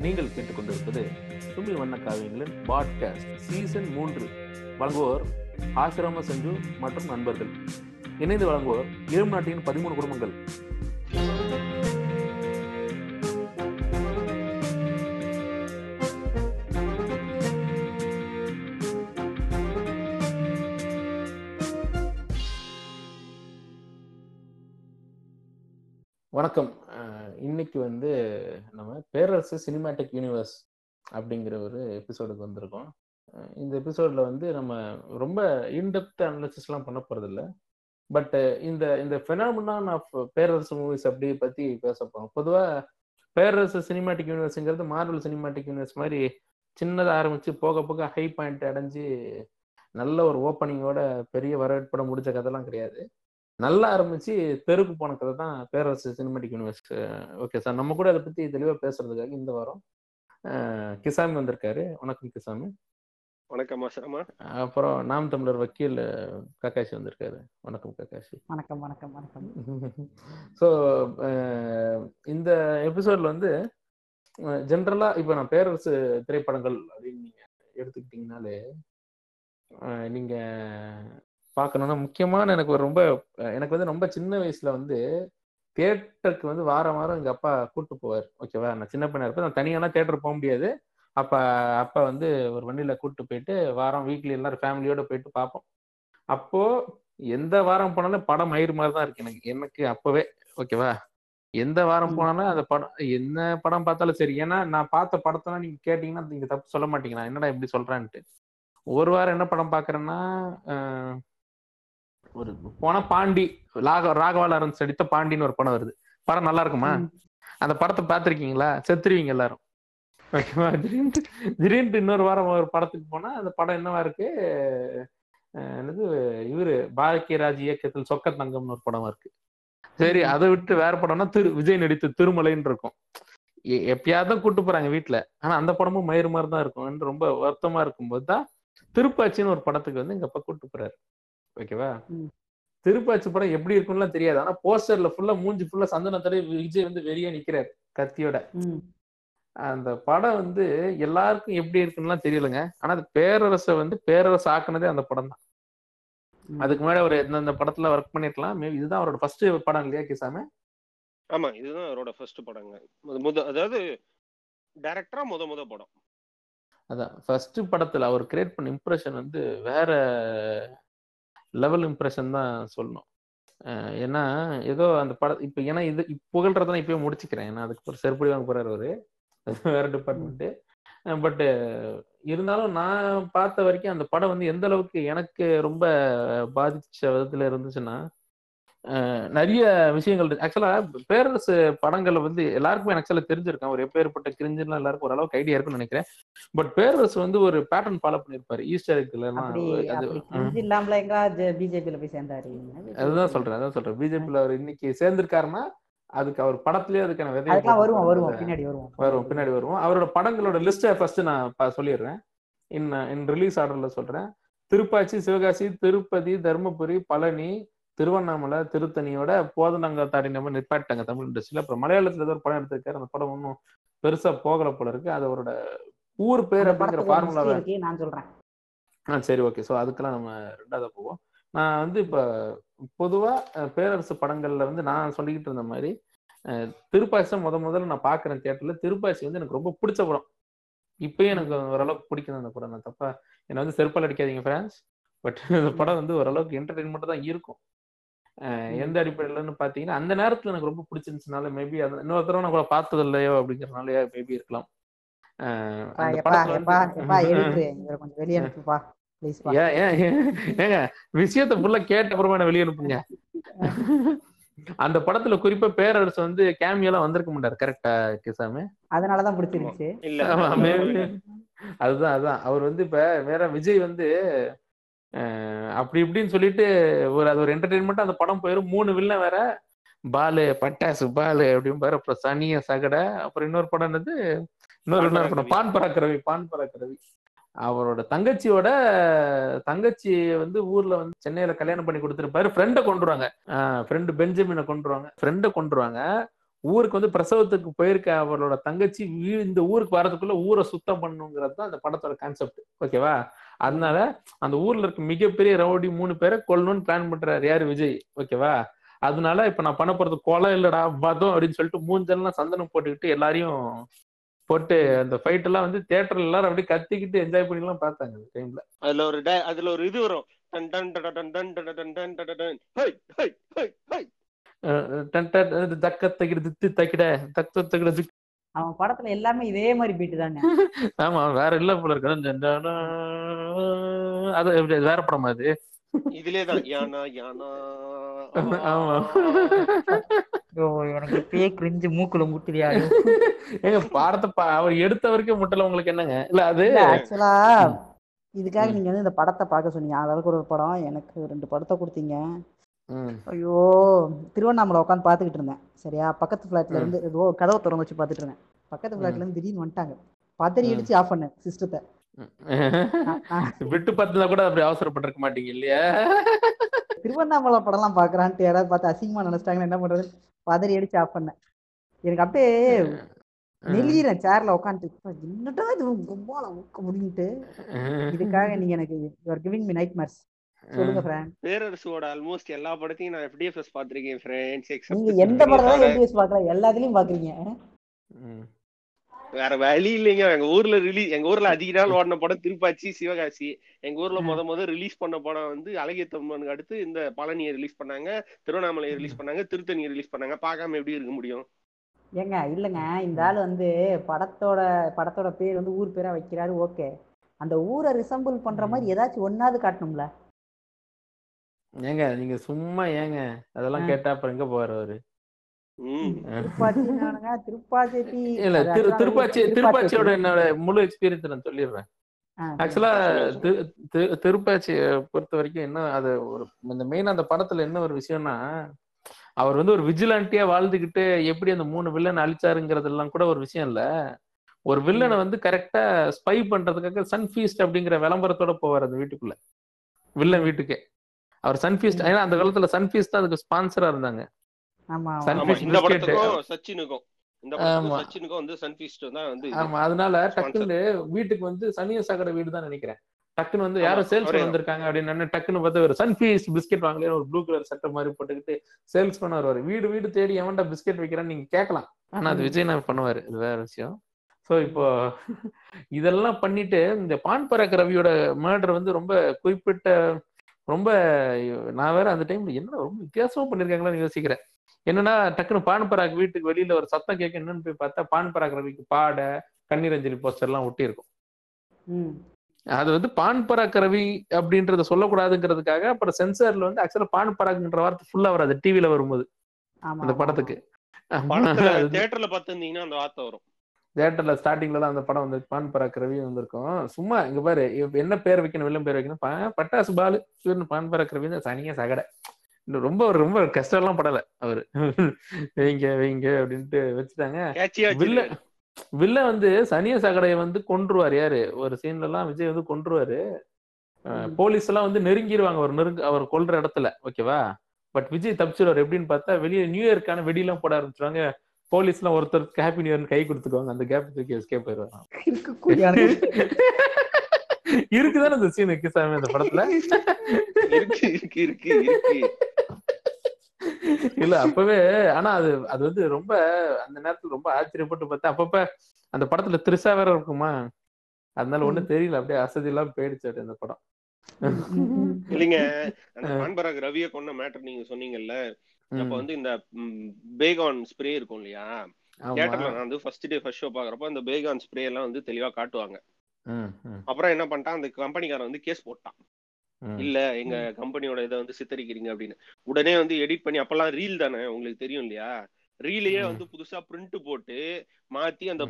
நீங்கள் கேட்டுக்கொண்டிருப்பது சுமி வண்ண காவியங்களின் பாட்காஸ்ட் சீசன் மூன்று. வழங்குவோர் ஆசிரம சஞ்சு மற்றும் நண்பர்கள். இணைந்து வழங்குவோர் இளம் நாட்டின் பதிமூணு குடும்பங்கள். டாபிக் வந்து நம்ம பேரரசு சினிமேட்டிக் யூனிவர்ஸ் அப்படிங்கிற ஒரு எபிசோடுக்கு வந்திருக்கோம். இந்த எபிசோடில் வந்து நம்ம ரொம்ப இன்டெப்த் அனாலிசிஸ்லாம் பண்ண போகிறதில்ல பட் இந்த இந்த ஃபெனாமினான் ஆஃப் பேரரசு மூவிஸ் அப்படி பற்றி பேச போகிறோம் பொதுவாக பேரரசு சினிமேட்டிக் யூனிவர்ஸுங்கிறது மார்வல் சினிமேட்டிக் யூனிவர்ஸ் மாதிரி சின்னதாக ஆரம்பித்து போக போக ஹை பாயிண்ட் அடைஞ்சு நல்ல ஒரு ஓப்பனிங்கோட பெரிய வரவேற்பட முடிஞ்ச கதைலாம் கிடையாது. நல்லா ஆரம்பிச்சு தெருக்கு போன கதை தான் Perarasu cinematic universe okay sir நம்ம கூட அதை பத்தி தெளிவா பேசுறதுக்காக இந்த வாரம் கிசாமி வந்திருக்காரு. வணக்கம் கிசாமி. வணக்கம் ஆசிரமா அப்புறம் நாம் தமிழர் வக்கீல் கக்காஷி வந்திருக்காரு. வணக்கம் கக்காஷி வணக்கம் வணக்கம் வணக்கம். ஸோ இந்த எபிசோட்ல வந்து ஜென்ரலா இப்போ நான் பேரரசு திரைப்படங்கள் அப்படின்னு நீங்க எடுத்துக்கிட்டீங்கனாலே அஹ், நீங்க பார்க்கணும்னா முக்கியமான எனக்கு ஒரு ரொம்ப எனக்கு வந்து ரொம்ப சின்ன வயசுல வந்து தியேட்டருக்கு வந்து வாரம் வாரம் எங்க அப்பா கூட்டு போவார். ஓகேவா? நான் சின்ன பையனா இருப்பேன். நான் தனியாலாம் தியேட்டர் போக முடியாது. அப்ப அப்ப வந்து ஒரு வண்டியில கூட்டு போயிட்டு வாரம் வீக்லி எல்லாரும் ஃபேமிலியோட போயிட்டு பார்ப்போம். அப்போ எந்த வாரம் போனாலும் படம் மயிர் மாதிரி தான் இருக்கு எனக்கு. எனக்கு அப்பவே. ஓகேவா? எந்த வாரம். போனாலும் அந்த படம் என்ன படம் பார்த்தாலும் சரி. ஏன்னா நான் பார்த்த படத்தெல்லாம் நீங்க கேட்டீங்கன்னா நீங்க தப்பு சொல்ல மாட்டீங்க. நான் என்னடா இப்படி சொல்றேன்ட்டு. ஒரு வாரம் என்ன படம் பார்க்கறேன்னா ஒரு போன பாண்டி ராக ராகவா லாரன்ஸ் நடித்த பாண்டின்னு ஒரு படம் வருது. படம் நல்லா இருக்குமா. அந்த படத்தை பார்த்திருக்கீங்களா? செத்துருவீங்க எல்லாரும். ஓகேவா? திடீர்னு திடீர்னு இன்னொரு வாரம் ஒரு படத்துக்கு போனா அந்த படம் என்னவா இருக்கு? என்னது? இவரு பாரதியராஜ் இயக்கத்தில் சொக்க தங்கம்னு ஒரு படம் இருக்கு. சரி அதை விட்டு வேற படம்னா திரு விஜய் நடித்த திருமலைன்னு இருக்கும். எப்பயாவது தான் கூட்டு போறாங்க வீட்டுல ஆனா அந்த படமும் மயிறு மாதிரி தான் இருக்கும். ரொம்ப வருத்தமா இருக்கும்போது தான் திருப்பாச்சின்னு ஒரு படத்துக்கு வந்து எங்க அப்பா கூட்டு போறாரு. ஓகேவா. திருப்பாச்சி படம் எப்படி இருக்கும்னுலாம் தெரியாது. ஆனா போஸ்டர்ல ஃபுல்லா மூஞ்சி ஃபுல்லா சந்தனத்தோட விஜய் வந்து வெளியே நிக்கிறாரு கத்தியோட. அந்த படம் வந்து எல்லாருக்கும் எப்படி இருக்குன்னுலாம் தெரியலங்க. ஆனா அது பேரரசை வந்து பேரரசு ஆக்குனதே அந்த படம் தான். அதுக்கு முன்னாடி அவர் எந்தெந்த படத்துல ஒர்க் பண்ணிருக்கலாம். மேபி இதுதான் அவரோட ஃபர்ஸ்ட் படம் இல்லையா கிசாம? ஆமா இதுதான் அவரோட ஃபர்ஸ்ட் படங்க. முத அதாவது டைரக்டரா முத முத படம். அதான் ஃபர்ஸ்ட் படத்துல அவர் கிரியேட் பண்ண இம்ப்ரெஷன் வந்து வேற லெவல் இம்ப்ரெஷன் தான் சொல்லணும். ஏன்னா ஏதோ அந்த படம் இப்போ ஏன்னா இது இப்ப நான் இப்பயே முடிச்சுக்கிறேன். ஏன்னா அதுக்கு ஒரு செருப்படி வாங்க போறாரு அவரு. அது வேற டிபார்ட்மெண்ட் பட்டு இருந்தாலும் நான் பார்த்த வரைக்கும் அந்த படம் வந்து எந்த அளவுக்கு எனக்கு ரொம்ப பாதிச்ச விதத்துல இருந்துச்சுன்னா நிறைய விஷயங்கள் ஆக்சுவலா பேரரசு படங்கள்ல வந்து எல்லாருக்குமே ஆக்சுவலா தெரிஞ்சிருக்கும். அவர் எப்பேற்பட்ட கிரிஞ்சுலாம் எல்லாருக்கும் ஓரளவுக்கு ஐடியா இருக்குன்னு நினைக்கிறேன். பட் பேரரசு வந்து ஒரு பேட்டர்ன் ஃபாலோ பண்ணிருப்பாரு. ஈஸ்டர் அதுதான் சொல்றேன் அதான் சொல்றேன். பிஜேபியில அவர் இன்னைக்கு சேர்ந்திருக்காருன்னா அதுக்கு அவர் படத்துலயே அதுக்கான அதுக்கெல்லாம் வருவோம் வருவோம். பின்னாடி வருவோம். வருவோம் பின்னாடி வருவோம். அவரோட படங்களோட லிஸ்ட்டை ஃபர்ஸ்ட் நான் சொல்லிடுறேன். இன் இன் ரிலீஸ் ஆர்டர்ல சொல்றேன். திருப்பாச்சி சிவகாசி திருப்பதி தருமபுரி பழனி திருவண்ணாமலை திருத்தணியோட போதனங்காத்தாடி நம்ம நிப்பாட்டாங்க தமிழ் இண்டஸ்ட்ரியில. அப்புறம் மலையாளத்துல ஏதோ ஒரு படம் எடுத்திருக்காரு. அந்த படம் ஒன்றும் பெருசா போகல போல இருக்கு. அது அவரோட ஊர் பேர் அப்படிங்கிற ஃபார்முலாவை நான் சொல்றேன். ஆ சரி ஓகே. ஸோ அதுக்கெல்லாம் நம்ம ரெண்டாவது போவோம். நான் வந்து இப்போ பொதுவாக பேரரசு படங்கள்ல வந்து நான் சொல்லிக்கிட்டு இருந்த மாதிரி தான் முத முதல்ல நான் பார்க்குறேன் தியேட்டர்ல திருப்பாச்சி வந்து எனக்கு ரொம்ப பிடிச்ச படம். இப்பயும் எனக்கு ஓரளவுக்கு பிடிக்கும் அந்த படம். நான் தப்பா என்னை வந்து செருப்பால் அடிக்காதீங்க ஃப்ரெண்ட்ஸ் பட் இந்த படம் வந்து ஓரளவுக்கு என்டர்டைன்மெண்ட் தான் இருக்கும். எந்த அடிப்படையிலன்னு பார்த்தீங்கன்னா அந்த நேரத்தில் எனக்கு ரொம்ப பிடிச்சிருந்துச்சுனால மேபி அது இன்னொரு தடவை நான் கூட பார்த்தது இல்லையோ அப்படிங்கிறனால மேபி இருக்கலாம்? ஏங்க விஷயத்த ஃபுல்லா கேட்ட அப்புறமா என்ன வெளிய அனுப்புங்க. அந்த படத்துல குறிப்பா பேரரசு வந்து கேமியெல்லாம் வந்திருக்க மாட்டாரு கரெக்டா கிசாமு? அதனாலதான் maybe. அதுதான் அதுதான். அவர் வந்து இப்ப வேற விஜய் வந்து அப்படி இப்படின்னு சொல்லிட்டு ஒரு அது ஒரு என்டர்டைன்மெண்ட் அந்த படம் போயிரும். மூணு வில்லன் வேற பாலு பட்டாசு பாலு அப்படின்னு பாரு. அப்புறம் சனிய சகட அப்புறம் இன்னொரு படம் என்னது? இன்னொரு இன்னொரு படம். பான் பராக்கரவி பான் பராக்கரவி அவரோட தங்கச்சியோட தங்கச்சி வந்து ஊர்ல வந்து சென்னையில கல்யாணம் பண்ணி கொடுத்துருப்பாரு. ஃப்ரெண்டை கொண்டுருவாங்க ஃப்ரெண்டு பெஞ்சமினை கொண்டுருவாங்க ஃப்ரெண்டை கொண்டுருவாங்க ஊருக்கு வந்து பிரசவத்துக்கு போயிருக்க அவளோட தங்கச்சி இந்த ஊருக்கு வரதுக்குள்ள ஊரை சுத்தம் பண்ணுங்கிறது தான் அந்த படத்தோட கான்செப்ட் ஓகேவா அதனால அந்த ஊர்ல இருக்க மிகப்பெரிய ரவுடி மூணு பேரை கொல்லணும்னு பிளான் பண்றாரு. யாரு? விஜய். ஓகேவா? அதனால இப்ப நான் பண்ண போறது கொலை இல்லடா பதம் அப்படின்னு சொல்லிட்டு மூஞ்சல்லாம் சந்தனம் போட்டுக்கிட்டு எல்லாரையும் போட்டு அந்த ஃபைட் எல்லாம் வந்து தியேட்டர்ல எல்லாரும் அப்படியே கத்திக்கிட்டு என்ஜாய் பண்ணி எல்லாம் பார்த்தாங்க அந்த டைம்ல அதுல ஒரு அதுல ஒரு இது வரும். தக்கத்தகிட தித்து தக்கிட தக்க தக்கிட அவன் படத்துல எல்லாமே இதே மாதிரி பீட்டு தானே. ஆமா வேற இல்ல போல இருக்கு அது வேற படமா அது? இதுலயேதான் யானா யானா. ஆமா. எனக்கு இப்பயே கிரிஞ்சு மூக்குல முட்டுறியா ஏங்க பாடத்தை பா- அவர் எடுத்த வரைக்கும் முட்டல உங்களுக்கு என்னங்க? இல்ல அது ஆக்சுவலா இதுக்காக. நீங்க வந்து இந்த படத்தை பார்க்க சொன்னீங்க. அளவுக்கு ஒரு படம் எனக்கு ரெண்டு படத்தை கொடுத்தீங்க. ஐயோ திருவண்ணாமலை உட்காந்து பார்த்துக்கிட்டு இருந்தேன். சரியா? பக்கத்து ஃபிளாட்ல இருந்து ஏதோ கதவை திறந்து வச்சு பார்த்துட்டு இருந்தேன். பக்கத்து ஃபிளாட்ல இருந்து திடீர்னு வந்துட்டாங்க. பதறி. அடிச்சு ஆஃப் பண்ணேன் சிஸ்டத்தை விட்டு பார்த்தா கூட அப்படி அவசரப்பட்டிருக்க மாட்டீங்க இல்லையா? திருவண்ணாமலை படம்லாம் பார்க்கறான்ட்டு யாராவது பார்த்து அசிங்கமா நினைச்சிட்டாங்கன்னா என்ன பண்றது? பதறி அடிச்சு ஆஃப் பண்ணேன். எனக்கு அப்படியே நெளியிறேன் சேர்ல உட்காந்துட்டு என்னடா இது? கும்பால ஊக்க முடிஞ்சுட்டு இதுக்காக நீங்க எனக்கு you are giving me nightmares பேரரசுவோட almost எல்லா படத்தையும் நான் எஃப்டிஎஃப்எஸ் பாத்திருக்கேன் ஃப்ரெண்ட்ஸ் நீங்க எந்த பார்க்கல எல்லாத்துலயும் பாக்குறீங்க. வேற வழி இல்லைங்க. எங்க ஊர்ல ரிலீஸ் எங்க ஊர்ல அதிக நாள் ஓடின படம் திருப்பாச்சி சிவகாசி. எங்க ஊர்ல முத முத ரிலீஸ் பண்ண படம் வந்து அழகிய தம்மனுக்கு அடுத்து இந்த பழனியை ரிலீஸ் பண்ணாங்க திருவண்ணாமலையை ரிலீஸ் பண்ணாங்க திருத்தணியை ரிலீஸ் பண்ணாங்க. பார்க்காம எப்படி இருக்க முடியும்? ஏங்க இல்லைங்க. இந்த ஆள் வந்து படத்தோட படத்தோட பேர் வந்து ஊர் பேரா வைக்கிறாரு. ஓகே. அந்த ஊரை ரிசம்பிள் பண்ற மாதிரி ஏதாச்சும் ஒன்னாவது காட்டணும்ல. ஏங்க நீங்க சும்மா ஏங்க அதெல்லாம் கேட்டா அப்புறம் எங்க போவாரு அவரு? ம். திருப்பாச்சி இல்ல திரு திருப்பாச்சியோட என்னோட முழு எக்ஸ்பீரியன்ஸ் நான் சொல்லிடுறேன். ஆக்சுவலா. திருப்பாச்சியை பொறுத்த வரைக்கும் என்ன அது ஒரு இந்த மெயின் அந்த படத்துல என்ன ஒரு விஷயம்னா அவர் வந்து ஒரு விஜிலாண்டியா வாழ்ந்துகிட்டு எப்படி அந்த மூணு வில்லன் அழிச்சாருங்கிறதெல்லாம் கூட ஒரு விஷயம் இல்ல. ஒரு வில்லனை வந்து கரெக்டா ஸ்பை பண்றதுக்காக சன்ஃபீஸ்ட் அப்படிங்கிற விளம்பரத்தோட போவார் அந்த வீட்டுக்குள்ள. வில்லன் வீட்டுக்கே. அவர் சன்ஃபீஸ்ட் ஏன்னா அந்த காலத்துல சன்ஃபீஸ்ட் தான் அதுக்கு ஸ்பான்சரா இருந்தாங்க. ஆமா அதனால. டக்குன்னு வீட்டுக்கு வந்து சனிய சாகர வீடு தான் நினைக்கிறேன். டக்குன்னு வந்து யாரோ சேல்ஸ் அவரே தான். வந்திருக்காங்க அப்படின்னு டக்குன்னு பார்த்து ஒரு சன்ஃபீஸ் பிஸ்கெட் வாங்கல ஒரு ப்ளூ கலர் சட்டை மாதிரி போட்டுக்கிட்டு சேல்ஸ் பண்ண வருவாரு வீடு வீடு தேடி எவன்டா பிஸ்கெட் வைக்கிறான்னு நீங்க கேட்கலாம். ஆனா அது. விஜய் நான் பண்ணுவாரு. இது வேற விஷயம். சோ இப்போ இதெல்லாம் பண்ணிட்டு இந்த பான் பராக் ரவியோட மர்டர் வந்து ரொம்ப குறிப்பிட்ட ரொம்ப நான் வேற அந்த டைம்ல என்ன ரொம்ப வித்தியாசமா பண்ணிருக்காங்களான்னு யோசிக்கிறேன். என்னன்னா டக்குன்னு பான் பராக் வீட்டுக்கு வெளியில ஒரு சத்தம் கேட்க என்னன்னு போய் பார்த்தா பான் பராக் ரவிக்கு பாட கண்ணீரஞ்சலி போஸ்டர் எல்லாம் ஒட்டி இருக்கும் ம். அது வந்து பான் பராக் ரவி அப்படின்றத சொல்லக்கூடாதுங்கிறதுக்காக அப்புறம் சென்சார்ல வந்து ஆக்சுவலா பான் பராக்ன்ற வார்த்தை ஃபுல்லா வராது டிவில வரும்போது. ஆமா அந்த படத்துக்கு. தியேட்டர்ல பார்த்திருந்தீங்கன்னா அந்த வார்த்தை வரும். தியேட்டர்ல ஸ்டார்டிங்ல தான் அந்த படம் வந்து பான் பராக் ரவி வந்திருக்கும். சும்மா இங்க பாரு என்ன பேர் வைக்கணும் வில்லன் பேர் வைக்கணும்? பட்டாசு பாலு பான் பராக் ரவி தான். சனியா சகடை. ரொம்ப ரொம்ப கஷ்டம் எல்லாம் படல அவரு. வைங்க வைங்க அப்படின்ட்டு வச்சுட்டாங்க. வில்ல வில்ல வந்து சனிய சகடையை வந்து கொன்றுவார். யாரு? ஒரு சீன்ல எல்லாம் விஜய் வந்து கொன்றுவாரு. போலீஸ் எல்லாம் வந்து நெருங்கிடுவாங்க அவர் நெருங்க அவர் கொல்ற இடத்துல. ஓகேவா? பட் விஜய் தப்பிச்சிடுவார் எப்படின்னு பார்த்தா வெளியே நியூ இயர்க்கான வெடியெல்லாம் போட ஆரம்பிச்சிருவாங்க. போலீஸ் எல்லாம் ஒருத்தருக்கு ஹாப்பி நியூ இயர்னு கை கொடுத்துக்குவாங்க. அந்த கேப் தூக்கி எஸ்கேப் போயிடுவாங்க. இருக்குதானே அந்த சீன் கிசாமி அந்த படத்துல? இருக்கு இருக்கு இருக்கு இருக்கு. இல்ல அப்பவே ஆனா அது அது வந்து ரொம்ப அந்த நேரத்துல ரொம்ப ஆச்சரியப்பட்டு பார்த்தா அப்பப்ப அந்த படத்துல திரிசா வேற இருக்குமா? அதனால ஒண்ணும் தெரியல. அப்படியே அசதி எல்லாம் போயிடுச்சு அந்த படம். இல்லைங்க அந்த ரவிய கொண்ட மேட்டர் நீங்க சொன்னீங்கல்ல அப்ப வந்து இந்த பேகான் ஸ்ப்ரே இருக்கும் இல்லையா. தியேட்டர்ல நான் வந்து ஃபர்ஸ்ட் டே ஃபர்ஸ்ட் ஷோ பாக்குறப்ப அந்த பேகான் ஸ்ப்ரே எல்லாம் வந்து தெளிவா காட்டுவாங்க. அப்புறம் என்ன பண்ணிட்டான்? அந்த கம்பெனிக்காரன் வந்து கேஸ் போட்டான். இல்ல எங்க கம்பெனியோட இதை வந்து சித்தரிக்கிறீங்க அப்படின்னு. உடனே வந்து எடிட் பண்ணி அப்பெல்லாம் ரீல் தானே உங்களுக்கு தெரியும் இல்லையா? ரீலையே. வந்து புதுசா பிரிண்ட் போட்டு மாத்தி அந்த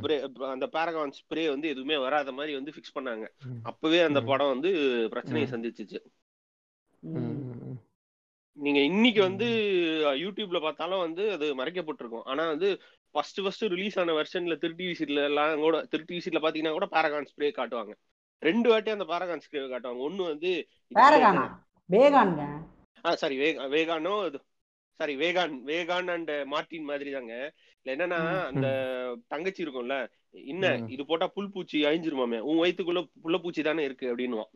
அந்த பேரகான் ஸ்ப்ரே வந்து எதுவுமே வராத மாதிரி வந்து ஃபிக்ஸ் பண்ணாங்க. அப்பவே அந்த. படம் வந்து பிரச்சனையை. சந்திச்சுச்சு. நீங்க இன்னைக்கு வந்து யூடியூப்ல பார்த்தாலும் வந்து அது மறைக்கப்பட்டிருக்கும். ஆனா வந்து ஃபர்ஸ்ட் ஃபர்ஸ்ட் ரிலீஸ் ஆன வெர்ஷன்ல திருட்டி விசிட்ல எல்லாம் கூட திருட்டி விசிட்ல பாத்தீங்கன்னா கூட பேரகான் ஸ்ப்ரே காட்டுவாங்க. ரெண்டு வாட்டி அந்த பேரகான் ஸ்ப்ரே காட்டுவாங்க. ஒண்ணு வந்து பேரகானா பேகானுங்க ஆ? Sorry வேகானோ sorry vegan vegan and Martin மாதிரி தாங்க இல்ல என்னன்னா. அந்த தங்கச்சி இருக்கும்ல என்ன. இது போட்டா புல் பூச்சி அழிஞ்சிருமாமே? உன் வயித்துக்குள்ள புள்ள பூச்சி தானே இருக்கு? அப்படின்னுவான்.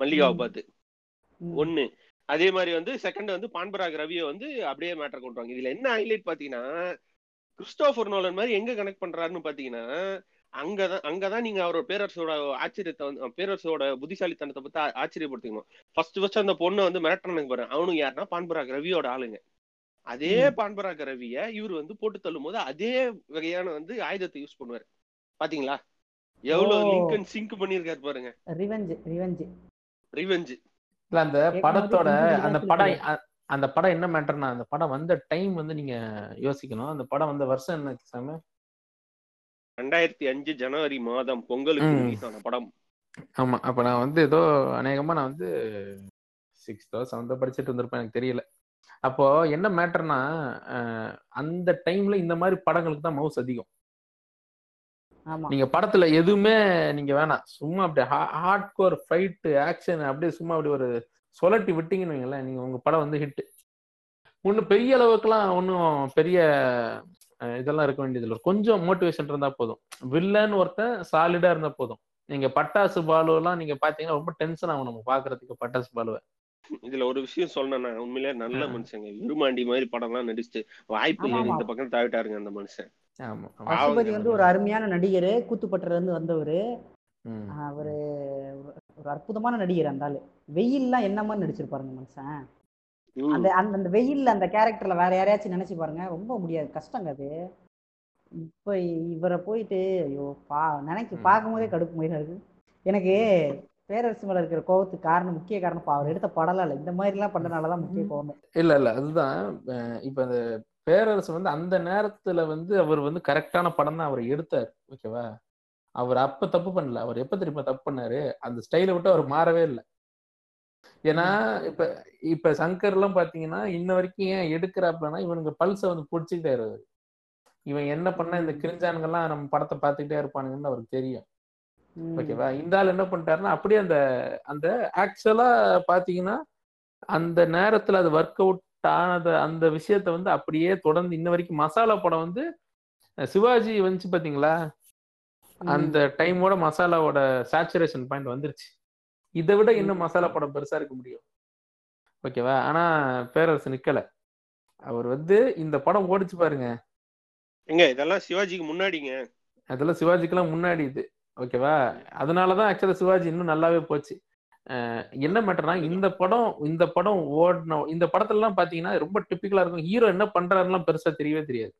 மல்லிகாவை. பார்த்து. ஒண்ணு அதே மாதிரி வந்து செகண்ட் வந்து பான்பராக் ரவியை வந்து அப்படியே மேட்டர் கொண்டு வாங்க இதுல என்ன ஹைலைட் பாத்தீங்கன்னா கிறிஸ்டோபர் நோலன் மாதிரி எங்க கனெக்ட் பண்றாருன்னு பாத்தீங்கன்னா அங்கதான் அங்கதான் நீங்க அவரோட பேரரசோட ஆச்சரியத்தை வந்து பேரரசோட புத்திசாலித்தனத்தை பத்தி ஆச்சரியப்படுத்திக்கணும். ஃபர்ஸ்ட் ஃபர்ஸ்ட் அந்த பொண்ணை வந்து மிரட்டனுக்கு பாரு அவனுக்கு யாருன்னா பான்பராக் ரவியோட ஆளுங்க. அதே. பான்பராக் ரவிய இவர் வந்து போட்டு தள்ளும் போது அதே வகையான வந்து ஆயுதத்தை யூஸ் பண்ணுவாரு. பாத்தீங்களா? எவ்வளவு ஓ. லிங்கன் சிங்க் பண்ணிருக்காரு பாருங்க. ரிவெஞ்ச் ரிவெஞ்ச் ரிவெஞ்ச் இல்ல அந்த படத்தோட அந்த படம் அந்த படம் என்ன மேட்டர்னா அந்த படம் வந்த டைம் வந்து நீங்க யோசிக்கணும். அந்த படம் வந்த வருஷம் என்ன சாம? ரெண்டாயிரத்தி அஞ்சு ஜனவரி மாதம் பொங்கலுக்கு. ரிலீஸ் ஆன படம். ஆமா அப்ப நான் வந்து ஏதோ அநேகமா நான் வந்து சிக்ஸ்த்தோ செவன்த்தோ படிச்சுட்டு இருந்திருப்பேன் எனக்கு தெரியல. அப்போ என்ன மேட்டர்னா அந்த டைம்ல இந்த மாதிரி படங்களுக்கு தான் மவுஸ் அதிகம். நீங்க படத்துல எதுவுமே நீங்க வேணாம் சும்மா அப்படியே ஹார்ட் கோர் ஃபைட் ஆக்ஷன் அப்படியே சும்மா அப்படி ஒரு சொலட்டி விட்டீங்கன்னு வைங்களேன் நீங்க உங்க படம் வந்து ஹிட் ஒன்றும் பெரிய அளவுக்குலாம் ஒன்றும் பெரிய இதெல்லாம் இருக்க வேண்டியது இல்லை கொஞ்சம் மோட்டிவேஷன் இருந்தா போதும். வில்லன் ஒருத்தன் சாலிடா இருந்தா போதும். நீங்க பட்டாசு பாலு எல்லாம் நீங்க பாத்தீங்கன்னா ரொம்ப டென்ஷன் ஆகும் நம்ம பாக்குறதுக்கு பட்டாசு பாலுவை. இதுல ஒரு விஷயம் சொல்லணும்னா உண்மையிலே நல்ல. மனுஷங்க. விருமாண்டி மாதிரி படம் எல்லாம் நடிச்சுட்டு வாய்ப்பு. இந்த பக்கம் தாவிட்டாருங்க அந்த மனுஷன். பசுபதி வந்து ஒரு அருமையான நடிகர் கூத்துப்பட்டுல இருந்து வந்தவர். ம். அவரு ஒரு அற்புதமான நடிகர் அந்த ஆளு. வெயில்லாம் என்ன மாதிரி நடிச்சிருப்பாருங்க மனுஷன். அந்த அந்த அந்த வெயில்ல அந்த கேரக்டர்ல வேற யாரையாச்சும் நினைச்சு பாருங்க. ரொம்ப முடியாது. கஷ்டங்க அது. இப்ப இவரை போயிட்டு ஐயோ பா நினைக்க ம். பார்க்கும்போதே கடுப்பு முயலா இருக்கு. எனக்கு பேரரசு மேல இருக்கிற கோவத்துக்கு காரணம் முக்கிய காரணம் பா, அவர் எடுத்த படம்லாம் இல்ல. இந்த மாதிரி எல்லாம் பண்ணனாலதான் முக்கிய கோவமே. இல்ல இல்ல. அதுதான் இப்ப அந்த பேரரசு வந்து அந்த நேரத்துல வந்து அவர் வந்து கரெக்டான படம் தான் அவர் எடுத்தார் ஓகேவா? அவர் அப்ப தப்பு பண்ணல. அவர் எப்ப தெரியுமா தப்பு பண்ணாரு? அந்த ஸ்டைலை விட்டு அவர் மாறவே இல்லை. ஏன்னா இப்ப இப்ப சங்கர் எல்லாம் பாத்தீங்கன்னா இன்ன வரைக்கும் ஏன் எடுக்கிறாப்லன்னா இவனுங்க பல்ஸ வந்து புடிச்சுக்கிட்டே இருக்காரு இவன் என்ன பண்ணா இந்த கிரிஞ்சானுங்கெல்லாம் நம்ம படத்தை பார்த்துக்கிட்டே இருப்பானுங்கன்னு அவருக்கு தெரியும். ஓகேவா? இந்த ஆள் என்ன பண்ணிட்டாருன்னா அப்படியே அந்த அந்த ஆக்சுவலா பாத்தீங்கன்னா அந்த நேரத்துல அது ஒர்க் அவுட் ஆனது அந்த விஷயத்த வந்து அப்படியே தொடர்ந்து இன்ன வரைக்கும் மசாலா படம் வந்து சிவாஜி வந்துச்சு பாத்தீங்களா? ம். அந்த டைமோட மசாலாவோட சேச்சுரேஷன் பாயிண்ட் வந்துருச்சு. இதை விட இன்னும் மசாலா படம் பெருசா இருக்க முடியும். ஓகேவா? ஆனா பேரரசு நிக்கல. அவர் வந்து இந்த படம் ஓடிச்சு பாருங்க. எங்க? இதெல்லாம் சிவாஜிக்கு முன்னாடிங்க. அதெல்லாம் சிவாஜிக்கெல்லாம் முன்னாடி இது. ஓகேவா? அதனாலதான் ஆக்சுவலா சிவாஜி இன்னும் நல்லாவே போச்சு. என்ன மேட்டர்னா இந்த படம் இந்த படம் ஓடின இந்த படத்துல எல்லாம் பாத்தீங்கன்னா ரொம்ப டிப்பிக்கலா இருக்கும். ஹீரோ என்ன பண்றாருலாம் பெருசா தெரியவே தெரியாது.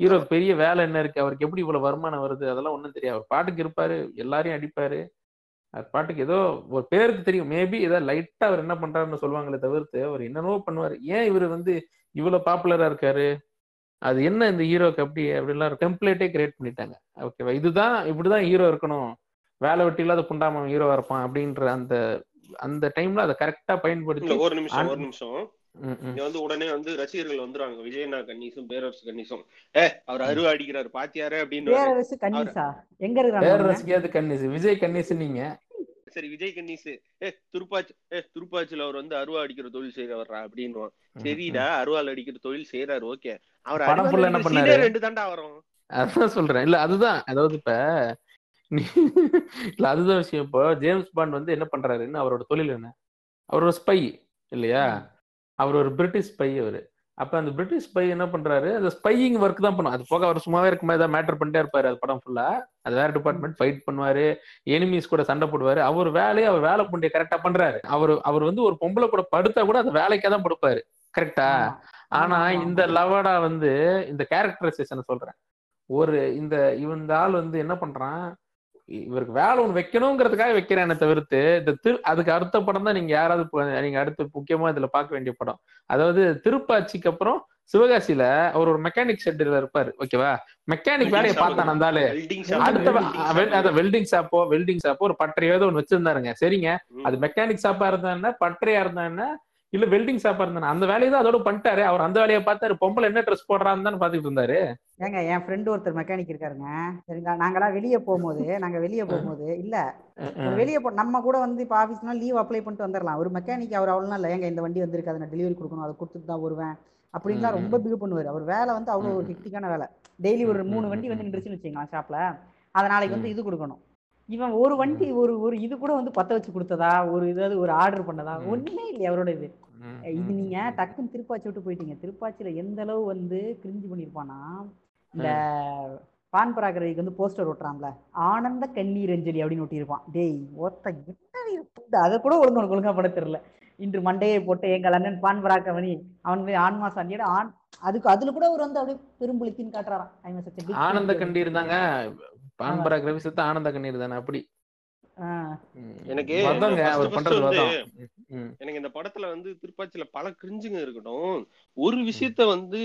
ஹீரோ பெரிய வேலை என்ன இருக்கு? அவருக்கு எப்படி இவ்வளவு வருமானம் வருது? அதெல்லாம் ஒண்ணும் தெரியாது. அவர் பாட்டுக்கு இருப்பாரு எல்லாரையும் அடிப்பாரு. அவர் பாட்டுக்கு ஏதோ ஒரு பேருக்கு தெரியும். மேபி ஏதோ லைட்டா அவர் என்ன பண்றாருன்னு சொல்லுவாங்களே தவிர்த்து அவர் என்னென்னவோ பண்ணுவாரு. ஏன் இவர் வந்து இவ்வளவு பாப்புலரா இருக்காரு? அது என்ன இந்த ஹீரோக்கு அப்படி அப்படிலாம் டெம்ப்ளேட்டே கிரியேட் பண்ணிட்டாங்க. ஓகேவா இதுதான் இப்படிதான் ஹீரோ இருக்கணும். வேலை வெட்டி இல்லாத புண்டாம ஹீரோவா இருப்பான் அப்படின்ற அந்த அந்த டைம்ல அதை கரெக்டா பயன்படுத்தி ஒரு நிமிஷம் ஒரு நிமிஷம். இங்க வந்து உடனே வந்து ரசிகர்கள் வந்துருவாங்க. விஜயனா கணீசும் பேரரசு கணீசும் ஏ அவர் அருவா அடிக்கிறாரு பாத்தியாரு அப்படின்னு பேரரசு கன்னிசா எங்க இருக்கிறாங்க பேரரசிக்காது கன்னிஸ்? விஜய் கன்னிஸ் நீங்க? சரி விஜய் கணீஸ் ஏ துருப்பாச்சி ஏ துருப்பாச்சில அவர் வந்து அருவா அடிக்கிற தொழில் செய்யறவர்ரா அப்படின்னு சரிடா அருவாள் அடிக்கிற தொழில் செய்யறாரு ஓகே. அவர்? ரெண்டு தாண்டா வரும். அதான் சொல்றேன். இல்ல அதுதான். அதாவது இப்ப இல்ல அதுதான் விஷயம். இப்போ ஜேம்ஸ் பாண்ட் வந்து என்ன பண்றாருன்னு அவரோட தொழில் என்ன? அவர் ஒரு ஸ்பை இல்லையா? அவர் ஒரு பிரிட்டிஷ் ஸ்பை அவரு. அப்ப அந்த பிரிட்டிஷ் ஸ்பை என்ன பண்றாரு? அந்த ஸ்பையிங் ஒர்க் தான் பண்ணும். அது போக அவர் சும்மாவே இருக்கும்போது ஏதாவது மேட்டர் பண்ணிட்டே இருப்பாரு அது படம் ஃபுல்லா அது வேற டிபார்ட்மெண்ட் ஃபைட் பண்ணுவாரு. எனிமீஸ் கூட சண்டை போடுவாரு. அவர் வேலையை அவர் வேலை பண்ணிய கரெக்டா பண்றாரு. அவர் அவர் வந்து ஒரு பொம்பளை கூட படுத்தா கூட அந்த வேலைக்கே தான் படுப்பாரு. கரெக்டா ஆனா இந்த லவடா வந்து இந்த கேரக்டரைசேஷன் சொல்றேன். ஒரு இந்த இவன் ஆள் வந்து என்ன பண்றான்? இவருக்கு வேலை ஒண்ணு வைக்கணுங்கிறதுக்காக வைக்கிறேனே தவிர்த்து இந்த திரு அதுக்கு அடுத்த படம் தான் நீங்க யாராவது நீங்க அடுத்து முக்கியமா இதுல பார்க்க வேண்டிய படம். அதாவது திருப்பாச்சிக்கு அப்புறம் சிவகாசியில அவர் ஒரு மெக்கானிக் ஷெட்ல இருப்பாரு. ஓகேவா மெக்கானிக் வேலையை பார்த்தான் வெல்டிங் அடுத்த வெல்டிங் ஷாப்போ வெல்டிங் ஷாப்போ ஒரு பட்டறையோ ஏதோ ஒன்று வச்சிருந்தாருங்க. சரிங்க? அது மெக்கானிக் ஷாப்பா இருந்தா என்ன? பட்டறையா இருந்தா என்ன? இல்ல வெல்டிங் ஷாப்பா இருந்தா அந்த வேலையை தான் அதோட பண்ணிட்டாரு. அவர் அந்த வேலையை பார்த்தாரு. பொம்பளை என்ன ட்ரெஸ் போடுறான்னு தான் பாத்துக்கிட்டு இருந்தாரு. ஏங்க என் ஃப்ரெண்டு ஒருத்தர் மெக்கானிக் இருக்காருங்க. சரிங்களா? நாங்களாம் வெளியே போகும்போது நாங்க வெளியே போகும்போது இல்ல. வெளியே போ நம்ம கூட வந்து இப்போ ஆஃபீஸ்னா லீவ் அப்ளை பண்ணிட்டு வந்துடலாம் ஒரு மெக்கானிக் அவர் அவ்வளோ இல்லை. ஏங்க இந்த வண்டி வந்திருக்கு அதை நான் டெலிவரி கொடுக்கணும் அதை கொடுத்துட்டு தான் வருவேன். அப்படின்லாம் ரொம்ப பிகு பண்ணுவாரு. அவர் வேலை வந்து அவ்வளோ ஒரு. ஹெக்டிக்கான வேலை. டெய்லி ஒரு மூணு வண்டி வந்து நின்றுச்சுன்னு வச்சுக்கலாம் ஷாப்ல அதை நாளைக்கு வந்து. இது கொடுக்கணும். இவன் ஒரு வண்டி ஒரு ஒரு இது கூட வந்து பத்த வச்சு கொடுத்ததா? ஒரு இதாவது ஒரு ஆர்டர் பண்ணதா. ஒண்ணுமே இல்லையா அவரோட இது. இது நீங்க. டக்குன்னு திருப்பாச்சி விட்டு போயிட்டீங்க திருப்பாச்சியில எந்த அளவு வந்து கிரிஞ்சு பண்ணிருப்பானா இந்த பான் பராகரவிக்கு வந்து போஸ்டர் ஒட்டுறான்ல ஆனந்த கண்ணீர் அஞ்சலி அப்படின்னு ஒட்டியிருப்பான் டேய் ஒருத்த? அதை கூட ஒழுங்கு ஒழுங்கா பட தெரியல இன்று மண்டையை போட்டு எங்கள் அண்ணன் பான் பராகவனி அவன் போய் ஆன்மா சாண்டியோட ஆண் அதுக்கு அதுல கூட அவர் வந்து அப்படியே பெரும்புலித்தின்னு காட்டுறாராம் ஆனந்த. கண்ணீர் தாங்க பான்பரா கிரவிசத்து ஆனந்த கண்ணீர் தானே அப்படி. எனக்கு எனக்கு இந்த படத்துல வந்து திருப்பாச்சியில பல கிரிஞ்சுங்க இருக்கட்டும் ஒரு விஷயத்த வந்து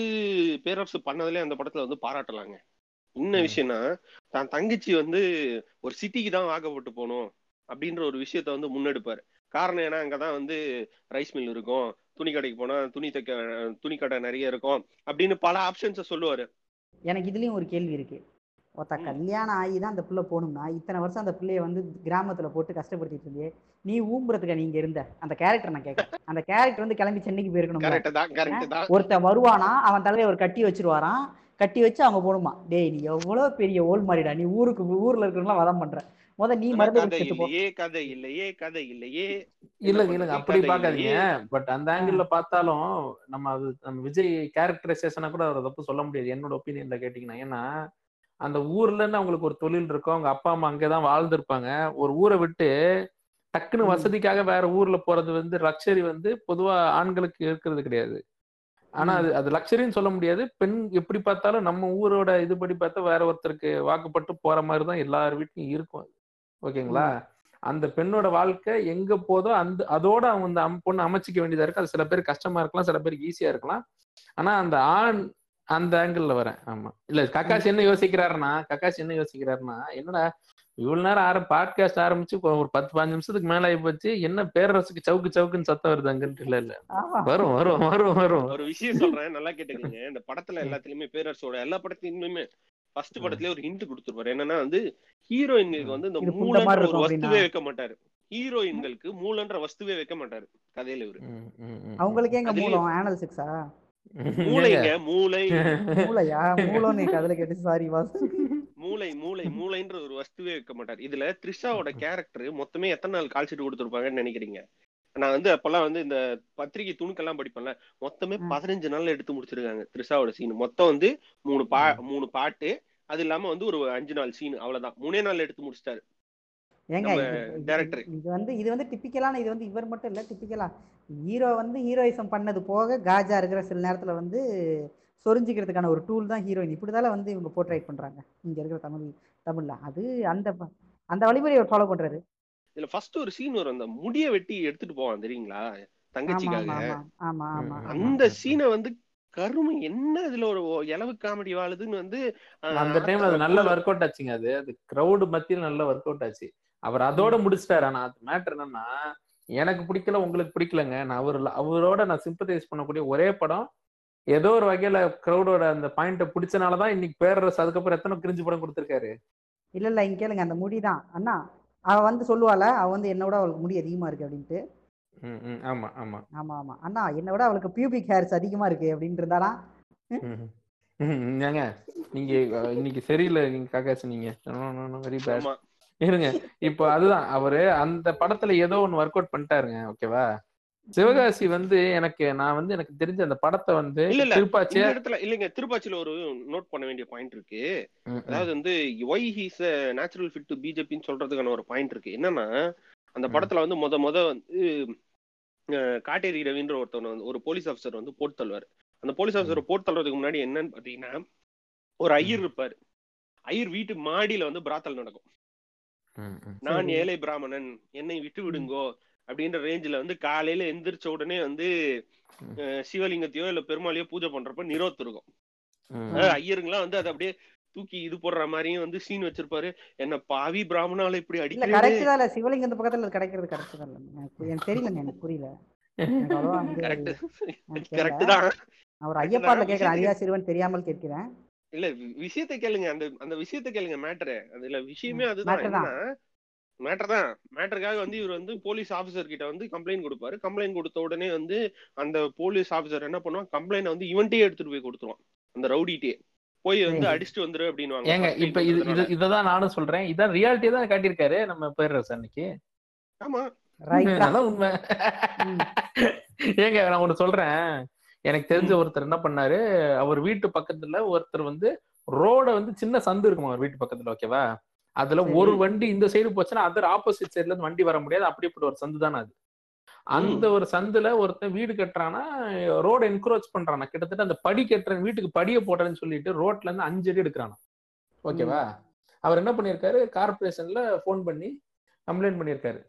பேரரசு பண்ணதுல அந்த படத்துல வந்து பாராட்டலாங்க. என்ன. விஷயம்னா தான் தங்கச்சி வந்து ஒரு சிட்டிக்கு தான் வாக்கப்பட்டு போகணும் அப்படின்ற ஒரு விஷயத்த வந்து முன்னெடுப்பாரு. காரணம் ஏன்னா அங்கதான் வந்து ரைஸ் மில் இருக்கும். துணி கடைக்கு போனா துணி தைக்க துணி கடை நிறைய இருக்கும் அப்படின்னு பல ஆப்ஷன்ஸை சொல்லுவாரு. எனக்கு இதுலயும் ஒரு கேள்வி இருக்கு. ஒருத்த. கல்யாணம் ஆகி தான் அந்த பிள்ளை போகணும்னா இத்தனை வருஷம் அந்த பிள்ளைய வந்து கிராமத்துல போட்டு கஷ்டப்படுத்திட்டு இருந்தியே நீ ஊம்புறதுக்கு நீங்க இருந்த? அந்த கேரக்டர் நான் கேட்கறேன். அந்த கேரக்டர் வந்து கிளம்பி சென்னைக்கு போயிருக்கணும் ஒருத்தன் வருவானா அவன் தலையில ஒரு கட்டி வச்சிருவாராம் கட்டி வச்சு அவங்க போடுமா டேய் நீ எவ்வளவு பெரிய ஓல் மாறிடா நீ ஊருக்கு ஊர்ல இருக்கிறவங்களாம் வதம் பண்ற. முத நீ மருந்து கதை இல்லையே கதை இல்லையே இல்லங்க இல்லங்க? அப்படி கதை பாக்காதீங்க. பட் அந்த ஆங்கிள் பார்த்தாலும் நம்ம அது நம்ம விஜய் கேரக்டரைசேஷனா கூட அவரை தப்பு சொல்ல முடியாது. என்னோட ஒப்பீனியன்ல கேட்டீங்கன்னா ஏன்னா அந்த ஊர்லன்னு அவங்களுக்கு ஒரு தொழில் இருக்கும். அவங்க அப்பா அம்மா அங்கதான் வாழ்ந்திருப்பாங்க. ஒரு ஊரை விட்டு டக்குன்னு. வசதிக்காக வேற ஊர்ல போறது வந்து லக்ஸரி வந்து பொதுவா ஆண்களுக்கு இருக்கிறது கிடையாது. ஆனா அது அது லக்ஸரின்னு சொல்ல முடியாது. பெண் எப்படி பார்த்தாலும் நம்ம ஊரோட இதுபடி பார்த்தா வேற ஒருத்தருக்கு வாக்குப்பட்டு போற மாதிரி தான் எல்லார் வீட்லயும் இருக்கும். ஓகேங்களா? அந்த பெண்ணோட வாழ்க்கை எங்க போதோ அந்த அதோட அவங்க அந்த பொண்ணு அமைச்சிக்க வேண்டியதா இருக்கு. அது சில பேர் கஷ்டமா இருக்கலாம் சில பேருக்கு ஈஸியா இருக்கலாம். ஆனா அந்த ஆண் அந்த ஆங்கிள் வரேன். ஆமா. இல்ல கக்காஷ் என்ன யோசிக்கிறாருன்னா கக்காஷ் என்ன யோசிக்கிறாருன்னா என்னடா இவ்வளவு நேரம் ஆர பாட்காஸ்ட் ஆரம்பிச்சு ஒரு பத்து பாஞ்சு நிமிஷத்துக்கு மேல ஆகி போச்சு என்ன பேரரசுக்கு சவுக்கு சவுக்குன்னு சத்தம் வருது அங்கன்ட்டு இல்ல இல்ல. வரும் வரும் வரும் வரும். ஒரு விஷயம் சொல்றேன் நல்லா கேட்டுக்கங்க. இந்த படத்துல எல்லாத்துலயுமே பேரரசோட எல்லா படத்துலயுமே ஃபர்ஸ்ட் படத்துல ஒரு ஹிண்ட் கொடுத்துருப்பாரு. என்னன்னா வந்து ஹீரோயின்களுக்கு வந்து இந்த மூலன்ற ஒரு வஸ்துவே வைக்க மாட்டாரு. ஹீரோயின்களுக்கு மூலன்ற வஸ்துவே வைக்க மாட்டாரு. கதையில இவரு. அவங்களுக்கு எங்க மூலம் ஆனல் சிக்ஸா மூளைங்க மூளை. மூளையா? நீ கதையில கேட்டு சாரி வாஸ் மூளை மூளை மூளைன்ற ஒரு வஸ்துவே வைக்க மாட்டார். இதுல த்ரிஷாவோட கேரக்டர் மொத்தமே எத்தனை நாள் கால்ஷீட் கொடுத்துருப்பாங்கன்னு நினைக்கிறீங்க? நான் வந்து அப்பெல்லாம் வந்து இந்த பத்திரிகை துணுக்கெல்லாம் படிப்பேன்ல மொத்தமே. பதினஞ்சு நாள்ல எடுத்து முடிச்சிருக்காங்க த்ரிஷாவோட சீன் மொத்தம் வந்து மூணு பா மூணு பாட்டு. அது இல்லாம வந்து ஒரு அஞ்சு நாள் சீன் அவ்வளவுதான். மூணே நாள்ல எடுத்து முடிச்சிட்டாரு. ஏங்க நம்ம இது- வந்து இது வந்து டிப்பிக்கலான இது வந்து இவர் மட்டும் இல்ல டிப்பிக்கலா ஹீரோ வந்து ஹீரோயிசம் பண்ணது போக காஜா இருக்கிற சில நேரத்துல வந்து சொரிஞ்சிக்கிறதுக்கான ஒரு டூல் தான் ஹீரோயின் இப்படிதால வந்து இவங்க போர்ட்ரேட் பண்றாங்க இங்க இருக்கிற தமிழ் தமிழ்ல. அது அந்த அந்த வழிமுறையை ஃபாலோ பண்றாரு. இதுல ஃபர்ஸ்ட் ஒரு சீன் வரும் அந்த முடிய வெட்டி எடுத்துட்டு போவான் தெரியுங்களா? தங்கச்சிக்காக. அந்த சீனை வந்து கருமை என்ன இதுல ஒரு இலவு காமெடி வாழுதுன்னு வந்து அந்த டைம்ல அது நல்ல ஒர்க் அவுட் ஆச்சுங்க அது. அது கிரௌடு மத்தியில நல்ல ஒர்க் அவுட் ஆச்சு. அவர் அதோட முடிச்சிட்டாரு. ஆனா அது மேட்டர் என்னன்னா எனக்கு பிடிக்கல உங்களுக்கு பிடிக்கலங்க. நான் அவர் அவரோட நான் சிம்பத்தைஸ் பண்ணக்கூடிய ஒரே படம் ஏதோ ஒரு வகையில கிரௌடோட அந்த பாயிண்ட பிடிச்சனாலதான் இன்னைக்கு பேரரசு அதுக்கப்புறம் எத்தனை கிரிஞ்சு படம் கொடுத்திருக்காரு? இல்ல இல்ல இங்க கேளுங்க அந்த முடிதான் அண்ணா அவ வந்து சொல்லுவாள அவ வந்து என்னோட அவளுக்கு முடி அதிகமா இருக்கு அப்படின்ட்டு. ம், ம், ஆமா ஆமா. ஆமா ஆமா. அண்ணா என்னை விட அவளுக்கு பியூபிக் ஹேர்ஸ் அதிகமா இருக்கு அப்படின்னு இருந்தாலாம் ம், ம், ஏங்க நீங்க இன்னைக்கு சரியில்லை நீங்க காக்காச்சு நீங்க. வெரி பேட் இருங்க. இப்போ அதுதான். அவரு அந்த படத்துல ஏதோ ஒன்னு ஒர்க் அவுட் பண்ணிட்டாருங்க. ஓகேவா சிவகாசி வந்து எனக்கு நான் வந்து எனக்கு தெரிஞ்ச அந்த படத்தை வந்து இந்த இடத்துல இல்லைங்க. திருப்பாச்சியில ஒரு நோட் பண்ண வேண்டிய பாயிண்ட் இருக்கு. அதாவது வந்து why he's natural fit to பிஜேபின்னு சொல்றதுக்கான ஒரு பாயிண்ட் இருக்கு. என்னன்னா அந்த. படத்துல வந்து முத முத வந்து காட்டேரி ரவின்ற ஒருத்தவன் வந்து ஒரு போலீஸ் ஆஃபீஸர் வந்து போட்டு தள்ளுவார். அந்த போலீஸ் ஆஃபீஸர் போட்டு தள்ளுறதுக்கு முன்னாடி என்னன்னு பாத்தீங்கன்னா ஒரு ஐயர் இருப்பாரு. ஐயர் வீட்டு மாடியில வந்து பிராத்தல் நடக்கும். நான். ஏழை பிராமணன். என்னை விட்டு விடுங்கோ அப்படின்ற ரேஞ்சில வந்து காலையில எந்திரிச்ச உடனே வந்து சிவலிங்கத்தையோ இல்ல பெருமாளையோ பூஜை பண்றப்ப நிரோத் இருக்கும் ம், அதாவது ஐயருங்கெல்லாம் வந்து அதை அப்படியே தூக்கி இது போடுற மாதிரியும் வந்து சீன் வச்சிருப்பாரு. என்ன பாவி பிராமணால இப்படி இல்ல அடிக்கிறேன் கரெக்ட் தான் இல்ல சிவலிங்க இந்த பக்கத்துல கிடைக்கிறது கரெக்ட் தான் இல்ல. எனக்கு தெரியலங்க எனக்கு புரியல. Correct correct. தான். ஒரு ஐயப்பாடுல கேட்கிறேன் அரியா சிறுவன் தெரியாமல் கேட்கிறேன். இல்ல விஷயத்தை கேளுங்க. அந்த அந்த விஷயத்தை கேளுங்க மேட்டரு. அதுல விஷயமே அதுதான். என்னன்னா மேட்டர் தான். மேட்டருக்காக வந்து இவர் வந்து போலீஸ் ஆபீசர் கிட்ட வந்து கம்ப்ளைண்ட் கொடுப்பாரு. கம்ப்ளைண்ட் கொடுத்த உடனே வந்து அந்த போலீஸ் ஆபீசர் என்ன பண்ணுவான்? கம்ப்ளைண்ட் வந்து இவன்ட்டே எடுத்துட்டு போய் கொடுத்துருவான். அந்த ரவுடிட்டே. போய் வந்து சரி. அடிச்சுட்டு வந்துரு ஏங்க அப்படின்னு இப்ப இது இது இததான் நானும் சொல்றேன். இதான் ரியாலிட்டி தான் காட்டியிருக்காரு. நம்ம பேரரசு அன்னைக்கு ஆமா. ரைட்டா அதான் உண்மை. ஏங்க நான் ஒண்ணு சொல்றேன். எனக்கு தெரிஞ்ச ஒருத்தர் என்ன பண்ணாரு அவர் வீட்டு பக்கத்துல ஒருத்தர் வந்து ரோட வந்து சின்ன சந்து இருக்குமா அவர் வீட்டு பக்கத்துல ஓகேவா? அதுல. ஒரு வண்டி இந்த சைடு போச்சுன்னா அதர் ஆப்போசிட் சைடுல இருந்து வண்டி வர முடியாது அப்படிப்பட்ட ஒரு சந்து தானே அது. அந்த ஒரு சந்துல ஒருத்தன் வீடு கட்டுறானா ரோட என்க்ரோச் பண்றானா கிட்டத்தட்ட அந்த படி கட்டுறேன் வீட்டுக்கு படியை போடுறேன்னு சொல்லிட்டு ரோட்ல இருந்து அஞ்சு அடி எடுக்கிறானா. ஓகேவா? அவர் என்ன பண்ணிருக்காரு கார்பரேஷன்ல ஃபோன் பண்ணி கம்ப்ளைண்ட் பண்ணிருக்காரு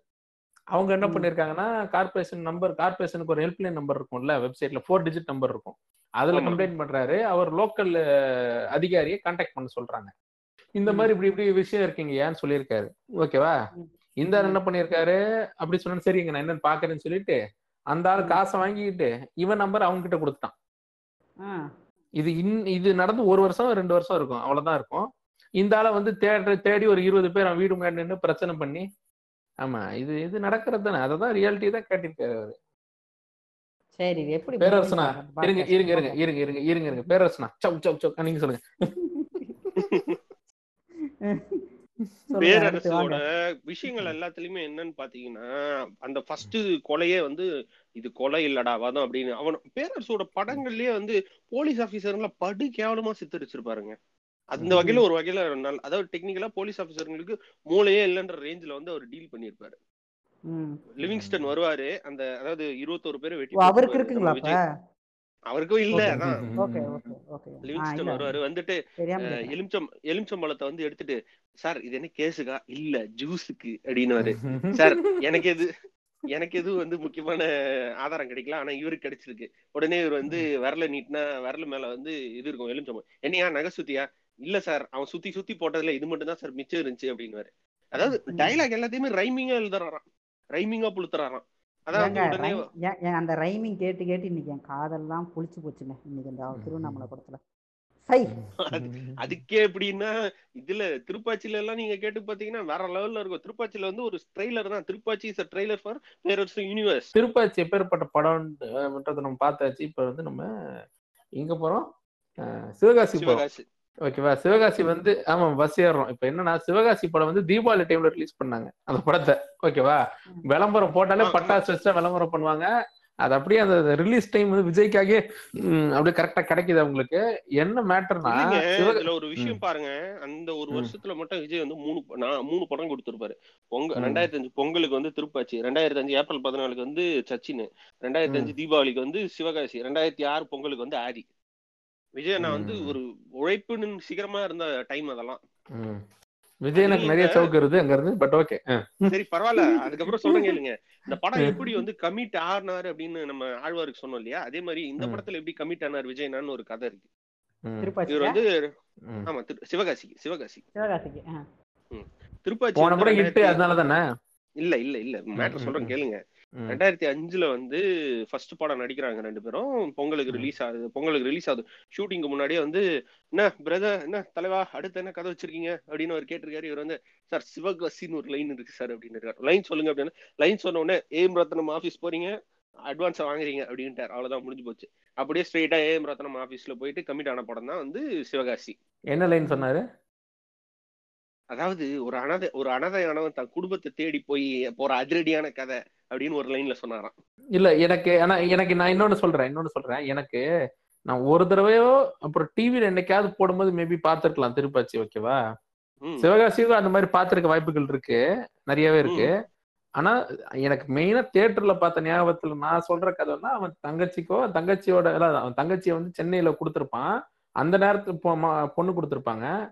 அவங்க என்ன. பண்ணிருக்காங்கன்னா கார்பரேஷன் நம்பர் கார்பரேஷனுக்கு ஒரு ஹெல்ப்லைன் நம்பர் இருக்கும்ல வெப்சைட்ல ஃபோர் டிஜிட் நம்பர் இருக்கும். அதுல. கம்ப்ளைண்ட் பண்றாரு. அவர் லோக்கல் அதிகாரியை கான்டாக்ட் பண்ண சொல்றாங்க. இந்த. மாதிரி இப்படி இப்படி விஷயம் இருக்கீங்க ஏன்னு சொல்லியிருக்காரு. ஓகேவா. இந்த ஆள் என்ன பண்ணிருக்காரு அப்படி சொன்னா சரிங்க நான் என்னன்னு பாக்குறேன்னு சொல்லிட்டு அந்த ஆள். காசை வாங்கிக்கிட்டு இவன் நம்பர் அவங்க கிட்ட கொடுத்துட்டான் இது இன் இது நடந்து ஒரு வருஷம் ரெண்டு வருஷம் இருக்கும். அவ்வளவுதான் இருக்கும். இந்த ஆளை வந்து தேடி தேடி ஒரு இருபது பேர் அவன் வீடு முன்னாடி நின்று பிரச்சனை பண்ணி ஆமா இது இது நடக்கிறது தானே. அததான் ரியாலிட்டி தான் காட்டியிருக்காரு அவரு. சரி இது எப்படி பேரரசனா? இருங்க. இருங்க இருங்க இருங்க இருங்க இருங்க இருங்க. பேரரசனா? சவ் சவ் சவ். நீங்க சொல்லுங்க. பேரரசோட. விஷயங்கள் எல்லாத்துலயுமே என்னன்னு பாத்தீங்கன்னா அந்த ஃபர்ஸ்ட் கொலையே வந்து இது கொலை இல்லடா வதம் அப்படின்னு. அவன் பேரரசோட படங்கள்லயே வந்து போலீஸ் ஆபீசர்களை படு கேவலமா சித்தரிச்சிருப்பாருங்க. அந்த வகையில ஒரு வகையில அதாவது டெக்னிக்கலா போலீஸ் ஆபீசர்களுக்கு மூளையே இல்லைன்ற ரேஞ்சில வந்து அவர் டீல் பண்ணியிருப்பாரு ம். லிவிங்ஸ்டன் வருவாரு. அந்த அதாவது இருபத்தோரு பேரை வெட்டி அவருக்கு இருக்குங்களா. அவருக்கும் இல்ல லிவிங்ஸ்டன் வருவாரு. வந்துட்டு. எலுமிச்சம் எலுமிச்சம்பழத்தை வந்து எடுத்துட்டு சார் இது என்ன கேஸுக்கா? இல்ல ஜூஸுக்கு அப்படின்னு சார் எனக்கு எது எனக்கு எதுவும் வந்து முக்கியமான ஆதாரம் கிடைக்கல. ஆனா இவருக்கு கிடைச்சிருக்கு. உடனே இவர் வந்து விரல நீட்டினா விரல மேல வந்து இது இருக்கும் எலுமிச்சம்பழம் என்னையா நகை சுத்தியா? இல்ல சார் அவன் சுத்தி சுத்தி போட்டதுல இது மட்டும் தான் சார் மிச்சம் இருந்துச்சு அப்படின்னு அதாவது. டைலாக் எல்லாத்தையுமே ரைமிங்கா எழுதுறாராம். ரைமிங்கா புளுத்துறாராம். அதான் அந்த ரைமிங் கேட்டு கேட்டு இன்னைக்கு என் காதெல்லாம் புளிச்சு போச்சுங்க. இன்னைக்கு இந்த திருவண்ணாமலை படத்துல. சை. அதுக்கே எப்படின்னா இதுல திருப்பாச்சியில எல்லாம் நீங்க கேட்டு பாத்தீங்கன்னா வேற லெவல்ல இருக்கும். திருப்பாச்சியில வந்து ஒரு ட்ரெய்லர் தான். Thirupaachi is trailer for Perarasu's universe Thirupaachi எப்பேற்பட்ட படம்ன்றத நம்ம பார்த்தாச்சு. இப்ப வந்து நம்ம எங்க போறோம்? அஹ் சிவகாசி சிவகாசி. ஓகேவா? சிவகாசி வந்து ஆமா பஸ் ஏறுறோம் இப்ப என்னன்னா சிவகாசி படம் வந்து தீபாவளி டைம்ல ரிலீஸ் பண்ணாங்க அந்த படத்தை. ஓகேவா? விளம்பரம் போட்டாலே. பட்டாசு வச்சா விளம்பரம் பண்ணுவாங்க. அது அப்படியே அந்த ரிலீஸ் டைம் வந்து விஜய்க்காகவே அப்படியே கரெக்டா கிடைக்குது அவங்களுக்கு. என்ன மேட்டர்னா இதுல ஒரு விஷயம் பாருங்க. அந்த ஒரு. வருஷத்துல மட்டும் விஜய் வந்து மூணு மூணு படம் கொடுத்திருப்பாரு. பொங்க ம். ரெண்டாயிரத்தி அஞ்சு பொங்கலுக்கு வந்து திருப்பாச்சி ரெண்டாயிரத்தி அஞ்சு ஏப்ரல் பதினாலுக்கு வந்து சச்சின் ரெண்டாயிரத்தி அஞ்சு தீபாவளிக்கு வந்து சிவகாசி ரெண்டாயிரத்தி ஆறு பொங்கலுக்கு வந்து ஆதி. விஜய் அண்ணா வந்து. ஒரு உழைப்புன்னு சிகரமா இருந்த டைம் அதெல்லாம். ம். விஜய் எனக்கு நிறைய சவுக்கு வருது அங்க இருந்து பட் ஓகே சரி பரவாயில்ல. அதுக்கப்புறம் சொல்றேன் கேளுங்க. இந்த படம் எப்படி வந்து கமிட் ஆனாரு அப்படின்னு நம்ம ஆழ்வாருக்கு சொன்னோம் இல்லையா? அதே மாதிரி இந்த. படத்துல எப்படி கமிட் ஆனார் விஜய்னான்னு ஒரு கதை இருக்கு. இவர் வந்து ஆமா திரு- சிவகாசி சிவகாசி சிவகாசிக்கு ஆ. திருப்பாச்சி போன படம் ஹிட் அதனால தானே இல்ல இல்ல இல்ல. மேட்டர் சொல்றேன். கேளுங்க. ரெண்டாயிரத்தி அஞ்சுல வந்து ஃபர்ஸ்ட் படம் நடிக்கிறாங்க ரெண்டு பேரும். பொங்கலுக்கு. ரிலீஸ் ஆகுது. பொங்கலுக்கு ரிலீஸ் ஆகுது. ஷூட்டிங்க்கு முன்னாடியே வந்து என்ன பிரதர் என்ன தலைவா அடுத்து என்ன கதை வச்சிருக்கீங்க? அப்படின்னு அவர் கேட்டிருக்காரு. இவர் வந்து சார் சிவகாசின்னு ஒரு லைன் இருக்கு சார் அப்படின்னு இருக்காரு. லைன் சொல்லுங்க அப்படின்னு. லைன் சொன்ன உடனே ஏம் ரத்னம் ஆபீஸ் போறீங்க. அட்வான்ஸ் வாங்குறீங்க அப்படின்ட்டார். அவ்வளவுதான் முடிஞ்சு போச்சு. அப்படியே ஸ்ட்ரெயிட்டா ஏம் ரத்னம் ஆபீஸ்ல போயிட்டு கமிட் ஆன படம் தான் வந்து சிவகாசி. என்ன லைன் சொன்னாரு? அதாவது ஒரு அனாதை ஒரு அனாதையானவன் தன் குடும்பத்தை தேடி போய் போற அதிரடியான கதை. அப்படின்னு ஒரு லைன்ல சொன்னாராம். இல்ல எனக்கு ஆனா எனக்கு நான் இன்னொன்னு சொல்றேன் இன்னொன்னு சொல்றேன். எனக்கு நான் ஒரு தடவையோ அப்புறம் டிவில என்னைக்காவது போடும்போது மேபி பார்த்திருக்கலாம் திருப்பாச்சி ஓகேவா. சிவகாசிக்கும் அந்த மாதிரி பார்த்திருக்க வாய்ப்புகள் இருக்கு நிறையவே இருக்கு. ஆனா எனக்கு மெயினா தியேட்டர்ல பார்த்த ஞாபகத்துல நான் சொல்ற கதைன்னா அவன் தங்கச்சிக்கோ தங்கச்சியோட அவன் தங்கச்சியை வந்து சென்னையில கொடுத்துருப்பான். அந்த ம- பொண்ணு கொடுத்துருப்பாங்க.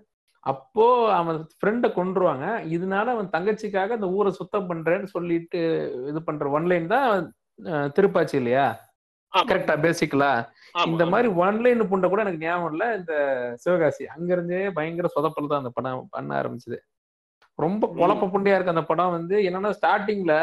அப்போ அவன் ஃப்ரெண்டை கொன்றுவாங்க. இதனால அவன் தங்கச்சிக்காக அந்த ஊரை சுத்தம் பண்றேன்னு சொல்லிட்டு இது பண்ற ஒன்லைன் தான் திருப்பாச்சி இல்லையா. கரெக்டா பேசிக்கலா இந்த. மாதிரி ஒன்லைன் புண்ட கூட எனக்கு ஞாபகம் இல்ல. இந்த சிவகாசி அங்க இருந்தே பயங்கர சொதப்பல் தான் அந்த படம் பண்ண ஆரம்பிச்சது. ரொம்ப குழப்ப புண்டையா இருக்கு அந்த படம் வந்து. என்னன்னா ஸ்டார்டிங்ல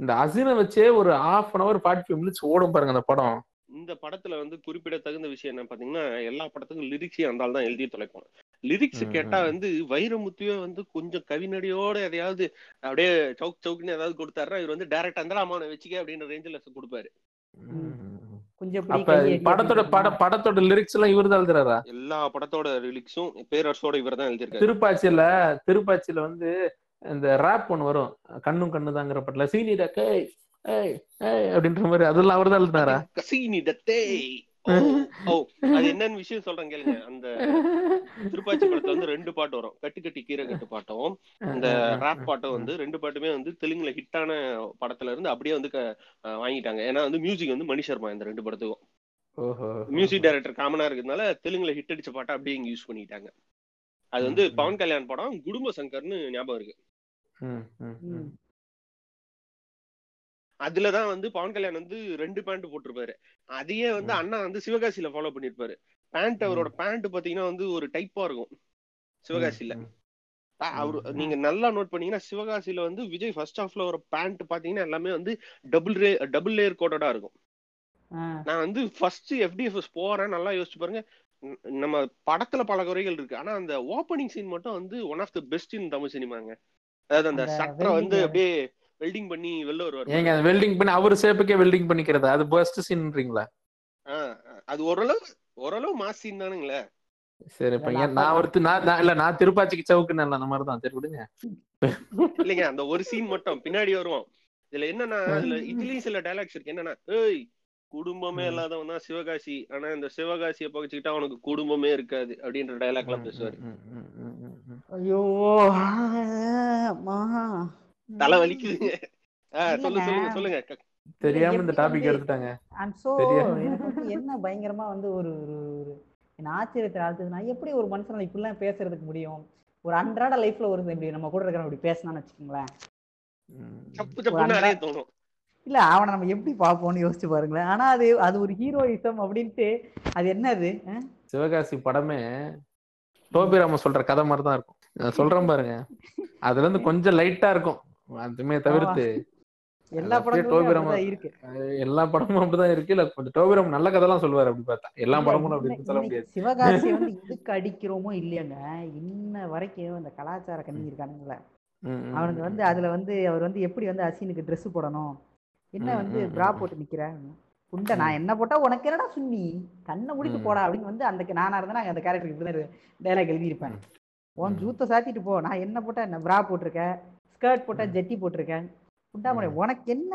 இந்த அசினை வச்சே ஒரு half an hour forty five minutes ஓடும் பாருங்க அந்த படம். இந்த படத்துல வந்து குறிப்பிடத்தகுந்த விஷயம் என்ன பாத்தீங்கன்னா எல்லா படத்துக்கும் லிரிக்ஸையும் அந்த தான் எழுதி தொலைப்பான். லிரிக்ஸ் கேட்டா. வந்து வைரமுத்துவே வந்து கொஞ்சம் கவிநடியோட எதையாவது அப்படியே சவுக் சவுக்குன்னு ஏதாவது கொடுத்தாருன்னா இவர் வந்து டைரக்டா இருந்தாலும் அம்மா வச்சுக்க அப்படின்ற ரேஞ்சில் கொடுப்பாரு. கை படத்தோட பட படத்தோட லிரிக்ஸ் எல்லாம் இவர் தான் எழுதுறாரா? எல்லா படத்தோட லிரிக்ஸும் பேரரசோட இவர் தான் எழுதியிருக்காரு. திருப்பாச்சியில திருப்பாச்சியில வந்து இந்த ரேப் ஒண்ணு வரும். கண்ணும் கண்ணு தாங்கிற படல சீனிடா கேய் ஏய் ஏய் அப்படின்ற மாதிரி. அதெல்லாம் அவர் தான் எழுதினாரா? கசீனி தத்தே. ஓ அது என்னன்னு விஷயம் சொல்றேன் கேளுங்க. அந்த திருப்பாச்சி படத்துல வந்து ரெண்டு பாட்டு வரும். கட்டு கட்டி கீரை கட்டு பாட்டும். இந்த ரேப் பாட்டும் வந்து ரெண்டு பாட்டுமே வந்து தெலுங்குல ஹிட்டான படத்துல இருந்து அப்படியே வந்து வாங்கிட்டாங்க. ஏன்னா வந்து மியூசிக் வந்து மணி சர்மா இந்த ரெண்டு படத்துக்கும். ஓஹோ. மியூசிக் டைரக்டர் காமனா இருக்கிறதுனால தெலுங்குல ஹிட் அடிச்ச பாட்டை அப்படியே இங்க யூஸ் பண்ணிட்டாங்க. அது வந்து. பவன் கல்யாண் படம் குடும்ப சங்கர்னு ஞாபகம் இருக்கு. அதுலதான் வந்து பவன் கல்யாண் வந்து ரெண்டு பேண்ட் போட்டிருப்பாரு. அதையே வந்து. அண்ணா வந்து சிவகாசியில ஃபாலோ பண்ணிருப்பாரு பேண்ட் அவரோட பேண்ட் பாத்தீங்கன்னா வந்து ஒரு டைப்பா இருக்கும். சிவகாசியில. அவரு. நீங்க நல்லா நோட் பண்ணீங்கன்னா சிவகாசியில வந்து விஜய் ஃபர்ஸ்ட் ஹாஃப்ல ஒரு பேண்ட் பாத்தீங்கன்னா எல்லாமே வந்து டபுள் ரே டபுள் லேயர் கோட்டடா இருக்கும். நான் வந்து ஃபர்ஸ்ட் எஃப்டிஎஃப்எஸ் போறேன் நல்லா யோசிச்சு பாருங்க. நம்ம படத்துல பல குறைகள் இருக்கு. ஆனா அந்த ஓப்பனிங் சீன் மட்டும் வந்து one of the best in Tamil சினிமாங்க அதாவது அந்த சட்டரை வந்து அப்படியே வெல்டிங் பண்ணி வெளில வருவார் ஏங்க அந்த வெல்டிங் பண்ணி அவர் ஷேப்புக்கே வெல்டிங் பண்ணிக்கிறதா அது பெஸ்ட் சீன்றீங்களா ஆ, அது ஓரளவு ஓரளவு மாஸ் சீன் தானுங்களே. சரி ஏன் நான் ஒருத்து நான் இல்ல நான் திருப்பாச்சிக்கு சவுக்குன்னு இல்ல அந்த மாதிரி தான் சரி விடுங்க. இல்லைங்க அந்த ஒரு சீன் மட்டும் பின்னாடி வருவோம். இதுல என்னன்னா இதுல இதுலயும் சில டைலாக்ஸ் இருக்கு. என்னன்னா ஏய் குடும்பமே. இல்லாதவன் தான் சிவகாசி. ஆனா இந்த சிவகாசியை பகிச்சுக்கிட்டா அவனுக்கு குடும்பமே இருக்காது அப்படின்ற டைலாக் எல்லாம் பேசுவாரு. ஐயோ. தலை வலிக்குதுங்க ஆ, சொல்லு இல்லைங்க. சொல்லுங்க சொல்லுங்க. க- தெரியாம இந்த டாபிக் எடுத்துட்டாங்க. என்ன பயங்கரமா வந்து ஒரு ஒரு ஒரு என்ன ஆச்சரியத்தை ஆழ்த்துது நான் எப்படி ஒரு மனுஷனால இப்படிலாம் பேசுறதுக்கு முடியும்? ஒரு அன்றாட லைஃப்ல ஒரு இப்படி நம்ம கூட இருக்கிறவன் இப்படி பேசினான்னு வச்சுக்கோங்களேன். இல்ல அவனை நம்ம எப்படி பார்ப்போம்னு யோசிச்சு பாருங்களேன். ஆனா அது அது ஒரு ஹீரோயிசம் அப்படின்ட்டு அது என்னது? அஹ்? சிவகாசி படமே டோபிராம சொல்ற கதை மாதிரி தான் இருக்கும். நான் சொல்றேன் பாருங்க. அதுல இருந்து கொஞ்சம் லைட்டா இருக்கும். அதுமே தவிர்த்து எல்லா அப்படிதான் இருக்கு. எல்லா படமும் அப்படிதான் இருக்கு. இல்ல கொஞ்சம் டோபிராம் நல்ல கதைலாம் சொல்லுவாரு அப்படி பார்த்தா. எல்லா படமும் அப்படி சொல்ல முடியாது. சிவகாசியை வந்து எதுக்கு அடிக்கிறோமோ இல்லையாங்க. இன்ன வரைக்கும் இந்த கலாச்சார கண்ணி இருக்கானுங்களே. அவனுக்கு வந்து அதுல வந்து அவர் வந்து எப்படி வந்து அசினுக்கு Dress போடணும்? என்ன வந்து பிரா. போட்டு நிக்கிற? புண்டை நான் என்ன போட்டா உனக்கு என்னடா சுண்ணி? கண்ணை முடித்து. போடா அப்படின்னு வந்து அந்த நானா இருந்தா அந்த கேரக்டர் இப்படிதான் டைலாக் எழுதியிருப்பேன். உன். ஜூத்தை சாத்திட்டு போ. நான் என்ன போட்டா என்ன பிரா போட்டிருக்கேன் ஸ்கர்ட் போட்டா. ஜெட்டி போட்டிருக்கேன். ம். உனக்கு என்ன?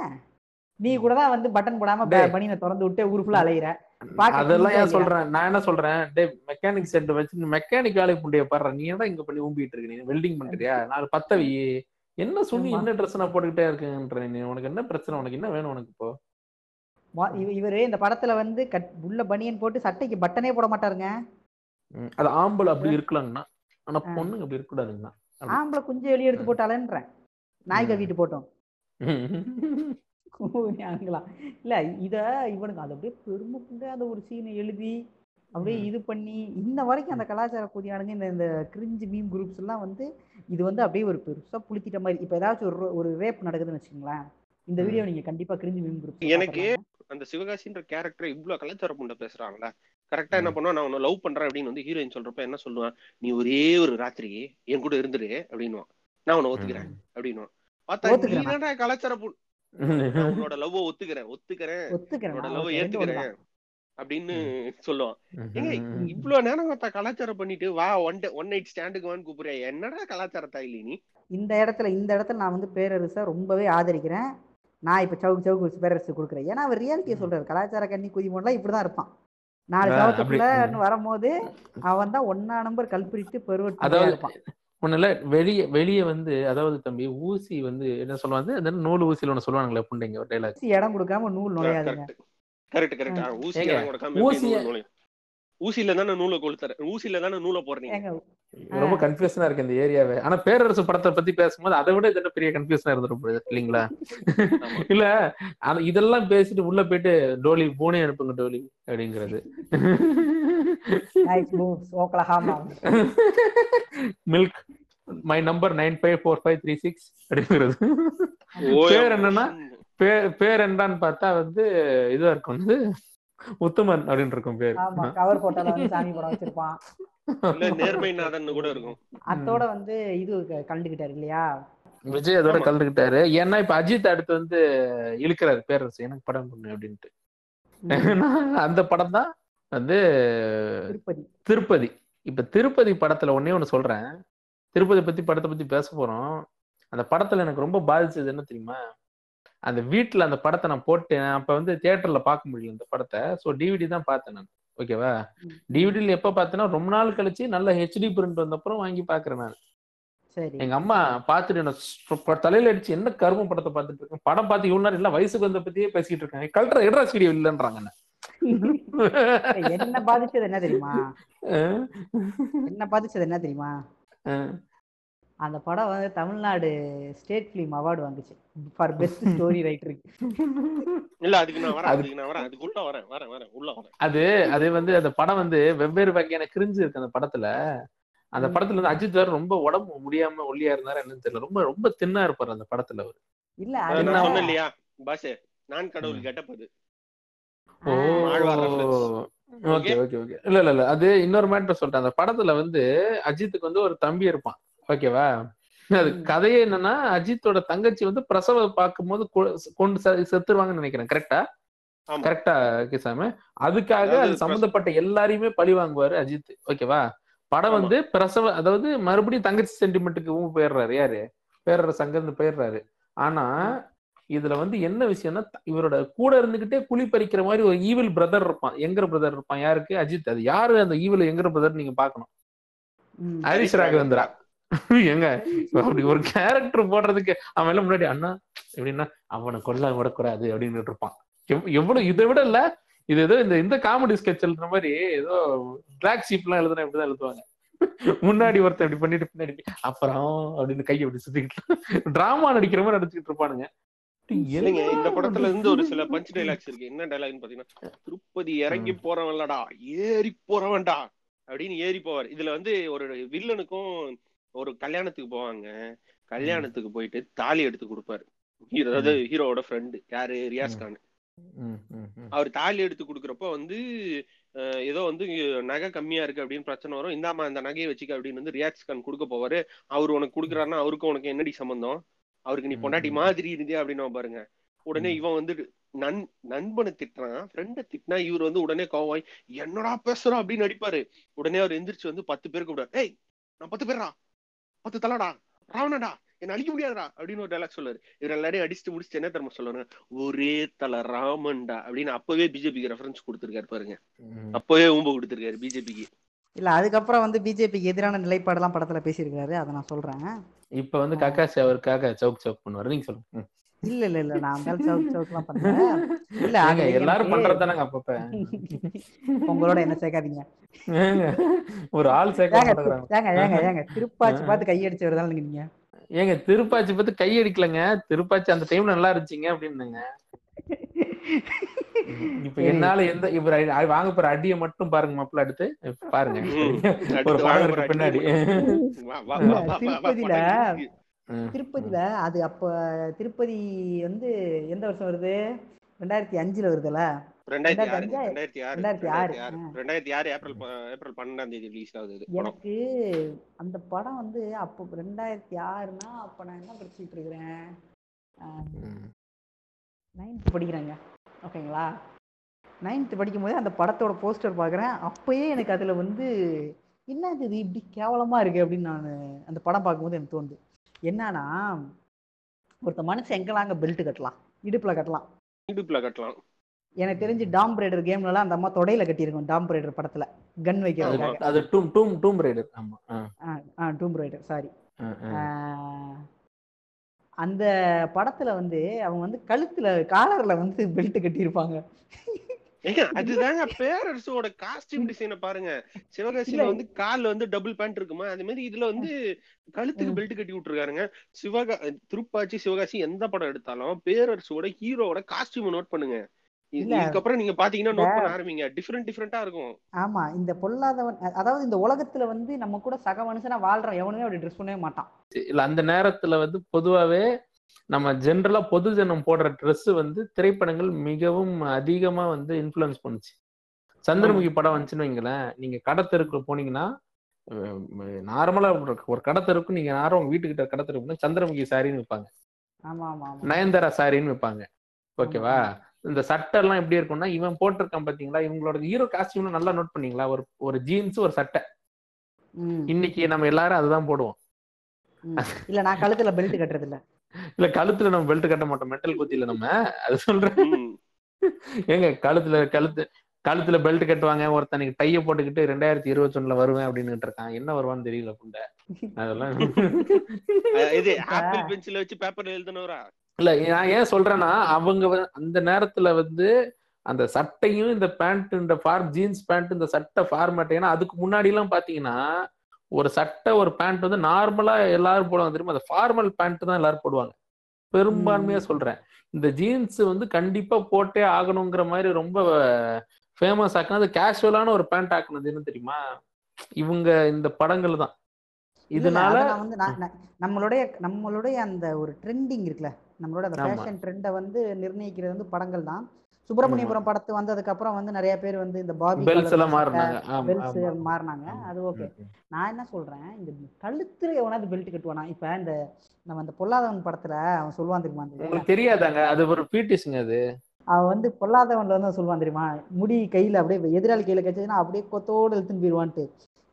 நீ கூட தான் வந்து பட்டன் போடாம. பனியனை திறந்து விட்டு ஊர் ஃபுல்லா அலையிற. அதெல்லாம் ஏன் சொல்றேன்? நான் என்ன சொல்றேன்? டே மெக்கானிக் செட் வச்சு மெக்கானிக் வேலை புண்டிய பாடுற நீ ஏன்டா இங்க பண்ணி ஊம்பிட்டு இருக்க? நீ வெல்டிங் பண்றியா? நாலு பத்தவி. என்ன சொல்லி. என்ன ட்ரெஸ் நான் போட்டுக்கிட்டே இருக்குன்ற நீ. உனக்கு என்ன பிரச்சனை? உனக்கு என்ன வேணும் உனக்கு இப்போ? இவரு இந்த படத்துல வந்து கட் உள்ள பனியன் போட்டு சட்டைக்கு பட்டனே போட மாட்டாருங்க. அது ஆம்பளை அப்படி இருக்கலாங்கண்ணா. ஆனா. பொண்ணுங்க அப்படி இருக்கக்கூடாதுங்கண்ணா. ஆம்பளை குஞ்சு வெளியே எடுத்து போட்டாலன்றேன் நாய். கவிட்டு போட்டோம். இல்ல இத இவனுக்கு அது அப்படியே பெருமை கொண்டு அந்த ஒரு சீனை எழுதி அப்படியே. இது பண்ணி இன்ன வரைக்கும் அந்த கலாச்சார புதியானுங்க இந்த இந்த கிரிஞ்சு மீம் குரூப்ஸ் எல்லாம் வந்து இது வந்து அப்படியே ஒரு பெருசா புளுத்திட்ட மாதிரி இப்ப ஏதாச்சும் ஒரு ஒரு ரேப் நடக்குதுன்னு வச்சுக்கோங்களேன் இந்த. வீடியோ நீங்க கண்டிப்பா கிரிஞ்சு மீம் குரூப் எனக்கு அந்த சிவகாசின்ற கேரக்டர் இவ்வளவு கலாச்சார புண்டை பேசுறாங்களா கரெக்டா என்ன பண்ணுவான் நான் உன்னை லவ் பண்றேன் அப்படின்னு வந்து ஹீரோயின் சொல்றப்ப என்ன சொல்லுவான் நீ ஒரே ஒரு ராத்திரி என் கூட இருந்துரு அப்படின்னுவான் நான் உன்னை ஒத்துக்கிறேன் அப்படின்னுவான் பார்த்தா கலாச்சார புண்- உன்னோட லவ் ஒத்துக்கிறேன். ஒத்துக்கிறேன். ஒத்துக்கிறேன் உன்னோட லவ் ஏத்துக்கிறேன். அப்படின்னு சொல்லுவான். ஏங்க. இவ்வளவு நேரம் பார்த்தா கலாச்சாரம் பண்ணிட்டு வா ஒன் டே ஒன் நைட் ஸ்டாண்டுக்கு வான்னு கூப்பிடுறியா? என்னடா கலாச்சாரத்தா இல்ல நீ? இந்த இடத்துல இந்த இடத்துல நான் வந்து பேரரசை ரொம்பவே ஆதரிக்கிறேன். நான் இப்ப சவுக்கு சவுக்கு பேரரசு கொடுக்குறேன். ஏன்னா அவர் ரியாலிட்டியை. சொல்றாரு. கலாச்சார கண்ணி குதிமோன்லாம் இப்படிதான் இருப்பான். நாலு சவத்துக்குள்ள வரும்போது அவன் தான் ஒன்னா நம்பர் கல்பிரிட்டு பெருவட்டு அதாவது இருப்பான் ஒண்ணுல வெளிய வெளிய வந்து அதாவது தம்பி ஊசி வந்து என்ன சொல்லுவாங்க அந்த நூல் ஊசியில ஒண்ணு சொல்லுவாங்களே புண்டைங்க ஒரு டைலாக் ஊசி இடம் கொடுக்காம நூல் நுழையாதுங்க. கரெக்ட் கரெக்ட் கரெக்ட் ஊசி ஊசியில தானே நூலை கொளுத்துற ஊசியில தானே நூலை போடுறீங்க ரொம்ப கன்ஃபியூஷனா இருக்கு இந்த ஏரியாவே ஆனா பேரரசு படத்தை பத்தி பேசும்போது அதை விட இது என்ன பெரிய கன்ஃபியூஷனா போகுது இல்லைங்களா. இல்ல இதெல்லாம் பேசிட்டு உள்ள போயிட்டு டோலி பூனே அனுப்புங்க டோலி அப்படிங்கிறது. Milk my number nine five four five three six அப்படிங்கிறது. ஓ, பேர் என்னன்னா? பேர் பேர் என்னன்னு பார்த்தா வந்து இதுவா இருக்கும் வந்து உத்தமன் அப்படின்னு இருக்கும் பேர். ஆமா கவர் போட்டோல வந்து சாமி படம் வச்சிருப்பான். இல்ல நேர்மைநாதன் கூட இருக்கும். அத்தோட வந்து இது க- கலந்துக்கிட்டாரு இல்லையா? விஜய் அதோட ஆமா. கலந்துக்கிட்டாரு ஏன்னா இப்ப அஜித் அடுத்து வந்து இழுக்கிறாரு பேரரசு. எனக்கு படம் பண்ணு அப்படின்ட்டு. அந்த படம் தான் வந்து திருப்பதி. திருப்பதி. இப்ப திருப்பதி படத்துல ஒண்ணே ஒண்ணு சொல்றேன். திருப்பதி பத்தி படத்தை பத்தி பேச போறோம். அந்த படத்துல எனக்கு ரொம்ப பாதிச்சது என்ன தெரியுமா? அந்த வீட்டுல அந்த படத்தை நான் போட்டேன். அப்ப வந்து தியேட்டர்ல பார்க்க முடியல இந்த படத்தை. சோ டிவிடி தான் பார்த்தேன் நான். ஓகேவா? ம். டிவிடில எப்ப பார்த்தேன்னா ரொம்ப நாள் கழிச்சு நல்ல ஹெச்டி பிரிண்ட் வந்தப்புறம் வாங்கி பாக்குறேன் நான். சரி. எங்க அம்மா பார்த்துட்டு என்ன தலையில அடிச்சு என்ன கரும படத்தை பார்த்துட்டு இருக்கேன்? படம் பார்த்து இவ்வளவு இல்ல வயசுக்கு வந்த பத்தியே பேசிட்டு இருக்காங்க கல்ற எட்ரா வீடியோ இல்லைன்றாங்க என்ன. பாதிச்சது என்ன தெரியுமா? என்ன பாதிச்சது என்ன தெரியுமா? அந்த படம் வந்து தமிழ்நாடு ஸ்டேட் ஃபிலிம் அவார்டு வாங்குச்சு. ஃபார் பெஸ்ட் ஸ்டோரி ரைட்டருக்கு இல்ல அதுக்கு நான் வரேன் அது- அதுக்கு நான் வரேன் அதுக்கு உள்ள வரேன் வரேன் வரேன் உள்ள வரேன். அது அது வந்து அந்த படம் வந்து வெவ்வேறு வகையான கிரிஞ்சு இருக்கு அந்த படத்துல. அந்த. படத்துல வந்து அஜித் வேற ரொம்ப உடம்பு முடியாம ஒல்லியா இருந்தாரு என்னன்னு தெரியல. ரொம்ப ரொம்ப தின்னா இருப்பாரு அந்த படத்துல அவரு. இல்ல அது என்ன? நான். சொன்னேன் இல்லையா பாசே நான் கடவுள் கெட்டப்பது. ஓ. Okay okay okay. இல்ல இல்ல இல்ல அது இன்னொரு மேட்டர் சொல்லிட்டேன் அந்த படத்துல வந்து அஜித்துக்கு வந்து ஒரு தம்பி இருப்பான். ஓகேவா? அது. கதையே என்னன்னா அஜித்தோட தங்கச்சி வந்து பிரசவ பார்க்கும்போது கொண்டு செத்துருவாங்கன்னு நினைக்கிறேன். கரெக்டா. கரெக்டா கிசாம அதுக்காக அது சம்பந்தப்பட்ட எல்லாரையுமே பழி வாங்குவாரு அஜித். ஓகேவா? படம். வந்து பிரசவ அதாவது மறுபடியும் தங்கச்சி சென்டிமெண்ட்டுக்கு போயிடுறாரு. யாரு? பேரரசு அங்கிருந்து போயிடுறாரு. ஆனா இதுல வந்து என்ன விஷயம்னா இவரோட கூட இருந்துகிட்டே குழி பறிக்கிற மாதிரி ஒரு ஈவில் பிரதர் இருப்பான். எங்கர் பிரதர் இருப்பான். யாருக்கு? அஜித். அது யாரு? அந்த ஈவில் எங்கர் பிரதர் நீங்க பாக்கணும். ஹரிஷ் ராகவேந்திரா. எங்க அப்படி ஒரு கேரக்டர் போடுறதுக்கு அவன் எல்லாம் முன்னாடி அண்ணா எப்படின்னா அவனை கொல்ல விடக்கூடாது அப்படின்னு இருப்பான் எவ்- எவ்வளவு இதை விட இல்ல இது ஏதோ இந்த இந்த காமெடி ஸ்கெட்ச் எழுதுற மாதிரி ஏதோ பிளாக் ஷீப் எல்லாம் எழுதுனா இப்படிதான் எழுதுவாங்க. முன்னாடி ஒருத்தன் இப்படி பண்ணிட்டு பின்னாடி அப்புறம் அப்படின்னு கையை அப்படி சுத்திக்கிட்டு டிராமா நடிக்கிற மாதிரி நடிச்சுக்கிட்டு இருப்பானுங்க. இல்லைங்க இந்த படத்துல இருந்து ஒரு சில பஞ்ச் டைலாக்ஸ் இருக்கு. என்ன டைலாக்னு பாத்தீங்கன்னா திருப்பதி இறங்கி போறவன்லடா ஏறி போறவன்டா அப்படின்னு ஏறி போவார். இதுல வந்து ஒரு வில்லனுக்கும் ஒரு கல்யாணத்துக்கு போவாங்க. கல்யாணத்துக்கு போயிட்டு தாலி எடுத்து கொடுப்பாரு. ஹீரோ அதாவது ஹீரோவோட ஃப்ரெண்டு யாரு? ரியாஸ் கான். அவர் தாலி எடுத்து கொடுக்குறப்ப வந்து ஏதோ வந்து நகை கம்மியா இருக்கு அப்படின்னு பிரச்சனை வரும். இந்தாமா அந்த நகையை வச்சுக்க அப்படின்னு வந்து ரியாக்ஸ் கான் கொடுக்க போவாரு. அவர் உனக்கு கொடுக்குறாருன்னா அவருக்கும் உனக்கு என்னடி சம்பந்தம்? அவருக்கு நீ பொண்டாட்டி. மாதிரி இருந்தே அப்படின்னு பாருங்க. உடனே. இவன் வந்து நன் நண்பனை திட்டுறான். ஃப்ரெண்டை திட்டினா இவர் வந்து உடனே கோவாய் என்னடா பேசுறா? அப்படின்னு அடிப்பாரு. உடனே அவர் எந்திரிச்சு வந்து பத்து பேருக்கு விட ஏய் நான் பத்து பேர்டா பத்து தலைடா ராவணடா என்ன அழிக்க முடியாதுடா அப்படின்னு ஒரு டைலாக் சொல்லுவாரு. இவர் எல்லாரையும் அடிச்சுட்டு முடிச்சுட்டு என்ன தெரியுமா சொல்லுவாங்க ஒரே தலை ராமன்டா அப்படின்னு அப்பவே பிஜேபிக்கு ரெஃபரன்ஸ் கொடுத்திருக்காரு பாருங்க. அப்பவே ஊம்ப கொடுத்திருக்காரு பிஜேபிக்கு. இல்ல அதுக்கப்புறம் வந்து பிஜேபிக்கு எதிரான நிலைப்பாடெல்லாம் படத்துல பேசியிருக்காரு அதை நான் சொல்றேன். இப்ப வந்து கக்காசி அவருக்காக சவுக் சவுக் பண்ணுவாரு. நீங்க சொல்லுங்க. இல்ல இல்ல இல்ல. நான் அந்த சவுக் சவுக்லாம் பண்ணல இல்ல அது எல்லாரும் பண்றதுதானங்க அப்பப்ப உங்களோட என்ன சேர்க்காதீங்க. ஒரு ஆள் சேர்க்க ஏங்க ஏங்க ஏங்க திருப்பாச்சி பார்த்து கையடிச்சு வருதாங்க நீங்க? ஏங்க திருப்பாச்சி பத்தி கை அடிக்கலங்க திருப்பாச்சி அந்த டைம்ல நல்லா இருந்துச்சுங்க அப்படின்னுங்க. இப்ப. என்னால எந்த இவர் வாங்க போற அடிய மட்டும் பாருங்க மாப்பிள்ள அடுத்து. பாருங்க. ஒரு பின்னாடி. திருப்பதியில அது அப்ப திருப்பதி வந்து எந்த வருஷம் வருது? ரெண்டாயிரத்தி அஞ்சுல படம். எனக்கு அந்த படம் வந்து அப்போ ரெண்டாயிரத்தி ஆறுனா அப்ப நான் என்ன படிச்சுட்டு இருக்கிறேன். நைன்த் படிக்கிறேங்க. ஓகேங்களா? நைன்த் படிக்கும் போதே அந்த படத்தோட போஸ்டர் பார்க்குறேன். அப்பயே எனக்கு அதில் வந்து என்னது இது இப்படி கேவலமாக இருக்கு? அப்படின்னு நான் அந்த படம் பார்க்கும்போது எனக்கு தோணுது. என்னன்னா ஒருத்த மனுஷன் எங்கெல்லாம் அங்கே பெல்ட் கட்டலாம்? இடுப்பில் கட்டலாம். இடுப்புல கட்டலாம். எனக்கு தெரிஞ்சு டாம் பிரேடர் கேம்லலாம் அந்த அம்மா தொடையில கட்டியிருக்கும் டாம் பிரேடர் படத்துல. கன் அது வைக்கிறதுக்காக அது டூம் டூம் டூம் ரைடர் ஆமா. டூம் பிரேடர் சாரி. அந்த படத்துல வந்து அவங்க வந்து கழுத்துல காலர்ல வந்து பெல்ட் கட்டியிருப்பாங்க. அதுதாங்க பேரரசோட காஸ்டியூம் டிசைனை பாருங்க. சிவகாசியில. வந்து கால்ல வந்து டபுள் பேண்ட் இருக்குமா? அது மாதிரி இதுல வந்து கழுத்துக்கு. பெல்ட் கட்டி விட்டுருக்காருங்க. சிவகா திருப்பாச்சி சிவகாசி எந்த படம் எடுத்தாலும் பேரரசோட ஹீரோவோட காஸ்டியூம் நோட் பண்ணுங்க. இதுக்கப்புறம் நீங்க பாத்தீங்கன்னா நோட் பண்ண ஆரம்பிங்க. டிஃப்ரெண்ட் டிஃப்ரெண்டா இருக்கும். ஆமா இந்த பொல்லாதவன் அதாவது இந்த உலகத்துல வந்து நம்ம கூட சக மனுஷனா வாழ்ற எவனுமே அப்படி ட்ரெஸ் பண்ணவே மாட்டான். இல்ல அந்த நேரத்துல வந்து பொதுவாவே நம்ம ஜென்ரலா பொது ஜனம் போடுற Dress வந்து திரைப்படங்கள் மிகவும் அதிகமா வந்து இன்ஃப்ளூயன்ஸ் பண்ணுச்சு. சந்திரமுகி படம் வந்துச்சுன்னு வைங்களேன் நீங்க கடத்தெருக்கு போனீங்கன்னா நார்மலா ஒரு கடத்தெருக்கு நீங்க யாரும் உங்க வீட்டுக்கிட்ட கடத்தெருக்கு சந்திரமுகி சாரின்னு விற்பாங்க ஆமா நயன்தாரா சாரின்னு விற்பாங்க ஓகேவா இந்த சட்டை எல்லாம் எப்படி இருக்கும்னா இவன் போட்டிருக்கான் பாத்தீங்களா இவங்களோட ஹீரோ காஸ்டியூம்ல நல்லா நோட் பண்ணீங்களா? ஒரு ஒரு ஜீன்ஸ் ஒரு சட்டை. இன்னைக்கு நம்ம எல்லாரும் அதுதான் போடுவோம். இல்ல நான் கழுத்துல பெல்ட் கட்டுறது இல்ல இல்ல கழுத்துல நம்ம பெல்ட் கட்ட மாட்டோம் மெட்டல் குத்தியில நம்ம. அது சொல்றேன். ஏங்க கழுத்துல கழுத்து கழுத்துல பெல்ட் கட்டுவாங்க. ஒருத்தனுக்கு டைய போட்டுக்கிட்டு ரெண்டாயிரத்தி இருபத்தி ஒண்ணுல வருவேன் அப்படின்னு இருக்கான். என்ன வருவான்னு தெரியல புண்டை. அதெல்லாம் இது ஆப்பிள் பென்சில் வச்சு பேப்பர்ல எழுதுனவரா இல்ல நான் ஏன் சொல்றேன்னா அவங்க அந்த நேரத்துல வந்து அந்த சட்டையும் இந்த பேண்ட் இந்த ஃபார் ஜீன்ஸ் பேண்ட் இந்த சட்டை ஃபார்மேட் ஏன்னா அதுக்கு முன்னாடி எல்லாம் பாத்தீங்கன்னா ஒரு சட்டை ஒரு பேண்ட் வந்து நார்மலா எல்லாரும் போடுவாங்க. தெரியுமா? அந்த ஃபார்மல் பேண்ட் தான் எல்லாரும் போடுவாங்க. பெரும்பான்மையா சொல்றேன். இந்த ஜீன்ஸ் வந்து கண்டிப்பா போட்டே ஆகணுங்கிற மாதிரி ரொம்ப ஃபேமஸ் ஆக்குனது கேஷுவலான ஒரு பேண்ட் ஆக்குனது என்ன தெரியுமா? இவங்க இந்த படங்கள் தான். இதனால வந்து நம்மளுடைய நம்மளுடைய அந்த ஒரு ட்ரெண்டிங் இருக்குல்ல. நம்மளோட அந்த. ஃபேஷன் ட்ரெண்டை வந்து நிர்ணயிக்கிறது வந்து படங்கள் தான். சுப்பிரமணியபுரம் படத்து வந்ததுக்கு அப்புறம் வந்து நிறைய பேர் வந்து இந்த பாபி பெல்ஸ் எல்லாம் மாறினாங்க. அது ஓகே. நான் என்ன சொல்றேன்? இந்த கழுத்துல எவனாவது பெல்ட் கட்டுவானா? இப்ப இந்த நம்ம அந்த பொல்லாதவன் படத்துல அவன் சொல்லுவான் தெரியுமா உங்களுக்கு தெரியாதாங்க? அது ஒரு பீட்டிஸ்ங்க அது. அவன் வந்து பொல்லாதவன்ல வந்து சொல்லுவான் தெரியுமா? முடி கையில அப்படியே எதிராளி கையில கச்சதுன்னா அப்படியே கொத்தோடு இழுத்துன்னு போயிடுவான்ட்டு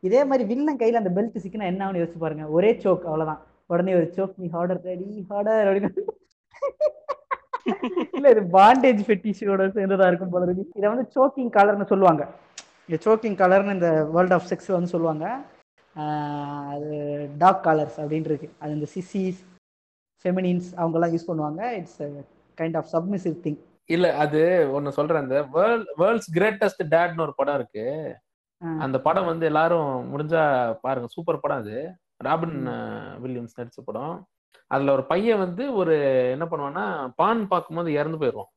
இதே மாதிரி வில்லன் கையில அந்த பெல்ட் சிக்கினா என்ன ஆகும்னு யோசிச்சு பாருங்க. ஒரே சோக் அவ்வளவுதான். உடனே ஒரு சோக் நீ ஹார்டர் ரெடி ஹார்டர் அப்படின்னு. இல்ல இது பாண்டேஜ் ஃபெட்டிஷோட சேர்ந்ததா இருக்கும் போல இருக்கு. இதை வந்து சோக்கிங் கலர்னு சொல்லுவாங்க. இந்த சோக்கிங் கலர்னு இந்த வேர்ல்ட் ஆஃப் செக்ஸ் வந்து சொல்லுவாங்க. அது டாக் கலர்ஸ் அப்படின்னு இருக்கு. அது இந்த சிசிஸ் ஃபெமினின்ஸ் அவங்கெல்லாம் யூஸ் பண்ணுவாங்க. It's kind of submissive thing இல்ல அது ஒன்னு சொல்றேன். அந்த வேர்ல்ட் வேர்ல்ட்ஸ் கிரேட்டஸ்ட் டேட்னு ஒரு படம் இருக்கு. அந்த படம் வந்து எல்லாரும் முடிஞ்சா பாருங்க. சூப்பர் படம் அது. ராபின் வில்லியம்ஸ் நடிச்ச படம். அதுல ஒரு பையன் வந்து ஒரு என்ன பண்ணுவான்னா பான் பார்க்கும்போது இறந்து போயிடுவான்.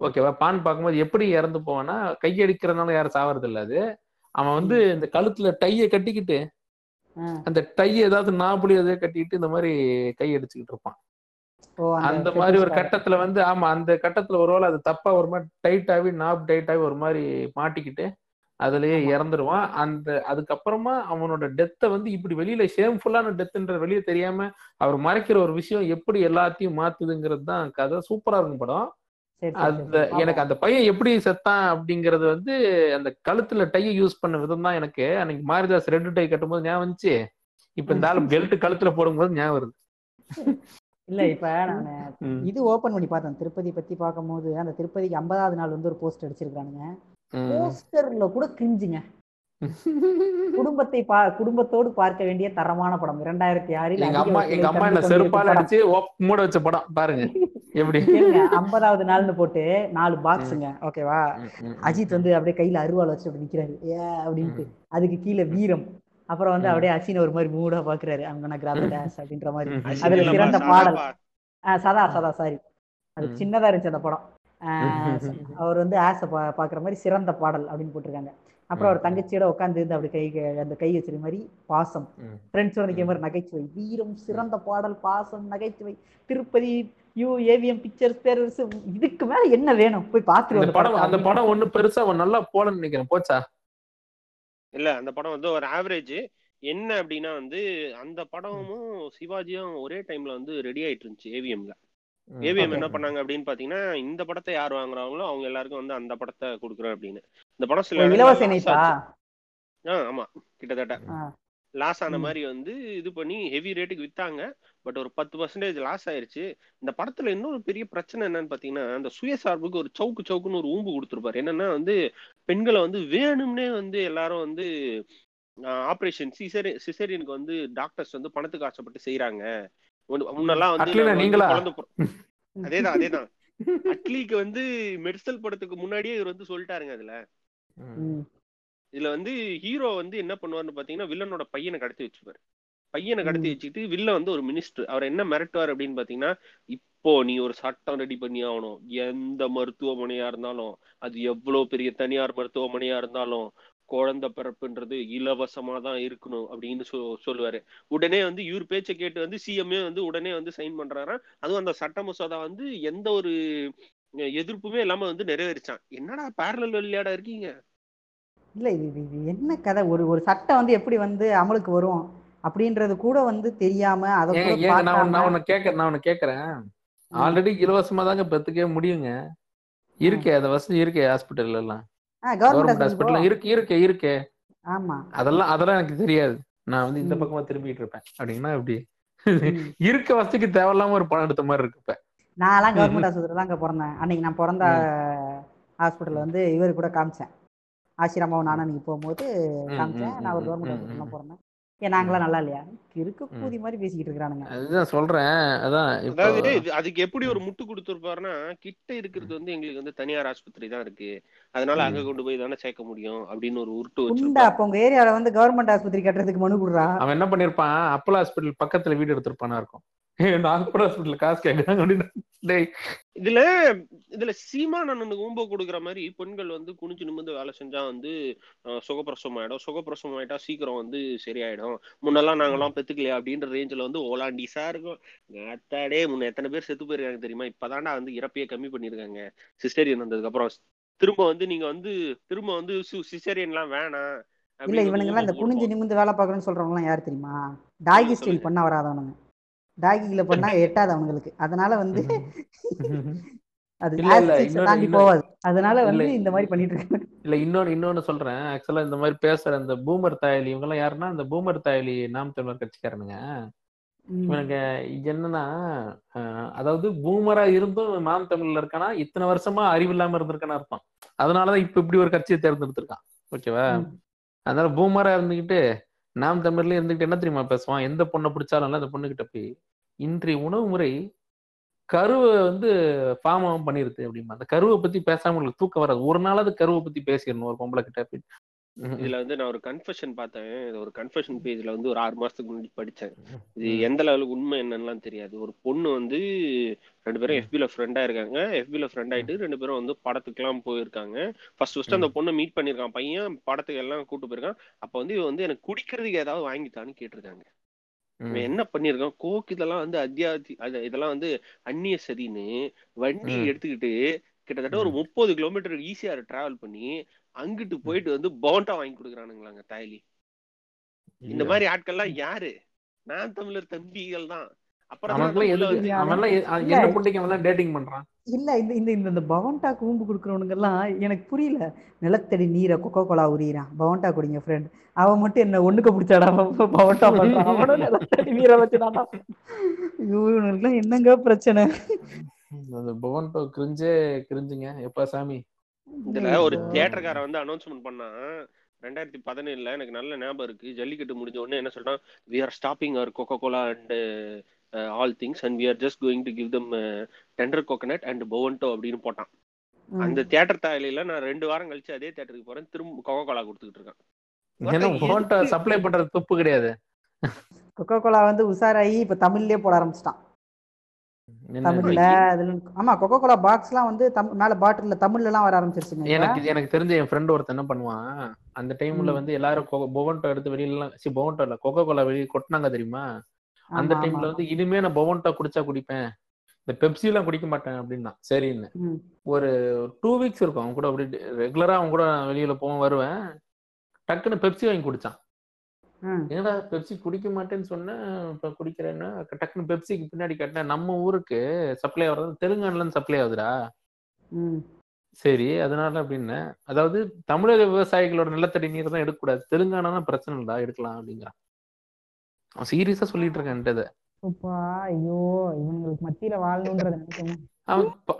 ஓகேவா? பான் பார்க்கும்போது எப்படி இறந்து போவான்னா கையடிக்கிறதுனால யாரும் சாவறது இல்ல அது. அவன் வந்து இந்த கழுத்துல டைய கட்டிக்கிட்டு. அந்த டைய ஏதாவது நாபுலி எதையோ கட்டிக்கிட்டு இந்த மாதிரி கை அடிச்சுக்கிட்டு இருப்பான். அந்த மாதிரி ஒரு கட்டத்துல வந்து ஆமா அந்த கட்டத்துல ஒரு வேளை அது தப்பா ஒரு மாதிரி டைட் ஆகி நாப் டைட் ஆகி ஒரு மாதிரி மாட்டிக்கிட்டு அதுலயே. இறந்துருவான் அந்த அதுக்கப்புறமா அவனோட டெத்தை வந்து இப்படி வெளியில ஷேம்ஃபுல்லான டெத்துன்ற வெளியே தெரியாம அவர் மறைக்கிற ஒரு விஷயம் எப்படி எல்லாத்தையும் மாத்துதுங்கிறது தான் கதை சூப்பரா இருக்கும் படம் அந்த. எனக்கு. அந்த பையன் எப்படி செத்தான் அப்படிங்கறது வந்து அந்த கழுத்துல டைய யூஸ் பண்ண விதம் தான் எனக்கு அன்னைக்கு மாரிதாஸ் ரெட் டை கட்டும்போது ஞாபகம் வந்துச்சு இப்ப இந்த ஆளு பெல்ட் கழுத்துல போடும்போது ஞாபகம் வருது இல்ல இப்ப நானு. இது ஓபன் பண்ணி பார்த்தேன் திருப்பதி பத்தி பார்க்கும்போது அந்த திருப்பதிக்கு ஐம்பதாவது நாள் வந்து ஒரு போஸ்ட் அடிச்சிருக்கானுங்க. போஸ்டர்ல கூட கிரிஞ்சுங்க குடும்பத்தை பா குடும்பத்தோடு பார்க்க வேண்டிய தரமான படம். இரண்டாயிரத்தி ஆறில் எங்க அம்மா எங்க அம்மா என்ன செருப்பால அடிச்சு மூட வச்ச படம். பாருங்க. எப்படி. ஐம்பதாவது நாள்னு போட்டு நாலு பாக்ஸுங்க ஓகேவா? அஜித் வந்து அப்படியே கையில அருவாள் வச்சு அப்படி நிக்கிறாரு. ஏ அப்படின்ட்டு. அதுக்கு கீழே வீரம். அப்புறம் வந்து. அப்படியே அசின ஒரு மாதிரி மூடா பாக்குறாரு. அவங்க நான் கிராப் டான்ஸ் அப்படின்ற மாதிரி. அதுல சிறந்த. பாடல். சதா சதா சாரி. அது. சின்னதா இருந்துச்சு அந்த படம். அவர் வந்து ஆசை பா பாக்குற மாதிரி சிறந்த பாடல் அப்படின்னு போட்டிருக்காங்க. அப்புறம் அவர். தங்கச்சியோட உட்காந்து இருந்து அப்படி கை அந்த கை வச்சிருக்க மாதிரி பாசம். ஃப்ரெண்ட்ஸோட நிக்கிற மாதிரி நகைச்சுவை. வீரம் சிறந்த பாடல் பாசம் நகைச்சுவை. Tirupati you AVM Pictures Perarasu இதுக்கு மேல என்ன வேணும்? போய் பாத்துட்டு அந்த படம் அந்த படம் ஒண்ணு பெருசா நல்லா போலன்னு நினைக்கிறேன். போச்சா? இல்ல அந்த படம் வந்து ஒரு ஆவரேஜ் என்ன அப்படின்னா வந்து அந்த படமும் சிவாஜியும் ஒரே டைம்ல வந்து ரெடி ஆயிட்டு இருந்துச்சு ஏவிஎம்ல. ஏவிஎம். என்ன பண்ணாங்க அப்படின்னு பாத்தீங்கன்னா இந்த படத்தை யார் வாங்குறாங்களோ அவங்க எல்லாருக்கும் வந்து அந்த படத்தை கொடுக்குறோம் அப்படின்னு இந்த படம் சில இலவச loss இணைப்பா ஆச்சு. ஆ, ஆமா கிட்டத்தட்ட. லாஸ் ஆன. மாதிரி வந்து இது பண்ணி ஹெவி ரேட்டுக்கு வித்தாங்க பட் ஒரு பத்து பர்சன்டேஜ் லாஸ் ஆயிருச்சு இந்த படத்துல இன்னொரு பெரிய பிரச்சனை என்னன்னு பாத்தீங்கன்னா அந்த சுயசார்புக்கு ஒரு சவுக்கு சவுக்குன்னு ஒரு ஊம்பு கொடுத்துருப்பாரு என்னன்னா வந்து பெண்களை வந்து வேணும்னே வந்து எல்லாரும் வந்து ஆபரேஷன் சிசரி சிசரியனுக்கு வந்து டாக்டர்ஸ் வந்து பணத்துக்கு ஆசைப்பட்டு செய்யறாங்க முன்னெல்லாம் வந்து நீங்களா? அதேதான் அதேதான் அட்லிக்கு வந்து மெடிசல் படத்துக்கு முன்னாடியே இவர் வந்து சொல்லிட்டாருங்க அதுல. இதுல வந்து ஹீரோ வந்து என்ன பண்ணுவாருன்னு பாத்தீங்கன்னா வில்லனோட பையனை கடத்தி வச்சுப்பாரு பையனை கடத்தி. வச்சுட்டு வில்ல வந்து ஒரு மினிஸ்டர் அவர் என்ன மிரட்டுவார் அப்படின்னு பாத்தீங்கன்னா இப்போ நீ ஒரு சட்டம் ரெடி பண்ணி ஆகணும் எந்த மருத்துவமனையா இருந்தாலும் அது எவ்வளவு பெரிய தனியார் மருத்துவமனையா இருந்தாலும் குழந்தை பிறப்புன்றது இலவசமா தான் இருக்கணும் அப்படின்னு சொ சொல்லுவாரு. உடனே வந்து இவர் பேச்சை கேட்டு வந்து சிஎம்ஏ வந்து உடனே வந்து சைன் பண்றாராம் அதுவும் அந்த சட்ட மசோதா வந்து எந்த ஒரு எதிர்ப்புமே இல்லாம வந்து நிறைவேறிச்சான். என்னடா பேரலல் விளையாட இருக்கீங்க? இல்ல இது என்ன கதை? ஒரு ஒரு சட்டம் வந்து எப்படி வந்து அமலுக்கு வரும் அப்படின்றது கூட வந்து தெரியாம அதை நான் ஒண்ணு கேட்க நான் ஒண்ணு கேக்குறேன். ஆல்ரெடி இலவசமா தாங்க பெத்துக்கவே முடியுங்க. இருக்கே அந்த வசதி இருக்கே ஹாஸ்பிட்டல் எல்லாம் கவர்மெண்ட் ஹாஸ்பிட்டல் இருக்கு இருக்கு இருக்கு. ஆமா. அதெல்லாம் அதெல்லாம் எனக்கு தெரியாது. நான் வந்து இந்த. பக்கமா திரும்பிட்டு இருப்பேன். அப்படின்னா அப்படி. இருக்க வசதிக்கு தேவையில்லாம ஒரு பணம் எடுத்த மாதிரி இருக்கு இப்ப. நான்லாம் கவர்மெண்ட் ஆஸ்பத்திரி தான் அங்கே பிறந்தேன். அன்னைக்கு நான் பிறந்த ஹாஸ்பிட்டல் வந்து இவர் கூட காமிச்சேன். ஆசிரமாவும் நானும் அன்னைக்கு போகும்போது காமிச்சேன். நான் ஒரு கவர்மெண்ட் ஹாஸ்பிட்டல். பிறந்தேன். ஏன் நாங்களாம் நல்லா இல்லையா? கிறுக்கு கூதி மாதிரி பேசிக்கிட்டு இருக்கிறானுங்க. அதுதான் சொல்றேன். அதான் அதாவது அதுக்கு எப்படி ஒரு முட்டு கொடுத்துருப்பாருன்னா கிட்ட இருக்கிறது வந்து எங்களுக்கு வந்து தனியார் ஆஸ்பத்திரி தான் இருக்கு. அதனால அங்க கொண்டு போய் தானே சேர்க்க முடியும் அப்படின்னு ஒரு உருட்டு உண்டா வச்சிருப்பாரு. அப்போ உங்க ஏரியால வந்து கவர்மெண்ட் ஆஸ்பத்திரி கட்டுறதுக்கு மனு கொடுறா? அவன் என்ன பண்ணிருப்பான்? அப்போலோ ஹாஸ்பிட்டல் பக்கத்துல வீடு எடுத்திருப்பானா இருக்கும். நான் அப்போலோ ஹாஸ்பிட்டல் காசு கேட்கறாங்க அப்படின்னு இதுல இதுல சீமான் அண்ணனுக்கு ஊம்ப கொடுக்குற மாதிரி பெண்கள் வந்து குனிஞ்சு நிமிர்ந்து வேலை செஞ்சா வந்து சுகப்பிரசவம் ஆயிடும் சுகப்பிரசவம் ஆயிட்டா சீக்கிரம் வந்து சரியாயிடும். முன்னெல்லாம் நாங்கெல்லாம் பெத்துக்கலையா அப்படின்ற ரேஞ்சில் வந்து ஓலாண்டிஸா இருக்கும் அத்தாடே முன்ன எத்தனை பேர் செத்து போயிருக்காங்க தெரியுமா? இப்பதான்டா வந்து இறப்பையே கம்மி பண்ணிருக்காங்க சிஸ்டரியன் வந்ததுக்கு அப்புறம் திரும்ப வந்து நீங்க வந்து திரும்ப வந்து சிஸ்டரியன்லாம் வேணாம் இல்ல இவனுங்க எல்லாம் இந்த குனிஞ்சு. நிமிந்து வேலை பார்க்கணும்னு சொல்றவங்க எல்லாம் யார் தெரியுமா? டாகி ஸ்டைல். பண்ண வராதவனுங்க. டாகில பண்ணா எட்டாது அவங்களுக்கு. அதனால வந்து அது தாண்டி போவாது அதனால வந்து இந்த மாதிரி பண்ணிட்டு இருக்காங்க. இல்ல இன்னொன்னு இன்னொன்னு சொல்றேன். ஆக்சுவலா இந்த மாதிரி பேசுற இந்த பூமர் தாயலி இவங்க எல்லாம் யாருன்னா இந்த பூமர் தாயலி நாம் தமிழர் கட்சிக்காரனுங்க. இவனுக்கு என்னன்னா அதாவது பூமரா இருந்தும் நாம் தமிழ்ல இருக்கானா? இத்தனை வருஷமா அறிவு இல்லாம இருந்திருக்கான்னு அர்த்தம். அதனாலதான் இப்ப இப்படி ஒரு கட்சியை தேர்ந்தெடுத்திருக்கான். ஓகேவா. அதனால பூமரா இருந்துகிட்டு நாம் தமிழ்ல இருந்துகிட்டு என்ன தெரியுமா பேசுவான்? எந்த பொண்ணை பிடிச்சாலும் அந்த பொண்ணுகிட்ட போய் இன்றைய உணவு முறை கருவை வந்து ஃபார்ம் பண்ணிருது அப்படிமா அந்த கருவை பத்தி பேசாம உங்களுக்கு தூக்கம் வராது. ஒரு நாளாவது கருவை பத்தி பேசிடணும் ஒரு பொம்பளை கிட்ட இதுல வந்து நான் ஒரு கன்ஃபெஷன் பார்த்தேன். இது ஒரு கன்ஃபெஷன் பேஜ்ல வந்து ஒரு ஆறு மாசத்துக்கு முன்னாடி படிச்சேன். இது. எந்த லெவலுக்கு உண்மை என்னன்னுலாம் தெரியாது. ஒரு பொண்ணு வந்து ரெண்டு பேரும். எஃபில ஃப்ரெண்டா இருக்காங்க. எஃபில ஃப்ரெண்ட் ஆயிட்டு ரெண்டு பேரும் வந்து படத்துக்குலாம் போயிருக்காங்க. ஃபர்ஸ்ட் ஃபர்ஸ்ட் அந்த பொண்ணை மீட் பண்ணிருக்கான் பையன் படத்துக்கு எல்லாம் கூட்டு போயிருக்கான். அப்ப வந்து இவன் வந்து எனக்கு குடிக்கிறதுக்கு ஏதாவது வாங்கித்தான்னு கேட்டிருக்காங்க. இவன். என்ன பண்ணிருக்கான் கோக் இதெல்லாம் வந்து அத்தியாவசி அது இதெல்லாம் வந்து அந்நிய சதின்னு வண்டி. எடுத்துக்கிட்டு கிட்டத்தட்ட ஒரு முப்பது கிலோமீட்டர் ஈஸியா டிராவல் பண்ணி அங்கிட்டு போயிட்டு வந்து போண்டா வாங்கி கொடுக்குறானுங்களாங்க தாயலி. இந்த மாதிரி ஆட்கள்லாம் யாரு? நான் தமிழர் தம்பிகள் தான். இல்ல. இந்த இந்த இந்த பவன்டா கூம்பு கொடுக்குறவனுங்க எல்லாம் எனக்கு புரியல. நிலத்தடி நீரை கொக்கோ கோலா உரியிறான் பவன்டா குடிங்க ஃப்ரெண்ட் அவன் மட்டும் என்ன ஒண்ணுக்கு பிடிச்சாடா பவன்டா பண்றான். அவனும் நிலத்தடி நீரை வச்சுதான்டா. ஐயோ இவனுக்குலாம் என்னங்க பிரச்சனை? அந்த புவன் டோ கிரிஞ்சே கிரிஞ்சுங்க. எப்பா சாமி? இதுல ஒரு தியேட்டர்காரன் வந்து அனௌன்ஸ்மெண்ட் பண்ணா ரெண்டாயிரத்தி பதினேழுல எனக்கு நல்ல ஞாபகம் இருக்கு. ஜல்லிக்கட்டு முடிஞ்ச உடனே என்ன சொல்றான்? We are stopping our Coca Cola and all things and we are just going to give them tender coconut and Bovonto அப்படின்னு போட்டான். அந்த தியேட்டர் தாயில நான் ரெண்டு வாரம் கழிச்சு அதே தியேட்டருக்கு போறேன். திரும்ப கோகோ கோலா கொடுத்துக்கிட்டு இருக்கான். சப்ளை பண்றது துப்பு கிடையாது. கொக்கோ கோலா வந்து உஷாராயி இப்ப தமிழ்லயே போட ஆரம்பிச்சிட்டான். தமிழ்ல அதுல ஆமா கொக்கோ கோலா பாக்ஸ்லாம் வந்து தம்- மேல பாட்டில்ல தமிழ்ல எல்லாம் வர ஆரம்பிச்சிருச்சுங்க. இப்ப. எனக்கு எனக்கு தெரிஞ்ச என் ஃப்ரெண்ட் ஒருத்தன் என்ன பண்ணுவான் அந்த டைம்ல. வந்து எல்லாரும் பொவன்டோ எடுத்து வெளியில சி பொவன்டோ இல்ல கொக்கோ கோலா வெளியே கொட்டினாங்க தெரியுமா? அந்த டைம்ல. வந்து இனிமே நான் பொவன்டோ குடிச்சா குடிப்பேன். இந்த பெப்சி எல்லாம் குடிக்க மாட்டேன் அப்படின்னா. சரின்னு. ஒரு டூ வீக்ஸ் இருக்கும். அவன் கூட அப்படி ரெகுலரா அவன் கூட வெளியில போவேன் வருவேன். டக்குன்னு பெப்சி வாங்கி குடிச்சான். என்னடா பெப்சி குடிக்க மாட்டேன்னு சொன்னேன் இப்ப குடிக்கிறேன்னா. டக்குன்னு பெப்சிக்கு பின்னாடி கட்டினேன். நம்ம ஊருக்கு சப்ளை ஆகுறது தெலுங்கானால இருந்து சப்ளை ஆகுதுடா. சரி அதனால அப்படின்னு அதாவது தமிழக விவசாயிகளோட நிலத்தடி நீர் தான் எடுக்கக்கூடாது. தெலுங்கானா பிரச்சனை இல்லடா எடுக்கலாம் அப்படிங்கிறான். சீரியஸா சொல்லிட்டு இருக்கான் இதை. அப்பா ஐயோ இவங்களுக்கு மத்தியில வாழணுன்றத நினைக்கணும்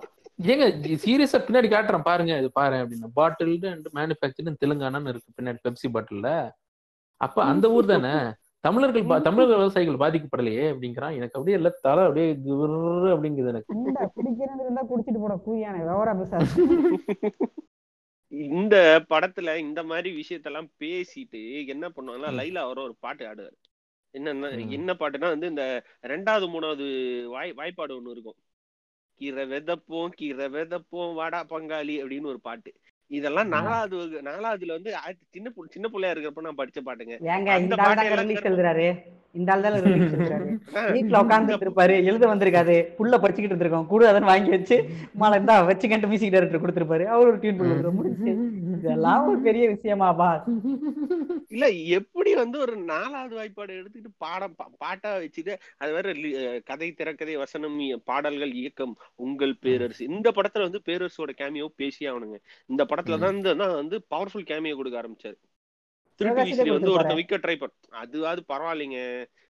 ஏங்க சீரியஸா பின்னாடி காட்டுறான். பாருங்க இது பாரு அப்படின்னு. பாட்டில்டு அண்ட் மேனுஃபேக்சர் தெலுங்கானான்னு இருக்கு. பின்னாடி பெப்சி பாட்டில்ல அப்ப அந்த ஊர் தானே? தமிழர்கள் பா- தமிழக விவசாயிகள் பாதிக்கப்படலையே அப்படிங்கிறான். எனக்கு அப்படியே இல்ல தலை அப்படியே கிரு அப்படிங்குது எனக்கு. இருந்தா குடிச்சிட்டு போட கூயானே இந்த படத்துல இந்த மாதிரி விஷயத்தெல்லாம் பேசிட்டு என்ன பண்ணுவாங்கன்னா. லைலா வர ஒரு பாட்டு ஆடுவார். என்னன்னா. என்ன பாட்டுனா வந்து இந்த ரெண்டாவது மூணாவது வாய் வாய்ப்பாடு ஒண்ணு இருக்கும். கீரை வெதப்போம் கீரை வெதப்போம் வாடா பங்காளி அப்படின்னு ஒரு பாட்டு. இதெல்லாம். நாலாவது நாலாவதுல வந்து சின்ன சின்ன பிள்ளையா இருக்கிறப்ப நான் படிச்ச பாட்டுங்க. இந்த பாட்டு இந்த ஆள் தான் வீட்டுல உட்காந்துட்டு இருப்பாரு. எழுத வந்திருக்காது புள்ள படிச்சுக்கிட்டு இருந்திருக்கோம். கூட அதன் வாங்கி வச்சு மாலை இருந்தா வச்சுக்கிட்டு மியூசிக் டைரக்டர் கொடுத்திருப்பாரு. அவர் ஒரு டியூன் பண்ணி முடிச்சு இதெல்லாம் ஒரு பெரிய விஷயமாப்பா இல்ல எப்படி வந்து ஒரு நாலாவது வாய்ப்பாடு எடுத்துக்கிட்டு பாடம் பா- பாட்டா வச்சுட்டு அது வேற கதை திரைக்கதை வசனம் பாடல்கள் இயக்கம் உங்கள் பேரரசு இந்த படத்துல வந்து பேரரசோட கேமியோ பேசி ஆகணுங்க இந்த படத்துல தான் இந்த தான் வந்து பவர்ஃபுல் கேமியோ கொடுக்க ஆரம்பிச்சாரு திருட்டு விசிறி வந்து ஒருத்தன் கொடுத்திருப்பாரு. விக்க ட்ரை பண்ண அதுவாது பரவாயில்லைங்க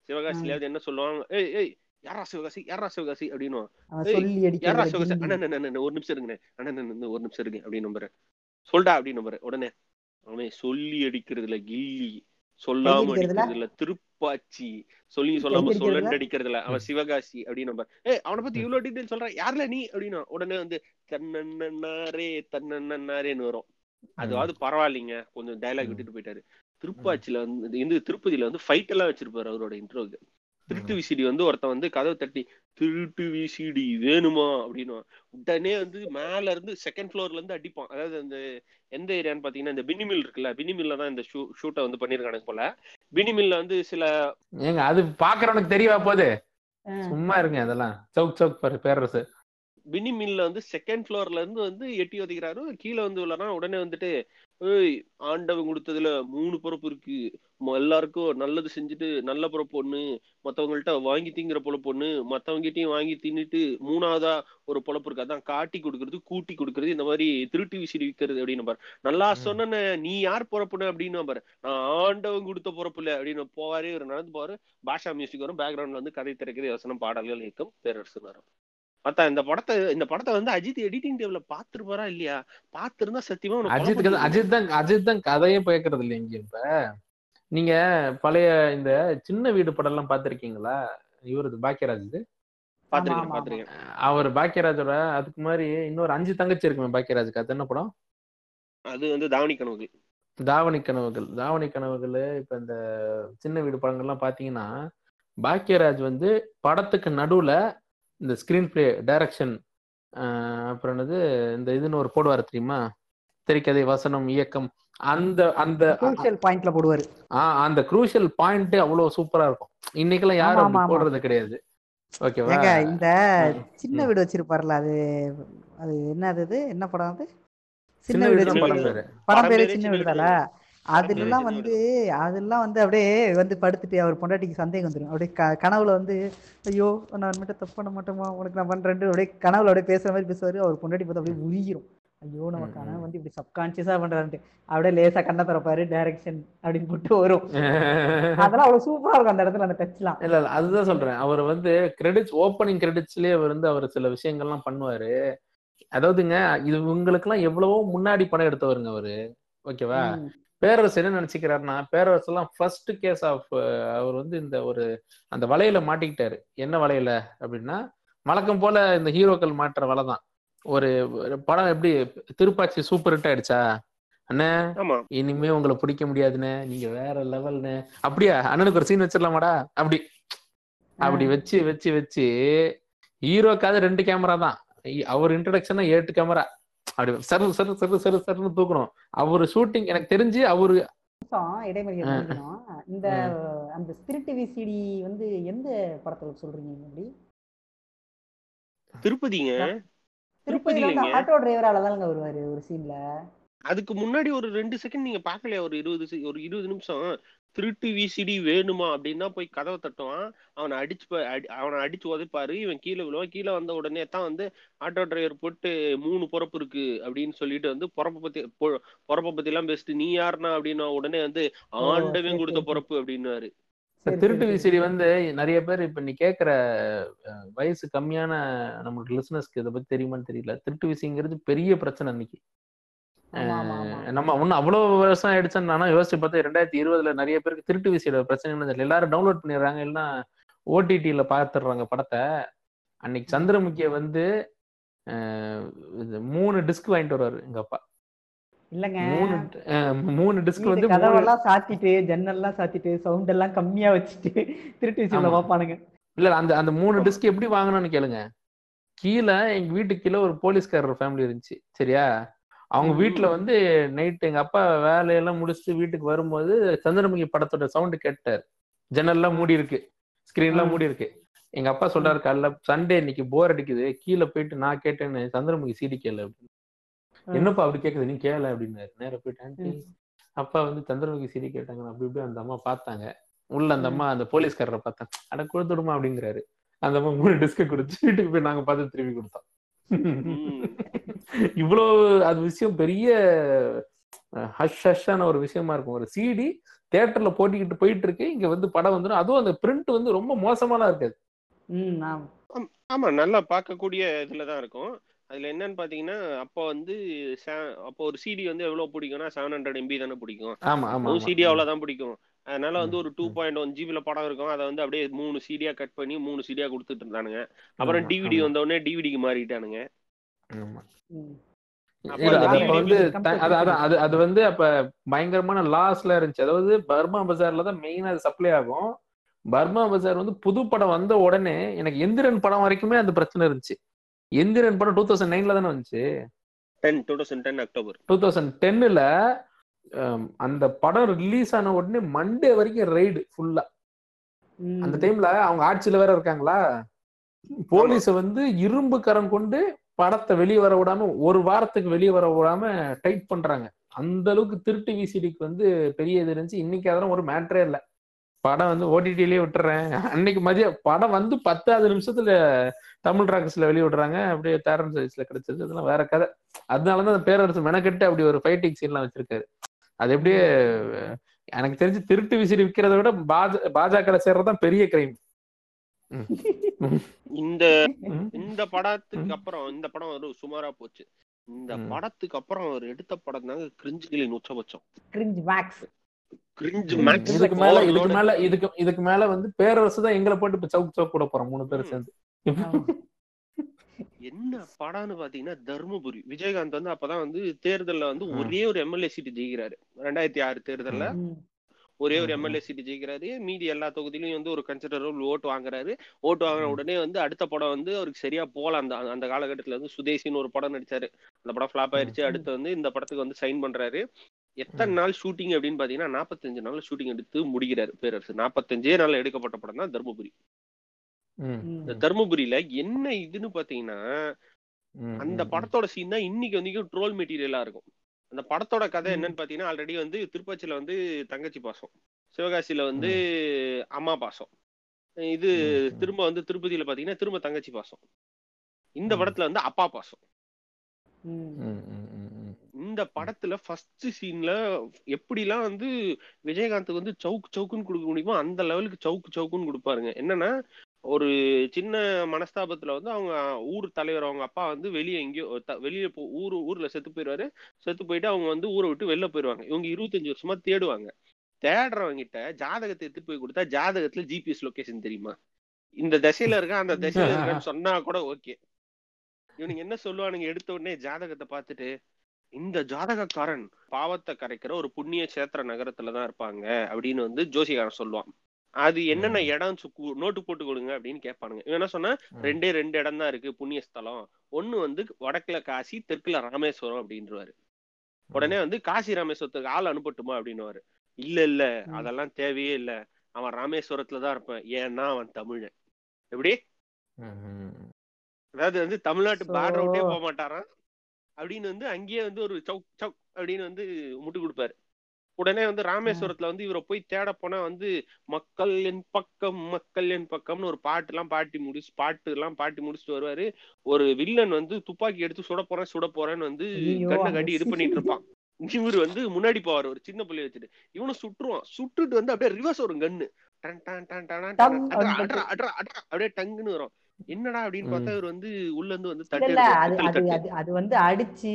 சிவகாசிலாவது என்ன சொல்லுவாங்க ஏய் ஏய் யாரா சிவகாசி யாரா சிவகாசி அப்படின்னு அவன் ஏய், சொல்லி யாரா சிவகாசி கில்லி. அண்ணா அண்ணா, அண்ணா, அண்ணா, ஒரு நிமிஷம் இருங்கண்ணே அண்ணா அண்ணா, அண்ணா, ஒரு நிமிஷம் இருங்க அப்படின்னு நம்புறேன் சொல்டா அப்படின்னு உடனே. அவன் சொல்லி அடிக்கிறதுல கில்லி சொல்லாம அடிக்கிறதுல? திருப்பாச்சி சொல்லி சொல்லாம? சொல்லண்டு அடிக்கிறதுல அவன் சிவகாசி அப்படின்னு நம்பர் ஏய் அவனை பத்தி இவ்வளவு டீடைல் சொல்றான் யாருல நீ அப்படின்னு உடனே வந்து தன்னன்னாரே தன்னன்னாரேன்னு வரும். அதுவாது பரவாயில்லைங்க கொஞ்சம் டைலாக் விட்டுட்டு போயிட்டாரு. திருப்பாச்சில வந்து இந்த திருப்பதியில வந்து ஃபைட் எல்லாம் வச்சிருப்பாரு அவரோட இன்ட்ரோக்கு திருட்டு விசிடி வந்து ஒருத்தன் வந்து கதவை தட்டி திருட்டு விசிடி வேணுமா? அப்படின்னு. உடனே வந்து மேல இருந்து செகண்ட் ஃப்ளோர்ல இருந்து அடிப்பான். அதாவது அந்த எந்த ஏரியான்னு பாத்தீங்கன்னா இந்த பினிமில் இருக்குல்ல பினிமில்ல தான் இந்த ஷூ ஷூட்டை வந்து பண்ணிருக்கானுங்க போல. பினிமில்ல வந்து சில ஏங்க அது பாக்குறவனுக்கு தெரியவா போகுது. சும்மா இருங்க அதெல்லாம். சவுக் சவுக் பாரு பேரரசு. பினி மில்ல வந்து செகண்ட் ஃப்ளோர்ல இருந்து வந்து எட்டி ஒதுக்கிறாரு. கீழே வந்து விழறா உடனே வந்துட்டு ஏய் ஆண்டவன் கொடுத்ததுல மூணு பொறுப்பு இருக்கு. எல்லாருக்கும் நல்லது செஞ்சுட்டு நல்ல பொறுப்பு ஒண்ணு. மத்தவங்கள்ட்ட வாங்கி திங்கிற பொழப்பு ஒண்ணு. மத்தவங்கிட்டயும் வாங்கி தின்னுட்டு மூணாவதா ஒரு பொழப்பு இருக்கு. அதான் காட்டி கொடுக்கறது கூட்டி கொடுக்கறது. இந்த மாதிரி திருட்டு விசிறி விக்கிறது அப்படின்னு பாரு. நல்லா. சொன்ன நீ யார் பொறப்புன அப்படின்னு பாரு. நான் ஆண்டவன் கொடுத்த பொறுப்பு இல்ல அப்படின்னு போவாரு இவர் நடந்து போவாரு. பாஷா மியூசிக் வரும். பேக்ரவுண்ட்ல வந்து கதை திறக்கிறது யோசனம் பாடல்கள் இயக்கம் பேரரசு வரும் பார்த்தா இந்த படத்தை இந்த படத்தை வந்து அஜித் எடிட்டிங் டேபிள்ல பாத்துருப்பாரா இல்லையா? பாத்துருந்தா சத்தியமா அஜித் அஜித் தான் அஜித் தான் கதையே பேக்கிறது இல்லை இங்க இப்ப. நீங்க பழைய இந்த சின்ன வீடு படம் எல்லாம் பாத்திருக்கீங்களா இவரது பாக்கியராஜ் அவர் பாக்கியராஜோட அதுக்கு மாதிரி இன்னொரு அஞ்சு தங்கச்சி இருக்குமே பாக்கியராஜுக்கு. அது என்ன படம்? அது வந்து தாவணி கனவுகள். தாவணி கனவுகள். தாவணி கனவுகள் இப்ப இந்த சின்ன வீடு படங்கள்லாம் பாத்தீங்கன்னா பாக்கியராஜ் வந்து படத்துக்கு நடுவுல இந்த ஸ்கிரீன் பிளே டைரக்ஷன் அப்புறம் என்னது இந்த இதுன்னு ஒரு போடுவார் தெரியுமா? திரைக்கதை வசனம் இயக்கம் அந்த அந்த crucial பாயிண்ட்ல போடுவாரு. ஆஹ் அந்த குரூஷியல் பாயிண்ட் அவ்வளவு சூப்பரா இருக்கும். இன்னைக்கெல்லாம் யாரும். போடுறது கிடையாது. ஓகேவா ஏங்க இந்த. சின்ன. வீடு வச்சிருப்பாருல அது அது என்னது இது? என்ன படம் அது? சின்ன வீடு படம். பேரு. படம் பேரு சின்ன வீடு தானே அதுலாம் வந்து அதெல்லாம் வந்து அப்படியே வந்து படுத்துட்டு அவர் பொண்டாட்டிக்கு சந்தேகம் வந்துடும் அப்படியே க கனவுல வந்து ஐயோ நான் மட்டும் தப்பு பண்ண மாட்டோமா உனக்கு நான் பண்றேன்ட்டு அப்படியே கனவுல அப்படியே பேசுற மாதிரி பேசுவாரு. அவர் பொண்டாட்டி பார்த்து அப்படியே உருகிரும். ஐயோ நம்ம கனவு. வந்து இப்படி சப்கான்சியஸா பண்றான்ட்டு அப்படியே லேசா கண்ணை திறப்பாரு டைரக்ஷன் அப்படின்னு போட்டு வரும். அதெல்லாம் அவ்வளவு சூப்பரா இருக்கும் அந்த இடத்துல அந்த டச்லாம் இல்ல இல்ல அதுதான் சொல்றேன். அவர் வந்து கிரெடிட்ஸ் ஓப்பனிங் கிரெடிட்ஸ்லயே அவர் வந்து அவர் சில விஷயங்கள்லாம் பண்ணுவாரு. அதாவதுங்க இது உங்களுக்கெல்லாம் எவ்வளவோ முன்னாடி படம் எடுத்தவருங்க அவரு. ஓகேவா. பேரரசு என்ன நினைச்சுக்கிறாருன்னா பேரரசு எல்லாம் ஃபர்ஸ்ட் கேஸ் ஆஃப் அவர் வந்து இந்த ஒரு அந்த வலையில மாட்டிக்கிட்டாரு. என்ன வலையில? அப்படின்னா வழக்கம் போல இந்த ஹீரோக்கள் மாட்டுற வலை தான். ஒரு படம் எப்படி திருப்பாச்சி சூப்பர் ஹிட் ஆயிடுச்சா? அண்ணே இனிமே உங்களை பிடிக்க முடியாதுண்ணே நீங்க வேற லெவல்னு அப்படியா? அண்ணனுக்கு ஒரு சீன் வச்சிடலாமாடா? அப்படி. அப்படி வச்சு வச்சு வச்சு ஹீரோக்காவது ரெண்டு கேமரா தான். அவர் இன்ட்ரடக்ஷனா எட்டு கேமரா அப்படி சரு சரு சரு சரு சருன்னு தூக்கணும். அவரு ஷூட்டிங் எனக்கு தெரிஞ்சு அவரு. நினைக்கணும். இந்த அந்த ஸ்பிரிட் விசிடி வந்து எந்த படத்துல சொல்றீங்க அப்படி திருப்பதிங்க. திருப்பதியில. ஆட்டோ டிரைவரால தானங்க வருவாரு ஒரு சீன்ல அதுக்கு முன்னாடி ஒரு ரெண்டு செகண்ட் நீங்க பாக்கலையா ஒரு இருபது ஒரு இருபது நிமிஷம். திருட்டு விசிடி வேணுமா அப்படின்னா போய் கதவை தட்டுவான். அவனை அடிச்சு அவனை அடிச்சு உதைப்பாரு. இவன் கீழே விழுவான். கீழே வந்த உடனே தான் வந்து ஆட்டோ டிரைவர் போட்டு மூணு பொறப்பு இருக்கு அப்படின்னு சொல்லிட்டு வந்து பொறப்பை பத்தி பொறப்பை பத்தி எல்லாம் பேசிட்டு நீ யாருன்னா அப்படின்னா உடனே வந்து ஆண்டவன் கொடுத்த. பொறப்பு அப்படின்னாரு திருட்டு விசிறி வந்து நிறைய பேர் இப்ப நீ கேக்குற அஹ், வயசு கம்மியான நம்மளுக்கு லிசனஸ்க்கு இதை பத்தி தெரியுமான்னு தெரியல. திருட்டு விசிங்கிறது பெரிய பிரச்சனை இன்னைக்கு. நம்ம ஒன்னும் அவ்வளவு வருஷம் ஆயிடுச்சுன்னு நானும் யோசிச்சு பார்த்தா ரெண்டாயிரத்தி இருபதுல நிறைய பேருக்கு திருட்டு விசியோட பிரச்சனை எல்லாரும் டவுன்லோட் பண்ணிடுறாங்க இல்லைன்னா ஓடிடியில பார்த்துடுறாங்க படத்தை. அன்னைக்கு சந்திரமுகிய வந்து மூணு டிஸ்க் வாங்கிட்டு வருவாரு எங்க அப்பா. இல்லங்க. மூணு டிஸ்க் வந்து கதவெல்லாம் சாத்திட்டு ஜன்னல்லாம் சாத்திட்டு சவுண்ட் எல்லாம் கம்மியா வச்சுட்டு திருட்டு ஆமா. பாப்பானுங்க இல்ல அந்த அந்த மூணு டிஸ்க் எப்படி வாங்கணும்னு கேளுங்க. கீழே எங்க வீட்டுக்கு கீழே ஒரு போலீஸ்காரர் ஃபேமிலி இருந்துச்சு. சரியா? அவங்க. வீட்டுல வந்து நைட் எங்க அப்பா வேலையெல்லாம் முடிச்சுட்டு வீட்டுக்கு வரும்போது சந்திரமுகி படத்தோட சவுண்ட் கேட்டார். ஜன்னல்லாம் மூடி இருக்கு ஸ்கிரீன்லாம். மூடி இருக்கு எங்க அப்பா சொல்றாரு காலைல சண்டே இன்னைக்கு போர் அடிக்குது. கீழே போயிட்டு நான் கேட்டேன்னு சந்திரமுகி சிடி கேளு. அப்படின்னு என்னப்பா அப்படி கேக்குது? நீ கேள அப்படின்னாரு. நேரா போயிட்டு. அப்பா வந்து சந்திரமுகி சிடி கேட்டாங்க அப்படி இப்படி அந்த அம்மா பார்த்தாங்க. உள்ள அந்த. அம்மா அந்த போலீஸ்காரரை பார்த்தேன் அட கொடுத்துடுமா அப்படிங்கிறாரு. அந்த அம்மா மூணு டிஸ்க கொடுத்து வீட்டுக்கு போய் நாங்க பார்த்து திருப்பி கொடுத்தோம். இவ்வளோ அது விஷயம் பெரிய ஹஷ் ஹஷ்ஷான ஒரு விஷயமா இருக்கும். ஒரு சிடி தியேட்டர்ல போட்டிக்கிட்டு போயிட்டு இருக்கு இங்க வந்து படம் வந்துடும் அதுவும் அந்த பிரிண்ட் வந்து ரொம்ப மோசமாலாம் இருக்காது. ம் ஆமா. நல்லா பார்க்கக்கூடிய இதுலதான் இருக்கும். அதுல என்னன்னு பாத்தீங்கன்னா அப்போ வந்து அப்போ ஒரு சிடி வந்து எவ்வளவு பிடிக்கும்னா செவன் ஹண்ட்ரட் எம்பி தானே பிடிக்கும். ஆமா ஆமா ஒரு. சிடி அவ்வளவுதான் பிடிக்கும். அதனால வந்து ஒரு டூ. பாயிண்ட் ஒன் ஜிபில படம் இருக்கும். அதை வந்து அப்படியே மூணு சீடியா கட் பண்ணி மூணு சீடியா கொடுத்துட்டு இருந்தானுங்க அப்புறம் டிவிடி வந்த உடனே டிவிடிக்கு மாறிட்டானுங்க. அது அது வந்து அப்ப பயங்கரமான லாஸ்ல இருந்துச்சு. அதாவது பர்மா பஜார்ல தான் மெயினா அது சப்ளை ஆகும். பர்மா பஜார் வந்து புது படம் வந்த உடனே எனக்கு எந்திரன் படம் வரைக்குமே அந்த பிரச்சனை இருந்துச்சு. எந்திரன் படம் டூ தௌசண்ட் நைன்ல தானே வந்துச்சு? Ten two thousand ten October two thousand டென்னுல அந்த படம் ரிலீஸ் ஆன உடனே மண்டே வரைக்கும் ரைடு ஃபுல்லா. அந்த டைம்ல அவங்க ஆட்சியில வேற இருக்காங்களா? போலீஸ வந்து இரும்பு கரம் கொண்டு படத்தை வெளியே வர விடாம ஒரு வாரத்துக்கு வெளியே வர விடாம டைட் பண்றாங்க. அந்த அளவுக்கு திருட்டு விசிடிக்கு வந்து பெரிய இது இருந்துச்சு. இன்னைக்கு அதெல்லாம் ஒரு மேட்டரே இல்ல. படம் வந்து ஓடிடிலேயே விட்டுறேன். அன்னைக்கு மதியம் படம் வந்து பத்தாவது நிமிஷத்துல தமிழ் ராக்கஸ்ல வெளியே விடுறாங்க. அப்படியே தேரன் சைஸ்ல கிடைச்சது. அதெல்லாம் வேற கதை. அதனாலதான் அந்த பேரரசு மெனக்கெட்டு அப்படி ஒரு ஃபைட்டிங் சீன்லாம் வச்சிருக்காரு. அது எப்படியே எனக்கு தெரிஞ்சு திருட்டு விசிறி விற்கிறத விட பாஜ பாஜக சேர்றதுதான் பெரிய கிரைம் இந்த இந்த படத்துக்கு அப்புறம் இந்த படம் ஒரு சுமாரா போச்சு. இந்த. படத்துக்கு அப்புறம் அவர் எடுத்த படம் தாங்க கிரிஞ்சுகளின் உச்சபட்சம் கிரிஞ்ச் மேக்ஸ் கிரிஞ்சு. மேக்ஸ் இதுக்கு மேல இதுக்கு மேல இதுக்கு இதுக்கு மேல வந்து பேரரசு தான் எங்களை போட்டு இப்ப சவுக் சவுக் போட போறோம் மூணு பேரும் சேர்ந்து. என்ன படம்னு பாத்தீங்கன்னா தர்மபுரி. விஜயகாந்த் வந்து அப்பதான் வந்து தேர்தல்ல வந்து. ஒரே ஒரு எம்எல்ஏ சீட்டு ஜெயிக்கிறாரு. ரெண்டாயிரத்தி ஆறு தேர்தல்ல ஒரே ஒரு எம்எல்ஏ சீட்டு ஜெயிக்கிறாரு. மீதி எல்லா தொகுதியிலும் வந்து ஒரு கன்சிடரபிள் ஓட்டு வாங்குறாரு. ஓட்டு வாங்கின ம். உடனே வந்து அடுத்த படம் வந்து அவருக்கு சரியா போல அந்த அந்த காலகட்டத்துல வந்து சுதேசின்னு ஒரு படம் நடிச்சாரு. அந்த படம் ஃபிளாப் ஆயிருச்சு. ம். அடுத்து வந்து இந்த படத்துக்கு வந்து சைன் பண்றாரு. எத்தனை நாள் ஷூட்டிங் அப்படின்னு பாத்தீங்கன்னா நாற்பத்தஞ்சு நாள் ஷூட்டிங் எடுத்து முடிக்கிறாரு பேரரசு. நாற்பத்தஞ்சே நாள் எடுக்கப்பட்ட படம் தான் தர்மபுரி. இந்த தர்மபுரியில என்ன இதுன்னு பாத்தீங்கன்னா அந்த படத்தோட சீன் தான் இன்னைக்கு வரைக்கும் ட்ரோல் மெட்டீரியலா இருக்கும் அந்த படத்தோட கதை. என்னன்னு பாத்தீங்கன்னா ஆல்ரெடி வந்து திருப்பச்சியில வந்து தங்கச்சி பாசம் சிவகாசியில வந்து அம்மா பாசம் இது. திரும்ப வந்து திருப்பதியில பாத்தீங்கன்னா திரும்ப தங்கச்சி பாசம் இந்த. படத்துல வந்து அப்பா பாசம் ம். ம், ம், ம், ம். இந்த படத்துல ஃபர்ஸ்ட் சீன்ல எப்படிலாம் வந்து விஜயகாந்த் வந்து சவுக்கு சவுக்குன்னு கொடுக்க முடியுமோ அந்த லெவலுக்கு சவுக்கு சவுக்குன்னு கொடுப்பாருங்க என்னன்னா ஒரு சின்ன மனஸ்தாபத்துல வந்து அவங்க ஊர் தலைவர் அவங்க அப்பா வந்து வெளியே எங்கேயோ வெளியே போ ஊர் ஊர்ல செத்து போயிடுவாரு செத்து போயிட்டு அவங்க வந்து ஊரை விட்டு வெளில போயிடுவாங்க இவங்க இருபத்தஞ்சு வருஷமா தேடுவாங்க. தேடுறவங்க கிட்ட ஜாதகத்தை எடுத்துட்டு போய் கொடுத்தா ஜாதகத்துல ஜிபிஎஸ் லொகேஷன் தெரியுமா? இந்த திசையில இருக்க அந்த திசையில இருக்கன்னு சொன்னா கூட ஓகே. இவனுங்க என்ன சொல்லுவானுங்க? எடுத்த உடனே ஜாதகத்தை பார்த்துட்டு இந்த ஜாதகக்காரன் பாவத்தை கரைக்கிற ஒரு புண்ணிய சேத்திர நகரத்துல தான் இருப்பாங்க அப்படின்னு வந்து ஜோசிகாரன் சொல்லுவான். அது என்னென்ன. இடம் சு- நோட்டு போட்டு கொடுங்க அப்படின்னு கேட்பானுங்க. இவன் என்ன சொன்னா. ரெண்டே ரெண்டு இடம் தான் இருக்கு புண்ணிய ஸ்தலம். ஒண்ணு வந்து வடக்குல காசி தெற்குல ராமேஸ்வரம் அப்படின்றவாரு உடனே வந்து காசி ராமேஸ்வரத்துக்கு ஆள் அனுப்பட்டுமா அப்படின்னுவாரு. இல்ல இல்ல. அதெல்லாம் தேவையே இல்ல. அவன் ராமேஸ்வரத்துல தான் இருப்பான். ஏன்னா அவன் தமிழன். எப்படி. அதாவது வந்து தமிழ்நாட்டு விட்டே போக மாட்டாராம். அப்படின்னு வந்து அங்கேயே வந்து ஒரு சவுக் சவுக் அப்படின்னு வந்து முட்டு கொடுப்பாரு. உடனே வந்து ராமேஸ்வரத்துல வந்து இவரை போய் தேட போனா வந்து மக்கள் என் பக்கம் மக்கள் என் பக்கம்னு ஒரு பாட்டு எல்லாம் பாட்டி முடிச்சு பாட்டு எல்லாம் பாட்டி முடிச்சுட்டு வருவாரு. ஒரு வில்லன் வந்து துப்பாக்கி எடுத்து சுட போறேன் சுட போறேன்னு வந்து கண்ணை கட்டி இது. பண்ணிட்டு இருப்பான். இவர் வந்து முன்னாடி போவார் ஒரு சின்ன பிள்ளைய வச்சுட்டு. இவனை சுட்டுருவான். சுட்டுட்டு வந்து அப்படியே ரிவர்ஸ் வரும் அட்ரா அப்படியே டங்குன்னு வரும். என்னடா அப்படின்னு பார்த்தா இவர் வந்து உள்ள இருந்து வந்து அது வந்து அடிச்சு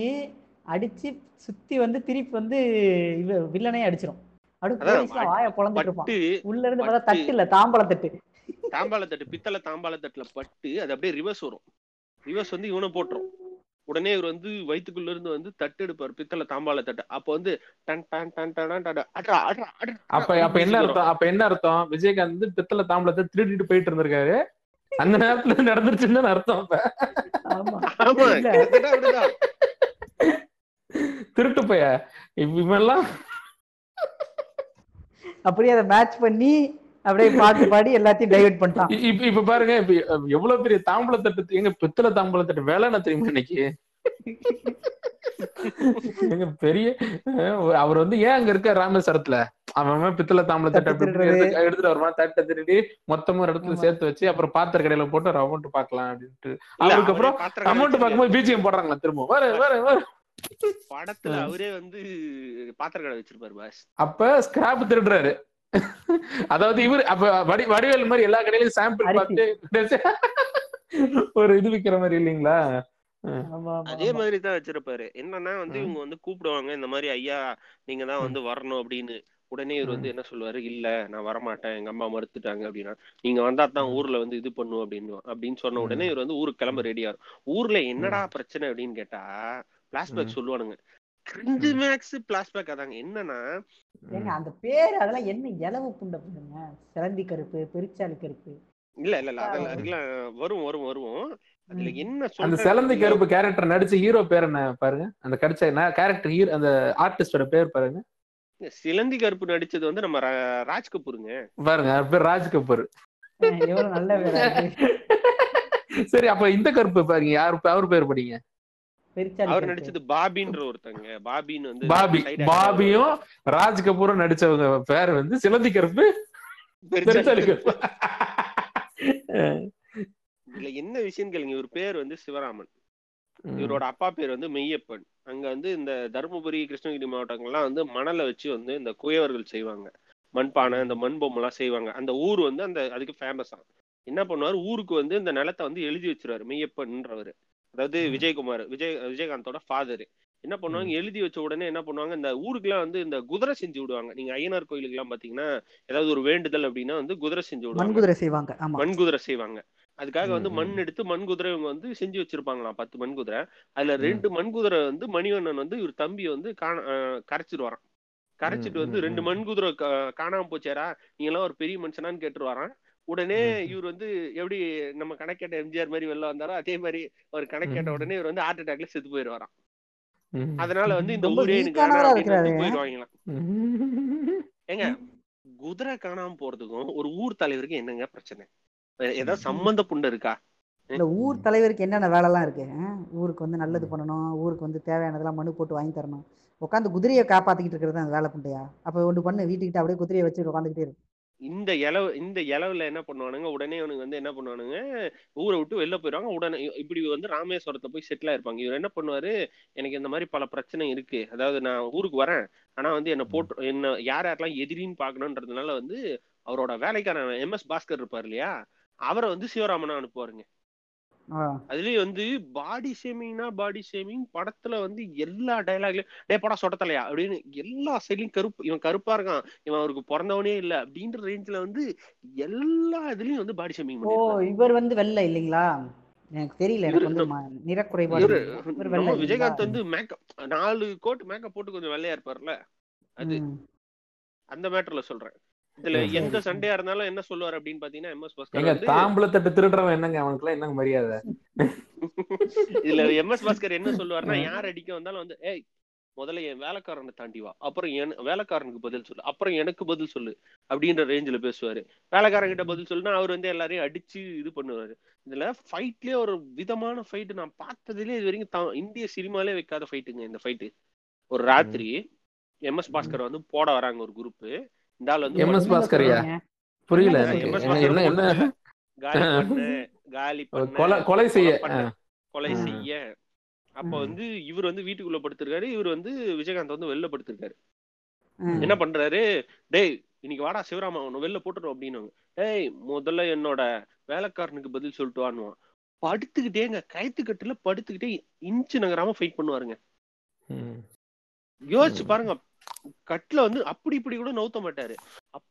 அடிச்சு சுத்தி வந்து திருப்பி வந்து இவ வில்லனே அடிச்சிரும். அப்படி அதான் போலீஸ்லாம் வாய பொழந்துட்டு இருப்பான். பட்டு உள்ள இருந்து பார்த்தா. தட்டு இல்ல தாம்பழ தட்டு தாம்பாள தட்டு பித்தளை தாம்பாள தட்டுல பட்டு அது அப்படியே ரிவர்ஸ் வரும். ரிவர்ஸ் வந்து இவனை போட்டுரும். உடனே இவர் வந்து வயித்துக்குள்ள இருந்து வந்து தட்டு எடுப்பார் பித்தளை தாம்பாள தட்டு அப்ப வந்து டன் டன் டன் டன் அப்ப அப்ப என்ன அர்த்தம்? அப்ப என்ன அர்த்தம்? விஜயகாந்த் வந்து பித்தளை தாம்பளத்தை திருடிட்டு போயிட்டு இருந்திருக்காரு. அந்த நேரத்துல நடந்துருச்சுன்னு அர்த்தம் அப்ப. திருட்டு பைய. இவெல்லாம் அப்படியே அதை மேட்ச் பண்ணி அப்படியே பாட்டு பாடி எல்லாத்தையும் டைவர்ட் பண்ணிட்டான். இப்ப இப்ப பாருங்க இப்ப எவ்வளவு பெரிய தாம்பள தட்டு எங்க பித்தளை தாம்பள தட்டு வேலை என்ன தெரியுமா இன்னைக்கு? எங்க பெரிய அவர் வந்து ஏன் அங்க இருக்க ராமேஸ்வரத்துல? அவன் பித்தளை தாம்பள தட்டு எடுத்துட்டு வருவான் தட்டை திருடி மொத்தமா ஒரு இடத்துல. சேர்த்து வச்சு அப்புறம் பாத்திர கடையில போட்டு ஒரு அமௌண்ட் பாக்கலாம் அப்படின்ட்டு அதுக்கப்புறம் அமௌண்ட் கடை பார்க்கும்போது பிஜிஎம் போடுறாங்களா திரும்ப வர வர வர. படத்துல. அவரே வந்து பாத்திர கடை வச்சிருப்பாரு பாஸ். அப்ப ஸ்கிராப் திருடுறாரு. அதாவது இவர் அப்ப வடி வடிவேல் மாதிரி எல்லா கடையிலயும் சாம்பிள். பார்த்து ஒரு இது விக்கிற மாதிரி இல்லைங்களா? அதே. மாதிரி தான் வச்சிருப்பாரு. என்னன்னா வந்து. இவங்க வந்து கூப்பிடுவாங்க இந்த மாதிரி ஐயா நீங்க தான் வந்து வரணும் அப்படின்னு. உடனே இவர் வந்து என்ன சொல்லுவாரு? இல்ல நான் வரமாட்டேன். எங்க அம்மா மறுத்துட்டாங்க அப்படின்னா நீங்க வந்தா தான். ஊர்ல வந்து இது பண்ணும் அப்படின்னு. அப்படின்னு சொன்ன. உடனே இவர் வந்து ஊருக்கு கிளம்ப ரெடியா ஊர்ல என்னடா பிரச்சனை? அப்படின்னு கேட்டா பிளாஷ்பேக். சொல்லுவானுங்க. கிரிஞ்சு மேக்ஸ் பிளாஷ்பேக் அதாங்க. என்னன்னா ஏங்க அந்த பேர் அதெல்லாம் என்ன இலவு புண்டை புண்டுங்க? சிலந்தி கருப்பு பெருச்சாளி கருப்பு. இல்ல இல்ல இல்ல. அதெல்லாம் அதுக்கெல்லாம் வரும் வரும் வரும். அதுல. என்ன அந்த செலந்தி? கருப்பு கேரக்டர் நடிச்ச ஹீரோ பேர் என்ன பாருங்க? அந்த கடிச்ச கேரக்டர் ஹீரோ அந்த ஆர்டிஸ்டோட பேர் பாருங்க. சிலந்தி கருப்பு நடிச்சது வந்து நம்ம ரா- ராஜ் கபூருங்க. பாருங்க பேர் ராஜ் கபூர். நல்ல. சரி அப்ப இந்த கருப்பு பாருங்க யார் அவர் பேர் படிங்க. அவர். நடிச்சது பாபின்ற ஒருத்தங்க. பாபின்னு வந்து பாபி. பாபியும் ராஜ் கபூரும் நடிச்சவங்க பேர் வந்து சிலந்தி கருப்பு இதுல என்ன விஷயம் கேளுங்க. இவர் பேர் வந்து சிவராமன். இவரோட அப்பா பேர் வந்து மெய்யப்பன். அங்க வந்து இந்த தருமபுரி கிருஷ்ணகிரி மாவட்டங்கள்லாம் வந்து மணலை வச்சு வந்து இந்த குயவர்கள் செய்வாங்க. மண்பானை இந்த மண்பொம்மை எல்லாம் செய்வாங்க. அந்த ஊர் வந்து அந்த அதுக்கு ஃபேமஸா என்ன பண்ணுவாரு? ஊருக்கு வந்து இந்த நிலத்தை வந்து எழுதி வச்சிருவாரு. மெய்யப்பன்ன்றவர். அதாவது. விஜயகுமார் விஜய் விஜயகாந்தோட ஃபாதர் என்ன பண்ணுவாங்க? எழுதி வச்ச உடனே என்ன பண்ணுவாங்க? இந்த ஊருக்குலாம் வந்து இந்த குதிரை செஞ்சு விடுவாங்க. நீங்க ஐயனார் கோயிலுக்கு எல்லாம் பாத்தீங்கன்னா ஏதாவது ஒரு வேண்டுதல் அப்படின்னா வந்து குதிரை செஞ்சு விடுவாங்க. மண்குதிரை செய்வாங்க. மண் குதிரை செய்வாங்க. அதுக்காக வந்து மண். எடுத்து மண் குதிரை இவங்க வந்து செஞ்சு வச்சிருப்பாங்களாம். பத்து மண் குதிரை. அதுல. ரெண்டு மண் குதிரை வந்து மணிவண்ணன் வந்து இவர் தம்பி வந்து காண கரைச்சிட்டு வரான் கரைச்சிட்டு வந்து ரெண்டு. மண் குதிரை காணாம போச்சேரா நீ எல்லாம் ஒரு பெரிய மனுஷனான்னு கேட்டு வரான் உடனே. இவர் வந்து எப்படி நம்ம கணக்கேட்ட எம்ஜிஆர் மாதிரி வெளில வந்தாரோ அதே மாதிரி அவர் கணக்கேட்ட. உடனே இவர் வந்து ஹார்ட் அட்டாக்ல செத்து போயிடுவாராம். அதனால வந்து இந்த ஊரே எனக்கு. போயிடுவாங்களாம். ஏங்க குதிரை காணாம போறதுக்கும் ஒரு ஊர் தலைவருக்கு என்னங்க பிரச்சனை ஏதாவது. சம்பந்த புண்டு இருக்கா இல்ல ஊர் தலைவருக்கு என்னென்ன வேலை எல்லாம் இருக்கு ஊருக்கு வந்து நல்லது பண்ணணும் ஊருக்கு வந்து தேவையானதெல்லாம் மனு போட்டு வாங்கி தரணும் உட்காந்து குதிரையை காப்பாத்திக்கிட்டு இருக்கிறது அந்த வேலை புண்டையா அப்ப ஒன்று பண்ணு வீட்டுக்கிட்ட அப்படியே குதிரையை வச்சு உட்காந்துக்கிட்டே இருக்கு இந்த இலவு இந்த இலவுல என்ன பண்ணுவானுங்க? உடனே அவனுங்க வந்து என்ன பண்ணுவானுங்க? ஊரை விட்டு வெளில போயிடுவாங்க உடனே இப்படி வந்து ராமேஸ்வரத்துல போய் செட்டில் ஆயிருப்பாங்க. இவர் என்ன பண்ணுவாரு? எனக்கு இந்த மாதிரி பல பிரச்சனை இருக்கு. அதாவது நான் ஊருக்கு வரேன். ஆனா வந்து என்ன போட்டு என்ன யார் யாரெல்லாம் எதிரின்னு பார்க்கணுன்றதுனால வந்து அவரோட வேலைக்கான எம்எஸ் பாஸ்கர் இருப்பார் இல்லையா? அவரை வந்து சிவராமனா அனுப்புவாருங்க. அதுலயும் வந்து பாடி ஷேமிங்னா பாடி ஷேமிங் படத்துல வந்து எல்லா டைலாக்லயும் டே படம் சொட்டத்தலையா அப்படின்னு எல்லா சைட்லயும் கருப்பு இவன் கருப்பா இருக்கான் இவன் அவருக்கு பிறந்தவனே இல்ல அப்படின்ற ரேஞ்ச்ல வந்து எல்லா இதுலயும் வந்து பாடி ஷேமிங் ஓ இவர் வந்து வெள்ளை இல்லைங்களா? எனக்கு தெரியல எனக்கு வந்து நிறக்குறைபாடு விஜயகாந்த் வந்து மேக்கப் நாலு கோட் மேக்கப் போட்டு கொஞ்சம் வெள்ளையா இருப்பார்ல அது. அந்த மேட்டர்ல சொல்றேன். இதுல எந்த. சண்டையா இருந்தாலும் என்ன சொல்லுவார் அப்படின்னு பாத்தீங்கன்னா எம்எஸ் பாஸ்கர் எங்க வந்து தாம்பளத்தட்டு திருடுறவன் என்னங்க? அவனுக்குலாம் என்னங்க மரியாதை? இதுல எம்எஸ் பாஸ்கர் என்ன சொல்லுவாருன்னா. யார் அடிக்க வந்தாலும் வந்து ஏய் முதல்ல என் வேலைக்காரனை தாண்டி வா. அப்புறம் என் வேலைக்காரனுக்கு பதில் சொல்லு. அப்புறம் எனக்கு பதில் சொல்லு. அப்படின்ற ரேஞ்சில பேசுவாரு. வேலைக்காரன் கிட்ட பதில் சொல்லுனா அவர் வந்து எல்லாரையும் அடிச்சு இது பண்ணுவாரு. இதுல ஃபைட்லயே ஒரு விதமான ஃபைட் நான் பார்த்ததுலயே இது வரைக்கும் இந்திய சினிமாலே வைக்காத ஃபைட்டுங்க இந்த ஃபைட்டு ஒரு ராத்திரி எம்எஸ் பாஸ்கர் வந்து போட வராங்க ஒரு குரூப் இந்த ஆள் வந்து என்னங்க பாஸ்கரியா? புரியல எம்எஸ் என்ன என்ன காலி பண்ண காலி பண்ண கொலை கொலை செய்ய. கொலை. செய்ய. அப்ப. வந்து இவர் வந்து வீட்டுக்குள்ள படுத்திருக்காரு. இவர் வந்து விஜயகாந்த் வந்து வெளில படுத்திருக்காரு. என்ன பண்றாரு? டேய் இன்னைக்கு வாடா சிவராமா உன்னை வெளில போட்டுரும் அப்படின்னு டேய் முதல்ல என்னோட வேலைக்காரனுக்கு பதில் சொல்லிட்டு வானுவான் படுத்துக்கிட்டேங்க. கயத்து கட்டுல படுத்துக்கிட்டே இன்ச்சு நகராம ஃபைட் பண்ணுவாருங்க. யோசிச்சு. பாருங்க. கட்டுல வந்து அப்படி இப்படி கூட நவுத்த மாட்டாரு.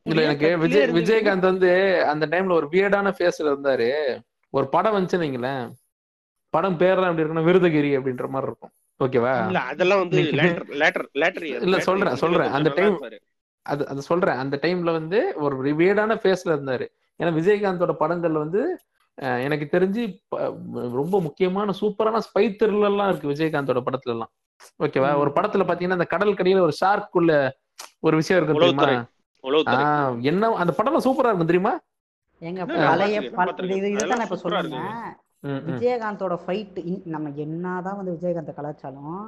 இல்ல எனக்கு விஜய் விஜயகாந்த் வந்து அந்த டைம்ல ஒரு வியர்டான ஃபேஸ்ல இருந்தாரு. ஒரு படம் வந்துச்சுன்னு வைங்களேன். படம் பேர்லாம் எப்படி இருக்குன்னா விருதகிரி அப்படின்ற மாதிரி இருக்கும். ஓகேவா? இல்ல அதெல்லாம் வந்து லேட்டர் லேட்டர் இல்ல, சொல்றேன், சொல்றேன். அந்த time- அது அது சொல்றேன். அந்த டைம்ல வந்து ஒரு வியர்டான ஃபேஸ்ல இருந்தாரு. ஏன்னா விஜயகாந்தோட படங்கள்ல வந்து எனக்கு தெரிஞ்சு ரொம்ப முக்கியமான சூப்பரான ஸ்பை த்ரில்லர்லாம் இருக்கு விஜயகாந்தோட படத்துல எல்லாம் ஓகேவா. ஒரு படத்துல பாத்தீங்கன்னா அந்த கடல் கடியில ஒரு ஷார்க்குள்ள ஒரு விஷயம் இருக்கு தெரியுமா? என்ன அந்த படம் சூப்பரா இருக்கும் தெரியுமா? எங்க பழைய இதுதான் நான் இப்ப ம். விஜயகாந்தோட ஃபைட் நம்ம என்னதான் வந்து விஜயகாந்த கலாச்சாரம்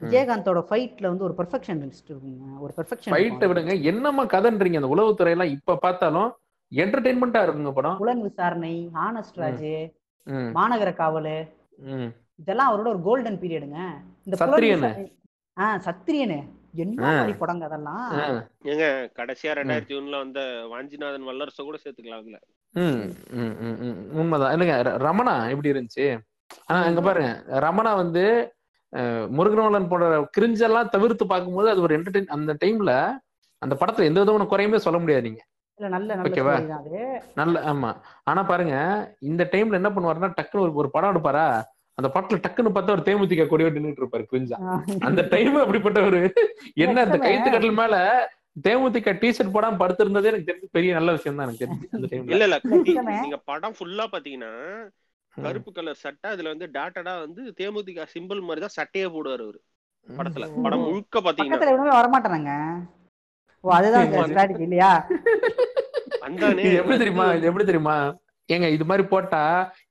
விஜயகாந்தோட ஃபைட்ல வந்து ஒரு பெர்ஃபெக்ஷன் இருக்குங்க. ஒரு பெர்ஃபெக்ஷன் ஃபைட்டை விடுங்க. என்னம்மா கதைன்றீங்க? அந்த உளவுத்துறை எல்லாம் இப்ப பார்த்தாலும் என்டர்டைன்மெண்டா இருக்குங்க படம். புலன் விசாரணை ஆனஸ்ட் ராஜ் மாநகர காவல். இதெல்லாம் அவரோட ஒரு கோல்டன் பீரியடுங்க இந்த சத்திரியனு. விசாரணை- ஆ சத்திரியனு. என்ன. மாதிரி படங்க அதெல்லாம்? ஏங்க கடைசியா ரெண்டாயிரத்தி ஒண்ணுல வந்த வாஞ்சிநாதன் வல்லரச கூட சேர்த்துக்கலாம் அதுல. ம், ம், ம், ம். உண்மைதான். இல்லைங்க ரமணா எப்படி இருந்துச்சு? ஆனா அங்க பாருங்க. ரமணா வந்து முருகனோலன் போன்ற கிரிஞ்செல்லாம் தவிர்த்து பார்க்கும்போது அது ஒரு என்டர்டைன் அந்த டைம்ல அந்த படத்துல எந்த விதமான குறையுமே சொல்ல முடியாது நீங்க இல்ல நல்ல நல்ல ஓகேவா? story தான் அது. நல்ல ஆமா. ஆனா பாருங்க இந்த டைம்ல என்ன பண்ணுவாருன்னா டக்குன்னு ஒரு ஒரு படம் எடுப்பாரா? அந்த படத்துல டக்குன்னு பார்த்தா ஒரு தேமுதிக கொடியோடு நின்றுட்டு இருப்பாரு கிரிஞ்சா அந்த டைம் அப்படிப்பட்ட ஒரு என்ன அந்த. கைத்து கட்டல் மேல தேமுதிக டிஷர்ட் போடாம படுத்திருந்ததே எனக்கு தெரிஞ்சு பெரிய நல்ல விஷயம் தான் எனக்கு தெரிஞ்சு அந்த டைம்ல இல்ல இல்ல. நீங்க படம் ஃபுல்லா பாத்தீங்கன்னா கருப்பு கலர் சட்டை அதுல வந்து டாட்டடா வந்து தேமுதிக சிம்பிள் மாதிரி தான் சட்டையே போடுவாரு அவரு. படத்துல. படம் முழுக்க பாத்தீங்கன்னா வரமாட்டானாங்க. ஓ அதுதான் ஸ்ட்ராட்டஜி இல்லையா? வந்தானே இது எப்படி தெரியுமா? இது எப்படி தெரியுமா? ஏங்க இது மாதிரி போட்டா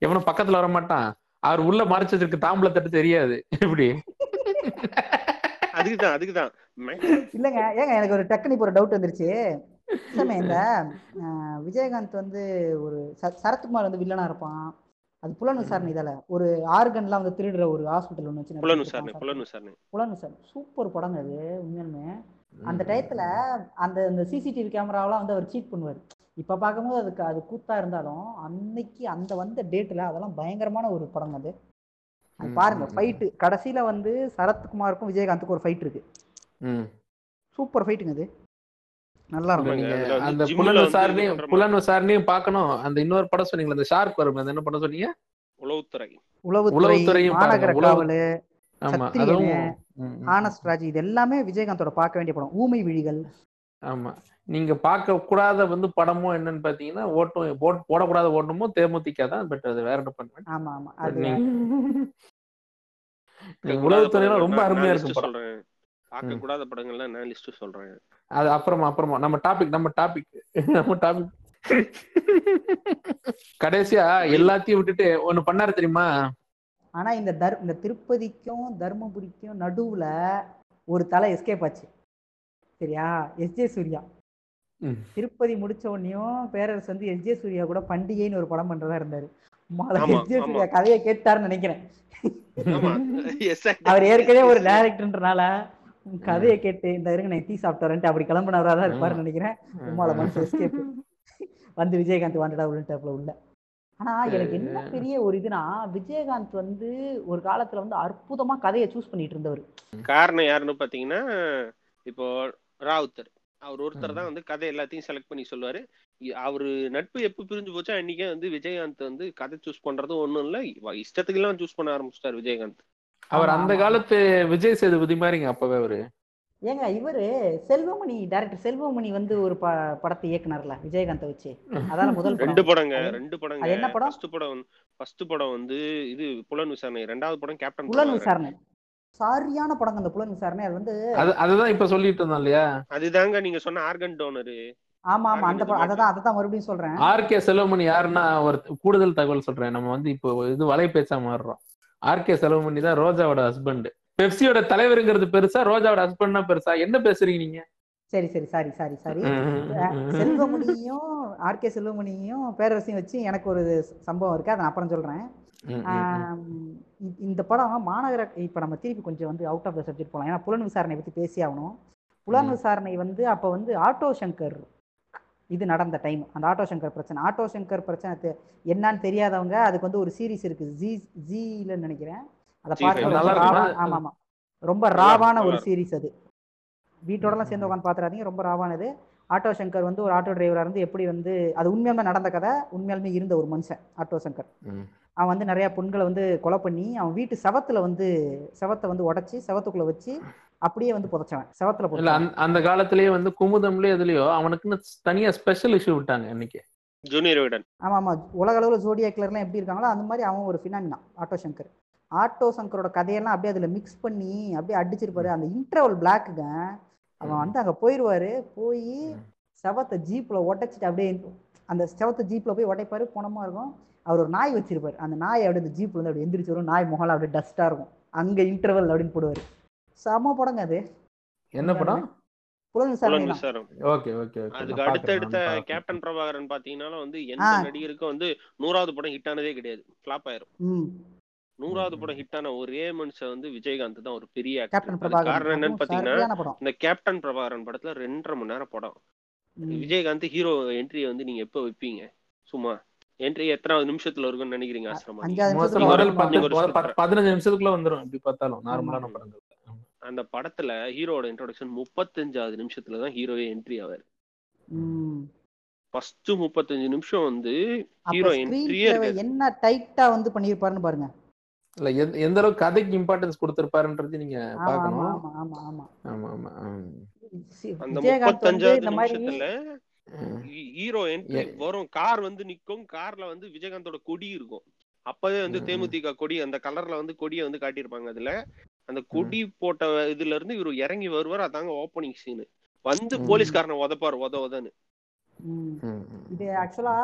எவனும் பக்கத்துல வர மாட்டான் அவர் உள்ள மறைச்சு வச்சிருக்க தாம்பளை தட்டு தெரியாது எப்படி? அதுக்குதான் அதுக்குதான். இல்லங்க ஏங்க எனக்கு ஒரு டக்குனு இப்போ ஒரு டவுட் வந்துருச்சு. இந்த விஜயகாந்த் வந்து ஒரு சரத்குமார் வந்து வில்லனா இருப்பான். அது புலன் விசாரணை இதால ஒரு ஆர்கன்லாம் வந்து திருடுற ஒரு ஹாஸ்பிட்டல் ஒன்று வச்சு புலன் விசாரணை புலன் விசாரணை புலன் விசாரணை சூப்பர் படங்க அது உண்மையாலுமே. அந்த டயத்துல அந்த அந்த சிசிடிவி கேமராவெல்லாம் வந்து அவர் சீட் பண்ணுவார். இப்ப பார்க்கும்போது அதுக்கு அது கூத்தா இருந்தாலும் அன்னைக்கு அந்த வந்த டேட்ல அதெல்லாம் பயங்கரமான ஒரு படம் அது. பாருங்க ஃபைட்டு கடைசியில வந்து சரத்குமாருக்கும் விஜயகாந்துக்கும் ஒரு ஃபைட் இருக்கு. ம். சூப்பர் ஃபைட்டுங்க அது. நல்லா இருக்கும். நீங்க அந்த புலன் பண்ற புலன் விசாரணையும் பார்க்கணும் அந்த இன்னொரு படம் சொன்னீங்களா அந்த ஷார்க் வரும் அது என்ன படம் சொன்னீங்க? உளவுத்துறை. உளவுத்துறை மாநகர காவல் ஆமா சத்திரியனு. ஆனஸ்ட் ராஜ் இது எல்லாமே விஜயகாந்தோட பார்க்க வேண்டிய படம். ஊமை விழிகள். ஆமா. நீங்க பார்க்க கூடாத வந்து படமும் என்னன்னு பாத்தீங்கன்னா ஓட்டும் போட் போடக்கூடாத ஓட்டமும் தேமுதிக தான் பட் அது வேற டிபார்ட்மெண்ட் ஆமா ஆமா. நீங்க ரொம்ப அருமையா படம். சொல்றேன். பார்க்க. கூடாத படங்கள்லாம் நான் லிஸ்ட் சொல்றேன். அது அப்புறமா அப்புறமா. நம்ம டாபிக் நம்ம டாபிக் நம்ம டாபிக் கடைசியா எல்லாத்தையும் விட்டுட்டு ஒண்ணு பண்ணாரு தெரியுமா? ஆனா இந்த தர் இந்த திருப்பதிக்கும் தர்மபுரிக்கும் நடுவுல ஒரு தலை எஸ்கேப் ஆச்சு. சரியா? S J Surya. திருப்பதி முடிச்ச உடனேயும் பேரரசு வந்து எஸ். ஜே. சூர்யா கூட பண்டிகைன்னு ஒரு படம் பண்றதா இருந்தாரு. எஸ். ஜே. சூர்யா கதையை கேட்டாருன்னு நினைக்கிறேன். அவர் ஏற்கனவே ஒரு டேரக்டர்ன்றனால கதையை கேட்டு இந்த இருங்க நான் டீ சாப்பிட்டு அப்படி கிளம்புனவரா தான் இருப்பாருன்னு நினைக்கிறேன். உம்மால மனசு எஸ்கேப் வந்து விஜயகாந்த் வாண்டடா உள்ளிட்டாப்ல உள்ள. ஆனா எனக்கு என்ன பெரிய ஒரு இதுனா விஜயகாந்த் வந்து ஒரு காலத்துல வந்து அற்புதமா கதையை சூஸ் பண்ணிட்டு இருந்தவர். காரணம் யாருன்னு பாத்தீங்கன்னா இப்போ ராவுத்தர். அவர் ஒருத்தர். தான் வந்து கதை எல்லாத்தையும் செலக்ட் பண்ணி சொல்லுவாரு. அவரு நட்பு எப்ப பிரிஞ்சு போச்சோ அன்னைக்கே வந்து விஜயகாந்த் வந்து கதை சூஸ் பண்றது ஒண்ணும் இல்ல. இஷ்டத்துக்கு எல்லாம் சூஸ் பண்ண ஆரம்பிச்சிட்டாரு விஜயகாந்த். அவர் அந்த. காலத்து விஜய் சேதுபதி மாதிரிங்க அப்பவே அவரு. ஏங்க இவரு செல்வமணி டைரக்டர் செல்வமணி வந்து ஒரு ப படத்தை இயக்குனார்ல விஜயகாந்தை வச்சு. அதான முதல் ரெண்டு படங்க ரெண்டு படங்க. அது என்ன படம்? ஃபர்ஸ்ட் படம் ஃபர்ஸ்ட் படம் வந்து இது புலன் விசாரணை. ரெண்டாவது படம் கேப்டன் புலன். விசாரணை. சரியான படங்க அந்த புலன் விசாரணை. அது வந்து அது அதுதான் இப்ப சொல்லிட்டு இருந்தோம் இல்லையா? அதுதாங்க நீங்க சொன்ன ஆர்கன் டோனரு. ஆமா ஆமா. அந்த படம் அததான் அததான் மறுபடியும் சொல்றேன். ஆர்கே செல்வமணி யாருன்னா ஒரு கூடுதல் தகவல் சொல்றேன். நம்ம வந்து இப்போ இது வலை பேச்சா மாறுறோம் ஆர்கே செல்வமணி தான் ரோஜாவோட ஹஸ்பண்ட் பெப்சியோட தலைவருங்கிறது பெருசா ரோஜாவோட ஹஸ்பண்ட்னா பெருசா? என்ன பேசுறீங்க நீங்க? சரி சரி. Sorry sorry sorry. செல்வமணியும் ஆர்கே செல்வமணியும் பேரரசையும் வச்சு எனக்கு ஒரு சம்பவம் இருக்கு. அதை நான் அப்புறம் சொல்றேன். இந்த படம் மாநகர இப்ப நம்ம திருப்பி கொஞ்சம் வந்து அவுட் ஆஃப் த சப்ஜெக்ட் போகலாம் ஏன்னா புலன் விசாரணை பத்தி பேசி ஆகணும். புலன். விசாரணை வந்து அப்ப வந்து ஆட்டோ சங்கர் இது நடந்த டைம் அந்த ஆட்டோ சங்கர் பிரச்சனை. ஆட்டோ சங்கர் பிரச்சனை என்னன்னு தெரியாதவங்க அதுக்கு வந்து ஒரு சீரிஸ் இருக்கு. ஜி ஜிலன்னு நினைக்கிறேன். அதை? ராவா- ஆமா ஆமா ரொம்ப ராவான ஒரு சீரிஸ் அது. வீட்டோடலாம் சேர்ந்து உட்காந்து பாத்துறாதீங்க ரொம்ப ராவானது ஆட்டோ சங்கர் வந்து ஒரு ஆட்டோ டிரைவரா இருந்து எப்படி வந்து அது உண்மையாலுமே நடந்த கதை உண்மையாலுமே இருந்த ஒரு மனுஷன் ஆட்டோ சங்கர். அவன் வந்து நிறைய பெண்களை வந்து கொலை பண்ணி அவன் வீட்டு செவத்துல வந்து செவத்தை வந்து உடைச்சி செவத்துக்குள்ள வச்சு அப்படியே வந்து புதைச்சவன். செவத்துல இல்ல அந்த- அந்த காலத்திலேயே வந்து குமுதம்லயே எதுலயோ அவனுக்குன்னு தனியா ஸ்பெஷல் இஷ்யூ விட்டாங்க இன்னைக்கு. ஜூனியர் விடன் ஆமா ஆமா. உலக அளவுல ஜோடியா கிளர்லாம் எப்படி இருக்காங்களோ அந்த மாதிரி அவன் ஒரு ஃபினாமினா ஆட்டோ சங்கர். ஆட்டோ சங்கரோட கதையெல்லாம் அப்படியே அதுல மிக்ஸ் பண்ணி அப்படியே அடிச்சிருப்பாரு. அந்த இன்டர்வல் பிளாக்குங்க அவன் வந்து அங்க போயிடுவாரு போய் செவத்தை ஜீப்ல உடைச்சிட்டு அப்படியே அந்த செவத்தை ஜீப்ல போய் உடைப்பாரு போனமா இருக்கும். அவர் ஒரு நாய் வச்சிருப்பாரு. அந்த நாய் அப்படியே அந்த ஜீப்ல இருந்து அப்படியே எந்திரிச்சு வரும். நாய் முகலாம் அப்படியே டஸ்டா இருக்கும். அங்க இன்டர்வல் அப்படின்னு போடுவாரு. செம படங்க அது. என்ன படம்? அதுக்கு அடுத்தடுத்த கேப்டன் பிரபாகரன் பாத்தீங்கன்னா வந்து எந்த. நடிகருக்கும் வந்து நூறாவது படம் ஹிட் ஆனதே கிடையாது. ஃபிளாப் ஆயிரும். ம். நூறாவது படம் ஹிட் ஆன ஒரே மனுஷன் வந்து விஜயகாந்த் தான் ஒரு பெரிய காரணம் என்னன்னு பாத்தீங்கன்னா இந்த கேப்டன் பிரபாகரன் படத்துல ரெண்டரை மணி நேரம் படம். விஜயகாந்த் ஹீரோ என்ட்ரி வந்து நீங்க எப்ப வைப்பீங்க? சும்மா என்ட்ரி எத்தனாவது நிமிஷத்துல இருக்கும்னு நினைக்கிறீங்க ஆசிரமா அஞ்சாவது மோஸ்ட்லி நிமிஷத்துல முதல் வரும். பத்து நீங்க ஒரு முதல் பத்து- பதினஞ்சு நிமிஷத்துக்குள்ள வந்துரும் எப்படி பார்த்தாலும் நார்மலான. படங்கள். அந்த படத்துல ஹீரோட இன்ட்ரோடக்ஷன் முப்பத்தஞ்சாவது நிமிஷத்துல தான் ஹீரோவே என்ட்ரி ஆவாரு. ஃபர்ஸ்ட் முப்பத்தஞ்சு நிமிஷம் வந்து ஹீரோ என்ட்ரியே என்ன டைட்டா வந்து பண்ணிருப்பாருன்னு பாருங்க. இல்ல எந்த- எந்த அளவுக்கு கதைக்கு இம்பார்ட்டன்ஸ் கொடுத்திருப்பாருன்றது நீங்க பார்க்கணும். ஆமா ஆமா ஆமா ஆமா. அந்த முப்பத்தஞ்சாவது நிமிஷத்துல வரும் கார் வந்து நிக்கும் கார்ல வந்து விஜயகாந்தோட கொடி இருக்கும். அப்பவே வந்து. தேமுதிக கொடி அந்த கலர்ல வந்து கொடியை வந்து காட்டியிருப்பாங்க அதுல. அந்த கொடி போட்ட இதுல இருந்து இவரு இறங்கி வருவார் அதாங்க ஓப்பனிங் சீன் வந்து. போலீஸ்காரனை உதப்பாரு உத உதன்னு. இது ஆக்சுவலா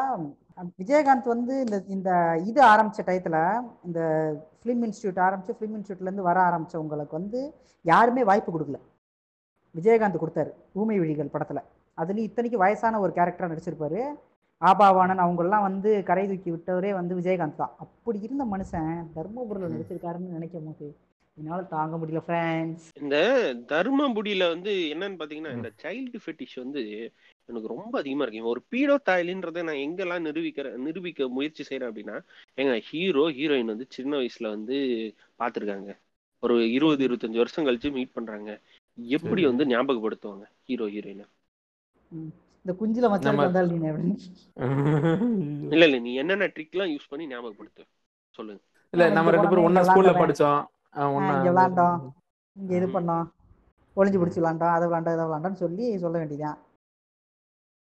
விஜயகாந்த் வந்து இந்த இந்த இது ஆரம்பிச்ச டயத்துல இந்த ஃபிலிம் இன்ஸ்டியூட் ஆரம்பிச்சு ஃபிலிம் இன்ஸ்டியூட்ல இருந்து வர ஆரம்பிச்சவங்களுக்கு வந்து யாருமே வாய்ப்பு கொடுக்கல. விஜயகாந்த் கொடுத்தாரு ஊமை விழிகள் படத்துல. அதுலயும் இத்தனைக்கு வயசான ஒரு கேரக்டரா நடிச்சிருப்பாரு. ஆபாவானன் அவங்கெல்லாம் வந்து கரை தூக்கி விட்டவரே வந்து விஜயகாந்த் தான். அப்படி இருந்த மனுஷன் தர்மபுரியில். நடிச்சிருக்காருன்னு நினைக்கும் போது என்னால தாங்க முடியல ஃப்ரெண்ட்ஸ் இந்த தர்மபுடியில வந்து என்னன்னு பாத்தீங்கன்னா இந்த சைல்டு ஃபெட்டிஷ் வந்து எனக்கு ரொம்ப அதிகமா இருக்கு. ஒரு பீடோ தாயிலின்றதை நான் எங்கெல்லாம் நிரூபிக்கிற நிரூபிக்க முயற்சி செய்யறேன் அப்படின்னா எங்க ஹீரோ ஹீரோயின் வந்து சின்ன வயசுல வந்து பாத்துருக்காங்க ஒரு இருபது இருபத்தஞ்சு வருஷம் கழிச்சு மீட் பண்றாங்க. எப்படி. வந்து ஞாபகப்படுத்துவாங்க ஹீரோ ஹீரோயின் இந்த குஞ்சில இல்ல இல்ல நீ என்னென்ன ட்ரிக் எல்லாம் யூஸ் பண்ணி ஞாபகப்படுத்து? சொல்லுங்க. இல்ல நம்ம ரெண்டு பேரும் இங்க ஸ்கூல்ல. படிச்சோம். ஒண்ணா இங்க விளையாண்டோம். இங்க இது. பண்ணோம். ஒளிஞ்சு பிடிச்சி விளாண்டோம் அதை விளாண்டோம் இதை விளாண்டோம்னு சொல்லி சொல்ல வேண்டியதுதான்.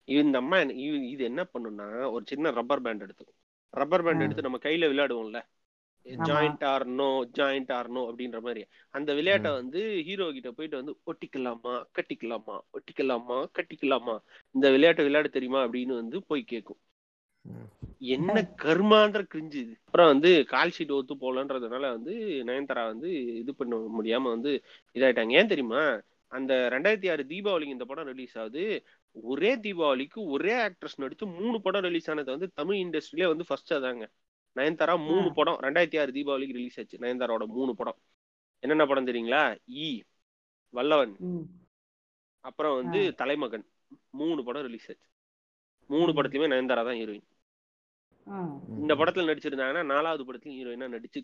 இந்த அம்மா இது- என்ன பண்ணும்னா ஒரு சின்ன ரப்பர் பேண்ட் எடுத்துக்கும். Rubber band. எடுத்து நம்ம கையில விளையாடுவோம்ல. Joint or no joint no அப்படின்ற மாதிரி. அந்த விளையாட்டை. வந்து ஹீரோ கிட்ட போயிட்டு வந்து ஒட்டிக்கலாமா கட்டிக்கலாமா ஒட்டிக்கலாமா கட்டிக்கலாமா இந்த விளையாட்டை விளையாட தெரியுமா? அப்படின்னு வந்து போய் கேட்கும். என்ன கர்மான்ற கிரிஞ்சு இது. அப்புறம் வந்து கால் ஷீட் ஒத்து போலன்றதுனால வந்து நயன்தாரா வந்து இது பண்ண முடியாம வந்து இதாயிட்டாங்க. ஏன் தெரியுமா? அந்த ரெண்டாயிரத்தி ஆறு தீபாவளிக்கு இந்த படம் ரிலீஸ் ஆகுது. ஒரே தீபாவளிக்கு ஒரே ஆக்ட்ரஸ் நடிச்சு மூணு படம் ரிலீஸ் ஆனது வந்து தமிழ் இண்டஸ்ட்ரியிலே வந்து ஃபர்ஸ்ட் அதாங்க. நயன்தாரா மூணு. படம் ரெண்டாயிரத்தி ஆறு தீபாவளிக்கு ரிலீஸ் ஆச்சு. நயன்தாராவோட மூணு படம். என்னென்ன படம் தெரியுங்களா? ஈ வல்லவன். அப்புறம் வந்து தலைமகன். மூணு படம் ரிலீஸ் ஆச்சு. மூணு. படத்துலயுமே நயன்தாரா தான் ஹீரோயின். இந்த படத்துல நடிச்சிருந்தாங்கன்னா நாலாவது படத்துலயும் ஹீரோயினா நடிச்சு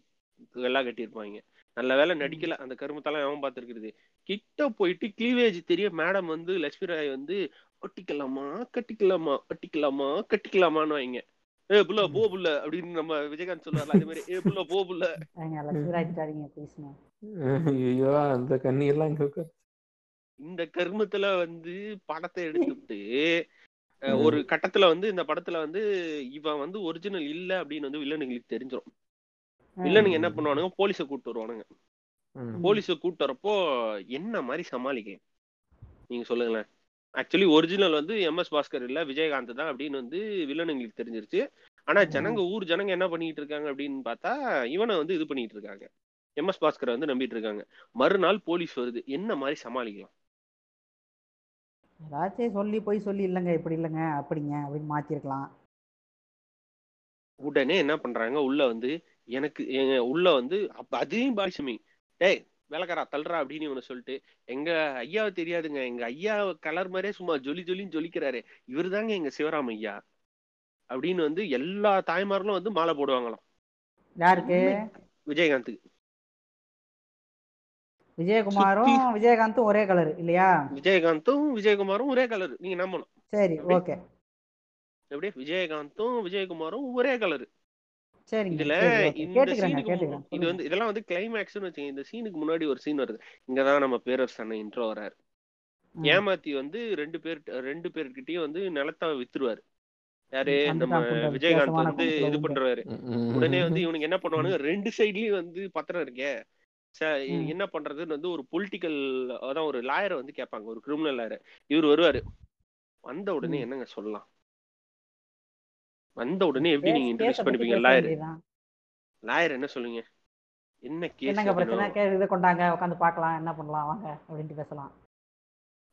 எல்லாம் கட்டியிருப்பாங்க. நல்ல வேலை நடிக்கல. அந்த கருமத்தெல்லாம் எவன் பார்த்திருக்கிறது. கிட்ட போயிட்டு கிளீவேஜ் தெரிய மேடம் வந்து லட்சுமி ராய் வந்து ஒட்டிக்கலாமா கட்டிக்கலாமா ஒட்டிக்கலாமா கட்டிக்கலாமான்னு வைங்க. ஏ புள்ள போ புள்ள அப்படின்னு நம்ம விஜயகாந்த் சொல்லுவார்ல அதே மாதிரி ஏ புள்ள போ புள்ள. ஐயோ அந்த உட்காரு. இந்த கர்மத்துல வந்து படத்தை எடுத்துட்டு ஒரு கட்டத்துல வந்து இந்த படத்துல வந்து இவன் வந்து ஒரிஜினல் இல்ல அப்படின்னு வந்து வில்லனுங்களுக்கு தெரிஞ்சிடும் வில்லனுங்க என்ன பண்ணுவானுங்க? போலீஸை கூப்பிட்டு வருவானுங்க. போலீஸை கூப்பிட்டு வரப்போ என்ன மாதிரி சமாளிக்க? நீங்க சொல்லுங்களேன். ஆக்சுவலி ஒரிஜினல் வந்து எம்எஸ் பாஸ்கர் இல்ல விஜயகாந்த் தான் அப்படின்னு வந்து வில்லனுங்களுக்கு தெரிஞ்சிருச்சு. ஆனா ஜனங்க ஊர் ஜனங்க என்ன பண்ணிட்டு இருக்காங்க அப்படின்னு பார்த்தா இவனை வந்து இது பண்ணிட்டு இருக்காங்க. எம்எஸ் பாஸ்கரை வந்து நம்பிட்டு இருக்காங்க. மறுநாள் போலீஸ் வருது. என்ன மாதிரி சமாளிக்கலாம்? ஏதாச்சும் சொல்லி போய் சொல்லி இல்லைங்க இப்படி இல்லைங்க அப்படிங்க அப்படின்னு மாத்திருக்கலாம். உடனே என்ன பண்றாங்க? உள்ள வந்து எனக்கு எங்க- உள்ள வந்து அதையும் பாலிசமி டேய் வேலைக்காரா தள்ளுறா அப்படின்னு இவனை சொல்லிட்டு எங்க ஐயாவை தெரியாதுங்க. எங்க ஐயா கலர் மாதிரியே சும்மா ஜொலி ஜொலின்னு ஜொலிக்கிறாரு. இவருதாங்க எங்க சிவராம் ஐயா அப்படின்னு வந்து எல்லா தாய்மார்களும் வந்து மாலை போடுவாங்களாம். யாருக்கு? விஜயகாந்துக்கு விஜயகுமாரும் விஜயகாந்தும் ஒரே கலர் இல்லையா? விஜயகாந்தும் விஜயகுமாரும் ஒரே கலர். நீங்க நம்பணும். சரி? ஓகே. எப்படி விஜயகாந்தும் விஜயகுமாரும் ஒரே கலர். இதுல. இந்த சீனுக்கு இது வந்து இதெல்லாம் வந்து கிளைமேக்ஸ்னு வச்சுங்க இந்த சீனுக்கு முன்னாடி ஒரு சீன் வருது. இங்கதான் நம்ம பேரரசு அண்ணன் இன்ட்ரோ வராரு. ஏமாத்தி வந்து ரெண்டு பேர் ரெண்டு பேர்கிட்டயும் வந்து நிலத்தை வித்துருவாரு. யாரு? நம்ம விஜயகாந்த் வந்து இது. பண்றாரு. உடனே வந்து இவனுக்கு என்ன பண்ணுவானுங்க? ரெண்டு சைட்லயும் வந்து பத்திரம் இருக்கே. என்ன பண்றதுன்னு வந்து ஒரு பொலிட்டிக்கல் அதான் ஒரு லாயரை வந்து கேட்பாங்க. ஒரு கிரிமினல் லாயர் இவர் வருவாரு. வந்த உடனே. என்னங்க சொல்லலாம்? வந்த உடனே எப்படி நீங்க கேஸ்- இன்ட்ரடியூஸ் கேஸை பேச லாயர். லாயர் என்ன சொல்லுங்க என்ன கேஸ் என்னங்க பிரச்சனை? கே இதை கொண்டாங்க உட்காந்து பார்க்கலாம் என்ன பண்ணலாம் வாங்க அப்படின்ட்டு பேசலாம்.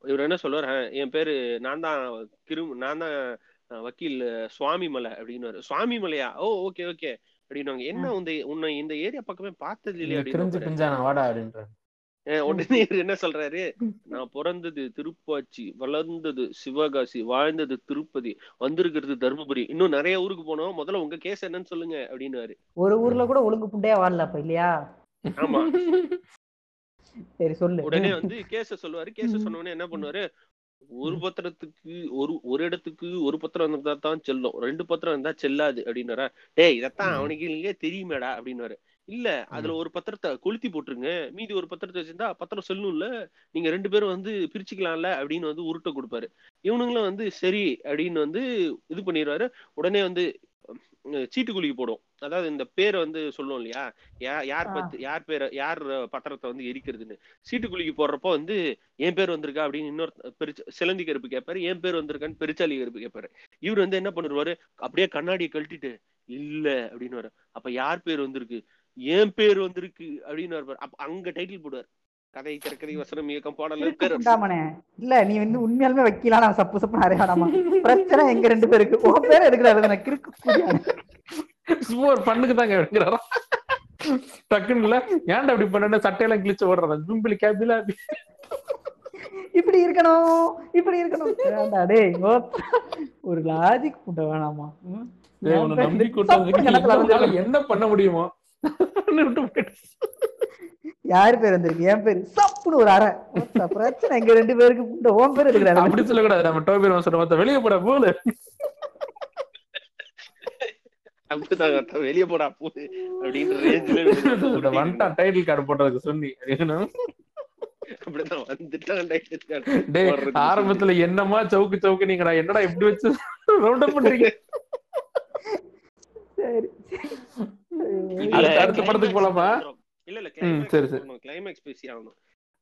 இவர் என்ன சொல்லுவார்? "ஆ, என் பேரு நான் தான் கிரு நான் தான் வக்கீல் சுவாமி மலை அப்படின்னு சுவாமி மலையா ஓ ஓகே ஓகே அப்படின்னுவாங்க. என்ன உன்னை இந்த ஏரியா பக்கமே பார்த்தது இல்லையா கிரிஞ்சு அப்படின்னு பிஞ்சானா வாடா அப்படின்ற உடனே என்ன சொல்றாரு? நான் பிறந்தது திருப்பாச்சி வளர்ந்தது சிவகாசி வாழ்ந்தது திருப்பதி வந்திருக்கிறது தருமபுரி. இன்னும் நிறைய ஊருக்கு போனோம். முதல்ல உங்க கேஸ் என்னன்னு சொல்லுங்க அப்படின்னாரு ஒரு ஊர்ல கூட ஒழுங்கு புண்டையா வாழல அப்ப இல்லையா? ஆமா. சரி சொல்லு. உடனே வந்து கேஸ சொல்லுவாரு. கேஸ சொன்ன உடனே என்ன பண்ணுவாரு? ஒரு பத்திரத்துக்கு ஒரு ஒரு இடத்துக்கு ஒரு பத்திரம் இருந்தா தான் செல்லும். ரெண்டு பத்திரம் இருந்தா செல்லாது அப்படின்னாரா டேய் இதத்தான். அவனுக்கு இல்லையே தெரியுமேடா அப்படின்னாரு இல்ல அதுல ஒரு பத்திரத்தை கொளுத்தி போட்டுருங்க. மீதி ஒரு பத்திரத்தை வச்சிருந்தா பத்திரம் செல்லும்ல. நீங்க ரெண்டு பேரும் வந்து பிரிச்சுக்கலாம்ல அப்படின்னு வந்து உருட்ட கொடுப்பாரு. இவனுங்களும் வந்து சரி அப்படின்னு வந்து இது பண்ணிடுவாரு. உடனே வந்து சீட்டு குலுக்கி போடும். அதாவது இந்த பேரை வந்து சொல்லுவோம் இல்லையா? யார். பத்து யார் பேரை யார் பத்திரத்தை வந்து எரிக்கிறதுன்னு. சீட்டு குலுக்கி போடுறப்போ வந்து என் பேர் வந்திருக்கா? அப்படின்னு இன்னொரு பெருச்ச சிலந்தி கருப்பு கேட்பாரு என் பேர் வந்திருக்கான்னு பெருச்சாலி கருப்பு கேட்பாரு இவர் வந்து என்ன பண்ணிருவாரு அப்படியே கண்ணாடியை கழட்டிட்டு இல்ல அப்படின்னு அப்ப யார் பேர் வந்திருக்கு? என் பேர் வந்திருக்கு அப்படின்னு வருவார். அப்ப அங்க டைட்டில் போடுவார். கதை திரைக்கதை வசனம் இயக்கம் பாடல் இல்ல நீ வந்து உண்மையாலுமே வைக்கலாம் நான் சப்பு சப்பு நிறைய வேணாமா பிரச்சனை எங்க ரெண்டு பேருக்கு? உன் பேர் எடுக்கிறாரு. சும்மா ஒரு பண்ணுக்கு தாங்க எடுக்கிறாரா? டக்குன்னு இல்ல ஏன்டா அப்படி பண்ண சட்டையெல்லாம் கிழிச்சு ஓடுறதா பிம்பிளி கேபில இப்படி இருக்கணும் இப்படி இருக்கணும். ஓப். ஒரு லாஜிக் புண்டை வேணாமா. என்ன பண்ண முடியுமோ. யார் பேர் வந்திருக்கு? என் பேரு சப்புன்னு ஒரு அரை. பிரச்சனை. எங்க ரெண்டு பேருக்கு புண்டை உன் பேர் எடுக்கிறாரு அப்படி சொல்லக்கூடாது. நம்ம டோபி சொல்ற மொத்த வெளியே போட போல. வெளிய போடா போது அப்படின்ற ரேஞ்சில இந்த வந்துட்டான் டைட்டில் கார்டு போட்டதுக்கு சொன்னி ஆரம்பத்துல என்னமா சவுக்கு சவுக்கு நீங்கடா என்னடா இப்படி வச்சு ரவுண்ட் பண்றீங்க? சரி. அடுத்த- அடுத்த படத்துக்கு போலாமா? இல்ல இல்ல ம், சரி, சரி. கிளைமேக்ஸ் பேசி ஆகணும்.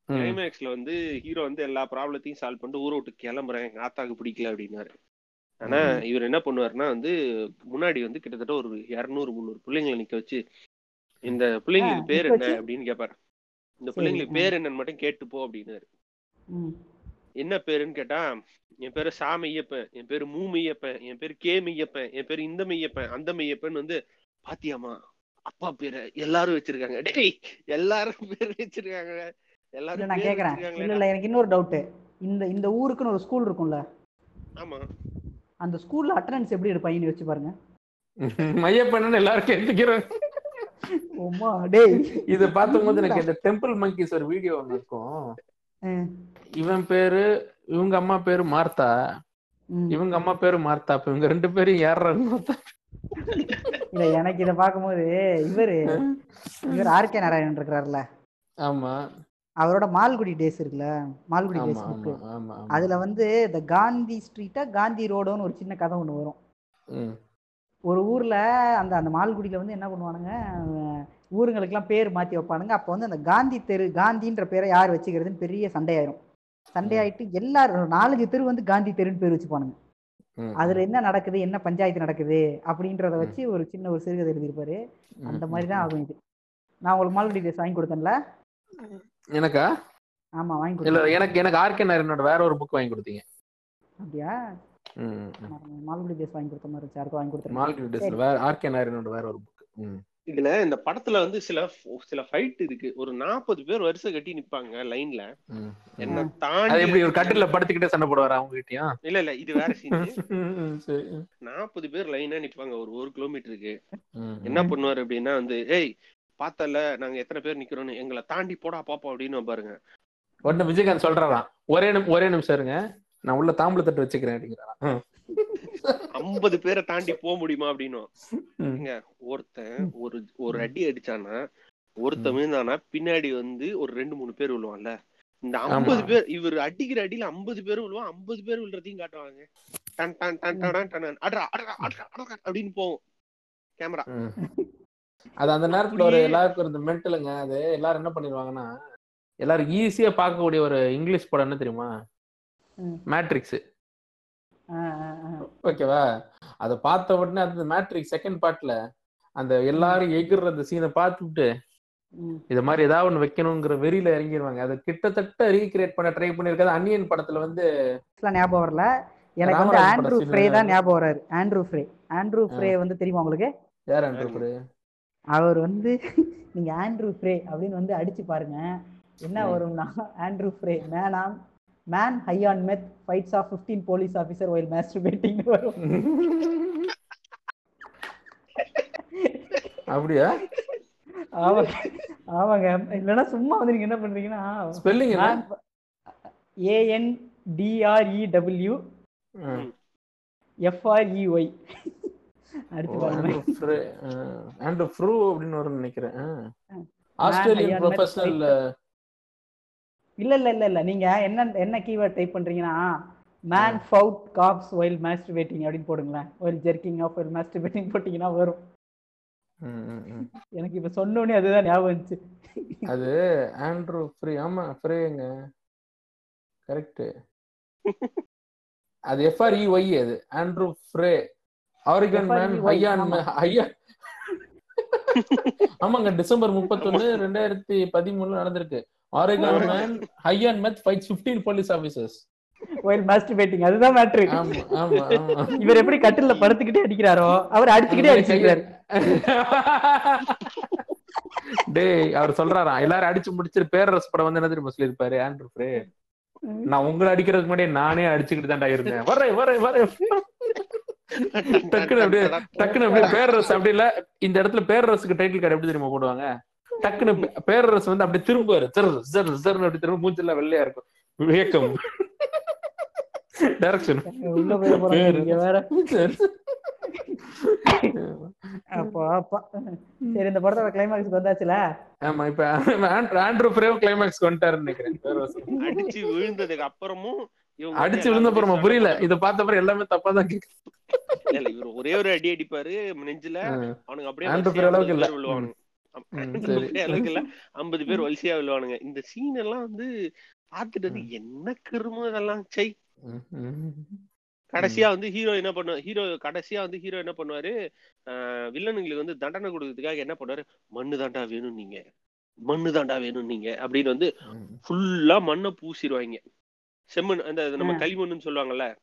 கிளைமேக்ஸ்ல வந்து ஹீரோ வந்து எல்லா ப்ராப்ளத்தையும் சால்வ் பண்ணிட்டு ஊரை விட்டு கிளம்புறேன் எங்க ஆத்தாக்கு பிடிக்கல அப்படின்னாரு ஆனா இவர் என்ன பண்ணுவாருன்னா வந்து முன்னாடி வந்து கிட்டத்தட்ட ஒரு இருநூறு முந்நூறு பிள்ளைங்களை நிக்க வச்சு இந்த பிள்ளைங்களுக்கு பேர் என்ன? அப்படின்னு கேட்பாரு இந்த பிள்ளைங்களுக்கு. பேர் என்னன்னு மட்டும் கேட்டு போ அப்படின்னாரு. என்ன பேருன்னு கேட்டா என் பேரு சா மெய்யப்பன் என் பேரு மூ மெய்யப்பன் என் பேரு கே மெய்யப்பன் என் பேரு இந்த மெய்யப்பன் அந்த மெய்யப்பன் வந்து பாத்தியாமா அப்பா பேரை எல்லாரும் வச்சிருக்காங்க. டேய் எல்லாரும் பேர் வச்சிருக்காங்க. எல்லாரும் நான் கேக்குறேன். இல்ல. இல்ல எனக்கு இன்னொரு டவுட் இந்த இந்த ஊருக்குன்னு ஒரு ஸ்கூல் இருக்கும்ல? ஆமா. அந்த ஸ்கூல்ல அட்டண்டன்ஸ் எப்படி எடுப்பாங்கன்னு வச்சு பாருங்க. மையப்பண்ணு எல்லாரும் கேட்டுக்கிறோம். ஓமா டேய். இத பார்க்கும்போது எனக்கு இந்த டெம்பிள் மங்கிஸ் ஒரு வீடியோ ஒண்ணு இருக்கும். இவன் பேரு இவங்க அம்மா பேரு மார்த்தா. இவங்க அம்மா பேரு மார்த்தா. அப்ப இவங்க ரெண்டு பேரும் யாருன்னு பார்த்தா இல்ல எனக்கு இத பாக்கும்போது இவரு இவர் ஆர்கே நாராயணன் இருக்கிறாருல ஆமா. அவரோட மால்குடி டேஸ் இருக்குல்ல மால்குடி டேஸ் புக் ஆமா. அதுல வந்து இந்த காந்தி ஸ்ட்ரீட்டா காந்தி ரோடுன்னு ஒரு சின்ன கதை ஒண்ணு வரும். ம், ஒரு ஊர்ல அந்த அந்த மால்குடியில வந்து என்ன பண்ணுவானுங்க அஹ் ஊருங்களுக்கெல்லாம் பேர் மாத்தி வைப்பானுங்க. அப்போ வந்து அந்த காந்தி தெரு காந்தின்ற பேரை யார் வச்சுக்கிறதுன்னு பெரிய சண்டையாயிரும். சண்டையாயிட்டு எல்லாரும் நாலஞ்சு தெரு வந்து காந்தி தெருன்னு பேர் வச்சுப்பானுங்க. அதுல என்ன நடக்குது என்ன பஞ்சாயத்து நடக்குது அப்படின்றத வச்சு ஒரு சின்ன ஒரு சிறுகதை எழுதியிருப்பாரு. அந்த ம், மாதிரி தான் ம். ஆகும் இது. நான் உங்களுக்கு மால்குடி டேஸ் வாங்கி கொடுத்தேன்ல? எனக்கா? ஆமா வாங்கி கொடுத்தேன். எனக்கு எனக்கு ஆர்கே நாராயணோட வேற ஒரு புக் வாங்கி கொடுத்தீங்க. அப்படியா? மால்குடி டேஸ் வாங்கி கொடுத்த மாதிரி யாருக்கும் வாங்கி கொடுத்துருக்கேன். மால்குடி டேஸ்ல வேற ஆர்கே நாராயணோட வேற ஒரு புக் இதுல இந்த படத்துல வந்து சில சில ஃபைட் இருக்கு. ஒரு நாற்பது பேர் வரிசை கட்டி நிப்பாங்க லைன்ல என்ன அது தாண்டி எப்படி ஒரு கட்டில படுத்துக்கிட்டே சண்டை போடுவாரா அவங்க கிட்டயும் இல்ல இல்ல இது வேற சீன் சரி. நாற்பது பேர் லைனா நிப்பாங்க. ஒரு ஒரு கிலோமீட்டருக்கு என்ன பண்ணுவாரு அப்படின்னா வந்து ஏய் பார்த்தல நாங்க எத்தனை பேர் நிக்கிறோம்னு எங்களை தாண்டி போடா பாப்போம் அப்படின்னு பாருங்க. உடனே விஜயகாந்த் சொல்றாராம் ஒரே ஒரே நிமிஷம் இருங்க. நான் உள்ள தாம்பூல தட்டு வச்சுக்கிறேன் அப்படிங்கிறாராம். ஐம்பது பேரை தாண்டி போக முடியுமா. ஏங்க, ஒருத்தன் ஒரு ஒரு அடி அடிச்சானா ஒருத்தன் விழுந்தானா பின்னாடி வந்து ஒரு ரெண்டு மூணு பேர் விழுவான்ல. இந்த ஐம்பது. பேர் இவர் அடிக்கிற அடியில ஐம்பது பேர் விழுவான் ஐம்பது பேர் விழுறதையும் காட்டுவாங்க. டன் டன் டன் டன் டன் டன், அட்ரா அட்ரா அட்ரா அட்ரா அப்படின்னு போகும் கேமரா. அது அந்த நேரத்துல ஒரு எல்லாருக்கும் இருந்த மென்டலுங்க. அது எல்லாரும் என்ன பண்ணிடுவாங்கன்னா எல்லாரும் ஈஸியா பார்க்கக்கூடிய ஒரு இங்கிலீஷ் படம் என்ன தெரியுமா. மேட்ரிக்ஸ். ஓகேவா? அதை பார்த்த உடனே அந்த மேட்ரிக்ஸ் செகண்ட் பார்ட்ல அந்த எல்லாரும் எகிற அந்த சீனை பார்த்துட்டு. இது மாதிரி ஏதாவது ஒண்ணு வைக்கணுங்கிற வெறியில இறங்கிடுவாங்க அதை கிட்டத்தட்ட ரீக்ரியேட் பண்ண ட்ரை பண்ணிருக்காது. அன்னியன் படத்துல வந்து ஞாபகம் வரல. எனக்கு வந்து ஆண்ட்ரூ ஃப்ரே தான் ஞாபகம் வராரு. ஆண்ட்ரூ ஃப்ரே. ஆண்ட்ரூ ஃப்ரே வந்து தெரியுமா உங்களுக்கு? யார் அன்று அவர் வந்து நீங்க ஆண்ட்ரூ ஃப்ரே அப்படின்னு வந்து அடிச்சு பாருங்க. என்ன. வரும்னா Andrew Frey. Man on man high on meth fights off 15 police officer while masturbating வரும் அப்படியா? ஆமாங்க ஆமாங்க. இல்லைன்னா சும்மா வந்து நீங்க என்ன பண்றீங்கன்னா ஸ்பெல்லிங் ஏஎன் டிஆர்இடபிள்யூ ம். எஃப்ஆர்இஒய் அடிச்சு பாருங்க. ஆண்ட்ரூ ஃப்ரே அப்படின்னு நினைக்கிறேன். ஆஸ்திரேலியன் ப்ரொஃபஷனல் இல்ல இல்ல இல்ல இல்ல. நீங்க என்ன என்ன கீவேர்ட் டைப் பண்றீங்கன்னா man fought cops while masturbating அப்படின்னு போடுங்களேன். While jerking off while masturbating போட்டீங்கன்னா வரும். எனக்கு இப்ப சொன்னோடனே அதுதான் ஞாபகம் வந்துச்சு. அது ஆண்ட்ரூ ஃப்ரே ஆமா ஃப்ரேங்க கரெக்ட் அது எஃப்ஆர்இ ஒய் அது. ஆண்ட்ரூ ஃப்ரே ஆரிகன் மேன் ஐயான். ஐயா ஆமாங்க டிசம்பர் முப்பத்தொன்னு ரெண்டாயிரத்தி பதிமூணுல நடந்திருக்கு. Oregon man high on meth fight 15 police officers while masturbating அதுதான் மேட்ரு இவர் எப்படி கட்டில்ல படுத்துக்கிட்டே அடிக்கிறாரோ அவர் அடிச்சுக்கிட்டே அடிச்சிருக்காரு டேய் அவர் சொல்றாராம் எல்லாரும் அடிச்சு முடிச்சிட்டு பேரரசு படம் வந்து என்ன தெரியுமா சொல்லியிருப்பாரு? ஆண்ட்ரூ ஃப்ரே நான் உங்களை அடிக்கிறதுக்கு முன்னாடி நானே அடிச்சுக்கிட்டு தான்டா இருந்தேன். வரேன் வரேன் வரேன் டக்குனு அப்படியே டக்குனு அப்படியே பேரரசு அப்படி இல்ல இந்த இடத்துல பேரரசுக்கு டைட்டில் கார்டு எப்படி தெரியுமா போடுவாங்க? டக்குனு பே- பேரரசு வந்து அப்படியே திரும்புவாரு. ஜர் ஜர் ஜர்னு அப்படி திரும்ப மூஞ்செல்லாம் வெள்ளையா இருக்கும். விவேகம். டைரக்ஷன் உள்ள போய் போறாங்க. நீங்க வேற. அப்பா அப்பா. சரி இந்த படத்தோட கிளைமாக்ஸ்க்கு வந்தாச்சுல? ஆமா இப்ப ஆண்ட்ரூ- ஆண்ட்ரூ ஃப்ரேவ் கிளைமேக்ஸ் வந்துட்டாருன்னு நினைக்கிறேன். அடிச்சு விழுந்ததுக்கு அப்புறமும் அடிச்சு விழுந்த அப்புறமா. புரியல. இத பார்த்த அப்புறம் எல்லாமே தப்பா தான் இல்ல, இவரு ஒரே ஒரு அடி அடிப்பாரு நெஞ்சில. அவனுங்க அப்படியே அளவுக்கு 50 இல்ல. விழுவானுங்க. அளவுக்கு ஐம்பது பேர் வரிசையா விழுவானுங்க. இந்த சீன் எல்லாம் வந்து பார்த்துட்டு வந்து என்ன கிருமம் இதெல்லாம். சை ம், ம். கடைசியா வந்து ஹீரோ என்ன பண்ணுவா ஹீரோ கடைசியா வந்து ஹீரோ என்ன பண்ணுவாரு? வில்லனுங்களுக்கு வந்து தண்டனை கொடுக்கறதுக்காக என்ன பண்ணுவாரு? மண்ணு தாண்டா வேணும் நீங்க. மண்ணு தாண்டா வேணும் நீங்க. அப்படின்னு வந்து. ஃபுல்லா மண்ணை பூசிடுவாங்க செம்மண் அந்த நம்ம. களிமண்ணுன்னு சொல்லுவாங்கல்ல.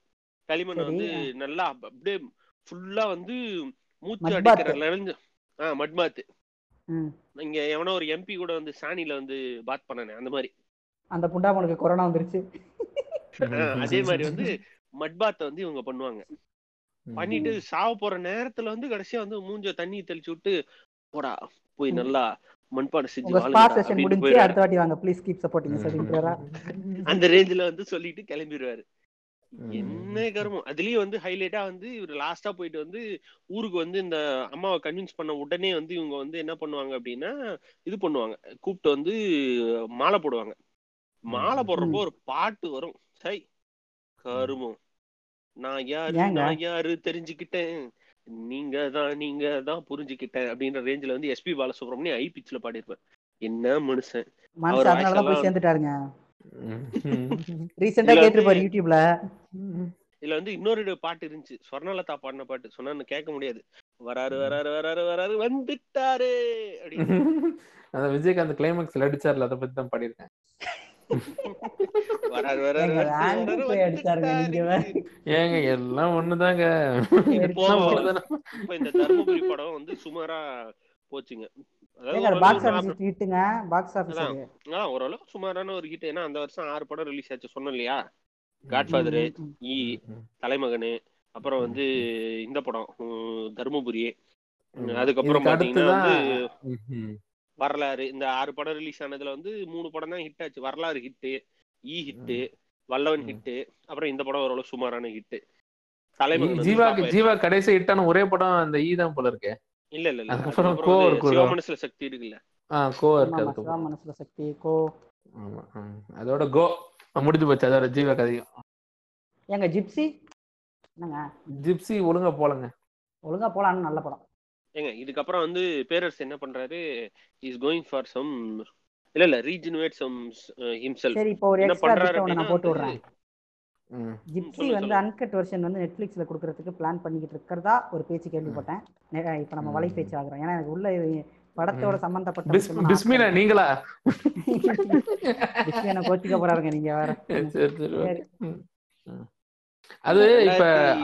களிமண் வந்து. நல்லா அப்~ அப்படியே ஃபுல்லா வந்து மூச்சு அடிக்கிற. லெவல் ஆஹ் மட்மாத்து. இங்க எவனோ ஒரு எம்பி கூட வந்து சாணில வந்து பாத் பண்ணனே அந்த மாதிரி. அந்த புண்டாமனுக்கு கொரோனா வந்துருச்சு. அதே மாதிரி வந்து மட்பாத்தை வந்து இவங்க பண்ணுவாங்க. பண்ணிட்டு சாவ போற நேரத்துல வந்து கடைசியா வந்து மூஞ்ச தண்ணி தெளிச்சு விட்டு போடா போய் நல்லா மண்பானை செஞ்சு அடுத்த வாட்டி வாங்க. ப்ளீஸ் கீப் சப்போர்ட்டிங் அந்த ரேஞ்சில வந்து சொல்லிட்டு கிளம்பிடுவாரு. என்ன கருமம் அதுலயும் வந்து ஹைலைட்டா வந்து இவர் லாஸ்டா போயிட்டு வந்து ஊருக்கு வந்து இந்த அம்மாவை கன்வின்ஸ் பண்ண உடனே வந்து இவங்க வந்து என்ன பண்ணுவாங்க அப்படின்னா இது பண்ணுவாங்க. கூப்பிட்டு வந்து மாலை போடுவாங்க. மாலை போடுறப்போ ஒரு பாட்டு வரும். சை கருமம் நான் யாரு? நான் யாரு தெரிஞ்சுக்கிட்டேன். நீங்க தான் நீங்க தான் புரிஞ்சுக்கிட்டேன் அப்படின்ற ரேஞ்சில வந்து எஸ்பி பாலசுப்ரமணியம் ஐ பிச்ல பாடியிருப்பார். என்ன மனுஷன்? அவர் சேர்ந்துட்டாருங்க. ரீசெண்டா கேட்டிருப்பாரு யூடியூப்ல இதுல வந்து இன்னொரு பாட்டு இருந்துச்சு. சொர்ணலதா பாடின பாட்டு. சொன்னா கேட்க முடியாது. வராரு வராரு வராரு வராரு வந்துட்டாரு அந்த விஜயகாந்த் கிளைமேக்ஸ்ல அடிச்சார்ல அதை பத்தி தான் பாடியிருக்கேன். வராரு வராரு ஏங்க, எல்லாம் ஒண்ணுதாங்க. இந்த தர்மபுரி படம் வந்து சுமாரா போச்சுங்க. ஓரளவு சுமாரான ஒரு ஹிட் ஏன்னா அந்த வருஷம் ஆறு படம் ரிலீஸ் ஆச்சு சொன்னோம் இல்லையா காட்ஃபாதரு ஈ ம், தலைமகனு அப்புறம் வந்து இந்த படம் தர்மபுரி. அதுக்கப்புறம் பாத்தீங்கன்னா வந்து. வரலாறு இந்த ஆறு படம் ரிலீஸ் ஆனதுல வந்து மூணு படம் தான் ஹிட் ஆச்சு. Varalaru hit E hit Vallavan. Hit அப்புறம் இந்த படம் ஓரளவு சுமாரான ஹிட்டு தலைமகன் ஜீவா. ஜீவா கடைசி ஹிட்டான ஒரே படம் அந்த ஈ தான் போல இருக்கே. இல்ல இல்ல இல்ல. கோ வந்து இருக்குல்ல? சிவமனசுல சக்தி இருக்குல்ல. ஆ கோ இருக்கு அதுக்கப்புறம். மனசுல சக்தி கோ ஆமா. அதோட கோ முடிஞ்சு போச்சு. அதோட ஜீவா கதையும். ஏங்க ஜிப்சி? என்னங்க? ஜிப்சி ஒழுங்கா போலங்க. ஒழுங்கா போலான்னு நல்ல படம். ஏங்க இதுக்கப்புறம் வந்து பேரரசு என்ன பண்றாரு? இஸ் கோயிங் ஃபார் சம் இல்ல இல்ல ரீஜெனுவேட் சம் ஹிம்செல்ஃப் சரி இப்போ ஒரு என்ன எக்ஸ்ட்ரா பண்றாரு பிட்ட விடுறேன். ஜிப்சி வந்து. அன்கட் வெர்ஷன் வந்து நெட்ஃபிளிக்ஸ்ல கொடுக்கறதுக்கு பிளான் பண்ணிக்கிட்டு இருக்கிறதா ஒரு பேச்சு கேள்விப்பட்டேன். இப்ப நம்ம வலை. பேச்சு ஆகுறோம். ஏன்னா எனக்கு உள்ள படத்தோட சம்பந்தப்பட்ட. நீங்களா? பிஸ்மி என்ன கோச்சிக்க போறாருங்க நீங்க வேற. அது இப்ப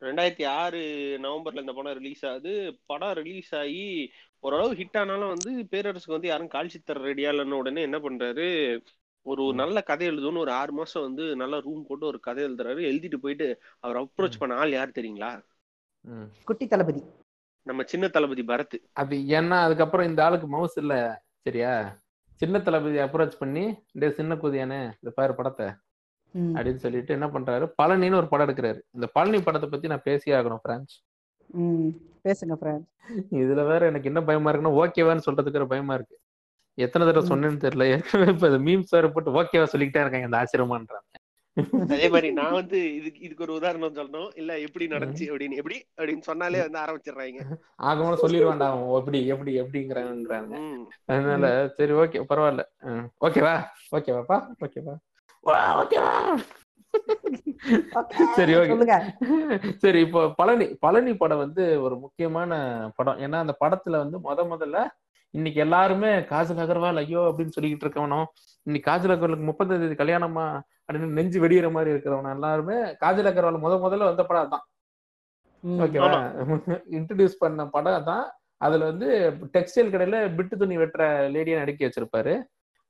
ரெண்டாயிரத்தி- ஆறு நவம்பர்ல இந்த படம் ரிலீஸ் ஆகுது. படம் ரிலீஸ் ஆகி ஓரளவு ஹிட் ஆனாலும் வந்து பேரரசுக்கு வந்து யாரும் கால்சி தர ரெடியா இல்லைன்னு உடனே என்ன பண்றாரு? ஒரு. நல்ல கதை எழுதணும்னு ஒரு ஆறு மாசம் வந்து நல்ல ரூம் போட்டு ஒரு கதை எழுதுறாரு. எழுதிட்டு போயிட்டு அவர் அப்ரோச் பண்ண ஆள் யார் தெரியுங்களா. குட்டி தளபதி. நம்ம சின்ன தளபதி பரத். அது ஏன்னா அதுக்கப்புறம் இந்த ஆளுக்கு மவுஸ் இல்ல. சரியா? சின்ன தளபதி அப்ரோச் பண்ணி டே சின்ன குதியானே இந்த பாரு படத்தை. அப்படின்னு சொல்லிட்டு என்ன பண்றாரு? பழனின்னு ஒரு படம் எடுக்கிறாரு. இந்த பழனி படத்தை பத்தி நான் பேசியே ஆகணும் பிரான்ச் ம். பேசுங்க ஃப்ரெண்ட் இதுல வேற எனக்கு என்ன பயமா இருக்குன்னா ஓகேவான்னு சொல்றதுக்கு ஒரு பயமா இருக்கு. எத்தனை தடவை. சொன்னேன்னு தெரியல. ஏற்கனவே இப்ப மீம்ஸ் வேற போட்டு ஓகேவா சொல்லிக்கிட்டே இருக்காங்க. இந்த ஆச்சரியமான்றாங்க. அதே மாதிரி நான் வந்து இதுக்கு இதுக்கு ஒரு உதாரணம் சொல்லணும். இல்ல எப்படி நடந்துச்சு அப்படின்னு. எப்படி? அப்படின்னு சொன்னாலே வந்து ஆரம்பிச்சிடுறாங்க. ஆகமான சொல்லிடுவான்டா எப்படி எப்படி எப்படிங்கிறாங்கிறாங்க ம். அதனால சரி ஓகே பரவாயில்ல. ஓகேவா ஓகேவாப்பா ஓகேவா வா ஓகேவா சரி ஓகே சரி இப்போ பழனி பழனி படம் வந்து ஒரு முக்கியமான படம். ஏன்னா அந்த படத்துல வந்து முத முதல்ல இன்னைக்கு எல்லாருமே காஜல் அகர்வால் ஐயோ அப்படின்னு சொல்லிக்கிட்டு இருக்கவனும் இன்னைக்கு காஜல் அகர்வாலுக்கு முப்பதாம் தேதி கல்யாணமா அப்படின்னு நெஞ்சு வெடிகிற மாதிரி இருக்கிறவன் எல்லாருமே காஜல் அகர்வால் முத முதல்ல வந்த படம் தான். ஓகேவா? இன்ட்ரடியூஸ் பண்ண படம் தான் அதுல வந்து டெக்ஸ்டைல் கடையில பிட்டு துணி வெட்டுற லேடியா நடிக்க வச்சிருப்பாரு.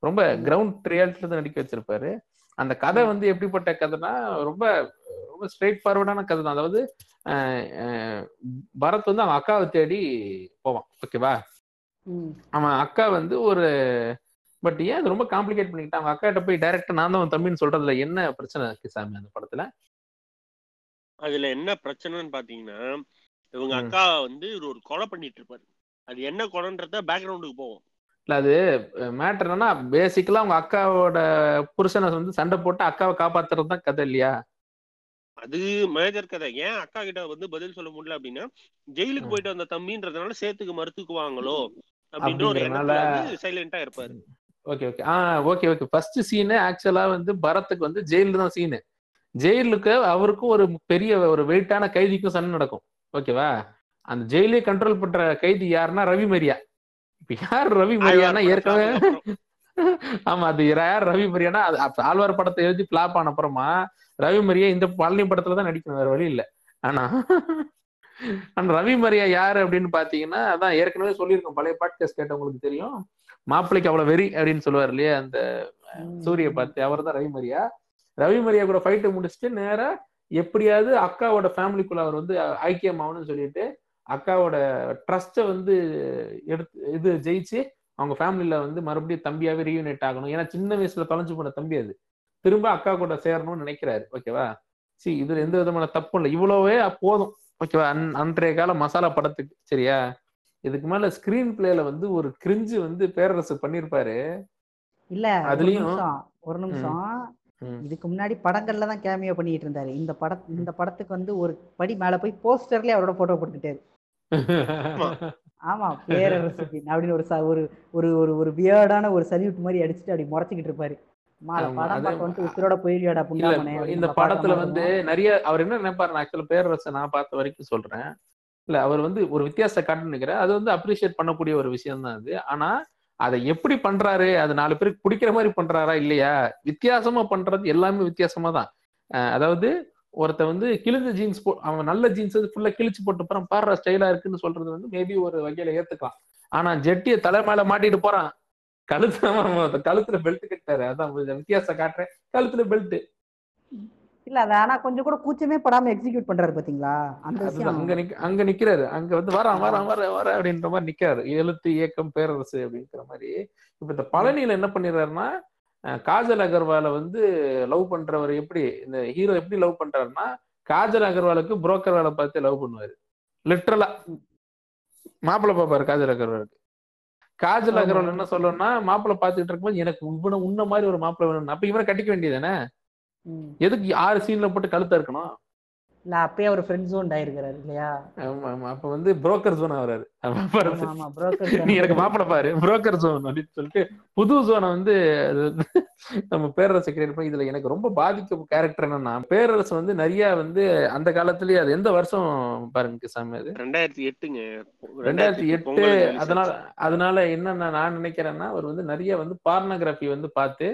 ரொம்ப கிரவுண்ட் ரியாலிட்டில தான் நடிக்க வச்சிருப்பாரு. அந்த கதை வந்து எப்படிப்பட்ட கதைனா ரொம்ப ரொம்ப ஸ்ட்ரெயிட் ஃபார்வர்டான கதை தான். அதாவது பரத் வந்து அவன் அக்காவை தேடி போவான். ஓகேவா. அவன் அக்கா வந்து ஒரு பட் ஏன் அது ரொம்ப காம்ப்ளிகேட் பண்ணிக்கிட்டான் அவன் அக்காட்ட போய் டைரக்டா நான் தான் அவன் தம்பின்னு சொல்றதுல என்ன பிரச்சனை இருக்கு சாமி அந்த படத்துல? அதுல என்ன பிரச்சனைன்னு பாத்தீங்கன்னா இவங்க. அக்கா வந்து ஒரு கொலை பண்ணிட்டு இருப்பாரு. அது என்ன கொலைன்றத பேக்ரவுண்டுக்கு போவோம். இல்ல அது மேட்டர் என்னன்னா பேசிக்கலா அவங்க அக்காவோட புருஷனை வந்து சண்டை போட்டு அக்காவை காப்பாத்துறது தான் கதை இல்லையா? அது மேஜர் கதை. ஏன் அக்கா கிட்ட வந்து பதில் சொல்ல முடியல அப்படின்னா ஜெயிலுக்கு. போயிட்டு வந்த தம்பின்றதுனால சேர்த்துக்கு மறுத்துக்குவாங்களோ அப்படின்ற ஒரு சைலண்டா இருப்பாரு. Okay okay. ஆ ஓகே ஓகே. ஃபர்ஸ்ட் சீனு ஆக்சுவலா வந்து பரத்துக்கு வந்து ஜெயில தான் சீனு ஜெயிலுக்கு அவருக்கும் ஒரு பெரிய ஒரு வெயிட்டான கைதிக்கும் சண்டை நடக்கும். ஓகேவா? அந்த ஜெயிலே கண்ட்ரோல் பண்ற கைதி யாருன்னா ரவி மரியா இப்ப யார் ரவி மரியானா ஏற்கனவே ஆமா அது யார் ரவி மரியானா ஆழ்வார் படத்தை எழுதி பிளாப் ஆன அப்புறமா ரவி மரியா இந்த பழனி படத்துல தான் நடிக்கணும் வேற வழி இல்ல. ஆனா ஆனா ரவி மரியா யாரு அப்படின்னு பாத்தீங்கன்னா அதான் ஏற்கனவே சொல்லியிருக்கோம் பழைய பாட்காஸ்ட் கேட்டவங்களுக்கு தெரியும். மாப்பிள்ளைக்கு அவ்வளவு வெறி அப்படின்னு சொல்லுவார் இல்லையா அந்த சூரிய பார்த்து அவர் தான் ரவி மரியா. ரவி மரியா கூட ஃபைட்டை முடிச்சுட்டு நேரா எப்படியாவது அக்காவோட ஃபேமிலிக்குள்ள அவர் வந்து ஐக்கியமாகணும்னு சொல்லிட்டு அக்காவோட ட்ரஸ்ட்டை வந்து எடுத்து இது ஜெயிச்சு அவங்க ஃபேமிலியில வந்து மறுபடியும் தம்பியாவே ரீயூனைட் ஆகணும். ஏன்னா சின்ன வயசுல தொலைஞ்சு போன தம்பி அது. திரும்ப அக்கா கூட சேரணும்னு நினைக்கிறாரு. ஓகேவா? சி இதுல எந்த விதமான தப்பும் இல்லை. இவ்வளவே போதும். ஓகேவா? அன் அன்றைய கால மசாலா படத்துக்கு. சரியா? இதுக்கு மேல ஸ்கிரீன் பிளேல வந்து ஒரு கிரிஞ்சு வந்து பேரரசு பண்ணிருப்பாரு. இல்ல அதுலயும் ஒரு நிமிஷம். இதுக்கு முன்னாடி படங்கள்ல தான் கேமியோ பண்ணிட்டு இருந்தாரு. இந்த பட இந்த படத்துக்கு வந்து ஒரு படி மேல போய் போஸ்டர்லயே அவரோட போட்டோ போட்டுக்கிட்டாரு ஆமா. பேரரசு அப்படின்னு ஒரு ஒரு ஒரு ஒரு ஒரு வியர்டான ஒரு சல்யூட் மாதிரி அடிச்சுட்டு அப்படி முறைச்சிக்கிட்டு இருப்பாரு. இந்த படத்துல வந்து? நிறைய அவர் என்ன நினைப்பாரு ஆக்சுவலா பேரரசை நான் பார்த்த வரைக்கும் சொல்றேன். இல்ல அவர் வந்து ஒரு வித்தியாசத்தை காட்டு நினைக்கிறேன். அது வந்து அப்ரிஷியேட் பண்ணக்கூடிய ஒரு விஷயம் தான் அது. ஆனா அதை எப்படி பண்றாரு? அது நாலு பேருக்கு பிடிக்கிற மாதிரி பண்றாரா? இல்லையா? வித்தியாசமா பண்றது எல்லாமே வித்தியாசமா தான் அதாவது ஒருத்த வந்து கிழிஞ்ச ஜீன்ஸ் போ அவன் நல்ல ஜீன்ஸ் வந்து ஃபுல்லா கிழிச்சு போட்டு போறான். பாடுற ஸ்டைலா இருக்குன்னு சொல்றது வந்து மேபி ஒரு வகையில ஏத்துக்கலாம். ஆனா ஜெட்டிய தலை மேல மாட்டிட்டு போறான். கழுத்து அவன் கழுத்துல பெல்ட் கட்டாரு அதான் வித்தியாசம் காட்டுறேன். கழுத்துல பெல்ட் இல்ல அது ஆனா கொஞ்சம் கூட கூச்சமே படாம எக்ஸிக்யூட் பண்றாரு பாத்தீங்களா? அந்த அங்க நிக்க அங்க நிக்கிறாரு. அங்க வந்து வரான் வரான் வர வர அப்படின்ற மாதிரி நிக்கிறாரு. எழுத்து இயக்கம் பேரரசு அப்படிங்கிற மாதிரி. இப்ப இந்த பழனியில என்ன பண்ணிடுறாருன்னா காஜல் அகர்வாலை வந்து லவ் பண்றவர் எப்படி இந்த ஹீரோ எப்படி லவ் பண்றாருன்னா காஜல் அகர்வாலுக்கு புரோக்கர் வேலை பார்த்து லவ் பண்ணுவாரு. லிட்டரலா மாப்பிள்ளை பாப்பாரு காஜல் அகர்வாலுக்கு. காஜல். அகர்வால் என்ன சொல்லணும்னா மாப்பிள்ளை பார்த்துட்டு இருக்கும்போது எனக்கு இவனை உன்ன மாதிரி ஒரு மாப்பிள்ளை வேணும் அப்ப இவனை கட்டிக்க வேண்டியதானே. எதுக்கு ஆறு சீன்ல போட்டு கழுத்த இருக்கணும்? இல்ல அப்பயே அவர் ஃப்ரெண்ட் ஜோன் ஆயிருக்கிறாரு இல்லையா? ஆமா ஆமா. அப்ப வந்து புரோக்கர் ஜோன் ஆகுறாரு. ஆமா புரோக்கர் நீ எனக்கு மாப்பிள பாரு. புரோக்கர் ஜோன் அப்படின்னு சொல்லிட்டு புது ஜோனை வந்து அது வந்து நம்ம பேரரசு கிரியேட் பண்ணி இதுல எனக்கு ரொம்ப பாதிக்க கேரக்டர் என்னன்னா பேரரசு வந்து நிறைய வந்து அந்த காலத்திலேயே அது எந்த வருஷம் பாருங்க சாமி அது? ரெண்டாயிரத்தி எட்டுங்க. ரெண்டாயிரத்தி எட்டு அதனால. அதனால என்னன்னா நான் நினைக்கிறேன்னா அவர் வந்து நிறைய வந்து பார்னோகிராஃபி வந்து பார்த்து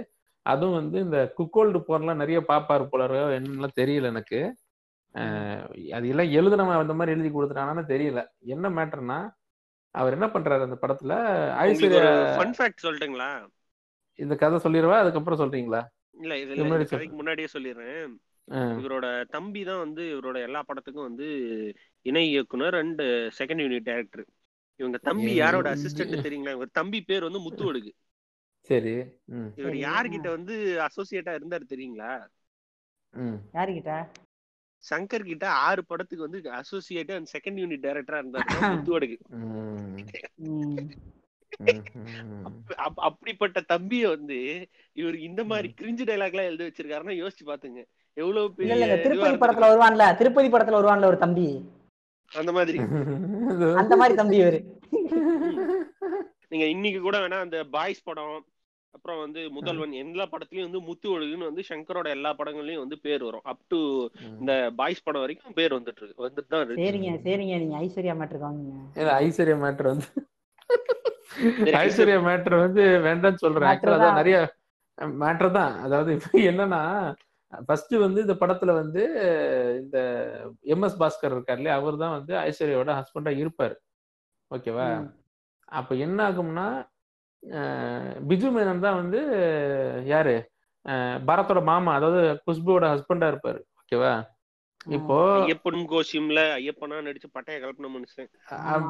அதுவும் வந்து இந்த குக்கோல்டு போர்லாம் நிறைய பாப்பாரு போல என்னலாம் தெரியல எனக்கு. அது எல்லாம் எழுதுனவன் அந்த மாதிரி எழுதி கொடுத்துட்டானான்னு தெரியல. என்ன மேட்டர்னா அவர் என்ன பண்றாரு அந்த படத்துல? ஐஸ்வர்யா ஃபன் ஃபேக்ட் சொல்லட்டுங்களா? இந்த கதை சொல்லிடுவா? அதுக்கப்புறம் சொல்றீங்களா? இல்ல இது இது இல்ல, முன்னாடி இந்த கதைக்கு முன்னாடியே சொல்லிடுறேன். இவரோட தம்பி தான் வந்து இவரோட எல்லா படத்துக்கும் வந்து இணை இயக்குனர் அண்ட் செகண்ட் யூனிட் டைரக்டர் இவங்க தம்பி யாரோட அசிஸ்டன்ட் தெரியுங்களா? இவர் தம்பி பேர் வந்து முத்துவடுகு. சரி. இவர் யார்கிட்ட வந்து அசோசியேட்டா இருந்தாரு தெரியுங்களா? ம். யாருக்கிட்ட சங்கர் கிட்ட ஆறு படத்துக்கு வந்து அசோசியேட் அண்ட் செகண்ட் யூனிட் டைரக்டரா இருந்தாரு முத்துவடுகு. அப்படிப்பட்ட தம்பிய வந்து இவர் இந்த மாதிரி கிரிஞ்சு டைலாக் எல்லாம் எழுதி வச்சிருக்காருன்னா யோசிச்சு பாத்துங்க. எவ்வளவு திருப்பதி. படத்துல வருவான்ல திருப்பதி படத்துல வருவான்ல ஒரு தம்பி. அந்த மாதிரி. அந்த மாதிரி தம்பி இவரு. நீங்க இன்னைக்கு கூட வேணா அந்த பாய்ஸ் படம் அப்புறம் வந்து முதல்வன் எல்லா படத்துலயும் வந்து முத்து ஒழுகுன்னு வந்து சங்கரோட எல்லா படங்கள்லயும் வந்து பேர் வரும். அப் டு இந்த பாய்ஸ் படம் வரைக்கும் பேர் வந்துட்டு இருக்கு. வந்துட்டு தான் இருக்கு. சரிங்க சரிங்க. நீங்க ஐஸ்வர்யா மேட்ருக்கு வாங்குங்க. இல்ல, ஐஸ்வர்யா மேட்டர் வந்து ஐஸ்வர்யா மேட்டர் வந்து வேண்டாம்னு சொல்றேன். Matter ஆக்சுவலா அதான் தான். நிறைய மேட்டர் தான். அதாவது இப்ப என்னன்னா ஃபர்ஸ்ட் வந்து இந்த படத்துல வந்து இந்த எம் எஸ் பாஸ்கர் இருக்கார் இல்லையா? அவர் தான் வந்து ஐஸ்வர்யாவோட ஹஸ்பண்டா இருப்பாரு. ஓகேவா. அப்ப என்ன ஆகும்னா பிஜு மேனன் தான் வந்து யாரு? பரத்தோட மாமா அதாவது குஷ்புவோட ஹஸ்பண்டா இருப்பாரு. ஓகேவா? இப்போ ஐயப்பனும் கோஷியம்ல ஐயப்பனா நடிச்சு பட்டைய கல்பனை மனுஷன்.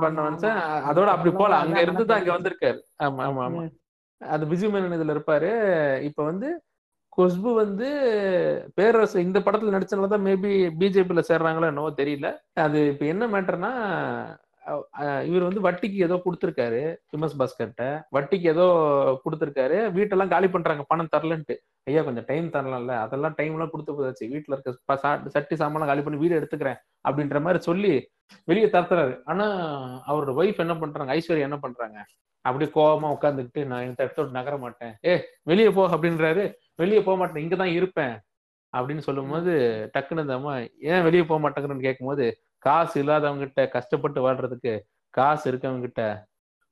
பண்ண மனுஷன். அதோட அப்படி போல. அங்க இருந்து தான் அங்க வந்திருக்காரு. ஆமா ஆமா ஆமா. அது பிஜு மேனன் இதுல இருப்பாரு. இப்ப வந்து குஷ்பு வந்து பேரரசு இந்த படத்துல நடிச்சனால தான் மேபி பிஜேபியில சேர்றாங்களோ என்னவோ தெரியல. அது இப்ப என்ன மேட்டர்னா இவர் வந்து வட்டிக்கு ஏதோ கொடுத்துருக்காரு எம்எஸ் பாஸ்கர்ட்ட. வட்டிக்கு ஏதோ கொடுத்துருக்காரு. வீட்டெல்லாம் காலி பண்றாங்க பணம் தரலன்ட்டு. ஐயா கொஞ்சம் டைம் தரலாம்ல. அதெல்லாம் டைம் எல்லாம் கொடுத்து போதாச்சு. வீட்டுல இருக்க சா- சட்டி சாமான் காலி பண்ணி வீடு எடுத்துக்கிறேன் அப்படின்ற மாதிரி சொல்லி வெளியே தரத்துறாரு. ஆனா அவரோட ஒய்ஃப் என்ன பண்றாங்க ஐஸ்வர்யா என்ன பண்றாங்க? அப்படியே கோபமா உட்காந்துக்கிட்டு நான் இந்த இடத்த விட்டு நகர மாட்டேன். ஏ வெளியே போ அப்படின்றாரு. வெளியே போக மாட்டேன். இங்கதான் இருப்பேன். அப்படின்னு சொல்லும்போது டக்குன்னு இந்த ஏன் வெளியே போக மாட்டேங்கிறன்னு? கேட்கும்போது காசு இல்லாதவங்க கிட்ட கஷ்டப்பட்டு வாழ்றதுக்கு காசு இருக்கவங்க கிட்ட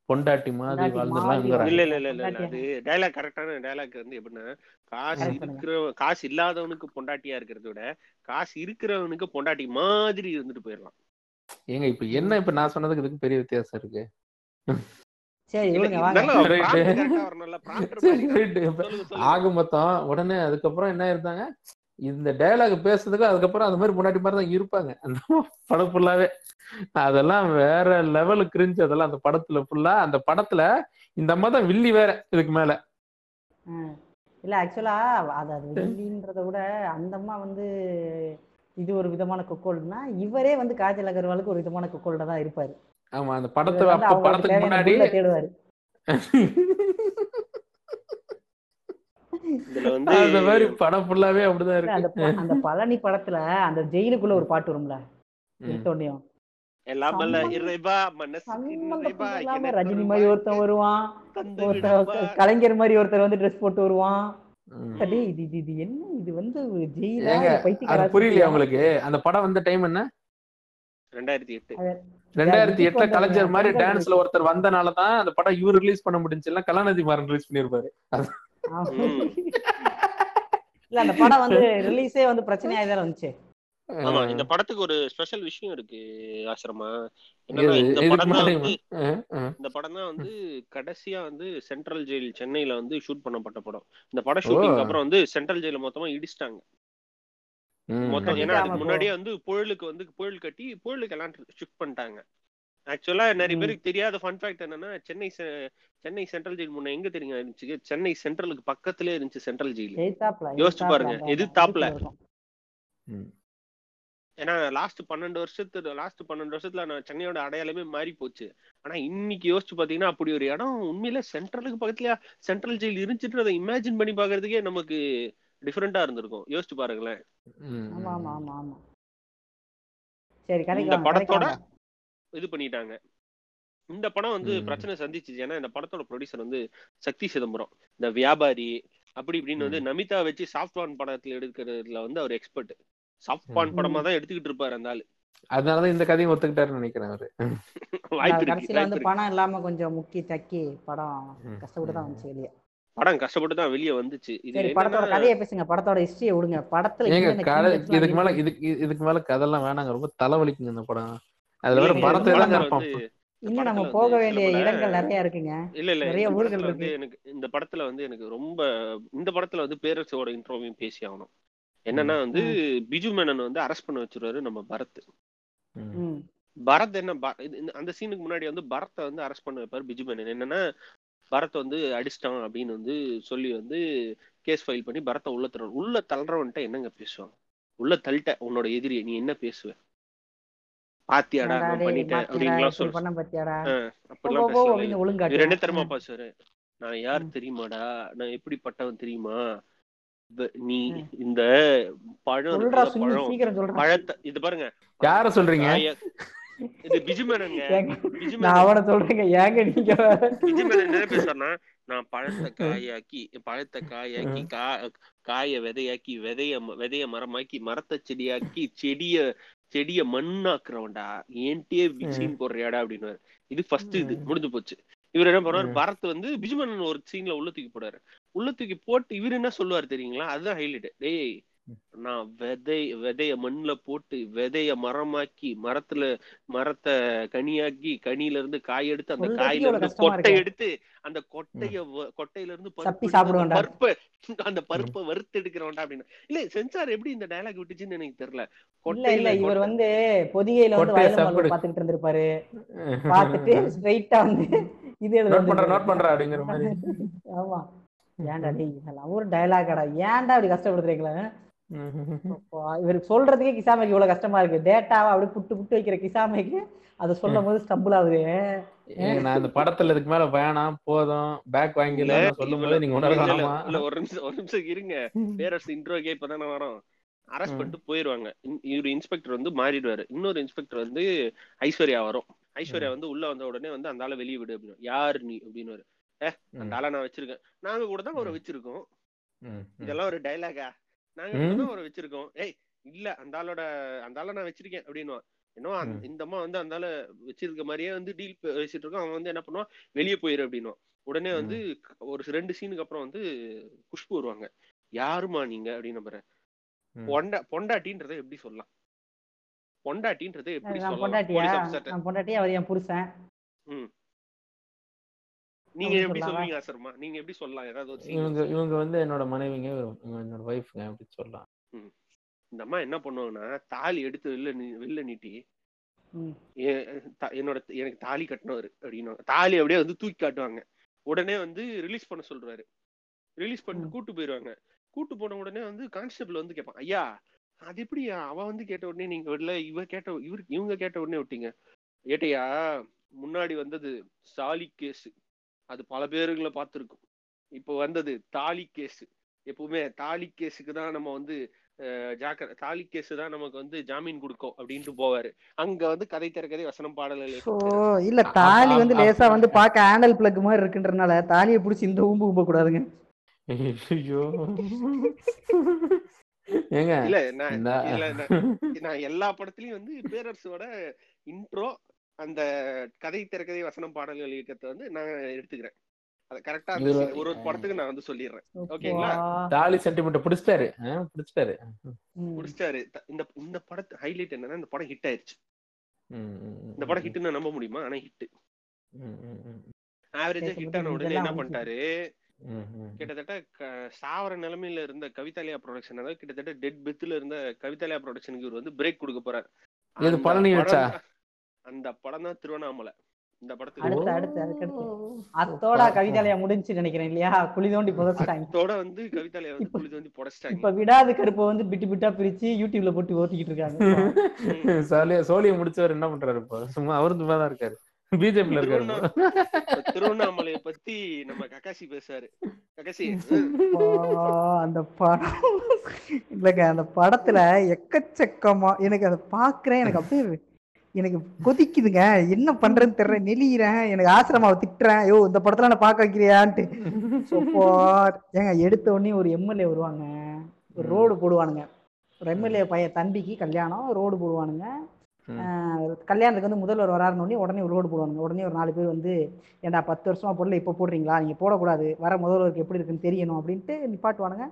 பொண்டாட்டி மாதிரி வாழ்ந்துடலாம். இல்ல இல்ல இல்ல? அது டைலாக் கரெக்டான டைலாக் வந்து எப்படின்னா காசு. இருக்கிற காசு இல்லாதவனுக்கு பொண்டாட்டியா இருக்கிறத விட காசு இருக்கிறவனுக்கு பொண்டாட்டி மாதிரி இருந்துட்டு போயிடலாம் ஏங்க இப்ப என்ன இப்ப நான் சொன்னதுக்கு இதுக்கு பெரிய வித்தியாசம் இருக்கு. ஆக மொத்தம் உடனே அதுக்கப்புறம் என்ன இருந்தாங்க இந்த டயலாக் பேசுறதுக்கு அதுக்கப்புறம் அந்த மாதிரி முன்னாடி மாதிரி தான் இருப்பாங்க. அந்த படம் ஃபுல்லாவே அதெல்லாம் வேற லெவலு கிரிஞ்சு அதெல்லாம் அந்த படத்துல ஃபுல்லா அந்த படத்துல இந்த அம்மா தான் வில்லி வேற இதுக்கு மேல. இல்ல ஆக்சுவலா அது அது வில்லின்றத விட அந்த அம்மா வந்து இது ஒரு விதமான குக்கோல்டுனா இவரே வந்து காஜல் அகர்வாலுக்கு ஒரு விதமான குக்கோல்டா தான் இருப்பாரு. ஆமா அந்த படத்துல அவங்களுக்கு படத்துக்கு முன்னாடி தேடுவாரு. அந்த மாதிரி படம் ஃபுல்லாவே அப்படிதான் இருக்கு. அந்த பழனி படத்துல அந்த ஜெயிலுக்குள்ள ஒரு பாட்டு வரும்ல. எடுத்தோடனையும் எல்லாம் ரஜினி மாதிரி ஒருத்தன் வருவான். கலைஞர் மாதிரி ஒருத்தர் வந்து ட்ரெஸ் போட்டு வருவான். இது இது இது என்ன? இது வந்து ஜெயிலா? புரியலையா? உங்களுக்கு? அந்த படம் வந்த டைம் என்ன? ரெண்டாயிரத்தி எட்டு. ரெண்டாயிரத்தி எட்டுல கலைஞர் மாதிரி டான்ஸ்ல ஒருத்தர் வந்தனாலதான் அந்த படம் இவர் ரிலீஸ் பண்ண முடிஞ்சு இல்ல கலாநிதி மாறன் ரிலீஸ் பண்ணிருப்பாரு. இல்ல அந்த படம் வந்து ரிலீஸே வந்து பிரச்சனையா தான் வந்துச்சு ஆமா இந்த படத்துக்கு ஒரு ஸ்பெஷல் விஷயம் இருக்கு ஆசிரமா இந்த படம் தான் வந்து. இந்த படம் தான் வந்து கடைசியா வந்து சென்ட்ரல் ஜெயில் சென்னையில வந்து ஷூட் பண்ணப்பட்ட படம் இந்த படம் ஷூட்டிங். அப்புறம் வந்து சென்ட்ரல் ஜெயில மொத்தமா இடிச்சிட்டாங்க. மொத்தம் ஏன்னா அதுக்கு. முன்னாடியே வந்து புயலுக்கு வந்து புயல் கட்டி புயலுக்கு எல்லாம் ஷிஃப்ட் பண்ணிட்டாங்க ஆக்சுவலா நிறைய. பேருக்கு தெரியாத ஃபன் ஃபேக்ட் என்னன்னா சென்னை சென்னை சென்ட்ரல் ஜெயில் முன்ன எங்க தெரியுங்க இருந்துச்சு? சென்னை சென்ட்ரலுக்கு பக்கத்திலே இருந்துச்சு சென்ட்ரல் ஜெயில் யோசிச்சு பாருங்க, இருக்கும். ம். ஏன்னா லாஸ்ட் பன்னெண்டு வருஷத்து லாஸ்ட் பன்னெண்டு வருஷத்துல நான் சென்னையோட அடையாளமே மாறி போச்சு. ஆனா இன்னைக்கு யோசிச்சு பாத்தீங்கன்னா அப்படி ஒரு இடம் உண்மையில சென்ட்ரலுக்கு பக்கத்துலயா? சென்ட்ரல் ஜெயில் இருந்துச்சுன்றதை இமேஜின் பண்ணி பாக்குறதுக்கே நமக்கு டிஃபரெண்டா இருந்திருக்கும். யோசிச்சு பாருங்களேன். ம். ஆமா ஆமா ஆமா ஆமா. சரி கதைக்கு இந்த படத்தோட இது பண்ணிட்டாங்க. இந்த படம் வந்து. பிரச்சனை சந்திச்சுச்சு. ஏன்னா இந்த படத்தோட ப்ரொடியூசர் வந்து சக்தி சிதம்பரம். இந்த வியாபாரி அப்படி இப்படின்னு வந்து நமிதா வச்சு சாஃப்ட்வான் படத்துல எடுக்கிறதுல வந்து அவர் எக்ஸ்பர்ட் சாஃப்ட்வான். படமா தான் எடுத்துக்கிட்டு இருப்பாரு அந்த ஆளு. அதனாலதான் இந்த கதையும் ஒத்துக்கிட்டாருன்னு நினைக்கிறேன் அவரு. கடைசியில வந்து பணம் இல்லாம கொஞ்சம் முக்கி தக்கி படம். கஷ்டப்பட்டு தான் வந்துச்சு வெளியே. படம் கஷ்டப்பட்டு தான் வெளியே வந்துச்சு. இது படத்தோட கதையை பேசுங்க. படத்தோட ஹிஸ்டரியை விடுங்க. படத்துல கதை இதுக்கு மேல எல்லாம் இதுக்கு இதுக்கு மேல கதைலாம் வேணாங்க. ரொம்ப தலைவலிக்குங்க இந்த படம். அதுல வேற படத்தை இருப்பான் வந்து இன்னும் நம்ம போக வேண்டிய இடங்கள் நிறைய இருக்குங்க. இல்ல இல்ல நிறைய ஊர்கள் இருக்கு. எனக்கு இந்த படத்துல வந்து எனக்கு ரொம்ப இந்த படத்துல வந்து பேரரசோட இன்ட்ரோவையும் பேசி ஆகணும். என்னன்னா வந்து பிஜு மேனன் வந்து அரெஸ்ட் பண்ண வச்சிருவாரு நம்ம பரத். ம். ம். பரத் என்ன ப- இது- இந்த- அந்த சீனுக்கு முன்னாடி வந்து பரத்தை வந்து அரெஸ்ட் பண்ண வைப்பாரு பிஜு மேனன். என்னன்னா பரத் வந்து அடிச்சிட்டான் அப்படின்னு வந்து சொல்லி வந்து கேஸ் ஃபைல் பண்ணி பரத்தை உள்ள தர உள்ள தள்ளுறவன்ட்ட என்னங்க பேசுவாங்க? உள்ள தள்ளிட்ட உன்னோட எதிரி நீ என்ன பேசுவ? பாத்தியாடா பண்ணிட்டேன் அப்படின்லாம் இப்படி சொல்ல பண்ண பாத்தியாடா? போ, அப்படிலாம் போ, போ பேசுவாங்க அப்படின்னு இவர் ஒழுங்காட்டு என்ன தெரியுமா பேசுவாரு நான் யார் தெரியுமாடா? நான் எப்படிப்பட்டவன் தெரியுமா? இந்த- நீ. இந்த பழம் பழம். பழத்தை இது பாருங்க. யார சொல்றீங்க? இது பிஜுமேனங்க. நான் அவனை சொல்றேங்க. ஏங்க நீங்க? பிஜுமேனன் என்ன பேசுறாருன்னா நான் பழத்தை காயாக்கி பழத்தை காயாக்கி கா காய விதையாக்கி விதைய விதைய மரமாக்கி மரத்தை செடியாக்கி செடிய செடிய மண்ணாக்குறவன்டா ஏன்ட்டே சீன் போடுறியாடா? அப்படின்னு இது ஃபர்ஸ்ட் இது. முடிஞ்சு போச்சு. இவர் என்ன பண்ணுவாரு. பரத் வந்து பிஜுமேனன் ஒரு சீன்ல உள்ள தூக்கி போடுறாரு உள்ள தூக்கி போட்டு இவர் என்ன சொல்லுவாரு தெரியுங்களா? அதுதான் ஹைலைட் டேய் நான் விதை விதைய மண்ணுல போட்டு விதைய மரமாக்கி மரத்துல மரத்தை கனியாக்கி கனியில இருந்து காய் எடுத்து அந்த காயில இருந்து கொட்டை. எடுத்து அந்த கொட்டைய கொட்டையில இருந்து பருப்பு அந்த. பருப்பை அந்த பருப்பை வறுத்து எடுக்கிறவன்டா அப்படின்னு. இல்ல சென்சார் எப்படி இந்த டயலாக் விட்டுச்சுன்னு எனக்கு தெரியல. கொட்டையில இவர் வந்து பொதிகையில வந்து பாத்துக்கிட்டு இருந்திருப்பாரு. பாத்துட்டு ஸ்ட்ரைட்டா வந்து இது நோட் பண்ற. நோட் பண்ற அப்படிங்கிற மாதிரி. ஆமா. ஏன்டா டேய் இதெல்லாம் ஒரு டயலாகடா ஏன்டா அப்படி கஷ்டப்படுத்துறீங்களா? இவருக்கு சொல்றதுக்கே கிசாமைக்கு இவ்வளவு கஷ்டமா இருக்கு. டேட்டாவை அப்படியே புட்டு புட்டு வைக்கிற கிசாமைக்கு அதை சொல்லும் போது ஸ்டம்பிள் ஆகுது நான் இந்த படத்துல இதுக்கு மேல வேணாம் போதும். பேக் வாங்கிடலாம் சொல்லும் போது நீங்க இல்ல, ஒரு நிமிஷம் ஒரு நிமிஷம் இருங்க. பேரரசு இன்ட்ரோக்கே இப்பதானே வரோம். அரெஸ்ட். பண்ணிட்டு போயிருவாங்க. இவரு இன்ஸ்பெக்டர் வந்து மாறிடுவாரு. இன்னொரு இன்ஸ்பெக்டர் வந்து ஐஸ்வர்யா வரும். ஐஸ்வர்யா வந்து உள்ள வந்த உடனே வந்து அந்த ஆளை வெளியே விடு அப்படின்னு யார் நீ அப்படின்னு அந்த ஆளை நான் வச்சிருக்கேன். நாங்க கூட தான் அவரை வச்சிருக்கோம். இதெல்லாம் ஒரு டைலாகா நாங்க அவரை வச்சிருக்கோம். ஏய் இல்ல அந்த ஆளோட அந்த ஆளை நான் வச்சிருக்கேன் அப்படின்னு என்னோ அந்த- ம். இந்த அம்மா வந்து அந்த ஆளை வச்சிருக்க மாதிரியே வந்து டீல் பேசிட்டு இருக்கோம். அவன் வந்து என்ன பண்ணுவான்? வெளியே போயிரு அப்படின்னு உடனே வந்து ஒரு ரெண்டு சீனுக்கு அப்புறம் வந்து குஷ்பு வருவாங்க. யாருமா நீங்க? அப்படின்னு நம்புறேன் ம். பொண்டா பொண்டாட்டின்றதை எப்படி சொல்லலாம்? பொண்டாட்டின்றதை எப்படி சொல்லலாம்? பொண்டாட்டியா? பொண்டாட்டியா அவர் என் புருஷன். நீங்க எப்படி? சொல்லுவீங்க ஆசர்மா? நீங்க எப்படி சொல்லலாம்? ஏதாவது இவங்க இவங்க வந்து என்னோட மனைவிங்க என்னோட ஒய்ஃப்ங்க அப்படி சொல்லலாம். இந்த அம்மா என்ன பண்ணுவாங்கன்னா தாலி எடுத்து வெளில வெளில நீட்டி என்னோட எனக்கு தாலி கட்டினவர் அப்படின்னு தாலி அப்படியே வந்து தூக்கி காட்டுவாங்க. உடனே வந்து ரிலீஸ் பண்ண சொல்றாரு. ரிலீஸ் பண்ணிட்டு. கூட்டு போயிருவாங்க. கூட்டு போன உடனே வந்து கான்ஸ்டபிள் வந்து கேட்பான் ஐயா அது எப்படி அவ வந்து கேட்ட உடனே நீங்க விடல இவ கேட்ட இவரு இவங்க கேட்ட உடனே விட்டீங்க. ஏட்டையா முன்னாடி வந்தது சாலி கேஸ் அது பல பேருங்களை பார்த்துருக்கும். இப்போ வந்தது தாலி கேஸ். எப்பவுமே தாலி கேஸுக்கு தான் நம்ம வந்து ஜாக்கிர தாலி கேஸ் தான் நமக்கு வந்து ஜாமீன் கொடுக்கும் அப்படின்ட்டு போவாரு. அங்க வந்து கதை திறக்கதை வசனம் பாடல்கள் ஓ இல்ல தாலி வந்து லேசா வந்து பார்க்க ஹேண்டல் பிளக் மாதிரி இருக்குன்றனால தாலியை பிடிச்சி இந்த ஊம்பு ஊம்ப கூடாதுங்க. ஐயோ. ஏங்க இல்ல நான் எல்லா படத்துலயும் வந்து பேரரசோட இன்ட்ரோ அந்த கதை திறக்கதை வசனம் பாடல்கள் இயக்கத்தை வந்து நான் எடுத்துக்கிறேன். அது கரெக்டா ஒரு ஒரு படத்துக்கு நான் வந்து சொல்லிடுறேன். ஓகேங்களா? தாலி சென்டிமெண்ட் பிடிச்சிட்டாரு. பிடிச்சிட்டாரு. த- இந்த இந்த படத்து ஹைலைட் என்னன்னா இந்த படம் ஹிட் ஆயிருச்சு. இந்த படம் ஹிட்னு நம்ப முடியுமா? ஆனா ஹிட் ம், ம், ம், ஆவரேஜா ஹிட் ஆன உடனே என்ன பண்ணிட்டாரு. கிட்டத்தட்ட க- சாவர நிலைமையில இருந்த கவிதாலயா ப்ரொடக்ஷன் அதாவது கிட்டத்தட்ட டெட் பெத்துல இருந்த கவிதாலயா ப்ரொடக்ஷனுக்கு இவர் வந்து பிரேக் கொடுக்க போறாரு. பழனி வச்சா? அந்த படம் தான் திருவண்ணாமலை. இந்த படத்துக்கு அடுத்து அடுத்து அதுக்கடுத்து அத்தோட கவிதாலயா முடிஞ்சு நினைக்கிறேன் இல்லையா? குழி தோண்டி புதைச்சிட்டாங்க. அதோட வந்து கவிதாலயா வந்து புளிது வந்து புடைச்சிட்டாங்க இப்ப விடாது கருப்பை வந்து பிட்டு பிட்டா பிரிச்சு யூடியூப்ல போட்டு ஓட்டிக்கிட்டு இருக்காங்க. சோழிய சோழிய முடிச்சவர் என்ன பண்றாரு இப்போ? சும்மா அவரு சும்மா தான் இருக்காரு. பிஜேபில இருக்காரு திருவண்ணாமலையை பத்தி நம்ம கக்காசி கடைசி அப்பா, அந்த படம். இல்லைங்க அந்த படத்துல எக்கச்சக்கமா எனக்கு அதை பாக்குறேன் எனக்கு அப்படியே எனக்கு கொதிக்குதுங்க. என்ன பண்றேன்னு தெரியல. நெளியிறேன். எனக்கு ஆசிரமாவை திட்டுறேன். ஐயோ இந்த படத்துல நான் பார்க்க வைக்கிறியான்ட்டு. ஏங்க எடுத்த உடனே ஒரு எம்எல்ஏ வருவாங்க. ஒரு ரோடு போடுவானுங்க. ஒரு எம்எல்ஏ பையன் தம்பிக்கு கல்யாணம் ரோடு போடுவானுங்க. கல்யாணத்துக்கு வந்து முதல்வர் வராருன்னு உடனே உடனே ஒரு ரோடு போடுவாங்க உடனே ஒரு நாலு பேர் வந்து ஏன்டா பத்து வருஷமா பொருளை இப்போ போடுறீங்களா? நீங்க போடக்கூடாது. வர முதல்வருக்கு எப்படி இருக்குன்னு தெரியணும் அப்படின்ட்டு நிப்பாட்டுவானுங்க.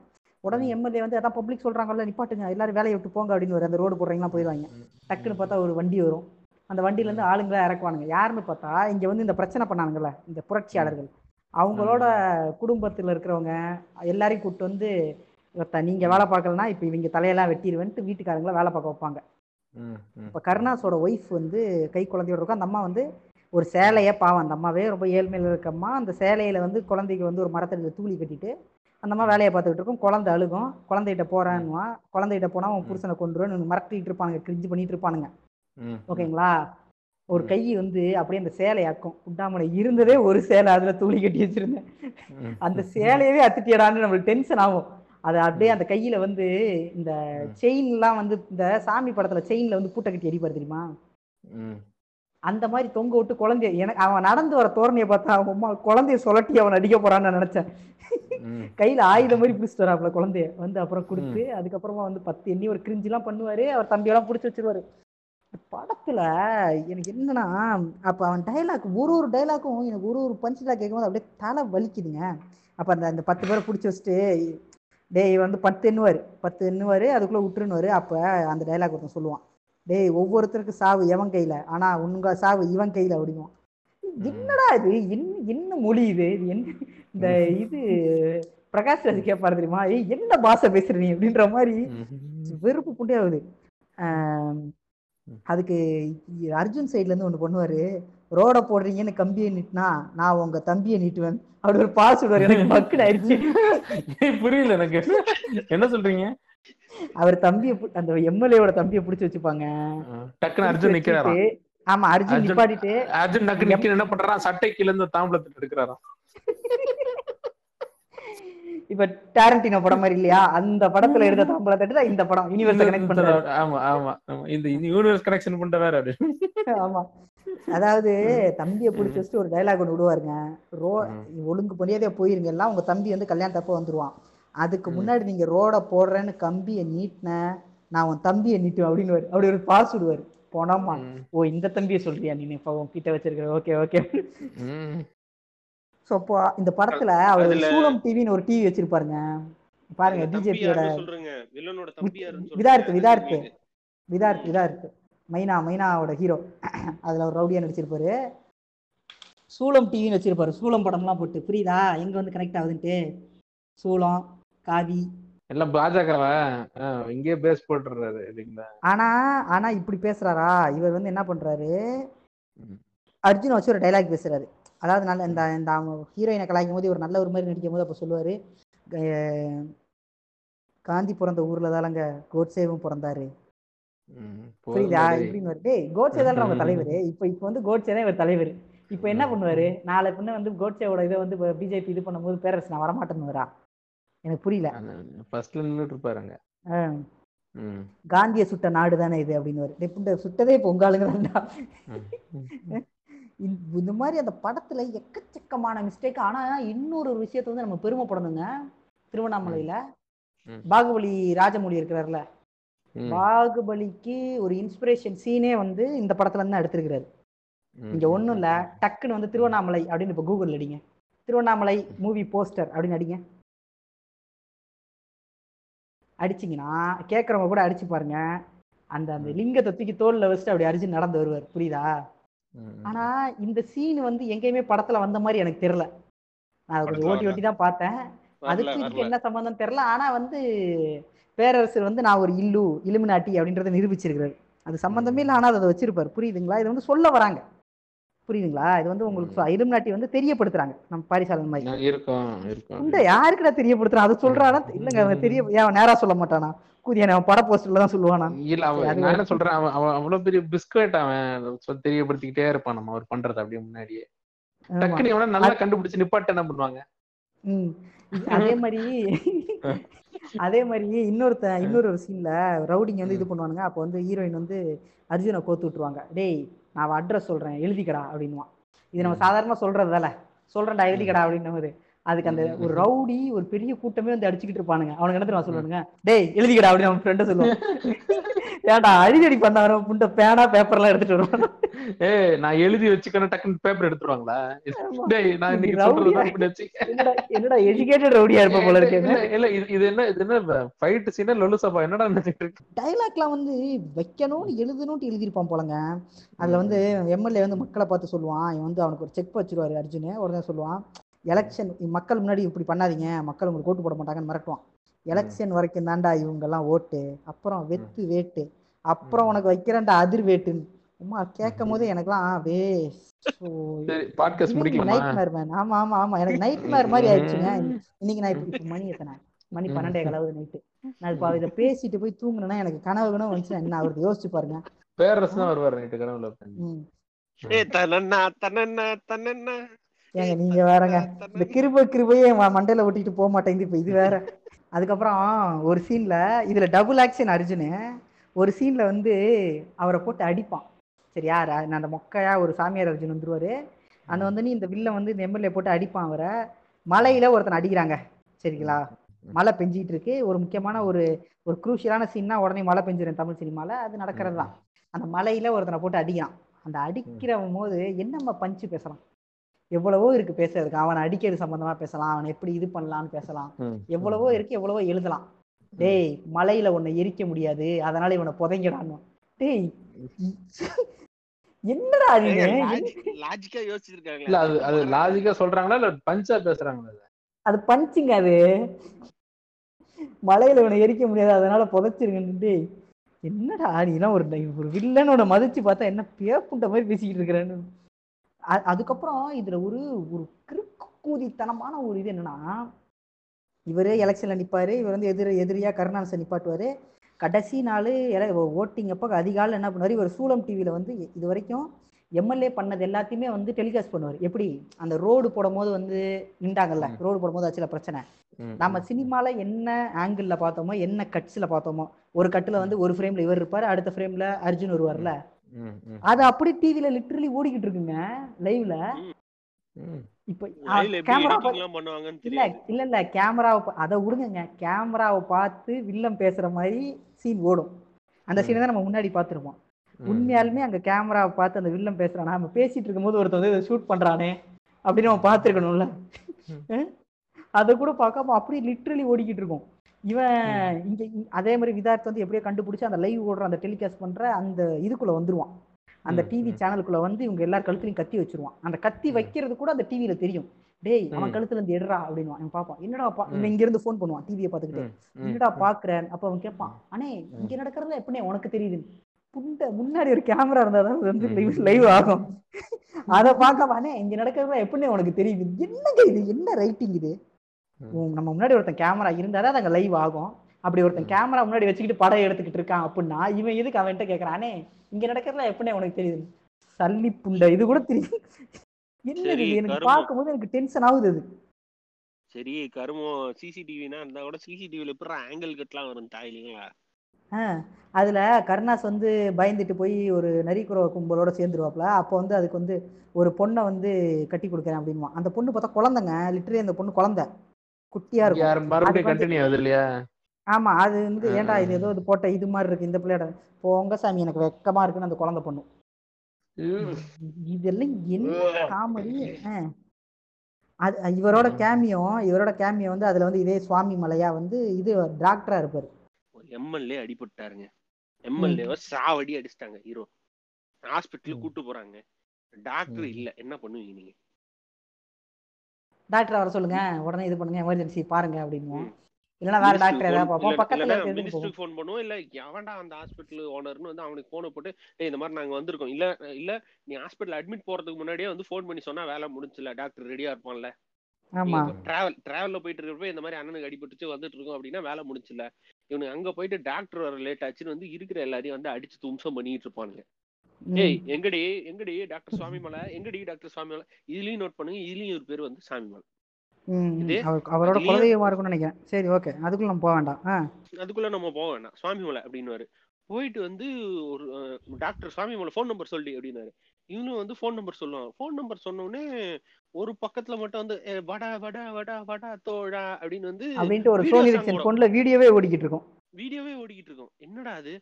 உடனே எம்எல்ஏ வந்து அதான் பப்ளிக் சொல்றாங்கல்ல நிப்பாட்டுங்க. எல்லாரும் வேலையை விட்டு போங்க அப்படின்னு ஒரு அந்த ரோடு போடுறீங்களா போயிடுவாங்க. டக்குன்னு பார்த்தா ஒரு வண்டி வரும். அந்த வண்டியில இருந்து ஆளுங்களை இறக்குவானுங்க. யாருன்னு பார்த்தா இங்க வந்து இந்த பிரச்சனை பண்ணானுங்கல்ல இந்த புரட்சியாளர்கள். அவங்களோட குடும்பத்துல இருக்கிறவங்க எல்லாரையும் கூப்பிட்டு வந்து "இவத்த நீங்க வேலை பார்க்கலன்னா இப்ப இவங்க தலையெல்லாம் வெட்டிடுவேன்ட்டு வீட்டுக்காரங்களை வேலை பார்க்க வைப்பாங்க. இப்போ கருணாஸோட ஒய்ஃப் வந்து கை குழந்தையோட இருக்கும். அந்த அம்மா வந்து ஒரு சேலையை பாவம். அந்த அம்மாவே ரொம்ப ஏழ்மையில் இருக்க அம்மா. அந்த சேலையில வந்து குழந்தைக்கு வந்து ஒரு மரத்தடியில் தூளி கட்டிட்டு அந்த அம்மா வேலையை பார்த்துக்கிட்டு இருக்கும். குழந்தை அழுகும். குழந்தைகிட்ட போறான்னுவா. குழந்தைகிட்ட போனா அவன் புருஷனை கொண்டுருன்னு மிரட்டிட்டு இருப்பானுங்க. கிரிஞ்சு பண்ணிட்டு இருப்பானுங்க. ஓகேங்களா? ஒரு கை வந்து அப்படியே அந்த சேலையாக்கும் உண்டாமலை இருந்ததே ஒரு சேலை அதுல தூளி கட்டி வச்சிருந்தேன். அந்த சேலையவே அத்துட்டியடான்னு நம்மளுக்கு டென்ஷன் ஆகும். அது அப்படியே அந்த கையில வந்து இந்த செயின்லாம் வந்து இந்த சாமி படத்துல செயின்ல வந்து பூட்டை கட்டி அடிப்பாரு தெரியுமா. அந்த மாதிரி தொங்க விட்டு குழந்தைய எனக்கு அவன் நடந்து வர தோரணையை பார்த்தா அவன் அம்மா குழந்தைய சுழட்டி அவன் அடிக்க போறான்னு நான் நினைச்சேன். கையில ஆயுதம் மாதிரி பிடிச்சிட்டு வராப்புல குழந்தைய. வந்து அப்புறம் கொடுத்து அதுக்கப்புறமா வந்து பத்து எண்ணி ஒரு கிரிஞ்செல்லாம் பண்ணுவாரு. அவர் தம்பியெல்லாம் பிடிச்சி வச்சிருவாரு. படத்துல எனக்கு என்னன்னா அப்ப அவன் டைலாக் ஒரு ஒரு டைலாக்கும் எனக்கு ஒரு ஒரு பஞ்ச் டைலாக் கேட்கும்போது அப்படியே தலை வலிக்குதுங்க. அப்ப அந்த அந்த பத்து பேரை பிடிச்சி வச்சுட்டு டேய் வந்து பத்து எண்ணுவாரு. பத்து எண்ணுவாரு அதுக்குள்ள விட்டுருனுவாரு அப்ப அந்த டைலாக் ஒருத்தன் சொல்லுவான். டேய் ஒவ்வொருத்தருக்கு சாவு எவன் கையில? ஆனா உங்க சாவு இவன் கையில அப்படிங்குவான். என்னடா இது? என்ன என்ன மொழி இது? இது என்ன? இந்த இது பிரகாஷ் ராஜ் கேட்பாரு தெரியுமா? ஏய் என்ன பாஷை பேசுற நீ? அப்படின்ற மாதிரி. வெறுப்பு புண்டே ஆகுது. அதுக்கு அர்ஜுன் சைடுல இருந்து ஒண்ணு பண்ணுவாரு. ரோட போடுறீங்கன்னு கம்பியை நீட்டினா நான் உங்க தம்பியை நீட்டுவேன். அப்படி ஒரு பாஸ் விடுவார் எனக்கு பக்குன்னு ஆயிடுச்சு. புரியல எனக்கு. என்ன சொல்றீங்க? அவர் தம்பியை அந்த எம்எல்ஏவோட தம்பியை பிடிச்சி வச்சுப்பாங்க. டக்குன்னு அர்ஜுன் வச்சுட்டு, ஆமா அர்ஜுன் நிப்பாட்டிட்டு அர்ஜுன் டக்கு நிக்க என்ன பண்றான் சட்டை கீழ இருந்து தாம்பளத்தை எடுக்கிறாராம் இப்ப டாரண்டினோ படம் மாதிரி இல்லையா? அந்த படத்துல எடுத்த தாம்பளை தட்டு தான் இந்த படம் யூனிவர்ஸ் கனெக்ட் பண்றாரு ஆமா ஆமா. இந்த யூனிவர்ஸ் கனெக்ஷன் பண்ணிட்ட வேற ஆமா. அதாவது தம்பியை பிடிச்சி வச்சுட்டு ஒரு டைலாக் ஒன்று விடுவாருங்க. ரோ. ஒழுங்கு மரியாதையா போயிருங்க. எல்லாம் உங்க தம்பி வந்து கல்யாணத்தப்ப வந்துருவான். அதுக்கு முன்னாடி நீங்க ரோட போடுறேன்னு கம்பியை நீட்டின நான் உன் தம்பியை நீட்டுவேன் அப்படின்னு அப்படி ஒரு பாஸ் விடுவாரு. போனோமா? ம். ஓ இந்த தம்பியை சொல்றியா நீ? இப்போ உன் கிட்ட வச்சிருக்கிற. Okay okay. ஸோ அப்போ இந்த படத்துல அவர் சூலம் டிவின்னு ஒரு டிவி வச்சிருப்பாருங்க. பாருங்க பிஜேபியோட? விதார்த்து விதார்த்து. உங்களுக்கு. விதார்த் விதார்த் மைனா மைனாவோட ஹீரோ அதுல ஒரு ரவுடியா நடிச்சிருப்பாரு. சூளம் டிவின்னு வச்சிருப்பாரு. சூளம் படம்லாம் போட்டு. புரியுதா? எங்க வந்து கனெக்ட் ஆகுதுன்ட்டு. சூளம் காவி எல்லாம் பாஜகவா? இங்கேயே பேஸ் போட்டுறாரு இல்லைங்களா? ஆனா ஆனா இப்படி பேசுறாரா? இவர் வந்து என்ன பண்றாரு. அர்ஜுன் வச்சு ஒரு டைலாக் பேசுறாரு. அதாவது நல்ல இந்த இந்த ஹீரோயினை கலாய்க்கும் போது ஒரு நல்ல ஒரு மாதிரி நடிக்கும் போது அப்ப சொல்லுவாரு காந்தி பிறந்த ஊர்ல தானங்க கோட்சேவும் பிறந்தாரு. புரியுதா. இப்படின்னு வருது கோட்சே தான் அவங்க தலைவர். இப்போ இப்போ வந்து கோட்சே தான் இவர் தலைவர். இப்போ என்ன பண்ணுவாரு? நாளை பின்ன வந்து கோட்சேவோட இதை வந்து பிஜேபி இது பண்ணும்போது பேரரசு நான் வரமாட்டேன்னு வரா எனக்கு புரியல. ஃபர்ஸ்ட்ல நின்னுட்டு இருப்பாருங்க. காந்திய சுட்ட நாடு தானே இது அப்படின்னு சுட்டதே இப்போ உங்க ஆளுங்க தான்டா. இந்த- மாதிரி அந்த படத்துல எக்கச்சக்கமான மிஸ்டேக் ஆனா இன்னொரு விஷயத்த வந்து நம்ம பெருமைப்படணுங்க. திருவண்ணாமலையில. பாகுபலி ராஜமௌழி இருக்கிறார்ல. பாகுபலிக்கு ஒரு இன்ஸ்பிரேஷன் சீனே வந்து இந்த படத்துல இருந்து தான் எடுத்திருக்கிறாரு. இங்க ஒண்ணும் இல்ல. டக்குன்னு வந்து திருவண்ணாமலை அப்படின்னு இப்ப கூகுள் அடிங்க. திருவண்ணாமலை மூவி போஸ்டர் அப்படின்னு அடிங்க. அடிச்சீங்கன்னா கேட்கறவங்க கூட அடிச்சு பாருங்க. அந்த அந்த லிங்கத்தை தூக்கி தோல்ல வச்சுட்டு அப்படி அர்ஜுன் நடந்து வருவார். புரியுதா. ஆனா இந்த சீன் வந்து எங்கேயுமே படத்துல வந்த மாதிரி எனக்கு தெரியல. நான் அதை கொஞ்சம் ஓட்டி ஓட்டி தான் பார்த்தேன். அதுக்கு இதுக்கு. என்ன சம்பந்தம் தெரியல. ஆனா வந்து பேரரசர் வந்து நான் ஒரு இல்லு இலுமினாட்டி அப்படின்றத நிரூபிச்சிருக்கிறாரு. அது சம்பந்தமே இல்லை ஆனா அதை வச்சிருப்பாரு. புரியுதுங்களா? இது வந்து சொல்ல வராங்க. புரியுதுங்களா? இது வந்து உங்களுக்கு இலுமினாட்டி வந்து தெரியப்படுத்துறாங்க. நம்ம பாரிசாலன் மாதிரி. இந்த யாருக்குடா தெரியப்படுத்துறான்? அதை சொல்றானா? இல்லங்க அவன் தெரிய அவன் நேரா சொல்ல மாட்டானா? கூதியான அவன் பட போஸ்டர்ல தான் சொல்லுவானா? இல்ல அவன் என்ன சொல்றேன்? அவன் அவன் அவ்வளவு பெரிய பிஸ்கட் அவன் தெரியப்படுத்திக்கிட்டே இருப்பான். நம்ம அவர் பண்றது அப்படியே முன்னாடியே. டக்குனு எவனா நல்லா கண்டுபிடிச்சு நிப்பாட்டு என்ன பண்ணுவாங்க? அதே மாதிரி அதே மாதிரி இன்னொருத்த இன்னொரு ஒரு சீன்ல ரவுடிங்க வந்து இது பண்ணுவானுங்க. அப்போ வந்து ஹீரோயின் வந்து அர்ஜுனை கோத்து விட்டுருவாங்க. டேய் நான் அட்ரஸ் சொல்றேன் எழுதிக்கடா அப்படின்னுவான். இது நம்ம சாதாரணமா சொல்றதால சொல்றேன்டா எழுதிக்கடா அப்படின்னு அதுக்கு அந்த ஒரு ரவுடி ஒரு பெரிய கூட்டமே வந்து அடிச்சுக்கிட்டு இருப்பானுங்க. அவனுக்கு என்ன தெரியுமா சொல்லுவானுங்க? டேய் எழுதிக்கடா அப்படின்னு அவன் ஃப்ரெண்டு சொல்லுவான். ஏன்டா அடிக்கடி பண்ண வர புண்ட பேனா பேப்பர்லாம் எடுத்துட்டு வருவான்? ஏய் நான் எழுதி வச்சுக்கணும் டக்குன்னு பேப்பர் எடுத்துருவாங்களா. டேய் நான் இன்னைக்கு? சொல்றது என்னடா எஜுகேட்டட் ரவுடியா இருப்ப போல இருக்கு. இல்ல இது இது என்ன இது என்ன ஃபைட் சீனா லொல்லு சபா? என்னடா நினைச்சிட்டு இருக்கு? டைலாக்லாம் வந்து வைக்கணும்னு எழுதணும்னு எழுதியிருப்பான் போலங்க. அதுல வந்து எம்எல்ஏ வந்து மக்களை பார்த்து சொல்லுவான். இவன் வந்து அவனுக்கு ஒரு செக் வச்சிருவாரு அர்ஜுன். உடனே சொல்லுவான் எலெக்ஷன் மக்கள் முன்னாடி இப்படி பண்ணாதீங்க. மக்கள் உங்களுக்கு ஓட்டு போட மாட்டாங்கன்னு மிரட்டுவான். எலெக்ஷன் வரைக்கும் தான்டா இவங்கெல்லாம் ஓட்டு. அப்புறம் வெத்து வேட்டு. அப்புறம் உனக்கு வைக்கிறேன்டா அதிர் வேட்டுன்னு. அம்மா கேட்கும் போது எனக்குலாம் வே சரி பாட்காஸ்ட் முடிக்கலாமா? நைட் மேர் மேன் ஆமா ஆமா ஆமா. எனக்கு நைட் மேர் மாதிரி ஆயிடுச்சுங்க. இன்னைக்கு நான் இப்ப மணி எத்தனை மணி பன்னெண்டே கலவுது நைட்டு நான் இப்ப இதை பேசிட்டு போய் தூங்குனேன்னா எனக்கு கனவு கனவு வந்துச்சு என்ன அவருக்கு யோசிச்சு பாருங்க. பேரரசு தான் வருவாரு நைட்டு கனவுல. ம். ஏ தனன்னா தனன்னா தனன்னா. ஏங்க நீங்க வேறங்க. இந்த கிருப கிருபையே மண்டையில ஒட்டிட்டு போக மாட்டேங்குது. இப்ப இது வேற. அதுக்கப்புறம் ஒரு சீன்ல இதுல டபுள் ஆக்ஷன் அர்ஜுனு ஒரு சீன்ல வந்து அவரை போட்டு அடிப்பான். சரியா? ர- நான் அந்த மொக்கையா ஒரு சாமியார் அர்ஜுன் வந்துருவாரு. அந்த வந்து நீ இந்த வில்ல வந்து இந்த எம்எல்ஏ போட்டு அடிப்பான் அவரை. மலையில ஒருத்தன் அடிக்கிறாங்க. சரிங்களா? மழை பெஞ்சிட்டு இருக்கு ஒரு முக்கியமான ஒரு ஒரு குரூஷியலான சீன்னா உடனே மழை பெஞ்சிரும் தமிழ் சினிமால. அது நடக்கிறது தான் அந்த மலையில ஒருத்தனை போட்டு அடிக்கிறான். அந்த அடிக்கிறவன் போது என்னம்மா பஞ்சு பேசலாம் எவ்வளவோ இருக்கு பேசுறதுக்கு. அவனை அடிக்கிறது சம்பந்தமா பேசலாம். அவனை எப்படி இது பண்ணலாம்னு பேசலாம். எவ்வளவோ இருக்கு எவ்வளவோ எழுதலாம். டேய் மலையில உன்னை எரிக்க முடியாது. அதனால இவனை புதைங்கடான்னு டேய் என்னடா நீங்க லாஜிக்கா யோசிச்சிருக்காங்க இல்ல அது அது லாஜிக்கா சொல்றாங்களா? இல்ல பஞ்சா பேசுறாங்களா அது? பஞ்சுங்க அது. மலையில இவனை எரிக்க முடியாது. அதனால புதைச்சிருங்கன்னு. டேய் என்னடா நீலாம் ஒரு ஒரு வில்லனோட மதிச்சு பார்த்தா என்ன பேப்புண்ட மாதிரி பேசிக்கிட்டு இருக்கிறேன்னு. அதுக்கப்புறம் இதுல ஒரு ஒரு கிறுக்கு கூதித்தனமான ஒரு இது என்னன்னா இவரு எலெக்ஷன்ல நிப்பாரு இவர் வந்து எதிர எதிரியா கருணாநிதி நிப்பாட்டுவாரு. கடைசி நாள் ஓட்டிங் அப்போ அதிகாலை என்ன பண்ணுவாரு? இவர் சூலம் டிவியில வந்து இது வரைக்கும் எம்எல்ஏ பண்ணது எல்லாத்தையுமே வந்து டெலிகாஸ்ட் பண்ணுவார். எப்படி? அந்த ரோடு போடும் போது வந்து நின்றாங்கல்ல ரோடு போடும்போது ஆச்சுல பிரச்சனை. நம்ம. சினிமால என்ன ஆங்கிள் பார்த்தோமோ என்ன கட்ஸ்ல பார்த்தோமோ ஒரு கட்டுல வந்து ஒரு ஃப்ரேம்ல இவர் இருப்பாரு அடுத்த ஃப்ரேம்ல அர்ஜுன் வருவார்ல. அது அப்படி டிவில லிட்டரலி ஓடிக்கிட்டு இருக்குங்க லைவ்ல. இப்போ கேமரா இல்ல இல்ல இல்ல கேமராவை அதை விடுங்க கேமராவை பார்த்து வில்லம் பேசுற மாதிரி சீன் ஓடும். அந்த சீனை தான் நம்ம முன்னாடி பார்த்துருப்போம். ம். உண்மையாலுமே அங்க கேமராவை பார்த்து அந்த வில்லம் பேசுறானா? நம்ம பேசிட்டு இருக்கும்போது ஒருத்தன் வந்து இதை ஷூட் பண்றானே அப்படின்னு நம்ம பார்த்துருக்கணும்ல. அதை கூட பார்க்காம அப்படியே லிட்ரலி ஓடிக்கிட்டு இருக்கும். இவன் இங்க அதே மாதிரி விதார்த் வந்து எப்படியோ கண்டுபிடிச்சு அந்த லைவ் ஓடுற அந்த டெலிகாஸ்ட் பண்ற அந்த இதுக்குள்ள வந்துருவான். அந்த டிவி. சேனலுக்குள்ள வந்து இவங்க எல்லார் கழுத்துலையும் கத்தி வச்சிருவான். அந்த கத்தி வைக்கிறது கூட அந்த டிவியில தெரியும். டேய் அவன். கழுத்துல இருந்து எடுறா அப்படின்வான் இவன் பார்ப்பான். என்னடா பா. இவன் இங்க இருந்து ஃபோன் பண்ணுவான் டிவியை ம், என்னடா. பாக்குறேன்? அப்ப அவன் கேட்பான் அண்ணே இங்க நடக்கிறதுல எப்படினே உனக்கு தெரியுது. புண்ட முன்னாடி ஒரு கேமரா இருந்தாதான் வந்து லைவ் லைவ் ஆகும். அத பார்க்காம அண்ணே இங்க நடக்கிறதுல எப்படினே உனக்கு தெரியுது? என்னங்க இது? என்ன ரைட்டிங் இது? நம்ம முன்னாடி ஒருத்தன் கேமரா இருந்தாதான் அது அங்க லைவ் ஆகும். அப்படி ஒருத்தன் கேமரா முன்னாடி வச்சுக்கிட்டு படம் எடுத்துக்கிட்டு இருக்கான் அப்படின்னா இவன் எதுக்கு அவன்கிட்ட கேக்குறானே? இங்க நடக்கிறதுல எப்படினே உனக்கு தெரியுது? சல்லி புண்டை இது கூட தெரியும். என்னது எனக்கு. பார்க்கும்போது எனக்கு டென்ஷன் ஆகுது அது. சரி கருமம் சிசிடிவினா இருந்தா கூட சிசிடிவில எப்படி ஆங்கிள் கட்லாம் வரும் தாயிலீங்களா அதுல கருணாஸ் வந்து பயந்துட்டு போய் ஒரு நரிக்குறவ கும்பலோட சேர்ந்துருவாப்ல. அப்போ வந்து அதுக்கு வந்து ஒரு பொண்ணை வந்து கட்டி கொடுக்குறேன் அப்படின்வான் அந்த பொண்ணு பார்த்தா குழந்தைங்க லிட்டரலி அந்த பொண்ணு குழந்தை. குட்டியா இருக்கும். யார் மறுபடியும் அதுக்கு வந்து- கண்டினியூ ஆகுது இல்லையா? ஆமா அது வந்து ஏன்டா இது ஏதோ இது போட்ட இது மாதிரி இருக்கு இந்த பிள்ளையோட. போங்க சாமி எனக்கு வெக்கமா இருக்குன்னு அந்த குழந்தை பொண்ணு. இதெல்லாம் என்ன காமெடி? அது இவரோட கேமியோ இவரோட கேமியோ வந்து அதுல வந்து இதே சுவாமி மலையா வந்து இது டாக்டரா இருப்பாரு. ஒரு எம்எல்ஏ அடிபட்டாருங்க. எம்எல்ஏவை சாவடி அடிச்சிட்டாங்க ஹீரோ ஹாஸ்பிட்டலுக்கு கூட்டு போறாங்க. டாக்டர். இல்ல என்ன பண்ணுவீங்க நீங்க? டாக்டர் வர சொல்லுங்க உடனே இது பண்ணுங்க எமர்ஜென்சி பாருங்க அப்படின்னு. ம். இல்லைன்னா வேற டாக்டர் ஏதாவது பார்ப்போம். பக்கத்துல மினிஸ்டருக்கு ஃபோன் பண்ணுவோம். இல்ல எவன்டா அந்த ஹாஸ்பிட்டல் ஓனர்னு வந்து அவனுக்கு போனை போட்டு டேய் இந்த மாதிரி நாங்க வந்திருக்கோம். இல்ல இல்ல நீ ஹாஸ்பிட்டல் அட்மிட் போறதுக்கு முன்னாடியே வந்து ஃபோன் பண்ணி சொன்னா வேலை முடிஞ்சுல டாக்டர் ரெடியா இருப்பான்ல. ஆமா. டிராவல் டிராவல்ல போயிட்டு இருக்கப்ப இந்த மாதிரி அண்ணனுக்கு அடிபட்டுச்சு வந்துட்டு இருக்கோம் அப்படின்னா வேலை முடிச்சுல இவனுக்கு அங்க போயிட்டு டாக்டர் வர லேட் ஆச்சுன்னு வந்து இருக்கிற எல்லாரையும் வந்து அடிச்சு தும்சம் பண்ணிட்டு இருப்பானுங்க. ஏய் எங்கடி எங்கடி டாக்டர் சுவாமிமலை? எங்கடி டாக்டர் சுவாமிமலை? இதுலயும் நோட் பண்ணுங்க இதுலயும் ஒரு பேர் வந்து சாமிமலை. ம், ம். இது அவர் அவரோட குலதெய்வமா இருக்கும்னு நினைக்கிறேன். சரி ஓகே. அதுக்குள்ள நம்ம போக வேண்டாம். அதுக்குள்ள நம்ம போக வேண்டாம். சுவாமிமலை அப்படின்னுவாரு. போயிட்டு வந்து ஒரு டாக்டர் சுவாமிமலை ஃபோன் நம்பர் சொல்லி அப்படின்னாரு. இவனும் வந்து ஃபோன் நம்பர் சொல்லுவான். ஃபோன் நம்பர் சொன்ன உடனே ஒரு பக்கத்துல மட்டும் வந்து "ஏ, வடா வடா வடா வடா தோழா அப்படின்னு வந்து அப்படின்ட்டு ஒரு சோனி சாங் ரிக்சன் ஓடும் போன்ல வீடியோவே ஓடிக்கிட்டு இருக்கும். வீடியோவே ஓடிக்கிட்டு இருக்கும். என்னடா அது?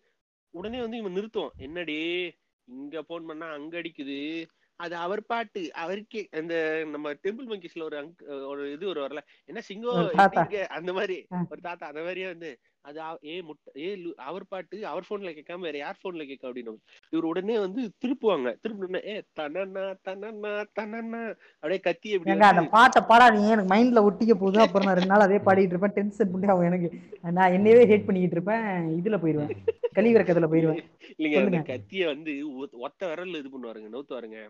உடனே வந்து இவன் நிறுத்துவான். என்னடி? இங்க போன் பண்ணா அங்க அடிக்குது. அது அவர் பாட்டு அவருக்கே அந்த நம்ம டெம்பிள் மங்கிஸ்ல ஒரு அங்க் ஒரு இது ஒரு வரல என்ன சிங்கோ ஒரு எப்படி தாத்தா. இருக்க அந்த மாதிரி. ஒரு தாத்தா அந்த மாதிரியே வந்து அது ஏ முட்டை ஏ அவர் பாட்டு அவர் போன்ல கேட்காம வேற யார் போன்ல கேட்க அப்படின்னு இவர் உடனே வந்து திருப்புவாங்க. திருப்பின ஏ தனனா தனனா தனனா அப்படியே கத்தி ஏங்க அந்த பாட்டை பாடாதீங்க எனக்கு மைண்ட்ல ஒட்டிக்க போகுது. அப்புறம் நான் ரெண்டு நாள் அதே பாடிட்டு இருப்பேன். டென்ஷன் பண்ணி அவன் எனக்கு நான் என்னையவே ஹேட் பண்ணிக்கிட்டு இருப்பேன். இதுல போயிருவேன் கலிவிறக்கத்துல போயிருவேன் இல்லைங்க அந்த கத்திய வந்து ஒத்த விரல்ல இது பண்ணுவாருங்க நவுத்துவாருங்க.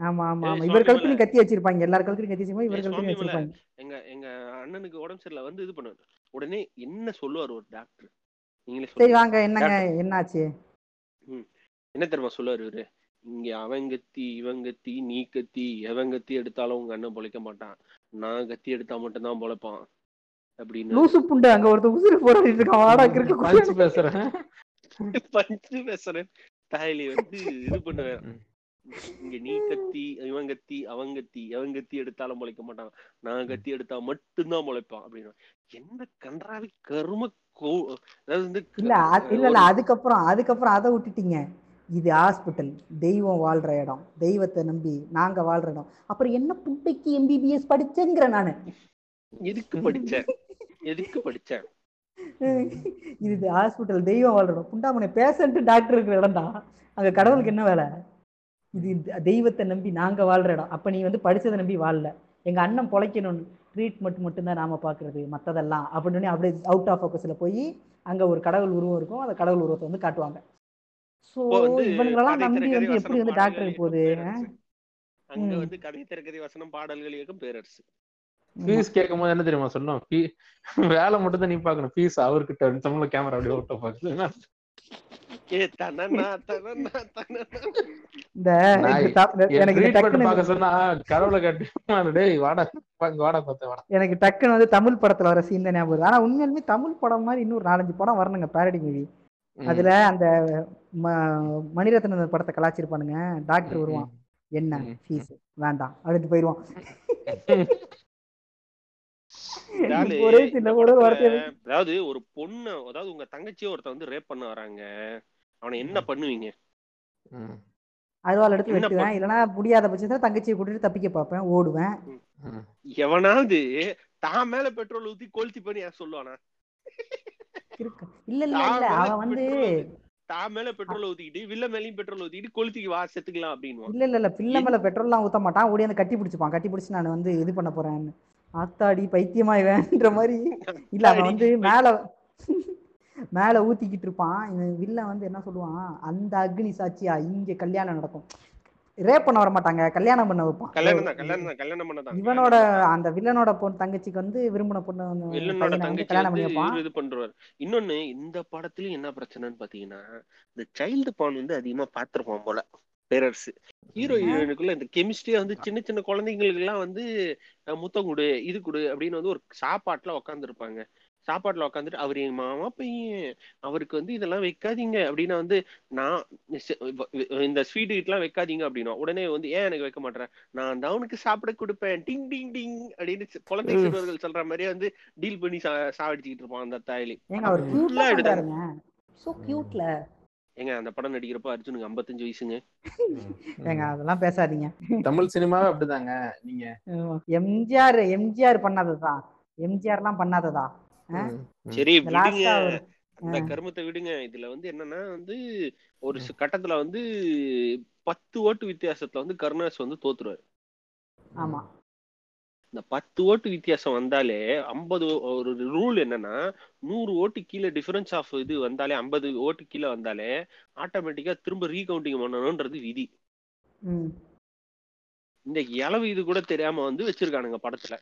ஆமா ஆமா ஆமா. இவர் கழுத்துலயும் கத்தி வச்சிருப்பாங்க. எல்லார் கழுத்துலயும் கத்தி வச்சிருப்பாங்க இவர் கழுத்துலயும் வச்சிருப்பாங்க. எங்க எங்க அண்ணனுக்கு உடம்பு சரியில்லை வந்து இது பண்ணுவாரு. உடனே என்ன சொல்லுவார் ஒரு டாக்டர் நீங்களே சரி வாங்க என்னங்க என்னாச்சு? என்ன தெரியுமா சொல்லுவாரு இவரு? இங்க அவன் கத்தி இவன் கத்தி நீ கத்தி எவன் கத்தி எடுத்தாலும் உங்க அண்ணன் பொழைக்க மாட்டான். நான் கத்தி எடுத்தா மட்டும்தான் பொழைப்பான். அப்படின்னு. லூசு புண்டு அங்க ஒருத்தர் உசுறு போராடிட்டு இருக்கான். வாடா கிறுக்கு பஞ்சு பேசுறேன். பஞ்சு பேசுறேன். தாயலி வந்து இது பண்ணுவேன். இங்க நீ கத்தி இவன் கத்தி அவன் கத்தி எவன் கத்தி எடுத்தாலும் முளைக்க மாட்டான். நான் கத்தி எடுத்தா மட்டும்தான் முளைப்பான் அப்படின்னு. என்ன கன்றாவி கரும கோ அதாவது இல்ல இல்ல இல்ல அதுக்கப்புறம் அதுக்கப்புறம் அதை விட்டுட்டீங்க. இது ஹாஸ்பிட்டல் தெய்வம் வாழ்ற இடம். தெய்வத்தை நம்பி நாங்க வாழ்ற இடம். அப்புறம் என்ன புண்டைக்கு எம்பிபிஎஸ் படிச்சேங்கிற நானு. எதுக்கு படிச்சேன்? எதுக்கு படிச்சேன்? இது ஹாஸ்பிட்டல் தெய்வம் வாழ்ற இடம். புண்டாமனை பேஷண்ட் டாக்டர் இருக்கிற இடம்டா. அங்க கடவுளுக்கு என்ன வேலை? இது தெய்வத்தை நம்பி நாங்க வாழ்ற இடம். அப்ப நீ வந்து படிச்சதை நம்பி வாழல. எங்க அண்ணன் பொழைக்கணும் ட்ரீட்மெண்ட் மட்டும்தான் நாம பாக்குறது மத்ததெல்லாம். அப்படின்னு அப்படியே அவுட் ஆஃப் ஃபோக்கஸ்ல போய் அங்க ஒரு கடவுள் உருவம் இருக்கும். அந்த கடவுள் உருவத்தை வந்து காட்டுவாங்க. ஸோ கதை நம்பி வந்து எப்படி வந்து இயக்கம் போகுது? பேரரசு. அங்க. வந்து கதை திரைக்கதை வசனம் பாடல்கள் இயக்கம் பேரரசு. ஃபீஸ் கேட்கும் போது என்ன தெரியுமா சொல்லும் ஃபீ வேலை மட்டும் தான் நீ பாக்கணும் ஃபீஸ் அவர்கிட்ட தமிழ்ல கேமரா அப்படியே ஓட்ட பாக்குது எனக்கு டக்குன்னு வந்து தமிழ் படத்துல வர சீன் தான் ஞாபகம். ஆனா உண்மையாலுமே தமிழ் படம் மாதிரி இன்னொரு நாலஞ்சு படம் வரணுங்க பேரடி மூவி அதுல அந்த ம- மணிரத்னம் படத்தை கலாச்சிருப்பானுங்க. டாக்டர் வருவான். என்ன? ஃபீஸ் வேண்டாம். படத்துல வார்த்தை அதாவது ஒரு பொண்ணு அதாவது உங்க தங்கச்சியை ஒருத்த வந்து ரேப் பண்ண வராங்க. அவனை என்ன பண்ணுவீங்க? ம், அருவாள் எடுத்து வெட்டுவேன். இல்லைன்னா முடியாத பட்சத்துல தங்கச்சியை கூட்டிட்டு தப்பிக்க பார்ப்பேன் ஓடுவேன். ம். எவனாவது தான் மேல பெட்ரோல் ஊத்தி கொளுத்தி பண்ணி ஏன் சொல்லுவானா? இல்ல இல்ல இல்ல. அவன் வந்து தான் மேல பெட்ரோல் ஊத்திக்கிட்டு வில்ல மேலயும் பெட்ரோல் ஊத்திக்கிட்டு கொளுத்திக்கு வா செத்துக்கலாம் அப்படின்னு இல்ல இல்ல இல்ல. பிள்ளை மேல பெட்ரோல்லாம் ஊத்த மாட்டான். ஓடி வந்து கட்டி பிடிச்சிப்பான். கட்டி பிடிச்சி நான் வந்து இது பண்ண போறேன்னு. ஆத்தாடி பைத்தியமா இவன்ற மாதிரி இல்ல அவன் வந்து மேல மேல ஊத்திக்கிட்டு இருப்பான். இவன் வில்லன் வந்து என்ன சொல்லுவான்? அந்த அக்னி சாட்சியா? இங்க கல்யாணம் நடக்கும். ரேப் பண்ண வர மாட்டாங்க. கல்யாணம் பண்ண வைப்பான். இவனோட அந்த வில்லனோட பொண்ணு தங்கச்சிக்கு வந்து விரும்பின பொண்ணு வந்து கல்யாணம் பண்ணி வைப்பான். இது பண்றாரு இன்னொன்னு இந்த படத்துலயும் என்ன பிரச்சனைன்னு பாத்தீங்கன்னா இந்த சைல்டு பான் வந்து அதிகமா பாத்திருப்பான் போல பேரரசு. ஹீரோ ஹீரோயினுக்குள்ள இந்த கெமிஸ்ட்ரியா வந்து சின்ன சின்ன குழந்தைங்களுக்கு எல்லாம் வந்து முத்தம் கொடு இது கொடு அப்படின்னு வந்து ஒரு சாப்பாட்டுல உட்கார்ந்து இருப்பாங்க சாப்பாட்டுல உட்காந்துட்டு அவர் என் மாமா பையன் அவருக்கு வந்து இதெல்லாம் வைக்காதீங்க அப்படின்னா வந்து நான் இந்த ஸ்வீட் எல்லாம் வைக்காதீங்க அப்படின்னா உடனே வந்து ஏன் எனக்கு வைக்க மாட்டேன் நான் தான் அவனுக்கு சாப்பிட கொடுப்பேன். டிங் டிங் டிங் அப்படின்னு குழந்தை. சிறுவர்கள் சொல்ற மாதிரியே வந்து டீல் பண்ணி சா சாவடிச்சுக்கிட்டு இருப்பான் அந்த தாயலி. சோ கியூட்ல ஏங்க அந்த படம் நடிக்கிறப்ப அர்ஜுனுக்கு 55 வயசுங்க. ஏங்க. அதெல்லாம் பேசாதீங்க. தமிழ் சினிமாவே அப்படிதாங்க நீங்க. எம்ஜிஆர் எம்ஜிஆர் பண்ணாததா? எம்ஜிஆர்லாம் பண்ணாததா. சரி விடுங்க. அந்த கருமத்தை விடுங்க. இதுல வந்து என்னன்னா வந்து ஒரு கட்டத்துல வந்து பத்து ஓட்டு வித்தியாசத்துல வந்து கருணாஸ் வந்து தோத்துருவாரு. ஆமா. இந்த பத்து ஓட்டு வித்தியாசம் வந்தாலே ஐம்பது ஒரு ரூல் என்னன்னா நூறு ஓட்டு கீழே டிஃபரன்ஸ் ஆஃப் இது வந்தாலே ஐம்பது ஓட்டு கீழே வந்தாலே ஆட்டோமேட்டிக்கா திரும்ப ரீகவுண்டிங் பண்ணணும்ன்றது விதி. இந்த இளவு இது கூட தெரியாம வந்து வச்சிருக்கானுங்க படத்துல.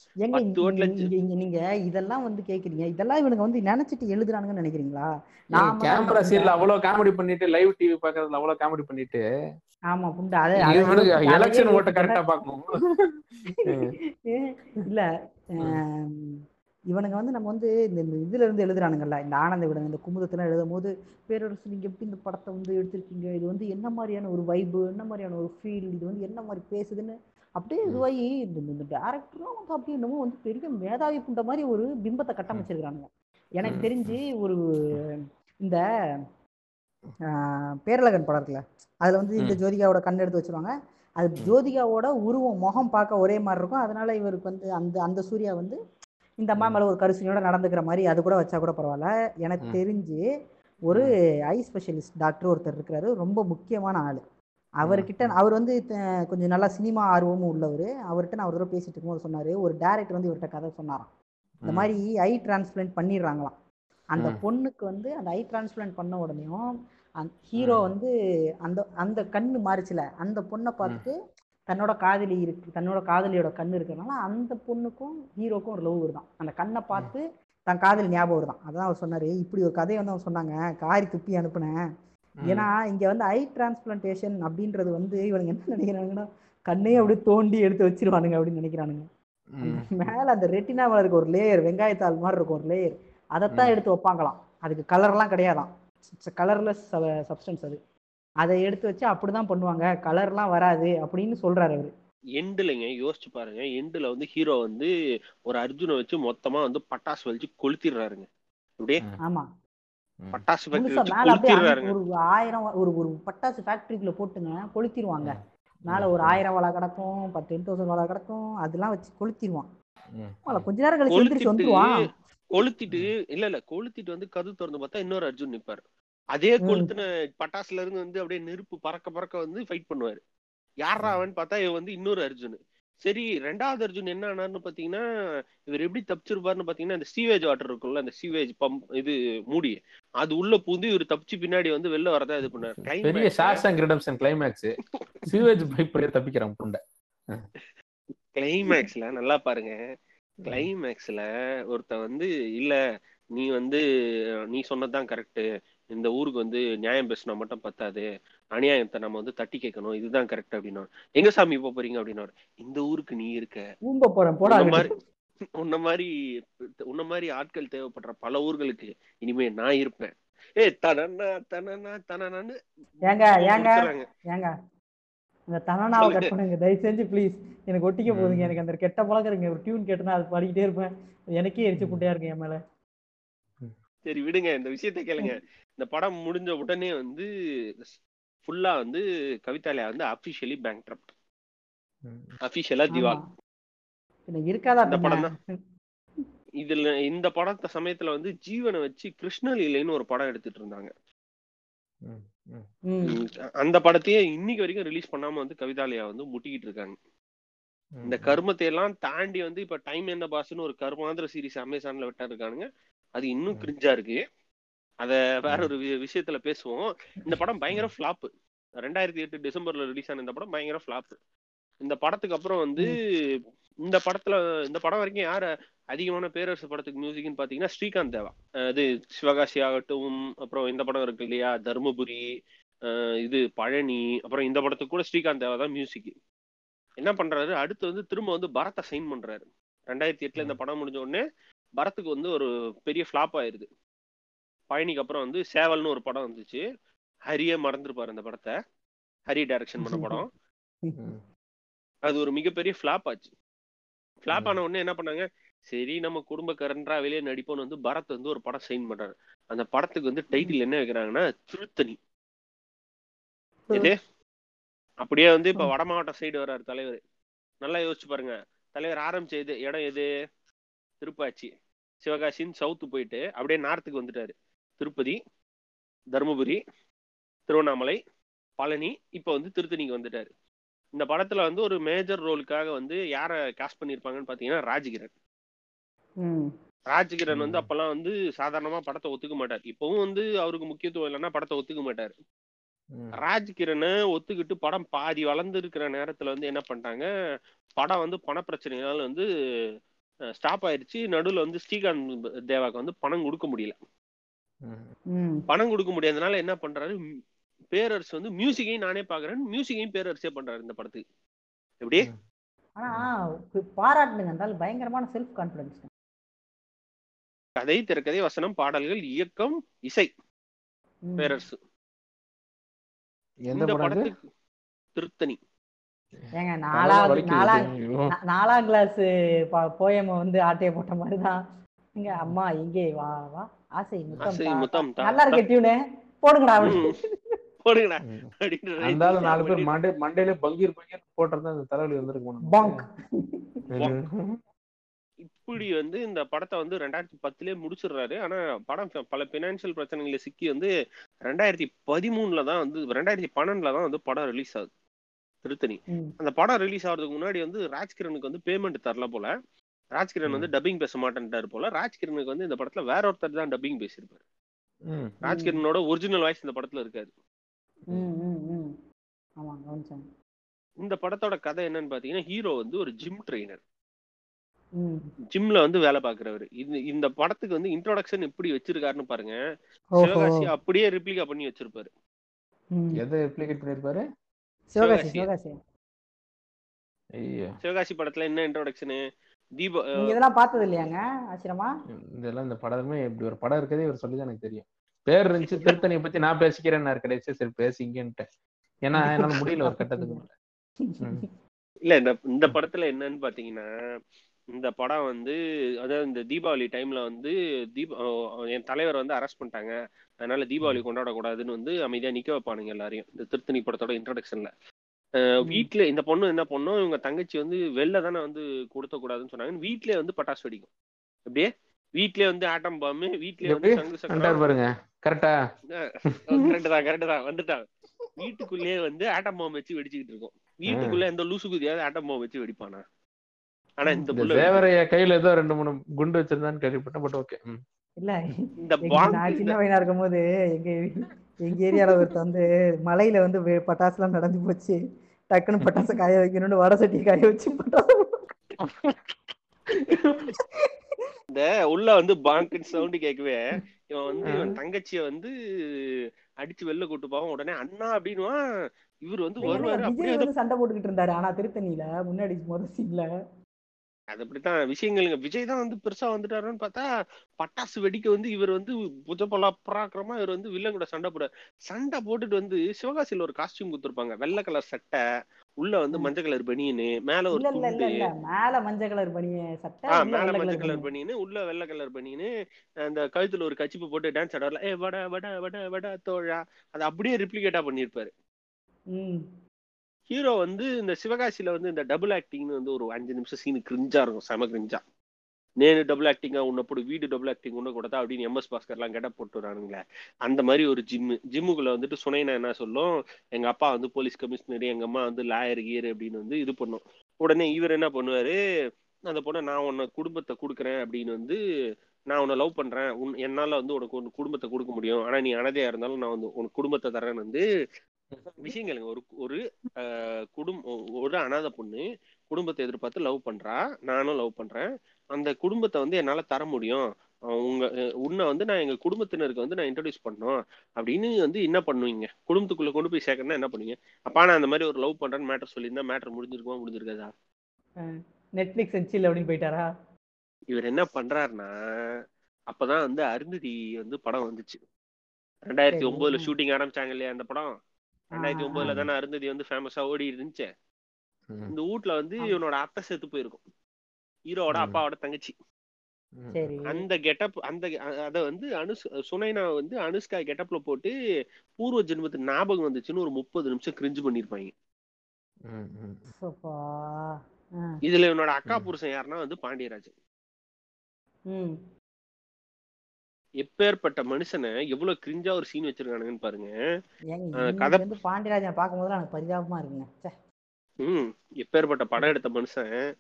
நீங்க இதெல்லாம் வந்து கேக்குறீங்க. இதெல்லாம் இவனுங்க வந்து நினைச்சிட்டு எழுதுறானுங்கன்னு நினைக்கிறீங்களா? நான் கேமரா சீன்ல அவ்வளவு காமெடி பண்ணிட்டு லைவ் டிவி பாக்குறதுல அவ்வளவு காமெடி பண்ணிட்டு ஆமா புண்டை அதை எலெக்ஷன் ஓட்ட கரெக்டா பாக்கணும். இல்ல இவனுங்க வந்து நம்ம வந்து இந்த இதுல இருந்து எழுதுறானுங்கல்ல இந்த ஆனந்த விடன் இந்த குமுதத்துல எழுதும் போது பேரரசு நீங்க எப்படி இந்த படத்தை வந்து எடுத்திருக்கீங்க? இது வந்து என்ன மாதிரியான ஒரு வைபு என்ன மாதிரியான ஒரு ஃபீல் இது வந்து என்ன மாதிரி பேசுதுன்னு அப்படியே. இதுவாகி இந்த இந்த டேரக்டரும் வந்து அப்படியே என்னமோ வந்து பெரிய மேதாவி புண்ட மாதிரி ஒரு பிம்பத்தை கட்டமைச்சிருக்கானுங்க எனக்கு. தெரிஞ்சு ஒரு இந்த பேரழகன் படம் இருக்குல்ல அதுல வந்து இந்த. ஜோதிகாவோட கண் எடுத்து வச்சிருவாங்க அது. ஜோதிகாவோட உருவம் முகம் பார்க்க ஒரே மாதிரி இருக்கும் அதனால இவருக்கு வந்து அந்த அந்த சூர்யா வந்து இந்த அம்மா. மேல ஒரு கருசனையோட நடந்துக்கிற மாதிரி அது கூட வச்சா கூட பரவாயில்ல எனக்கு. தெரிஞ்சு ஒரு ஐ ஸ்பெஷலிஸ்ட் டாக்டர் ஒருத்தர் இருக்கிறாரு ரொம்ப முக்கியமான ஆளு அவர்கிட்ட. அவர் வந்து கொஞ்சம் நல்லா சினிமா ஆர்வமும் உள்ளவர். அவர்கிட்ட நான் ஒரு தடவை பேசிட்டு இருக்கும்போது சொன்னாரு. ஒரு டேரக்டர் வந்து இவர்கிட்ட கதை சொன்னாராம். இந்த. மாதிரி ஐ டிரான்ஸ்பிளான்ட் பண்ணிடுறாங்களாம். அந்த. பொண்ணுக்கு வந்து அந்த ஐ டிரான்ஸ்பிளான்ட் பண்ண உடனேயும் அந்த ஹீரோ. வந்து அந்த அந்த கண்ணு மாறுச்சுல. அந்த பொண்ணை பார்த்துட்டு தன்னோட காதலி இருக்கு தன்னோட காதலியோட கண்ணு இருக்கிறனால அந்த பொண்ணுக்கும் ஹீரோக்கும் ஒரு லவ் வருதான். அந்த கண்ணை பார்த்து தன் காதலி ஞாபகம் வருதான். அதான் அவர் சொன்னாரு. இப்படி ஒரு கதையை வந்து அவர் சொன்னாங்க. காரி துப்பி அனுப்புனேன். ஏன்னா இங்க வந்து ஐ டிரான்ஸ்பிளான்டேஷன் அப்படின்றது வந்து இவனுங்க என்ன நினைக்கிறாங்கன்னா கண்ணையே அப்படியே தோண்டி எடுத்து வச்சிருவானுங்க அப்படின்னு நினைக்கிறானுங்க. மேல அந்த ரெட்டினா இருக்க ஒரு லேயர் வெங்காயத்தாள் மாதிரி இருக்கும் ஒரு லேயர் அதைத்தான். எடுத்து வைப்பாங்களாம். அதுக்கு கலர்லாம் கிடையாதாம். கலர்லெஸ் சப்ஸ்டன்ஸ் அது. அதை எடுத்து வச்சு அப்படிதான் பண்ணுவாங்க. கலர்லாம் வராது அப்படின்னு சொல்றாரு அவரு. எண்டுலங்க யோசிச்சு பாருங்க. எண்டுல வந்து ஹீரோ வந்து ஒரு அர்ஜுனை வச்சு மொத்தமா வந்து பட்டாசு வலிச்சு கொளுத்திடுறாருங்க. அப்படியே ஆமா. பட்டாசு ஆயிரம் ஒரு ஒரு பட்டாசு ஃபேக்டரிக்குள்ள போட்டுங்க கொளுத்திடுவாங்க மேல ஒரு. ஆயிரம் வலை கிடக்கும் பத்து டென் தௌசண்ட் வலை கிடக்கும் அதெல்லாம் வச்சு கொளுத்திடுவான் கொஞ்ச நேரம் கழிச்சு கொளுத்திட்டு வந்துருவான்? கொளுத்திட்டு இல்ல இல்ல கொளுத்திட்டு வந்து கது திறந்து பார்த்தா இன்னொரு அர்ஜுன் நிப்பாரு. அதே. கொளுத்தின பட்டாசுல இருந்து வந்து அப்படியே நெருப்பு பறக்க பறக்க வந்து ஃபைட் பண்ணுவாரு. யாரா அவன் பார்த்தா இவன் வந்து இன்னொரு அர்ஜுன். சரி ரெண்டாவது அர்ஜுன் என்ன ஆனார்னு பாத்தீங்கன்னா இவர் எப்படி தப்பிச்சிருப்பாருன்னு பாத்தீங்கன்னா இந்த சீவேஜ் வாட்டர் இருக்கும்ல அந்த சீவேஜ் பம்ப் இது மூடி அது உள்ள பூந்து இவர் தப்பிச்சு பின்னாடி வந்து வெளில வரதா இது பண்ணாரு பெரிய ஷார்ட்ஸ் ரிடம்ஷன் கிளைமேக்ஸ் சீவேஜ் பைப் தப்பிக்கிறான் புண்டை. கிளைமேக்ஸ்ல நல்லா பாருங்க. கிளைமேக்ஸ்ல ஒருத்தன் வந்து இல்ல நீ வந்து நீ சொன்னதுதான் கரெக்ட் இந்த ஊருக்கு வந்து நியாயம் பேசினா மட்டும் பத்தாது. அநியாயத்தை நம்ம வந்து தட்டி கேட்கணும். இதுதான் கரெக்ட் அப்படின்னா எங்க சாமி போக போறீங்க? அப்படின்னா இந்த ஊருக்கு நீ இருக்க. ஊம்ப போறேன் போடா உன்ன மாதிரி உன்ன மாதிரி உன்ன மாதிரி ஆட்கள் தேவைப்படுற பல ஊர்களுக்கு இனிமே நான் இருப்பேன். ஏ தனனா தனனா தனனான்னு ஏங்க ஏங்க முடிச்சுறாங்க. ஏங்க. இந்த தனனாவை கட். பண்ணுங்க. தயவு செஞ்சு ப்ளீஸ் எனக்கு ஒட்டிக்க போகுதுங்க ம். எனக்கு அந்த கெட்ட பழக்கம் இருக்குங்க. ஒரு டியூன் கேட்டனா அது பாடிக்கிட்டே இருப்பேன். எனக்கே எரிச்சு புண்டையா இருக்கு என் மேல. சரி விடுங்க. இந்த விஷயத்த கேளுங்க. இந்த படம் முடிஞ்ச உடனே வந்து ஃபுல்லா வந்து கவிதாலயா வந்து அபிஷியலி பேங்க் அபிஷியலா திவால். இருக்காதா இந்த? படம் இதுல இந்த படத்த சமயத்துல வந்து ஜீவனை வச்சு கிருஷ்ணலீலைன்னு ஒரு படம் எடுத்துட்டு இருந்தாங்க. அந்த படத்தையே இன்னைக்கு வரைக்கும் ரிலீஸ் பண்ணாம வந்து கவிதாலயா வந்து முட்டிக்கிட்டு இருக்காங்க. இந்த கருமத்தை எல்லாம் தாண்டி வந்து இப்ப டைம் என்ன பாஸ்னு ஒரு கருமாந்திர சீரிஸ் அமேசான்ல விட்டா இருக்கானுங்க அது இன்னும். கிரிஞ்சா இருக்கு. அத வேற ஒரு விஷயத்துல பேசுவோம். இந்த படம் பயங்கர ஃபிளாப் ரெண்டாயிரத்தி எட்டு டிசம்பர்ல ரிலீஸ் ஆன இந்த படம் பயங்கர ஃபிளாப் இந்த படத்துக்கு அப்புறம் வந்து இந்த படத்துல இந்த படம் வரைக்கும் யாரு அதிகமான பேரரசு படத்துக்கு மியூசிக்னு பாத்தீங்கன்னா ஸ்ரீகாந்த் தேவா. அஹ் இது சிவகாசி ஆகட்டும் அப்புறம் இந்த படம் இருக்கு இல்லையா? தர்மபுரி இது பழனி அப்புறம் இந்த படத்துக்கு கூட ஸ்ரீகாந்த் தேவா தான் மியூசிக் என்ன பண்றாரு? அடுத்து வந்து திரும்ப வந்து பரத்தை சைன் பண்றாரு. ரெண்டாயிரத்தி எட்டுல இந்த படம் முடிஞ்ச உடனே பரத்துக்கு வந்து ஒரு பெரிய ஃபிளாப் ஆயிருது. பழனிக்கு அப்புறம் வந்து சேவல்னு ஒரு படம் வந்துச்சு. ஹரியே மறந்துருப்பாரு அந்த படத்தை. ஹரி டைரக்ஷன் பண்ண படம். அது ஒரு மிகப்பெரிய ஃபிளாப் ஆச்சு. ஃபிளாப் ஆன உடனே என்ன பண்ணாங்க? சரி நம்ம குடும்ப கரண்டா வெளியே நடிப்போம்னு வந்து பரத் வந்து ஒரு படம் சைன் பண்றாரு. அந்த படத்துக்கு வந்து டைட்டில் என்ன வைக்கிறாங்கன்னா திருத்தணி. இது அப்படியே வந்து இப்ப வட மாவட்டம் சைடு வர்றாரு தலைவர். நல்லா யோசிச்சு பாருங்க. தலைவர் ஆரம்பிச்ச இது இடம் எது? திருப்பாச்சி. சிவகாசின்னு சவுத்து போயிட்டு அப்படியே நார்த்துக்கு வந்துட்டாரு. திருப்பதி தருமபுரி திருவண்ணாமலை பழனி. இப்ப வந்து திருத்தணிக்கு வந்துட்டாரு. இந்த படத்துல வந்து ஒரு மேஜர் ரோலுக்காக வந்து யார காஸ்ட் பண்ணிருப்பாங்கன்னு பாத்தீங்கன்னா ராஜ்கிரண். ம். ராஜ்கிரண் வந்து. அப்பெல்லாம் வந்து சாதாரணமா படத்தை ஒத்துக்க மாட்டார். இப்பவும் வந்து அவருக்கு முக்கியத்துவம் இல்லைன்னா படத்தை ஒத்துக்க மாட்டார். ராஜ்கிரண் ஒத்துக்கிட்டு படம் பாதி வளர்ந்து இருக்கிற நேரத்துல வந்து என்ன பண்ணிட்டாங்க படம் வந்து பண பிரச்சனையால வந்து ஸ்டாப் ஆயிருச்சு. நடுவுல வந்து ஸ்ரீகாந்த் தேவாக்கு வந்து பணம் கொடுக்க முடியல. பணம் கொடுக்க முடியாதனால என்ன பண்றாரு? பேரரசு வந்து மியூசிக்கையும் நானே பாக்குறேன் மியூசிக்கையும் பேரரசே பண்றாரு இந்த படத்துக்கு. எப்படி? ஆனா பாராட்டுங்க என்றால் பயங்கரமான செல்ஃப் கான்பிடன்ஸ் கதை திரைக்கதை வசனம் பாடல்கள் இயக்கம் இசை. பேரரசு. எந்த இந்த? படத்துக்கு திருத்தணி. ஏங்க நாலாவது வலிக்குது. நாலா ஐயோ. நா- நாலாம் கிளாஸ் போயம வந்து ஆட்டைய போட்ட மாதிரி தான் இங்க அம்மா இங்கே வா வா. ஆசை முத்தம் ஆசை தா, முத்தம் தா. தா, நல்லா இருக்கு டியூனு போடுங்கடா அப்படி. ம். போடுங்கடா ம். அப்படின்ற அந்த ஆளு நாலு பேர் பண்ணி- மண்டே மண்டையில பங்கீர் பங்கீர் போட்டிருந்தா அந்த தலைவலி வந்திருக்கும் பாங்க் இப்படி வந்து இந்த படத்தை வந்து ரெண்டாயிரத்தி பத்துலயே முடிச்சிடுறாரு ஆனா படம் பல பினான்சியல் பிரச்சனைகளை சிக்கி வந்து ரெண்டாயிரத்தி பதிமூணுல தான் வந்து ரெண்டாயிரத்தி பன்னெண்டுல தான் வந்து படம் ரிலீஸ் ஆகுது திருத்தணி. அந்த படம் ரிலீஸ் ஆகிறதுக்கு முன்னாடி வந்து ராஜ்கிரனுக்கு வந்து பேமெண்ட் தரல போல ராஜ்கிரண் வந்து டப்பிங் பேச மாட்டேன்ட்டாரு போல. ராஜ்கிரனுக்கு வந்து இந்த படத்துல வேற ஒருத்தர் தான் டப்பிங் பேசியிருப்பாரு. ம். ராஜ்கிரனோட ஒரிஜினல் வாய்ஸ் இந்த படத்துல இருக்காது. ம், ம், ம். ஆமா கவனிச்சேன். இந்த படத்தோட கதை என்னன்னு பாத்தீங்கன்னா ஹீரோ வந்து ஒரு ஜிம் ட்ரெயினர் ம். ஜிம்ல வந்து வேலை பாக்குறவர். இந்த இந்த படத்துக்கு வந்து இன்ட்ரோடக்ஷன் எப்படி வச்சிருக்காருன்னு பாருங்க. சிவகாசி அப்படியே ரிப்ளிகா பண்ணி வச்சிருப்பாரு. ம். எதை ரெப்ளிகேட் பண்ணிருப்பாரு? சிவகாசி சிவகாசி. சிவகாசி. ஐயோ. சிவகாசி படத்துல என்ன இன்ட்ரோடக்ஷனு தீப நீங்க இதெல்லாம் பார்த்தது இல்லையாங்க ஆசிரமா? இதெல்லாம் இந்த படமே இப்படி ஒரு படம் இருக்கதே இவர் சொல்லி தான் எனக்கு தெரியும். பேர் இருந்துச்சு திருத்தணியை பத்தி நான் பேசிக்கிறேன் நான் கடைசி சரி பேசிங்கன்ட்டேன். ஏன்னா என்னால முடியல ஒரு கட்டத்துக்கு மேல. இல்ல இந்த இந்த படத்துல என்னன்னு பாத்தீங்கன்னா இந்த படம் வந்து அதாவது இந்த தீபாவளி டைம்ல வந்து தீப என் தலைவர் வந்து அரெஸ்ட் பண்ணிட்டாங்க. அதனால தீபாவளி கொண்டாடக்கூடாதுன்னு வந்து அமைதியா நிக்க வைப்பானுங்க எல்லாரையும் இந்த திருத்தணி படத்தோட இன்ட்ரோடக்ஷன்ல ம். வீட்ல இந்த பொண்ணு என்ன பண்ணும் இவங்க தங்கச்சி வந்து வெளில தானே வந்து கொடுத்த கூடாதுன்னு சொன்னாங்க வீட்லயே வந்து பட்டாசு வெடிக்கும். அப்படியே? வீட்லயே வந்து ஆட்டம் பாம்பு வீட்லயே வந்து சங்கு சக்கரம். பாருங்க. கரெக்டா? கரெக்ட் தான் கரெக்ட் தான். வந்துட்டான் வீட்டுக்குள்ளேயே வந்து ஆட்டம் பாம்பு வச்சு வெடிச்சுக்கிட்டு இருக்கும். வீட்டுக்குள்ள எந்த லூசு குதியாவது ஆட்டம் பாம்பு வச்சு வெடிப்பானா? ஆனா இந்த தேவரைய கையில ஏதோ ரெண்டு மூணு குண்டு வச்சிருந்தான்னு கேள்விப்பட்டேன் பட் ஓகே இல்ல இந்த நான் சின்ன பையனா இருக்கும்போது எங்க எங்க ஏரியால ஒருத்தர் வந்து மலையில வந்து வே- பட்டாசுலாம் நடந்து போச்சு. டக்குன்னு பட்டாசு காய வைக்கணும்னு வடை சட்டி காய வச்சு பட்டாசு இந்த உள்ள வந்து பாங்குன்னு சவுண்ட் கேட்கவே இவன் வந்து இவன் தங்கச்சிய வந்து அடிச்சு வெளில கூட்டு போவான். உடனே அண்ணா அப்படின்னுவான். இவர் வந்து வருவாரு. அப்படியே வந்து சண்டை போட்டுக்கிட்டு இருந்தாரு. ஆனா திருத்தணியில முன்னாடி முதல் சீன்ல அது அப்படித்தான். விஷயங்களுங்க. விஜய் தான் வந்து பெருசா வந்துட்டாருன்னு பார்த்தா பட்டாசு வெடிக்க வந்து இவர் வந்து புஜப்பலா பராக்கிரமா இவர் வந்து வில்லன் கூட சண்டை போட சண்டை போட்டுட்டு வந்து சிவகாசியில ஒரு காஸ்டியூம் கொடுத்துருப்பாங்க. வெள்ளை கலர் சட்டை உள்ள வந்து ம். மஞ்சள் கலர் பனியனு மேல ஒரு துண்டு. மேல மஞ்சள் கலர் பனிய சட்டை மேல மஞ்சள் கலர் பனியனு. உள்ள வெள்ளை கலர் பனியனு அந்த கழுத்துல ஒரு கச்சிப்பு போட்டு டான்ஸ் ஆடல ஏ வட வட வட வட தோழா. அது அப்படியே ரிப்ளிகேட்டா பண்ணிருப்பாரு ம். ஹீரோ வந்து இந்த சிவகாசியில வந்து இந்த டபுள் ஆக்டிங்னு வந்து ஒரு அஞ்சு நிமிஷம் சீனு கிரிஞ்சா இருக்கும் செம கிரிஞ்சா நேனு டபுள் ஆக்டிங்கா உன்னை போடு வீடு டபுள் ஆக்டிங் ஒன்று கொடுத்தா அப்படின்னு எம்எஸ் பாஸ்கர்லாம் கெட்ட போட்டு வரானுங்களே அந்த மாதிரி ஒரு ஜிம்மு ஜிம்முக்குள்ள வந்துட்டு சுனைனா என்ன சொல்லும்? எங்க அப்பா வந்து போலீஸ் கமிஷனர் எங்க அம்மா வந்து லாயர் கீர் அப்படின்னு வந்து இது பண்ணும். உடனே இவர் என்ன பண்ணுவாரு? அந்த பொண்ணை நான் உன்னை குடும்பத்தை கொடுக்குறேன் அப்படின்னு வந்து நான் உன்னை லவ் பண்ணுறேன் உன் என்னால் வந்து உனக்கு ஒரு குடும்பத்தை கொடுக்க முடியும். ஆனால் நீ அனதையாக இருந்தாலும் நான் வந்து உனக்கு குடும்பத்தை தரேன்னு வந்து விஷயங்களுங்க. ஒரு ஒரு ஆஹ் குடும் ஒரு அனாதை பொண்ணு குடும்பத்தை எதிர்பார்த்து லவ் பண்றா. நானும் லவ் பண்றேன். அந்த குடும்பத்தை வந்து என்னால தர முடியும். உங்க உன்னை வந்து நான் எங்க குடும்பத்தினருக்கு வந்து நான் இன்ட்ரடியூஸ் பண்ணோம் அப்படின்னு வந்து என்ன பண்ணுவீங்க? குடும்பத்துக்குள்ள கொண்டு போய் சேர்க்கணும்னா என்ன பண்ணுவீங்க? அப்பா நான் அந்த மாதிரி ஒரு லவ் பண்றேன்னு மேட்டர் சொல்லியிருந்தா மேட்டர் முடிஞ்சிருக்குமா முடிஞ்சிருக்காதா? நெட்ஃபிளிக்ஸ் அப்படின்னு போயிட்டாரா? இவர் என்ன பண்றாருன்னா அப்பதான் வந்து அருந்ததி வந்து படம் வந்துச்சு. ரெண்டாயிரத்தி. ஒன்பதுல. ஷூட்டிங் ஆரம்பிச்சாங்க இல்லையா அந்த படம்? ரெண்டாயிரத்தி ஒன்பதுல. தானே அருந்ததி வந்து ஃபேமஸா ஓடி இருந்துச்சு. இந்த வீட்ல வந்து. இவனோட அத்தை செத்து போயிருக்கும் ஹீரோவோட ம். அப்பாவோட தங்கச்சி அந்த கெட்டப் அந்த அத வந்து அனுஸ் சுனைனா வந்து அனுஷ்கா கெட்டப்ல போட்டு பூர்வ ஜென்மத்து ஞாபகம் வந்துச்சுன்னு ஒரு முப்பது நிமிஷம் கிரிஞ்சு பண்ணிருப்பாங்க இதுல இவனோட அக்கா. புருஷன் யாருன்னா வந்து பாண்டியராஜன் ம் எப்பேற்பட்ட மனுஷனை எவ்வளவு கிரிஞ்சா ஒரு சீன் வச்சிருக்கானுங்கன்னு பாருங்க. கதை- பாண்டியராஜன் பார்க்கும்போது எனக்கு பரிதாபமா இருக்குங்க. ம் எப்பேற்பட்ட படம் எடுத்த மனுஷன்.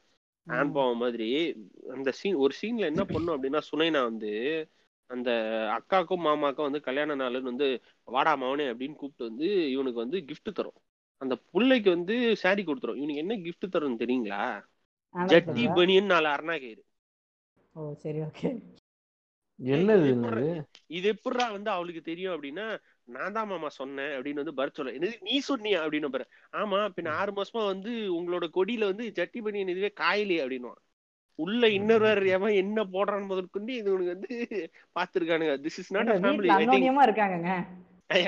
ஆன்பாவம் மாதிரி. அந்த சீன் ஒரு சீன்ல என்ன பண்ணும் அப்படின்னா சுனைனா வந்து அந்த அக்காக்கும் மாமாக்கும் வந்து கல்யாண நாளுன்னு வந்து வாடா மவனே அப்படின்னு கூப்பிட்டு வந்து இவனுக்கு வந்து gift தரும். அந்த புள்ளைக்கு வந்து saree கொடுத்துரும். இவனுக்கு என்ன gift தரும் தெரியுங்களா? ஜட்டி. பனியன் நாலு அரணா கயிறு ஓ சரி ஓகே என்னது இது? எப்படிடா வந்து அவளுக்கு தெரியும் அப்படின்னா நான் தான் மாமா சொன்னேன் அப்படின்னு வந்து பரத் சொல்ல என்னது நீ சொன்னியா அப்படின்னு பாரு. ஆமா பின்ன ஆறு மாசமா வந்து உங்களோட கொடியில வந்து ஜட்டி பனியன் இதுவே காயலையே அப்படின்னுவான். உள்ள இன்னொரு எவன் என்ன போடுறான்னு முதற்கொண்டு இது உனக்கு வந்து பாத்துருக்கானுங்க. This is not a family வீட்ல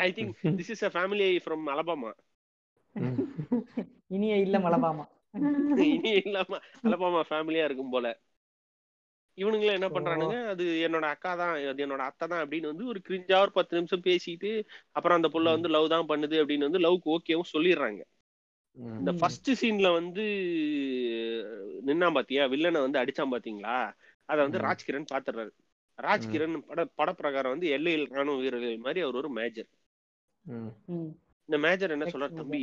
I think I this is a family from Alabama. இனிய இல்ல மலபாமா இனி இல்லாம அலபாமா ஃபேமிலியா இருக்கும் போல. இவனுங்களே என்ன. பண்றானுங்க அது என்னோட அக்கா தான் அது என்னோட அத்தை தான் அப்படின்னு வந்து ஒரு கிரிஞ்சா ஒரு பத்து நிமிஷம் பேசிட்டு அப்புறம் அந்த புள்ள வந்து லவ் தான் பண்ணுது அப்படின்னு வந்து லவ்க்கு ஓகேவும் சொல்லிடுறாங்க. இந்த. ஃபர்ஸ்ட் சீன்ல வந்து நின்னா பாத்தியா வில்லனை வந்து அடிச்சான் பாத்தீங்களா அத வந்து. ராஜ்கிரண் பாத்துறாரு ராஜ்கிரண் பட படப்பிரகாரம் வந்து எல்லையில் ராணுவ வீரர்கள் மாதிரி அவர் ஒரு மேஜர் ம். ம். இந்த மேஜர் என்ன சொல்றாரு. தம்பி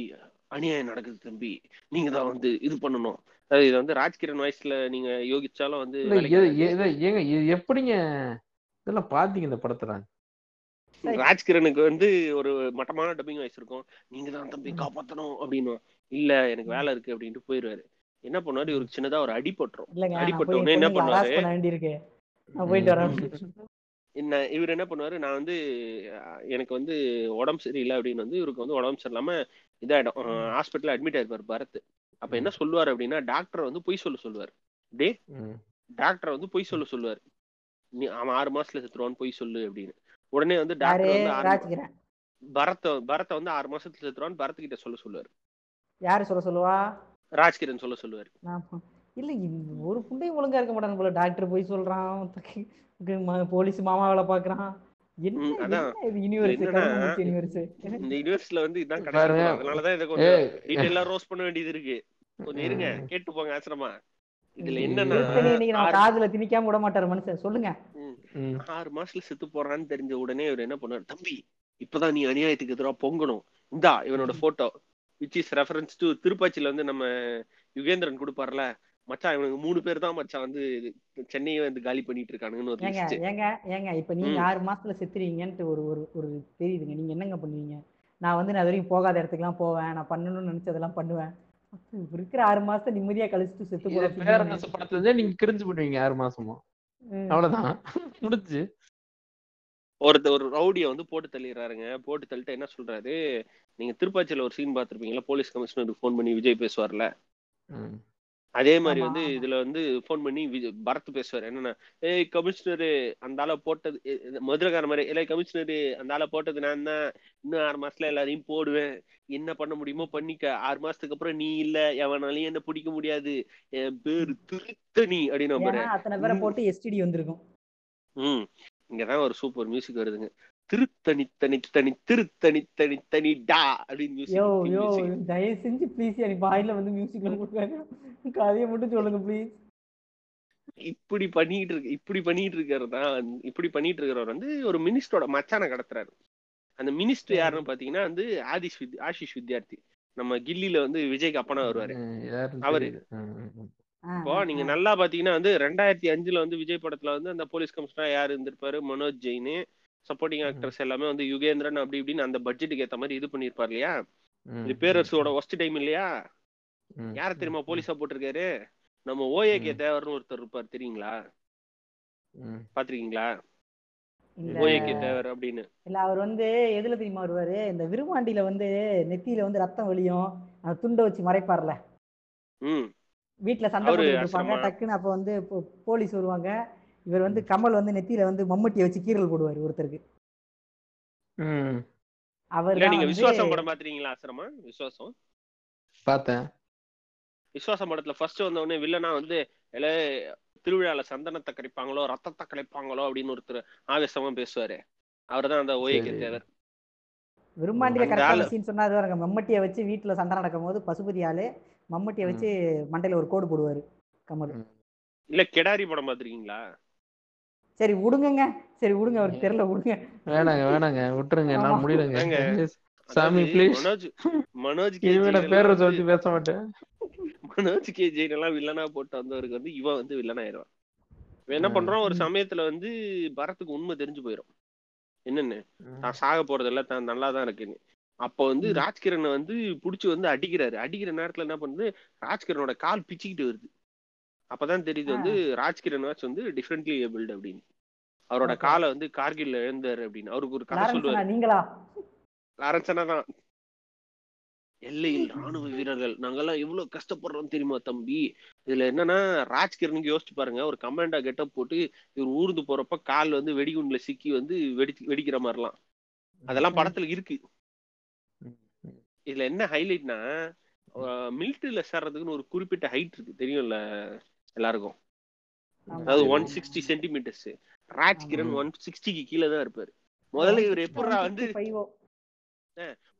அநியாயம் நடக்குது தம்பி. நீங்க தான் வந்து இது பண்ணணும். அதாவது இது வந்து ராஜ்கிரண் வயசுல நீங்க யோகிச்சாலும் வந்து ஏங்க எப்படிங்க இதெல்லாம் பாத்தீங்க இந்த படத்துல. ராஜ்கிரனுக்கு வந்து ஒரு மட்டமான டப்பிங் வாய்ஸ் இருக்கும். நீங்க தான் தம்பி காப்பாத்தணும் அப்படின்னு இல்ல எனக்கு வேலை இருக்கு அப்படின்ட்டு போயிருவாரு. என்ன பண்ணுவாரு? இவருக்கு சின்னதா ஒரு அடிபட்டுரும் அடிபட்ட உடனே என்ன பண்ணுவாரு? பண்ண வேண்டியிருக்கு. நான் போயிட்டு வரேன். என்ன இவர் என்ன பண்ணுவாரு? நான் வந்து எனக்கு வந்து உடம்பு சரியில்லை அப்படின்னு வந்து இவருக்கு வந்து உடம்பு சரியில்லாம இதாயிடும். ஹாஸ்பிட்டல் அட்மிட் ஆயிருப்பாரு பரத். அப்ப என்ன சொல்லுவாரு அப்படின்னா டாக்டர் வந்து பொய் சொல்ல சொல்லுவாரு. டே. டாக்டர் வந்து பொய் சொல்ல சொல்லுவாரு. நீ அவன் ஆறு மாசத்துல செத்துருவான்னு பொய் சொல்லு அப்படின்னு. உடனே வந்து டாக்டர் வந்து பரத்த பரத்தை வந்து ஆறு மாசத்துல செத்துருவான்னு பரத் கிட்ட சொல்ல சொல்லுவாரு. யாரு சொல்ல சொல்லுவா? ராஜ்கிரண் சொல்ல சொல்லுவாரு. இல்ல ஒரு புண்டையும் ஒழுங்கா இருக்க மாட்டாங்க போல. டாக்டர் போய் சொல்றான் போலீஸ் மாமா வேலை பாக்குறான். இந்த யூனிவர்ஸ்ல வந்து இதான். கிடையாது அதனாலதான் இதை கொஞ்சம் டீட்டெயிலா ரோஸ் பண்ண வேண்டியது இருக்கு. கொஞ்சம் இருங்க கேட்டு போங்க ஆசிரமா. இதுல இது என்னன்னா காதுல திணிக்காம விட மாட்டாரு மனுஷன். சொல்லுங்க. ஆறு மாசத்துல செத்து போறான்னு தெரிஞ்ச உடனே இவர் என்ன பண்ணுவாரு? தம்பி இப்பதான் நீ அநியாயத்துக்கு எதிராக பொங்கணும். இந்தா இவனோட photo which is reference to திருப்பாச்சியில வந்து நம்ம யுகேந்திரன் கொடுப்பார்ல மச்சான் இவனுக்கு மூணு பேர் தான் மச்சான் வந்து சென்னையை வந்து காலி பண்ணிட்டு இருக்கானுங்கன்னு ஒரு ஏங்க ஏங்க ஏங்க இப்ப நீங்க. ஆறு மாசத்துல செத்துருவீங்கன்ட்டு ஒரு ஒரு ஒரு தெரியுதுங்க. நீங்க என்னங்க பண்ணுவீங்க? நான் வந்து நான் வரைக்கும் போகாத இடத்துக்குலாம் போவேன். நான் பண்ணணும்னு நினைச்சதெல்லாம் பண்ணுவேன். இருக்கிற ஆறு மாசத்தை நிம்மதியா கழிச்சுட்டு செத்து இது போற பேரரசு படத்துல இருந்தே நீங்க கிரிஞ்சு பண்ணுவீங்க ஆறு மாசமும். ம். அவ்வளவுதான். முடிஞ்சு ஒருத்தர் ஒரு ரவுடியை வந்து போட்டு தள்ளிடுறாருங்க. போட்டு தள்ளிட்டு என்ன சொல்றாரு? நீங்க திருப்பாச்சியில ஒரு சீன் பார்த்திருப்பீங்களா போலீஸ் கமிஷனருக்கு ஃபோன் பண்ணி விஜய் பேசுவார்ல. ம். அதே மாதிரி வந்து. இதுல வந்து ஃபோன் பண்ணி பரத் பேசுவார். என்னன்னா ஏய் கமிஷனரு அந்த ஆளை போட்டது மதுரைக்கார மாதிரி இல்லை கமிஷனரு அந்த ஆளை போட்டது நான் தான். இன்னும் ஆறு மாசத்துல எல்லாரையும் போடுவேன். என்ன பண்ண முடியுமோ பண்ணிக்க. ஆறு மாசத்துக்கு அப்புறம் நீ இல்ல. எவனாலையும் என்ன பிடிக்க முடியாது. என் பேரு திருத்தணி அப்படின்னு அத்தனை பேரை. போட்டு எஸ்டிடி வந்திருக்கும். ம். இங்கதான் ஒரு சூப்பர் மியூசிக் வருதுங்க. திருத்தணி தனி தனி திருத்தணி தனி தனி டா அப்படின்னு தயவு செஞ்சு ப்ளீஸ் எனக்கு வாயில வந்து மியூசிக்லாம் கொடுக்காங்க கதையை மட்டும் சொல்லுங்க ப்ளீஸ் இப்படி பண்ணிட்டு இருக்கு இப்படி பண்ணிட்டு இருக்கிறது தான் இப்படி பண்ணிட்டு இருக்கிறவர் வந்து ஒரு மினிஸ்டரோட மச்சான கடத்துறாரு. அந்த மினிஸ்டர் யாருன்னு பாத்தீங்கன்னா வந்து ஆதிஷ் வித் ஆஷிஷ் வித்யார்த்தி. நம்ம கில்லில வந்து விஜய்க்கு அப்பனா வருவாரு. அவரு. இப்போ நீங்க நல்லா பாத்தீங்கன்னா வந்து ரெண்டாயிரத்தி அஞ்சுல வந்து விஜய் படத்துல வந்து அந்த போலீஸ் கமிஷனர் யார் இருந்திருப்பாரு? மனோஜ் ஜெயின் சப்போர்ட்டிங் ஆக்டர்ஸ் எல்லாமே வந்து யுகேந்திரன் அப்படி இப்படின்னு அந்த பட்ஜெட்டுக்கு ஏத்த மாதிரி இது பண்ணிருப்பாரு இல்லையா? பேரரசோட ஒஸ்ட் டைம் இல்லையா? யார தெரியுமா போலீஸா போட்டிருக்காரு? நம்ம ஓஏகே. தேவர்னு ஒருத்தர் இருப்பார் தெரியுங்களா. பாத்திருக்கீங்களா? ஓஏகே தேவர் அப்படின்னு. இல்ல அவர் வந்து எதுல தெரியுமா வருவாரு? இந்த விருமாண்டியில வந்து நெத்தியில வந்து ரத்தம் வெளியும் அந்த துண்டை வச்சு மறைப்பார்ல. ம். வீட்ல சண்டை. டக்குன்னு அப்ப வந்து போ- போலீஸ் வருவாங்க. இவர் வந்து கமல் வந்து நெத்தியில வந்து மம்மட்டியை வச்சு கீரல் போடுவாரு ஒருத்தருக்கு. ம். அவர் நீங்க விசுவாசம் படம் பாத்துறீங்களா ஆசிரமா? விசுவாசம் பார்த்தேன் விசுவாசம் படத்துல ஃபர்ஸ்ட் வந்த உடனே வில்லனா வந்து திருவிழால சந்தனத்தை கரைப்பாங்களோ ரத்தத்தை கரைப்பாங்களோ அப்படின்னு ஒருத்தர் ஆவேசமா பேசுவாரு. அவர்தான் அந்த சரி. தேவர். விரும்மாண்டியில அந்த கரெக்டான சீன் சொன்னா அது பாருங்க மம்மட்டியை வச்சு வீட்டுல சண்டை நடக்கும் போது பசுபதி ஆளு மம்மட்டியை வச்சு மண்டையில ஒரு கோடு போடுவாரு கமல். இல்ல கெடாரி படம் பாத்திருக்கீங்களா? சரி விடுங்கங்க சரி விடுங்க அவருக்கு தெரியல விடுங்க வேணாங்க வேணாங்க. விட்டுருங்க. நான் முடியலங்க. சாமி ப்ளீஸ். மனோஜ் மனோஜ் கே இனிமேல ஜெயின் பேரை சொல்லி பேச மாட்டேன். மனோஜ் கே ஜெயின் எல்லாம் வில்லனா போட்டு வந்தவருக்கு வந்து இவன் வந்து வில்லனா ஆயிடுவான் இவன் என்ன. பண்றான்? ஒரு. சமயத்துல வந்து பரத்துக்கு உண்மை தெரிஞ்சு போயிடும் என்னன்னு. தான் சாக போறது இல்ல தான் நல்லா தான் இருக்குன்னு. அப்ப வந்து. ராஜ்கிரனை வந்து புடிச்சு வந்து அடிக்கிறாரு. அடிக்கிற நேரத்துல என்ன பண்ணுது? ராஜ்கிரனோட கால் பிச்சுக்கிட்டு வருது. அப்பதான் தெரியுது. வந்து ராஜ்கிரண் வாட்ச் வந்து டிஃப்ரெண்ட்லி ஏபிள்டு அப்படின்னு. அவரோட. காலை வந்து கார்கில்ல எழுந்தாரு அப்படின்னு. அவருக்கு ஒரு கதை சொல்லுவாரு. நீங்களா? லாரன்சனா தான். எல்லையில் ராணுவ வீரர்கள். நாங்கெல்லாம் எவ்வளவு கஷ்டப்படுறோம் தெரியுமா தம்பி? இதுல என்னன்னா ராஜ்கிரனுக்கு யோசிச்சு பாருங்க. ஒரு கமாண்டா கெட்டப் போட்டு இவர் ஊர்ந்து போறப்ப கால் வந்து வெடிகுண்டுல சிக்கி வந்து வெடி வெடிக்கிற மாதிரிலாம். அதெல்லாம். படத்துல இருக்கு. இதுல என்ன ஹைலைட்னா மிலிட்டரியில சேர்றதுக்குன்னு ஒரு குறிப்பிட்ட ஹைட் இருக்கு. தெரியும்ல? எல்லாருக்கும். அதாவது. ஒன் சிக்ஸ்டி சென்டிமீட்டர்ஸ் ராஜ்கிரண் ஆமா. ஒன் சிக்ஸ்டிக்கு கீழே தான் இருப்பாரு முதல்ல இவர் எப்படா வந்து 165 ஓ.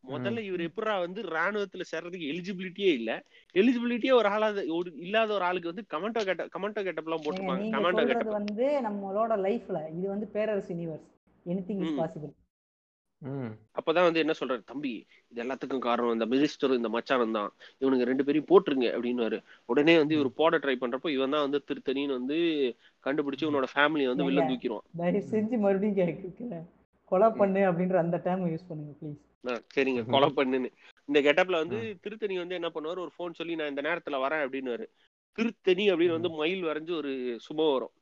முதல்ல இவர் எப்படா வந்து ராணுவத்துல சேர்றதுக்கு எலிஜிபிலிட்டியே இல்ல எலிஜிபிலிட்டியே ஒரு ஆளா ஒரு இல்லாத ஒரு ஆளுக்கு வந்து கமெண்டோ கெட்ட கமெண்டோ கெட்டப் எல்லாம் நீங்க கமெண்டோ கெட்டப் வந்து நம்மளோட லைஃப்ல இது வந்து Perarasu universe anything is. Possible. அப்பதான் வந்து என்ன சொல்றாரு? தம்பி இது எல்லாத்துக்கும் காரணம். இந்த மினிஸ்டரும் இந்த மச்சானும் தான் இவனுங்க ரெண்டு பேரையும் போட்டுருங்க அப்படின்னு உடனே வந்து இவர் போட ட்ரை பண்றப்போ இவன் தான் வந்து திருத்தணின்னு வந்து கண்டுபிடிச்சு உன்னோட ஃபேமிலியை வந்து வெளில. தூக்கிடுவான் தயவு செஞ்சு மறுபடியும் கேட்கிறேன் கொலை பண்ணு அப்படின்ற அந்த டேர்ம் யூஸ் பண்ணுங்க ப்ளீஸ் சரிங்க. கொலை பண்ணுன்னு. இந்த கெட்டப்ல வந்து திருத்தணி வந்து என்ன பண்ணுவாரு? ஒரு ஃபோன் சொல்லி நான் இந்த நேரத்துல வரேன் அப்படின்னு திருத்தணி அப்படின்னு வந்து மயில் வரைஞ்சு ஒரு சும வரும்.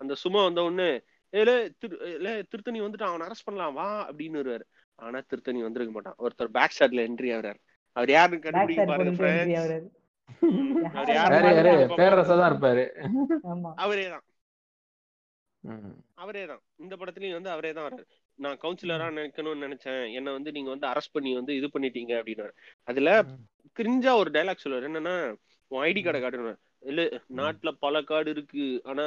அந்த சும வந்த உடனே ஏல திரு திருத்தணி வந்துட்டு அவன் அரெஸ்ட் பண்ணலாம் வா அப்படின்னு வருவாரு ஆனா திருத்தணி வந்திருக்க மாட்டான். ஒருத்தர் பேக் ஷாட்ல என்ட்ரி ஆகுறாரு. அவர் யாருன்னு பேக் கண்டுபிடிக்க பாருங்க அவர் யாரு யாரு யாரு இருப்பாரு ஆமா அவரே தான் ம். அவரே தான் இந்த படத்துலயும் வந்து அவரே தான் வர்றாரு. நான் கவுன்சிலரா நினைக்கணும்னு நினைச்சேன். என்ன வந்து நீங்க வந்து அரெஸ்ட் பண்ணி வந்து இது பண்ணிட்டீங்க அப்படின்னு அதுல கிரிஞ்சா ஒரு டைலாக் சொல்லுவாரு. என்னன்னா உன் ஐடி கார்டை காட்டுவேன் இல்ல நாட்டுல பல கார்டு இருக்கு. ஆனா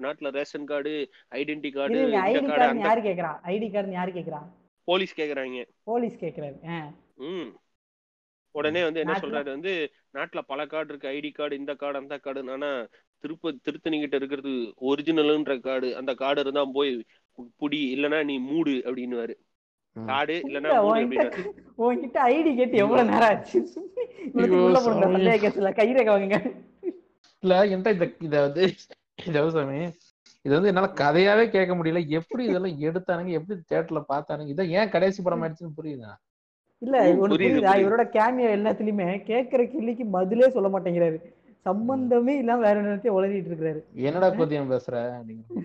நாட்டுல ration card identity card ID card யாரு கேக்குறா? ஐடி கார்டு யாரு கேக்குறா? போலீஸ் கேக்குறாங்க. போலீஸ் கேக்குறாரு ஆ. ம். உடனே வந்து என்ன சொல்றாரு வந்து நாட்டுல பல கார்டு இருக்கு. ஐடி கார்டு இந்த கார்டு அந்த கார்டு ஆனா திருப்ப திருத்தணி கிட்ட இருக்கிறது ஒரிஜினல்ன்ற கார்டு. அந்த கார்டு இருந்தா போய் புடி இல்லனா நீ மூடு அப்படின்னுவாரு. ம். கார்டு இல்லனா உன்கிட்ட அப்படின்னு ஐடி கேட்டு எவ்வளவு நேரம் ஆச்சு? உள்ள போடுங்க சாமி. சந்தேக கேஸ்ல கைரேகை வாங்குங்க. இல்ல என்கிட்ட இந்த இத வந்து ஜவசாமி இது வந்து என்னால கதையாவே கேட்க முடியல. எப்படி இதெல்லாம் எடுத்தானுங்க? எப்படி தியேட்டர்ல பார்த்தானுங்க? இதான் ஏன் கடைசி படம் ஆயிடுச்சுன்னு புரியுதா? இல்ல புரியுது. இவரோட கேமியோ எல்லாத்துலயுமே கேக்குற கேள்விக்கு பதிலே சொல்ல மாட்டேங்கிறாரு. சம்பந்தமே இல்லாம வேற என்னத்தையும் உளறிட்டு இருக்காரு என்னடா பத்தியம் பேசுற? அப்படிங்கிற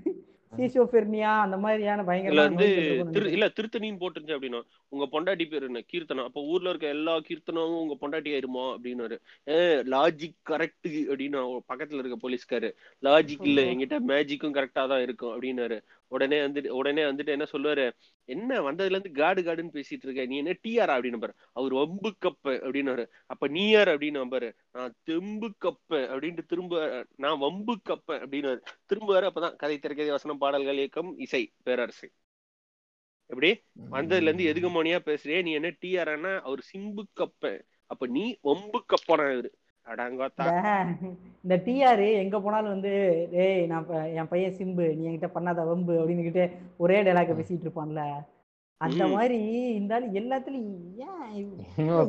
சீசோபெர்னியா அந்த மாதிரியான இதுல பயங்கரமான வந்து திரு. இல்ல திருத்தணின்னு போட்டுருந்துச்சு அப்படின்னா உங்க பொண்டாட்டி பேர் என்ன? கீர்த்தனம் அப்ப ஊர்ல இருக்க எல்லா கீர்த்தனமும் உங்க பொண்டாட்டி ஆயிருமா? அப்படின்னு ஏ லாஜிக் கரெக்ட் அப்படின்னு பக்கத்துல இருக்க போலீஸ்காரு லாஜிக் இல்ல என்கிட்ட மேஜிக்கும் கரெக்டா தான் இருக்கும் அப்படின்னாரு. உடனே வந்துட்டு உடனே வந்துட்டு என்ன சொல்லுவாரு? என்ன வந்ததுல இருந்து காடு காடுன்னு பேசிட்டு இருக்க? நீ என்ன டிஆர் அப்படின்னு பாரு. அவர் வம்பு கப்ப அப்படின்னு அப்ப நீ யார்? அப்படின்னு பாரு. நான் தெம்பு கப்ப அப்படின்ட்டு திரும்ப நான் வம்பு கப்ப அப்படின்னு திரும்புவாரு. அப்பதான் கதை திரைக்கதை வசனம் பாடல்கள் இயக்கம் இசை பேரரசு. எப்படி? வந்ததுல இருந்து எதுகமோனியா பேசுறியே? நீ என்ன டிஆர்னா அவர் சிம்பு கப்ப. அப்ப நீ வம்பு கப்பனா இவரு. இந்த- இந்த டிஆர் எங்க போனாலும் வந்து டேய் நான் என் பையன் சிம்பு நீ என்கிட்ட பண்ணாத வம்பு அப்படின்னுகிட்டு ஒரே டைலாக பேசிட்டு இருப்பான்ல. அந்த. மாதிரி இந்த ஆளு எல்லாத்துலயும் ஏன்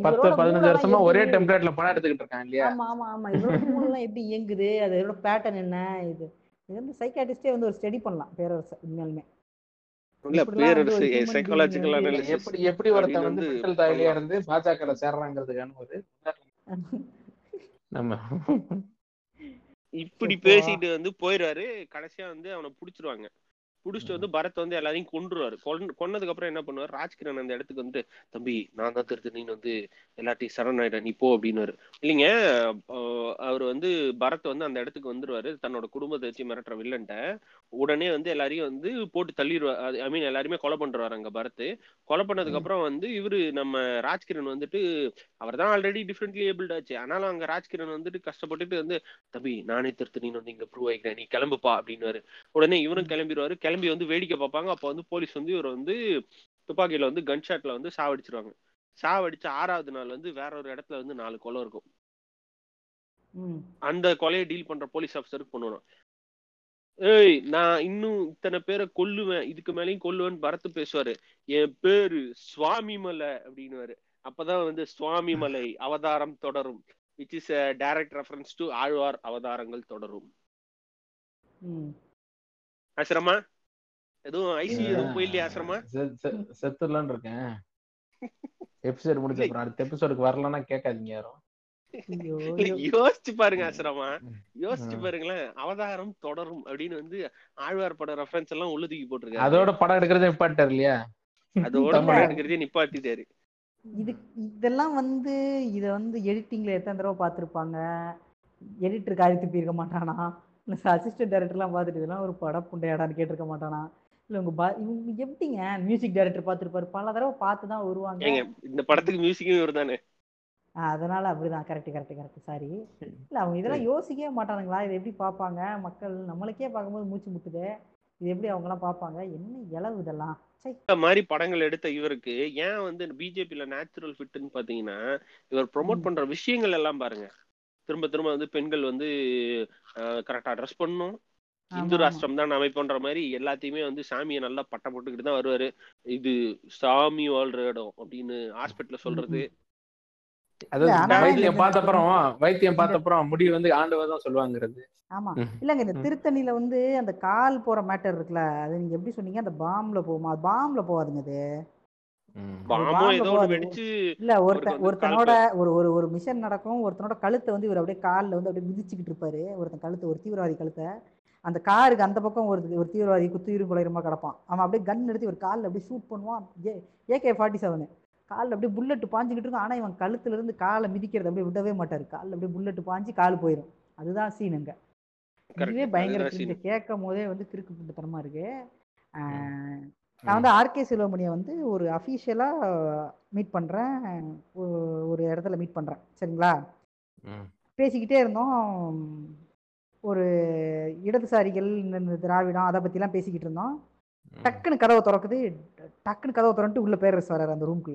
பத்து பதினஞ்சு வருஷமா ஒரே டெம்ப்ளேட்ல படம் எடுத்துக்கிட்டு இருக்கான் இல்லையா? ஆமா ஆமா ஆமா. மூளை எப்படி இயங்குது? அதோட பேட்டர்ன் என்ன? இது இது வந்து சைக்காட்டிஸ்டே வந்து ஒரு ஸ்டடி பண்ணலாம் பேரரசு உண்மையாலுமே. எப்படி எப்படி ஒருத்தன் வந்து அப்படின்னு இருந்து பாஜக சேர்றாங்கிறதுக்கான ஒரு நம்ம இப்படி. பேசிட்டு வந்து போயிடுவாரு. கடைசியா வந்து அவனை புடிச்சிருவாங்க. புடிச்சிட்டு வந்து பரத் வந்து எல்லாரையும் கொன் கொன்னதுக்கு அப்புறம் என்ன பண்ணுவாரு? ராஜ்கிரண் அந்த இடத்துக்கு வந்து தம்பி நான் தான் திருத்தணின்னு வந்து எல்லாத்தையும் சரண் ஆயிட்டேன் நீ போ அப்படின்னாரு இல்லைங்க அவர் வந்து பரத் வந்து அந்த இடத்துக்கு வந்துருவாரு. தன்னோட குடும்பத்தை வச்சு மிரட்டுற வில்லன்ட்ட உடனே வந்து எல்லாரையும் வந்து போட்டு தள்ளிடுவார் ஐ மீன் எல்லாருமே கொலை பண்றாரு அங்க பரத். கொலை பண்ணதுக்கு அப்புறம் வந்து இவரு நம்ம ராஜ்கிரண் வந்துட்டு அவர் தான் ஆல்ரெடி டிஃப்ரெண்ட்லி ஏபிள்ட் ஆச்சு. ஆனாலும் அங்க ராஜ்கிரண் வந்துட்டு கஷ்டப்பட்டுட்டு வந்து தம்பி நானே திருத்தணின்னு வந்து இங்க ப்ரூவ் ஆகிக்கிறேன் நீ கிளம்புப்பா அப்படின்னு உடனே இவரும் கிளம்பிடுவாரு. கிளம்பி வந்து வேடிக்கை பார்ப்பாங்க. அப்ப வந்து போலீஸ் வந்து இவர் வந்து துப்பாக்கியில வந்து கன் ஷாட்ல வந்து சாவடிச்சிருவாங்க. சாவடிச்சு ஆறாவது நாள் வந்து வேற ஒரு இடத்துல வந்து நாலு கொலை இருக்கும். அந்த கொலையை டீல் பண்ற போலீஸ் ஆஃபீஸருக்கு பண்ணணும் ஏய் நான் இன்னும் இத்தனை பேரை கொல்லுவேன் இதுக்கு மேலேயும் கொல்லுவேன்னு பரத்து பேசுவாரு. என் பேரு சுவாமி மலை அப்படின்னுவாரு. அப்பதான் வந்து சுவாமி மலை அவதாரம் தொடரும். Which is direct reference to Aalwar அவதாரங்கள் தொடரும். ம். ஆசிரமா? எதுவும் ஐசியூ இல்ல. எதுவும் போயில்லையா ஆசிரமா? செத்துடலான்னு இருக்கேன். எபிசோட் முடிஞ்ச அப்புறம் அடுத்த எபிசோடுக்கு வரலன்னா கேட்காதீங்க யாரும். யோசிச்சு பாருங்க ஆசிரமா யோசிச்சு. பாருங்களேன். அவதாரம் தொடரும் அப்படின்னு வந்து ஆழ்வார் பட ரெஃபரன்ஸ் எல்லாம் உள்ள தூக்கி போட்டிருக்காரு. அதோட படம் எடுக்கிறதே நிப்பாட்டார் இல்லையா? அதோட. படம் எடுக்கிறதே நிப்பாட்டிட்டாரு. இது இதெல்லாம் வந்து இத வந்து எடிட்டிங்ல எத்தனை தடவை பார்த்திருப்பாங்க? எடிட்டர் காரி துப்பி இருக்க மாட்டானா? இல்ல அசிஸ்டன்ட் டைரக்டர்லாம் பார்த்துட்டு இதெல்லாம் ஒரு படம் புண்டையாடான்னு கேட்டிருக்க மாட்டானா? இல்ல உங்க பா இவங்க எப்படிங்க? மியூசிக் டைரக்டர் பார்த்திருப்பாரு. பல தடவை பார்த்து தான் வருவாங்க இந்த படத்துக்கு மியூசிக்கும் இவர் தானே அதனால அப்படிதான். Correct correct correct sorry. இல்ல அவங்க இதெல்லாம் யோசிக்கவே மாட்டானுங்களா? இதை எப்படி பார்ப்பாங்க? மக்கள் நம்மளுக்கே பார்க்கும்போது மூச்சு முட்டுது. இது எப்படி அவங்க எல்லாம் பார்ப்பாங்க? என்ன இளவு இதெல்லாம்? இந்த மாதிரி படங்கள் எடுத்த இவருக்கு ஏன் வந்து பிஜேபியில நேச்சுரல் ஃபிட்னு பாத்தீங்கன்னா இவர் ப்ரோமோட் பண்ற விஷயங்கள் எல்லாம் பாருங்க. திரும்ப திரும்ப வந்து பெண்கள் வந்து கரெக்டா ட்ரெஸ் பண்ணணும். இந்து. ராஷ்டிரம் தான் அமைப்புன்ற மாதிரி எல்லாத்தையுமே வந்து சாமியை நல்லா பட்டம் போட்டுக்கிட்டு தான் வருவாரு. இது சாமி வாழ்ற இடம் அப்படின்னு ஹாஸ்பிட்டல்ல சொல்றது. அதாவது வைத்தியம் பார்த்த அப்புறம் வைத்தியம் பார்த்த அப்புறம் முடி வந்து ஆண்டவர் தான் சொல்லுவாங்கிறது. ஆமா. இல்லங்க இந்த ம். திருத்தணியில வந்து அந்த கால் போற மேட்டர் இருக்குல்ல அது நீங்க எப்படி சொன்னீங்க? அந்த பாம்ல போகுமா? அது பாம்ல போகாதுங்க அது. இல்ல ஒருத்தன் ஒருத்தனோட ஒரு ஒரு ஒரு மிஷன் நடக்கும். ஒருத்தனோட கழுத்தை வந்து இவர் அப்படியே கால்ல வந்து அப்படியே மிதிச்சுக்கிட்டு இருப்பாரு. ஒருத்தன் கழுத்தை ஒரு தீவிரவாதி கழுத்தை. அந்த காருக்கு அந்த பக்கம் ஒரு ஒரு தீவிரவாதி குத்துயிரும் குலையரமா கிடப்பான். அவன் அப்படியே கன் எடுத்து ஒரு காலில் அப்படியே ஷூட் பண்ணுவான். ஏ ஏகே ஃபார்ட்டி செவனு காலில் அப்படியே புல்லட் பாஞ்சுக்கிட்டு இருக்கும். ஆனா இவன் கழுத்துல இருந்து காலை மிதிக்கிறது அப்படியே விடவே மாட்டாரு. காலில் அப்படியே புல்லட் பாஞ்சு கால் போயிடும் அதுதான் சீனுங்க Correct. இதுவே பயங்கர scene. கேட்கும் போதே வந்து கிறுக்கு புண்டத்தனமா இருக்கு. நான் வந்து ஆர்கே செல்வமணியை வந்து ஒரு அஃபீஷியலா மீட் பண்றேன். ஒ- ஒரு இடத்துல மீட் பண்றேன். சரிங்களா. பேசிக்கிட்டே இருந்தோம். ஒரு இடதுசாரிகள் இந்த திராவிடம் அதை பத்திலாம் பேசிக்கிட்டு இருந்தோம். டக்குன்னு கதவை திறக்குது. டக்குன்னு கதவை திறந்துட்டு உள்ள பேரரசு வராரு அந்த ரூம்குள்ள.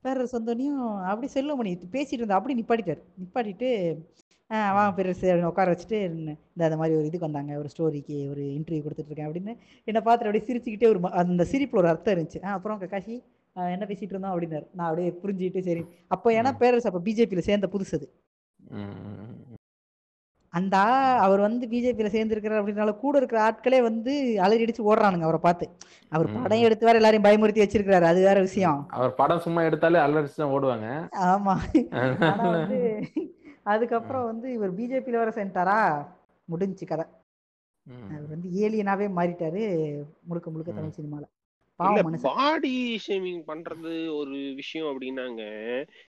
பேரரசு வந்தோடனையும் அப்படி செல்வமணி பேசிட்டு இருந்தா அப்படி நிப்பாட்டிட்டாரு. நிப்பாட்டிட்டு "ஆ, வாங்க பேரரசு அப்படின்னு உட்கார வச்சுட்டு இந்த இந்த மாதிரி ஒரு இதுக்கு வந்தாங்க. ஒரு ஸ்டோரிக்கு ஒரு இன்டர்வியூ கொடுத்துட்டு இருக்கேன் அப்படின்னு என்னை பார்த்துட்டு அப்படியே சிரிச்சுக்கிட்டே ஒரு அந்த சிரிப்புல ஒரு அர்த்தம் இருந்துச்சு. "ஆ, அப்புறம் கக்காஷி என்ன பேசிட்டு இருந்தோம்? அப்படின்னாரு. நான் அப்படியே புரிஞ்சுக்கிட்டு சரி. அப்போ ஏன்னா. பேரரசு அப்போ பிஜேபியில் சேர்ந்த புதுசு அது. அந்த அவர் வந்து பிஜேபியில் சேர்ந்துருக்கிறார் அப்படின்னால கூட இருக்கிற ஆட்களே வந்து அலறி அடிச்சு ஓடுறானுங்க அவரை பார்த்து. அவர். படம் எடுத்து வேற எல்லாரையும் பயமுறுத்தி வச்சிருக்கிறாரு அது வேற விஷயம். அவர் படம் சும்மா எடுத்தாலே அலரிச்சு தான் ஓடுவாங்க. ஆமா. வந்து அதுக்கப்புறம் வந்து இவர் பிஜேபியில வர சேர்ந்துட்டாரா? முடிஞ்சு கதை. அவர் வந்து ஏலியனாவே மாறிட்டாரு முழுக்க முழுக்க. தமிழ் சினிமால. பாடி ஷேமிங் பண்றது ஒரு விஷயம் அப்படின்னாங்க.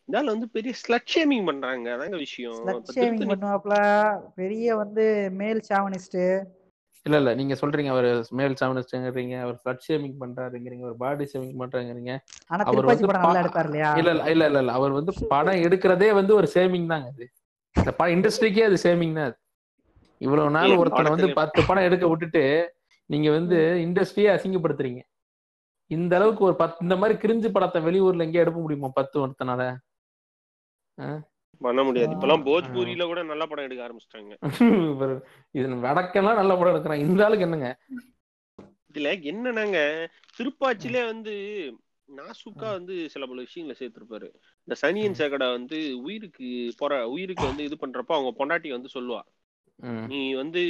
இதால வந்து பெரிய ஸ்லட் ஷேமிங் பண்றாங்க. அதாங்க விஷயம். ஸ்லட் திருத்தணி பண்ணுவாப்ல. பெரிய வந்து மேல் சாவனிஸ்ட் இல்ல இல்ல. நீங்க சொல்றீங்க. அவர் மேல் சாமினிஸ்ட்ங்கிறீங்க அவர் ஃபிளட் ஷேமிங் பண்றாருங்கிறீங்க. அவர் பாடி ஷேமிங் பண்றாங்கிறீங்க ஆனா அவர் திருப்பாச்சி வந்து படம் நல்லா எடுத்தார் இல்லையா இல்ல இல்ல இல்ல இல்ல இல்ல. அவர் வந்து படம் எடுக்கிறதே வந்து ஒரு சேமிங் தாங்க அது. இந்த படம் இண்டஸ்ட்ரிக்கே அது சேமிங் தான் அது. இவ்வளவு நாள் ஒருத்தனை வந்து பத்து படம் எடுக்க விட்டுட்டு நீங்க வந்து இண்டஸ்ட்ரியே அசிங்கப்படுத்துறீங்க. இந்த அளவுக்கு ஒரு பத்து இந்த மாதிரி கிரிஞ்சு படத்தை வெளியூர்ல எங்கேயும் எடுக்க முடியுமா பத்து ஒருத்தனால? பண்ண முடியாது. இப்பெல்லாம் போஜ்பூரியில கூட நல்ல படம் எடுக்க ஆரம்பிச்சிட்டாங்க. இது வடக்கெல்லாம் நல்ல படம் எடுக்கிறான். இந்த ஆளுக்கு என்னங்க? இதுல என்னன்னாங்க? திருப்பாச்சிலே வந்து நாசுக்கா வந்து சில பல விஷயங்களை சேர்த்திருப்பாரு. இந்த சனியன் சேகடா வந்து உயிருக்கு போற உயிருக்கு வந்து இது பண்றப்ப அவங்க பொண்டாட்டி வந்து சொல்லுவா நீ வந்து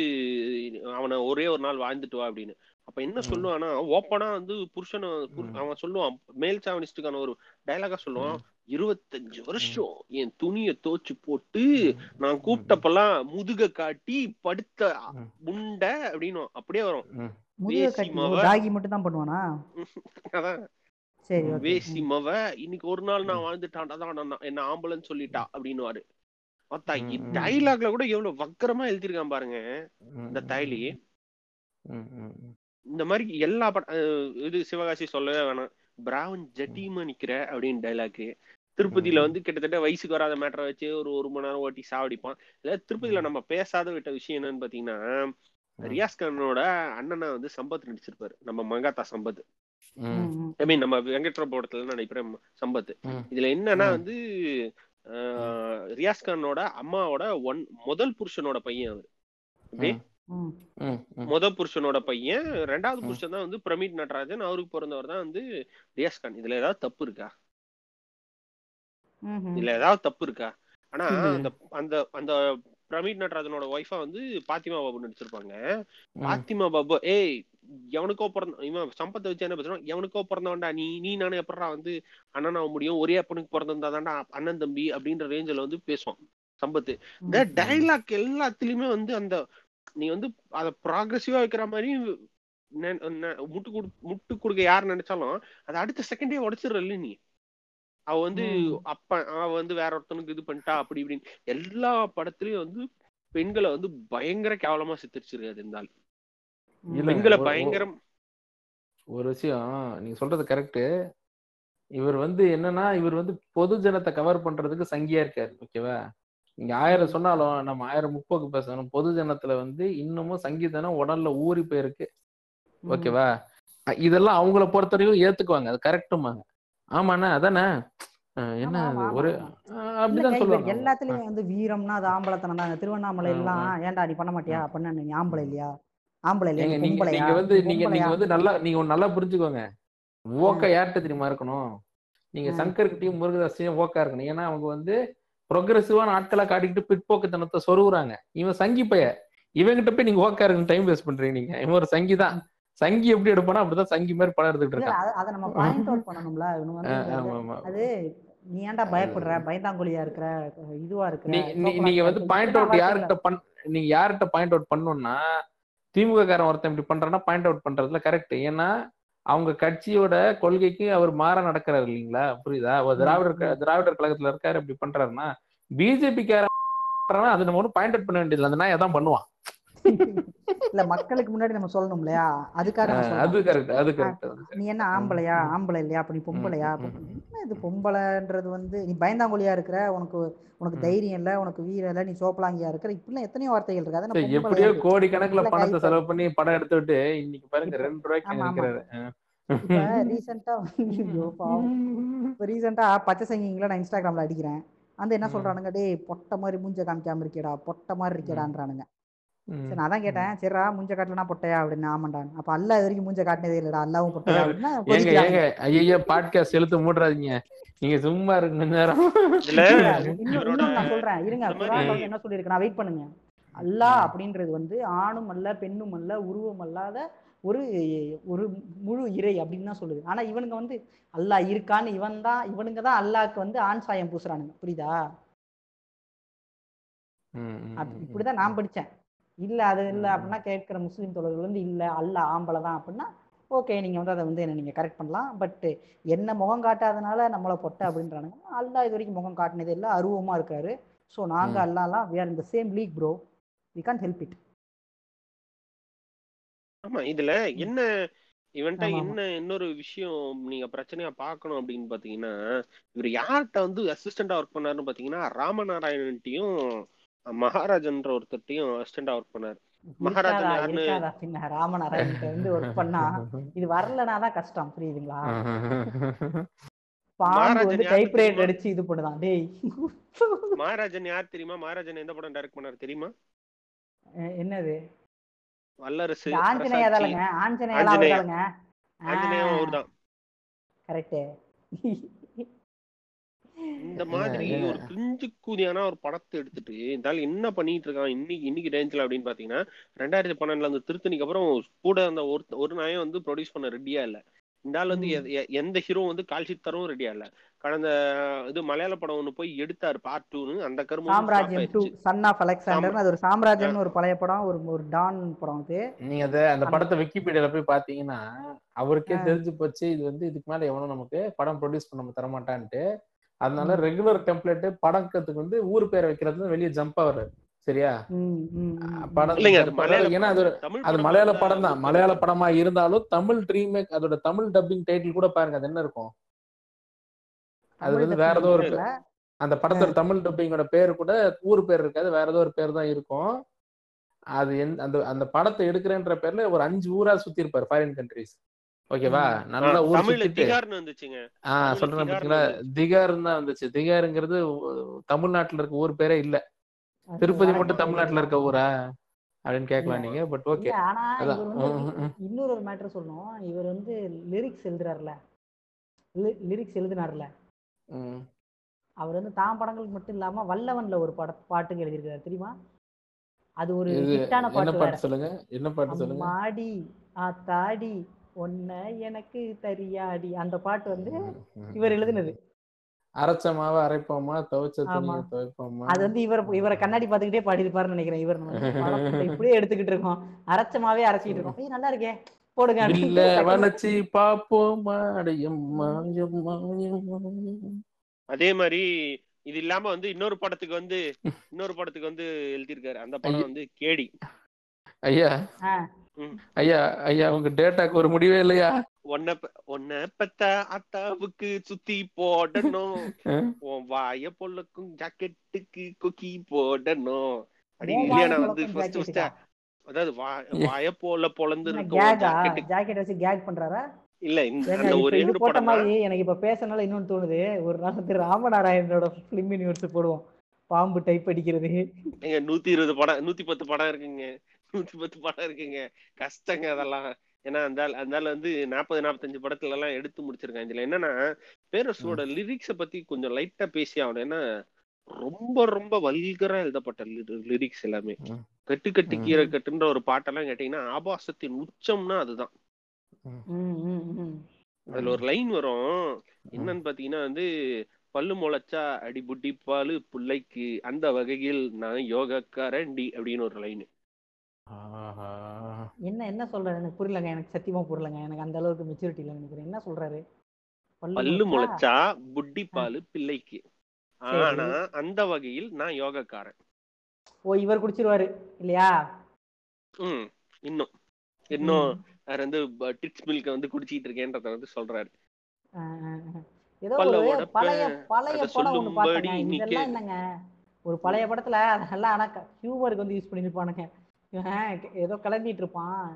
அவனை ஒரே ஒரு நாள் வாழ்ந்துட்டு வா அப்படின்னு. அப்ப என்ன ம். சொல்லுவானா ஓப்பனா வந்து புருஷனை. அவன் சொல்லுவான் மேல் சாவனிஸ்டுக்கான ஒரு டயலாகா சொல்லுவான். இருபத்தஞ்சு வருஷம். என் துணிய தோச்சு போட்டு நான் கூப்பிட்டப்பெல்லாம் முதுக காட்டி படுத்த. முண்டை அப்படின்னு அப்படியே வரும். மட்டும் தான் பண்ணுவானா? அதான். வேசி மவ இன்னைக்கு ஒரு நாள் நான் வாழ்ந்துட்டான்டா தான். நான் என்ன ஆம்புலன்ஸ் சொல்லிட்டா அப்படின்னு ம். டைலாக்ல கூட எவ்வளவு வக்கரமா எழுதிருக்கான் பாருங்க. இந்த ம். இந்த மாதிரி எல்லா பட அஹ் இது சிவகாசி சொல்லவே வேணாம். பிராவன் ஜட்டிமா நிக்கிற அப்படின்னு டைலாக் திருப்பதியில. வந்து கிட்டத்தட்ட வயசுக்கு வராத மேட்டரை வச்சு ஒரு ஒரு மணி நேரம் ஓட்டி சாவடிப்பான். இல்ல திருப்பதியில நம்ம பேசாத விட்ட விஷயம் என்னன்னு பாத்தீங்கன்னா ரியாஸ் கானோட அண்ணனை வந்து சம்பத் நடிச்சிருப்பாரு. நம்ம மங்காத்தா சம்பத். ஐ மீன் நம்ம வெங்கட்ரபுரத்துல நடிக்கிற சம்பத். இதுல என்னன்னா. வந்து அஹ், ரியாஸ் கானோட அம்மாவோட ஒன் முதல் புருஷனோட பையன் அவர். முத புருஷனோட பையன் ரெண்டாவது. புருஷன் தான் வந்து பிரமிட் நடராஜன் அவருக்கு பிறந்தவர் தான் வந்து ரியாஸ் கான். இதுல ஏதாவது தப்பு இருக்கா? ம், ம். இதுல ஏதாவது தப்பு இருக்கா? ஆனா. அந்த அந்த அந்த பிரமிட் நடராஜனோட ஒய்ஃபா வந்து பாத்திமா பாபு நடிச்சிருப்பாங்க. பாத்திமா பாபு ஏய் எவனுக்கோ பிறந்த இவன் சம்பத்தை வச்சு என்ன பேசுறான்? எவனுக்கோ பிறந்தவன்டா நீ நீ நானே எப்படா வந்து அண்ணன் ஆக முடியும்? ஒரே அப்பனுக்கு பிறந்திருந்தா தான்டா அண்ணன் தம்பி? அப்படின்ற ரேஞ்சில் வந்து பேசுவான் சம்பத்து. இந்த டைலாக் எல்லாத்துலயுமே வந்து அந்த நீ வந்து அத ப்ராக்ரெசிவா வைக்கிற மாதிரி முட்டு கொடு முட்டு கொடுக்க யார் நினைச்சாலும் அதை அடுத்த செகண்டே உடைச்சிடல நீ. அவ வந்து. அப்ப அவ வந்து வேற ஒருத்தனுக்கு இது பண்ணிட்டா அப்படி இப்படின்னு. எல்லா படத்துலயும் வந்து பெண்களை வந்து பயங்கர கேவலமா சித்தரிச்சிருக்காது இல்ல, பெண்களை பயங்கரம் ஒரு விஷயம் நீங்க சொல்றது கரெக்ட் இவர் வந்து என்னன்னா இவர் வந்து பொது ஜனத்தை கவர் பண்றதுக்கு சங்கியா இருக்காரு ஓகேவா நீங்க ஆயிரம் சொன்னாலும் நம்ம ஆயிரம் முப்போக்கு பேசணும். பொது ஜனத்துல வந்து இன்னமும் சங்கீதனம் உடல்ல ஊறி போயிருக்கு. ஓகேவா? இதெல்லாம் அவங்கள பொறுத்தவரைக்கும் ஏத்துக்குவாங்க. அது கரெக்டுமாங்க ஆமாண்ணா அதானே என்ன ஒரு அப்படிதான் சொல்லுவாங்க. எல்லாத்துலயுமே வந்து வீரம்னா அது ஆம்பளத்தனம் தான் திருவண்ணாமலை எல்லாம். ஏன்டா நீ பண்ண மாட்டியா? பண்ண நீ ஆம்பளை இல்லையா? ஆம்பளை இல்லையா? நீங்க வந்து நீங்க நீங்க வந்து நல்லா நீங்க நல்லா புரிஞ்சுக்கோங்க. ஓக்க யார்கிட்ட தெரியுமா இருக்கணும்? நீங்க ஆ. சங்கர்கிட்டயும் முருகதாஸ்டையும் ஓக்கா இருக்கணும். ஏன்னா அவங்க வந்து ப்ரொக்ரெசிவான ஆட்களை காட்டிக்கிட்டு பிற்போக்குத்தனத்தை சொருகுறாங்க. இவன் சங்கி பைய இவங்கிட்ட போய் நீங்க ஓக்கா இருக்குன்னு டைம் வேஸ்ட் பண்றீங்க நீங்க. இவன் ஒரு சங்கி தான். சங்கி எப்படி எடுப்பானா அப்படிதான் சங்கி மாதிரி படம் எடுத்துக்கிட்டு இல்ல இருக்கான். அத- நம்ம பாயிண்ட் அவுட் பண்ணணும்ல. அது நீ ஏன்டா பயப்படுற? பயந்தாங்குழியா இருக்கிற? இதுவா இருக்கிற? நீங்க வந்து பாயிண்ட் அவுட் யார்கிட்ட பண் நீங்க யார்கிட்ட பாயிண்ட் அவுட் பண்ணணும்னா திமுக காரன் ஒருத்தன் இப்படி பண்றான்னா பாயிண்ட் அவுட் பண்றதுல கரெக்ட் ஏன்னா அவங்க கட்சியோட கொள்கைக்கு அவர் மாற நடக்கிறாரு இல்லைங்களா? புரியுதா? திராவிடர் திராவிடர் கழகத்துல இருக்காரு இப்படி பண்றாருன்னா பிஜேபி காரன் அது நம்ம ஒன்றும் பாயிண்ட் அவுட் பண்ண வேண்டியது அந்த நாய் அதான் பண்ணுவான். இல்ல மக்களுக்கு முன்னாடி நம்ம சொல்லணும் இல்லையா? அதுக்காக. அது கரெக்ட் அது கரெக்ட் நீ என்ன ஆம்பளையா? ஆம்பளை இல்லையா? அப்ப நீ பொம்பளையா? என்ன இது பொம்பளைன்றது வந்து? நீ பயந்தாங்குழியா இருக்கிற உனக்கு உனக்கு. தைரியம் இல்ல உனக்கு வீரம் இல்ல நீ சோப்பலாங்கியா இருக்கிற இப்படிலாம் எத்தனையோ வார்த்தைகள் இருக்கு. அதை நான் எப்படியோ கோடி கணக்குல பணத்தை செலவு பண்ணி படம் எடுத்துட்டு இன்னைக்கு பாருங்க ரெண்டு ரூபாய்க்கு ரீசெண்டா ரீசெண்டா பச்சை சங்கிங்களை நான் இன்ஸ்டாகிராம்ல அடிக்கிறேன். அந்த என்ன. சொல்றானுங்க டேய் பொட்டை மாதிரி மூஞ்ச காமிக்காம இருக்கேடா பொட்டை மாதிரி இருக்கேடான்றானுங்க. சரி நான் அதான் கேட்டேன் சரிடா மூஞ்ச காட்டலனா பொட்டையா? அப்படின்னு ஆமாண்டான். அப்ப அல்ல இது வரைக்கும் மூஞ்ச காட்டினதே இல்லடா அல்லாவும் பொட்டையா அப்படின்னா ஐயோ பாட்காஸ்ட் எழுத்து மூடுறாதீங்க. நீங்க சும்மா இருங்க கொஞ்ச நேரம். நான் சொல்றேன். இருங்க என்ன சொல்லியிருக்கு நான் வெயிட் பண்ணுங்க. அல்லாஹ் ம். அப்படின்றது வந்து ஆணும் அல்ல பெண்ணும் அல்ல உருவம் அல்லாத ஒரு ஒரு முழு இறை அப்படின்னு தான் சொல்லுது. ஆனா இவனுங்க வந்து அல்லாஹ் இருக்கான்னு இவன் தான் இவனுங்க தான் அல்லாஹ்க்கு வந்து ஆண் சாயம் பூசுறானுங்க. புரியுதா? இப்படிதான் நான் படிச்சேன். இல்ல அது இல்ல. அப்படின்னா கேட்கிற முஸ்லீம் தோழர்கள் வந்து இல்ல அல்லாஹ் ஆம்பளை தான் அப்படின்னா ஓகே நீங்க வந்து அதை வந்து என்ன நீங்க கரெக்ட் பண்ணலாம். பட் என்ன முகம் காட்டாதனால நம்மள பொட்டை அப்படின்றானுங்க. அல்லாஹ் இது வரைக்கும் முகம் காட்டினது இல்ல அருவமா இருக்காரு. ஸோ நாங்க ம். அல்லாலாம் we are in the same league bro we can't help it ஆமா இதுல என்ன இவன்ட்ட. என்ன இன்னொரு விஷயம் நீங்க பிரச்சனையா பார்க்கணும் அப்படின்னு பாத்தீங்கன்னா இவர் யார்கிட்ட வந்து அசிஸ்டண்டா ஒர்க் பண்ணாருன்னு பாத்தீங்கன்னா ராமநாராயணன்ட்டையும் மகாராஜன்ற ஒருத்தர்ட்டையும் அசிஸ்டண்டா ஒர்க் பண்ணாரு. மகாராஜன் ராமநாராயணன் வந்து ஒர்க் பண்ணா இது வரலனா தான் கஷ்டம் புரியுதுங்களா? அடிச்சு இது பண்ணுதான் டேய். மகாராஜன் யார் தெரியுமா? மகாராஜன் எந்த படம் டைரக்ட் பண்ணாரு தெரியுமா? என்னது? வல்லரசு இந்த ஆஞ்சநேயா அரசாட்சி, தாளுங்க ஆஞ்சநேயா ஆஞ்சநேயா. அவர்தாளுங்க ஆஞ்சநேயம் அவர்தான் கரெக்ட் இந்த மாதிரி. ஒரு கிஞ்சு கூதியான ஒரு படத்தை எடுத்துட்டு இந்த ஆள் என்ன பண்ணிட்டு இருக்கான் இன்னைக்கு இன்னைக்கு ரேஞ்சில் அப்படின்னு பாத்தீங்கன்னா ரெண்டாயிரத்தி பன்னெண்டுல அந்த திருத்தணிக்கு அப்புறம் கூட அந்த ஒரு ஒரு நாயும் வந்து ப்ரொடியூஸ் பண்ண ரெடியா இல்ல. இந்த ஆள் வந்து எந்த ஹீரோ வந்து கால்ஷீட் தரவும் ரெடியா இல்ல. கடந்த இது மலையாள படம் ஒண்ணு போய் எடுத்தாரு பார்ட் டூன்னு அந்த கரும்பு சாம்ராஜ்யம் டூ சன் ஆஃப் அலெக்சாண்டர் அது ஒரு சாம்ராஜ்யம்னு ஒரு பழைய படம் ஒரு ஒரு டான் படம் அது. நீங்க அத அந்த படத்தை விக்கிபீடியால போய் பாத்தீங்கன்னா அவருக்கே. தெரிஞ்சு போச்சு இது வந்து இதுக்கு மேல எவனும் நமக்கு படம் ப்ரொடியூஸ் பண்ண தரமாட்டான்ட்டு. அதனால ம். ரெகுலர் டெம்ப்ளேட் படக்கத்துக்கு வந்து ஊர் பேரை வைக்கிறது வெளியே ஜம்ப் ஆகுறாரு சரியா? படம். ஏன்னா அது அது படமா மலையாள படம் தான். மலையாள படமா இருந்தாலும் தமிழ் ரீமேக் அதோட தமிழ் டப்பிங் டைட்டில் கூட பாருங்க அது என்ன இருக்கும்? அது வந்து வேற ஏதோ ஒரு அந்த படத்தோட தமிழ் டப்பிங்கோட பேர் கூட ஊர் பேர் இருக்காது வேற ஏதோ ஒரு பேர் தான் இருக்கும். அது எந்த அந்த அந்த படத்தை எடுக்கிறேன்ற பேர்ல ஒரு அஞ்சு ஊரா சுத்தி இருப்பாரு ஃபாரின் கண்ட்ரிஸ் ஓகேவா நல்லா ஊர் தமிழ்ல சுத்திட்டு திகார்னு வந்துச்சுங்க. ஆஹ் சொல்றேன் பாத்தீங்களா. திகார்னு தான் வந்துச்சு. திகாருங்கிறது தமிழ்நாட்டுல இருக்க ஊர் பேரே இல்ல. திருப்பதி மட்டும் தமிழ்நாட்டுல இருக்க ஊரா? அப்படின்னு கேட்கலாம். நீங்க பட் ஓகே ஆனா. இன்னொரு ஒரு மேட்டர் சொல்லணும். இவர் வந்து லிரிக்ஸ் எழுதுறாருல லிரிக்ஸ் எழுதினார்ல அவர் வந்து தான் படங்களுக்கு மட்டும் இல்லாம வல்லவன்ல ஒரு பட பாட்டுக்கு எழுதியிருக்காரு தெரியுமா? அது ஒரு ஹிட்டான பாட்டு சொல்லுங்க? என்ன பாட்டு சொல்லுங்க? அம்மாடி ஆத்தாடி ஒன்ன எனக்கு தெரியாடி. அந்த பாட்டு வந்து இவர். எழுதுனது. அரைச்ச மாவை அரைப்போமா? துவைச்ச துவைப்போமா? அது வந்து இவர் இவரை கண்ணாடி பார்த்துக்கிட்டே பாடிருப்பாருன்னு நினைக்கிறேன் இவர் இப்படியே எடுத்துக்கிட்டு இருக்கோம். அரைச்சமாவே அரைச்சிட்டு இருக்கோம். நல்லா இருக்கே. போடுங்க. அப்படின்னு இல்ல வளர்ச்சி பாப்போமா. அதே மாதிரி இது இல்லாம வந்து இன்னொரு படத்துக்கு வந்து இன்னொரு படத்துக்கு வந்து எழுதியிருக்காரு. அந்த படம் வந்து கேடி. ஐயா. ஆ, ஐயா ஐயா உங்க டேட்டாக்கு ஒரு முடிவே இல்லையா? ஒன்ன ஒன்ன பத்த அத்தாவுக்கு சுத்தி போடணும்? உன் வாய பொல்லுக்கும் ஜாக்கெட்டுக்கு கொக்கி போடணும். அப்படி உன் இல்லையா நான் வந்து ஃபர்ஸ்ட்? ஃபர்ஸ்ட் அதாவது வாய போல ஜாக்கெட்டு ஜாக்கெட் வச்சு கேக் பண்றாரா? இல்ல இந்த அந்த ஒரே இது போட்ட மாதிரி எனக்கு இப்ப பேசனால இன்னொன்னு தோணுது. ஒரு நாள் வந்து ராமநாராயணனோட பிலிம் யூனிவர்ஸ் போடுவோம். பாம்பு டைப் அடிக்கிறது. எங்க நூத்தி இருபது படம் நூத்தி பத்து படம் இருக்குங்க. நூத்தி பத்து படம் இருக்குங்க. கஷ்டங்க அதெல்லாம். ஏன்னா அந்த ஆள்- அந்த ஆள் வந்து நாற்பது நாற்பத்தஞ்சு படத்துல எல்லாம் எடுத்து முடிச்சிருக்காங்க. இதுல என்னன்னா பேரரசோட லிரிக்ஸ பத்தி கொஞ்சம் லைட்டா பேசி ஆகணும். ஏன்னா ரொம்ப ரொம்ப வல்கரா எழுதப்பட்ட லிரிக்ஸ் எல்லாமே. கட்டு கட்டு. கீரை கட்டுன்ற ஒரு பாட்டெல்லாம் கேட்டீங்கன்னா ஆபாசத்தின் உச்சம்னா அதுதான். அதுல ஒரு லைன் வரும். என்னன்னு பாத்தீங்கன்னா வந்து பல்லு முளைச்சா அடி புட்டி பாலு புள்ளைக்கு. அந்த வகையில் நான் யோகக்காரண்டி அப்படின்னு ஒரு லைன். ஆஹா. என்ன என்ன சொல்றாரு? எனக்கு புரியலங்க. எனக்கு சத்தியமா புரியலங்க. எனக்கு அந்த அளவுக்கு மெச்சூரிட்டி இல்ல நினைக்கிறேன். என்ன சொல்றாரு? பல்லு முளைச்சா? புட்டி பாலு பிள்ளைக்கு. ஆனா அந்த வகையில் நான் யோகக்காரன். ஓ இவர் குடிச்சிருவாரு இல்லையா? ம் இன்னும். இன்னும். அவர் வந்து டிட்ஸ் மில்க வந்து குடிச்சிட்டு இருக்கேன்றத வந்து சொல்றாரு. பழைய பழைய படம் ஒண்ணு பார்த்தேங்க இதெல்லாம். என்னங்க? ஒரு பழைய படத்துல அதெல்லாம் ஆனா ஹியூமருக்கு வந்து யூஸ் பண்ணிருப்பானுங்க. ஏதோ கிளம்பிட்டு இருப்பான்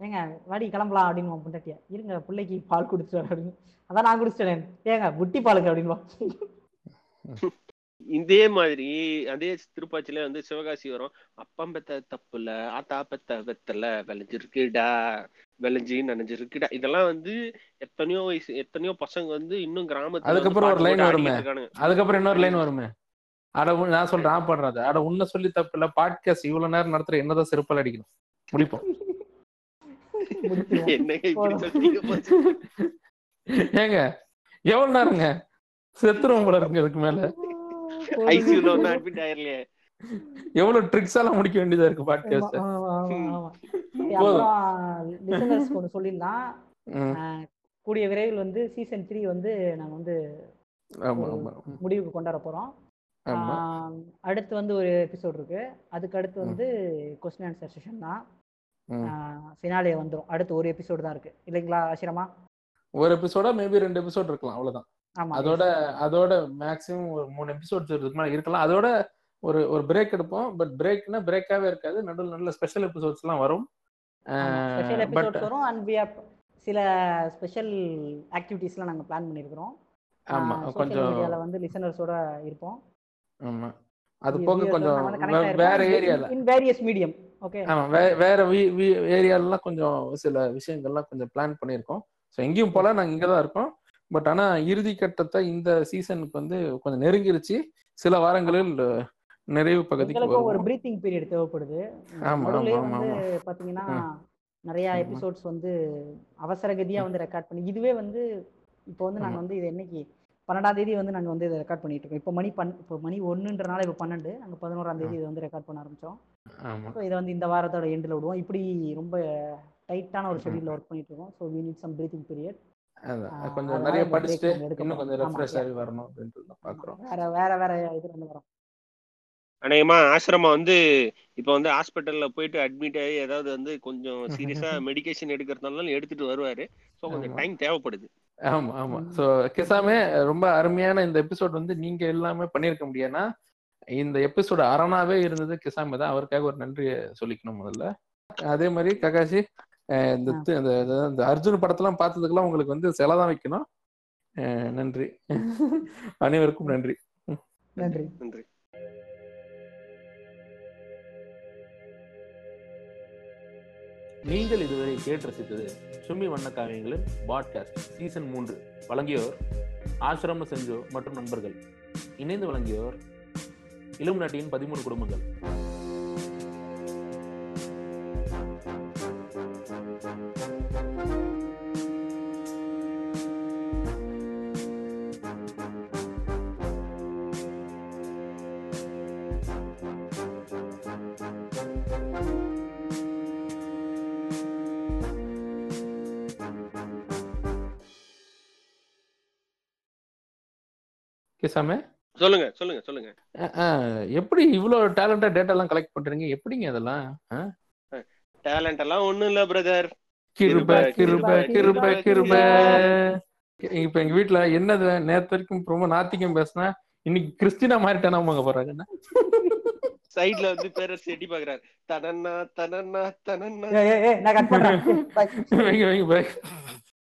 ஏங்க வாடி கிளம்பலாம் அப்படின்னு பொண்டாட்டியா. இருங்க பிள்ளைக்கு பால் குடிச்சிட்டு அப்படின்னு. அதான் நான் குடிச்சிட்டேன். ஏங்க புட்டி பாலுங்க அப்படின்னு. இதே மாதிரி அதே திருப்பாச்சியில வந்து சிவகாசி வரும். அப்பம் பெத்த தப்புல ஆத்தா பெத்த வெத்தல விளைஞ்சிருக்குடா விளைஞ்சு நனைஞ்சிருக்குடா. இதெல்லாம் வந்து எத்தனையோ வயசு எத்தனையோ பசங்க வந்து இன்னும் கிராமத்துல அதுக்கப்புறம் ஒரு போட்டு வருமே. அதுக்கப்புறம் இன்னொரு லைன் வருமே. அட நான் சொல்றேன் ஆ பண்றது அட உன்ன சொல்லி தப்பு இல்ல பாட்காஸ்ட் இவ்வளவு நேரம் நடத்துற என்னதான் செருப்பால் அடிக்கணும்? முடிப்போம். என்னங்க. ஏங்க எவ்வளவு நேரங்க? செத்துருவோம் போல இருக்குங்க இதுக்கு மேல. ஐசியூல வந்து அட்மிட் ஆயிரலையே. எவ்வளவு ட்ரிக்ஸ் எல்லாம் முடிக்க வேண்டியதா இருக்கு பாட்காஸ்ட் listeners ஒண்ணு சொல்லிடலாம். கூடிய விரைவில் வந்து சீசன் த்ரீ வந்து நாங்க வந்து முடிவுக்கு கொண்டாட போறோம். அடுத்து வந்து ஒரு எபிசோட் இருக்கு. அதுக்கு அடுத்து வந்து கொஸ்டின் ஆன்சர் செஷன் தான். ஃபினாலே வந்துரும். அடுத்து ஒரு எபிசோடு தான் இருக்கு. இல்லைங்களா ஆசிரமா? ஒரு எபிசோட மேபி ரெண்டு எபிசோட் இருக்கலாம். அவ்வளவுதான். ஆமா அதோட அதோட மேக்ஸிமம் ஒரு மூணு எபிசோட்ஸ் இருக்கலாம். அதோட ஒரு ஒரு பிரேக் எடுப்போம். பட் பிரேக்னா பிரேக்காவே இருக்காது. நடுவில் நடுவில் ஸ்பெஷல் எபிசோட்ஸ் எல்லாம் வரும். ஸ்பெஷல் பட் எபிசோட்ஸ் வரும். அண்ட் வி சில ஸ்பெஷல் ஆக்டிவிட்டீஸ்லாம் நாங்க பிளான் பண்ணியிருக்கிறோம் ஆமா கொஞ்சம் மீடியால வந்து லிசனர்ஸோட இருப்போம். ஆமா. அது போக கொஞ்சம் வேற ஏரியால இன் வேரியஸ் மீடியம் ஓகே ஆமா வேற ஏரியாலாம் கொஞ்சம் சில விஷயங்கள்லாம் கொஞ்சம் பிளான் பண்ணியிருக்கோம். ஸோ எங்கேயும் போல நாங்க இங்க தான் இருக்கோம். பட் ஆனா இறுதி கட்டத்தை இந்த சீசனுக்கு வந்து கொஞ்சம் நெருங்கிருச்சு. சில வாரங்களில் நிறைவு பகுதிக்கு ஒரு பிரீத்திங் பீரியட் தேவைப்படுது. ஆமா, ஆமா. பாத்தீங்கன்னா. நிறைய. எபிசோட்ஸ் வந்து அவசர கதியா வந்து ரெக்கார்ட் பண்ணி இதுவே வந்து இப்போ வந்து நாங்க. வந்து இது என்னைக்கு பன்னெண்டாம் தேதி வந்து நாங்க வந்து இதை ரெக்கார்ட் பண்ணிட்டு இருக்கோம். இப்போ மணி பன் இப்போ மணி ஒன்றுன்றனால இப்போ பன்னெண்டு நாங்க பதினோராம் தேதி இதை வந்து ரெக்கார்ட் பண்ண ஆரம்பிச்சோம். ஆமா. ஸோ இதை வந்து இந்த வாரத்தோட எண்டில் விடுவோம். இப்படி ரொம்ப டைட்டான ஒரு ஷெடியூல்ல ஒர்க் பண்ணிட்டு இருக்கோம். So we need some breathing period கொஞ்சம் நிறைய படிச்சுட்டு இன்னும் கொஞ்சம் ரெஃப்ரெஷ். ஆகி வரணும் அப்படின்ட்டு பாக்குறோம் வேற வேற வேற இருந்து வரோம். அநேகமா ஆசிரமா வந்து இப்ப வந்து ஹாஸ்பிட்டல்ல போயிட்டு அட்மிட் ஆகி ஏதாவது வந்து கொஞ்சம் சீரியஸா மெடிகேஷன் எடுக்கிறதுனால எடுத்துட்டு வருவாரு. சோ கொஞ்சம். டைம் தேவைப்படுது. ஆமா ஆமா. சோ கிசாமே ரொம்ப அருமையான இந்த எபிசோட் வந்து நீங்க எல்லாமே பண்ணிருக்க முடியும்னா இந்த எபிசோட் அரணாவே இருந்தது கிசாமே தான். அவருக்காக ஒரு நன்றியை சொல்லிக்கணும் முதல்ல. அதே மாதிரி ககாஷி இந்த அர்ஜுன் படத்தெல்லாம் பார்த்ததுக்கெல்லாம் உங்களுக்கு வந்து செலை தான் வைக்கணும். நன்றி. அனைவருக்கும் நன்றி. நன்றி. நன்றி. நீங்கள் இதுவரை கேட்டு ரசித்தது சும்மி வண்ண காவியங்களின் பாட்காஸ்ட் சீசன் மூன்று. வழங்கியோர் ஆசிரம செஞ்சோ மற்றும் நண்பர்கள். இணைந்து வழங்கியோர் இளம் நாட்டியின் பதிமூணு குடும்பங்கள். பேசாம? சொல்லுங்க சொல்லுங்க சொல்லுங்க. எப்படி இவ்வளவு டேலண்டா டேட்டா எல்லாம் கலெக்ட் பண்றீங்க? எப்படிங்க அதெல்லாம்? டேலண்ட் எல்லாம் ஒண்ணும் இல்ல பிரதர் கிருப கிருப கிருப கிருப. இப்ப எங்க வீட்டுல என்னது? நேத்து வரைக்கும் ரொம்ப நாத்திகம் பேசினா இன்னைக்கு கிறிஸ்டினா மாறிட்டானா அவங்க போறாங்க சைடுல வந்து பேரரசு எட்டி பாக்குறாரு. தனன்னா தனன்னா தனன்னா. ஏய், ஏய், ஏய், நான் கட் பண்றேன். Bye. வைங்க வைங்க.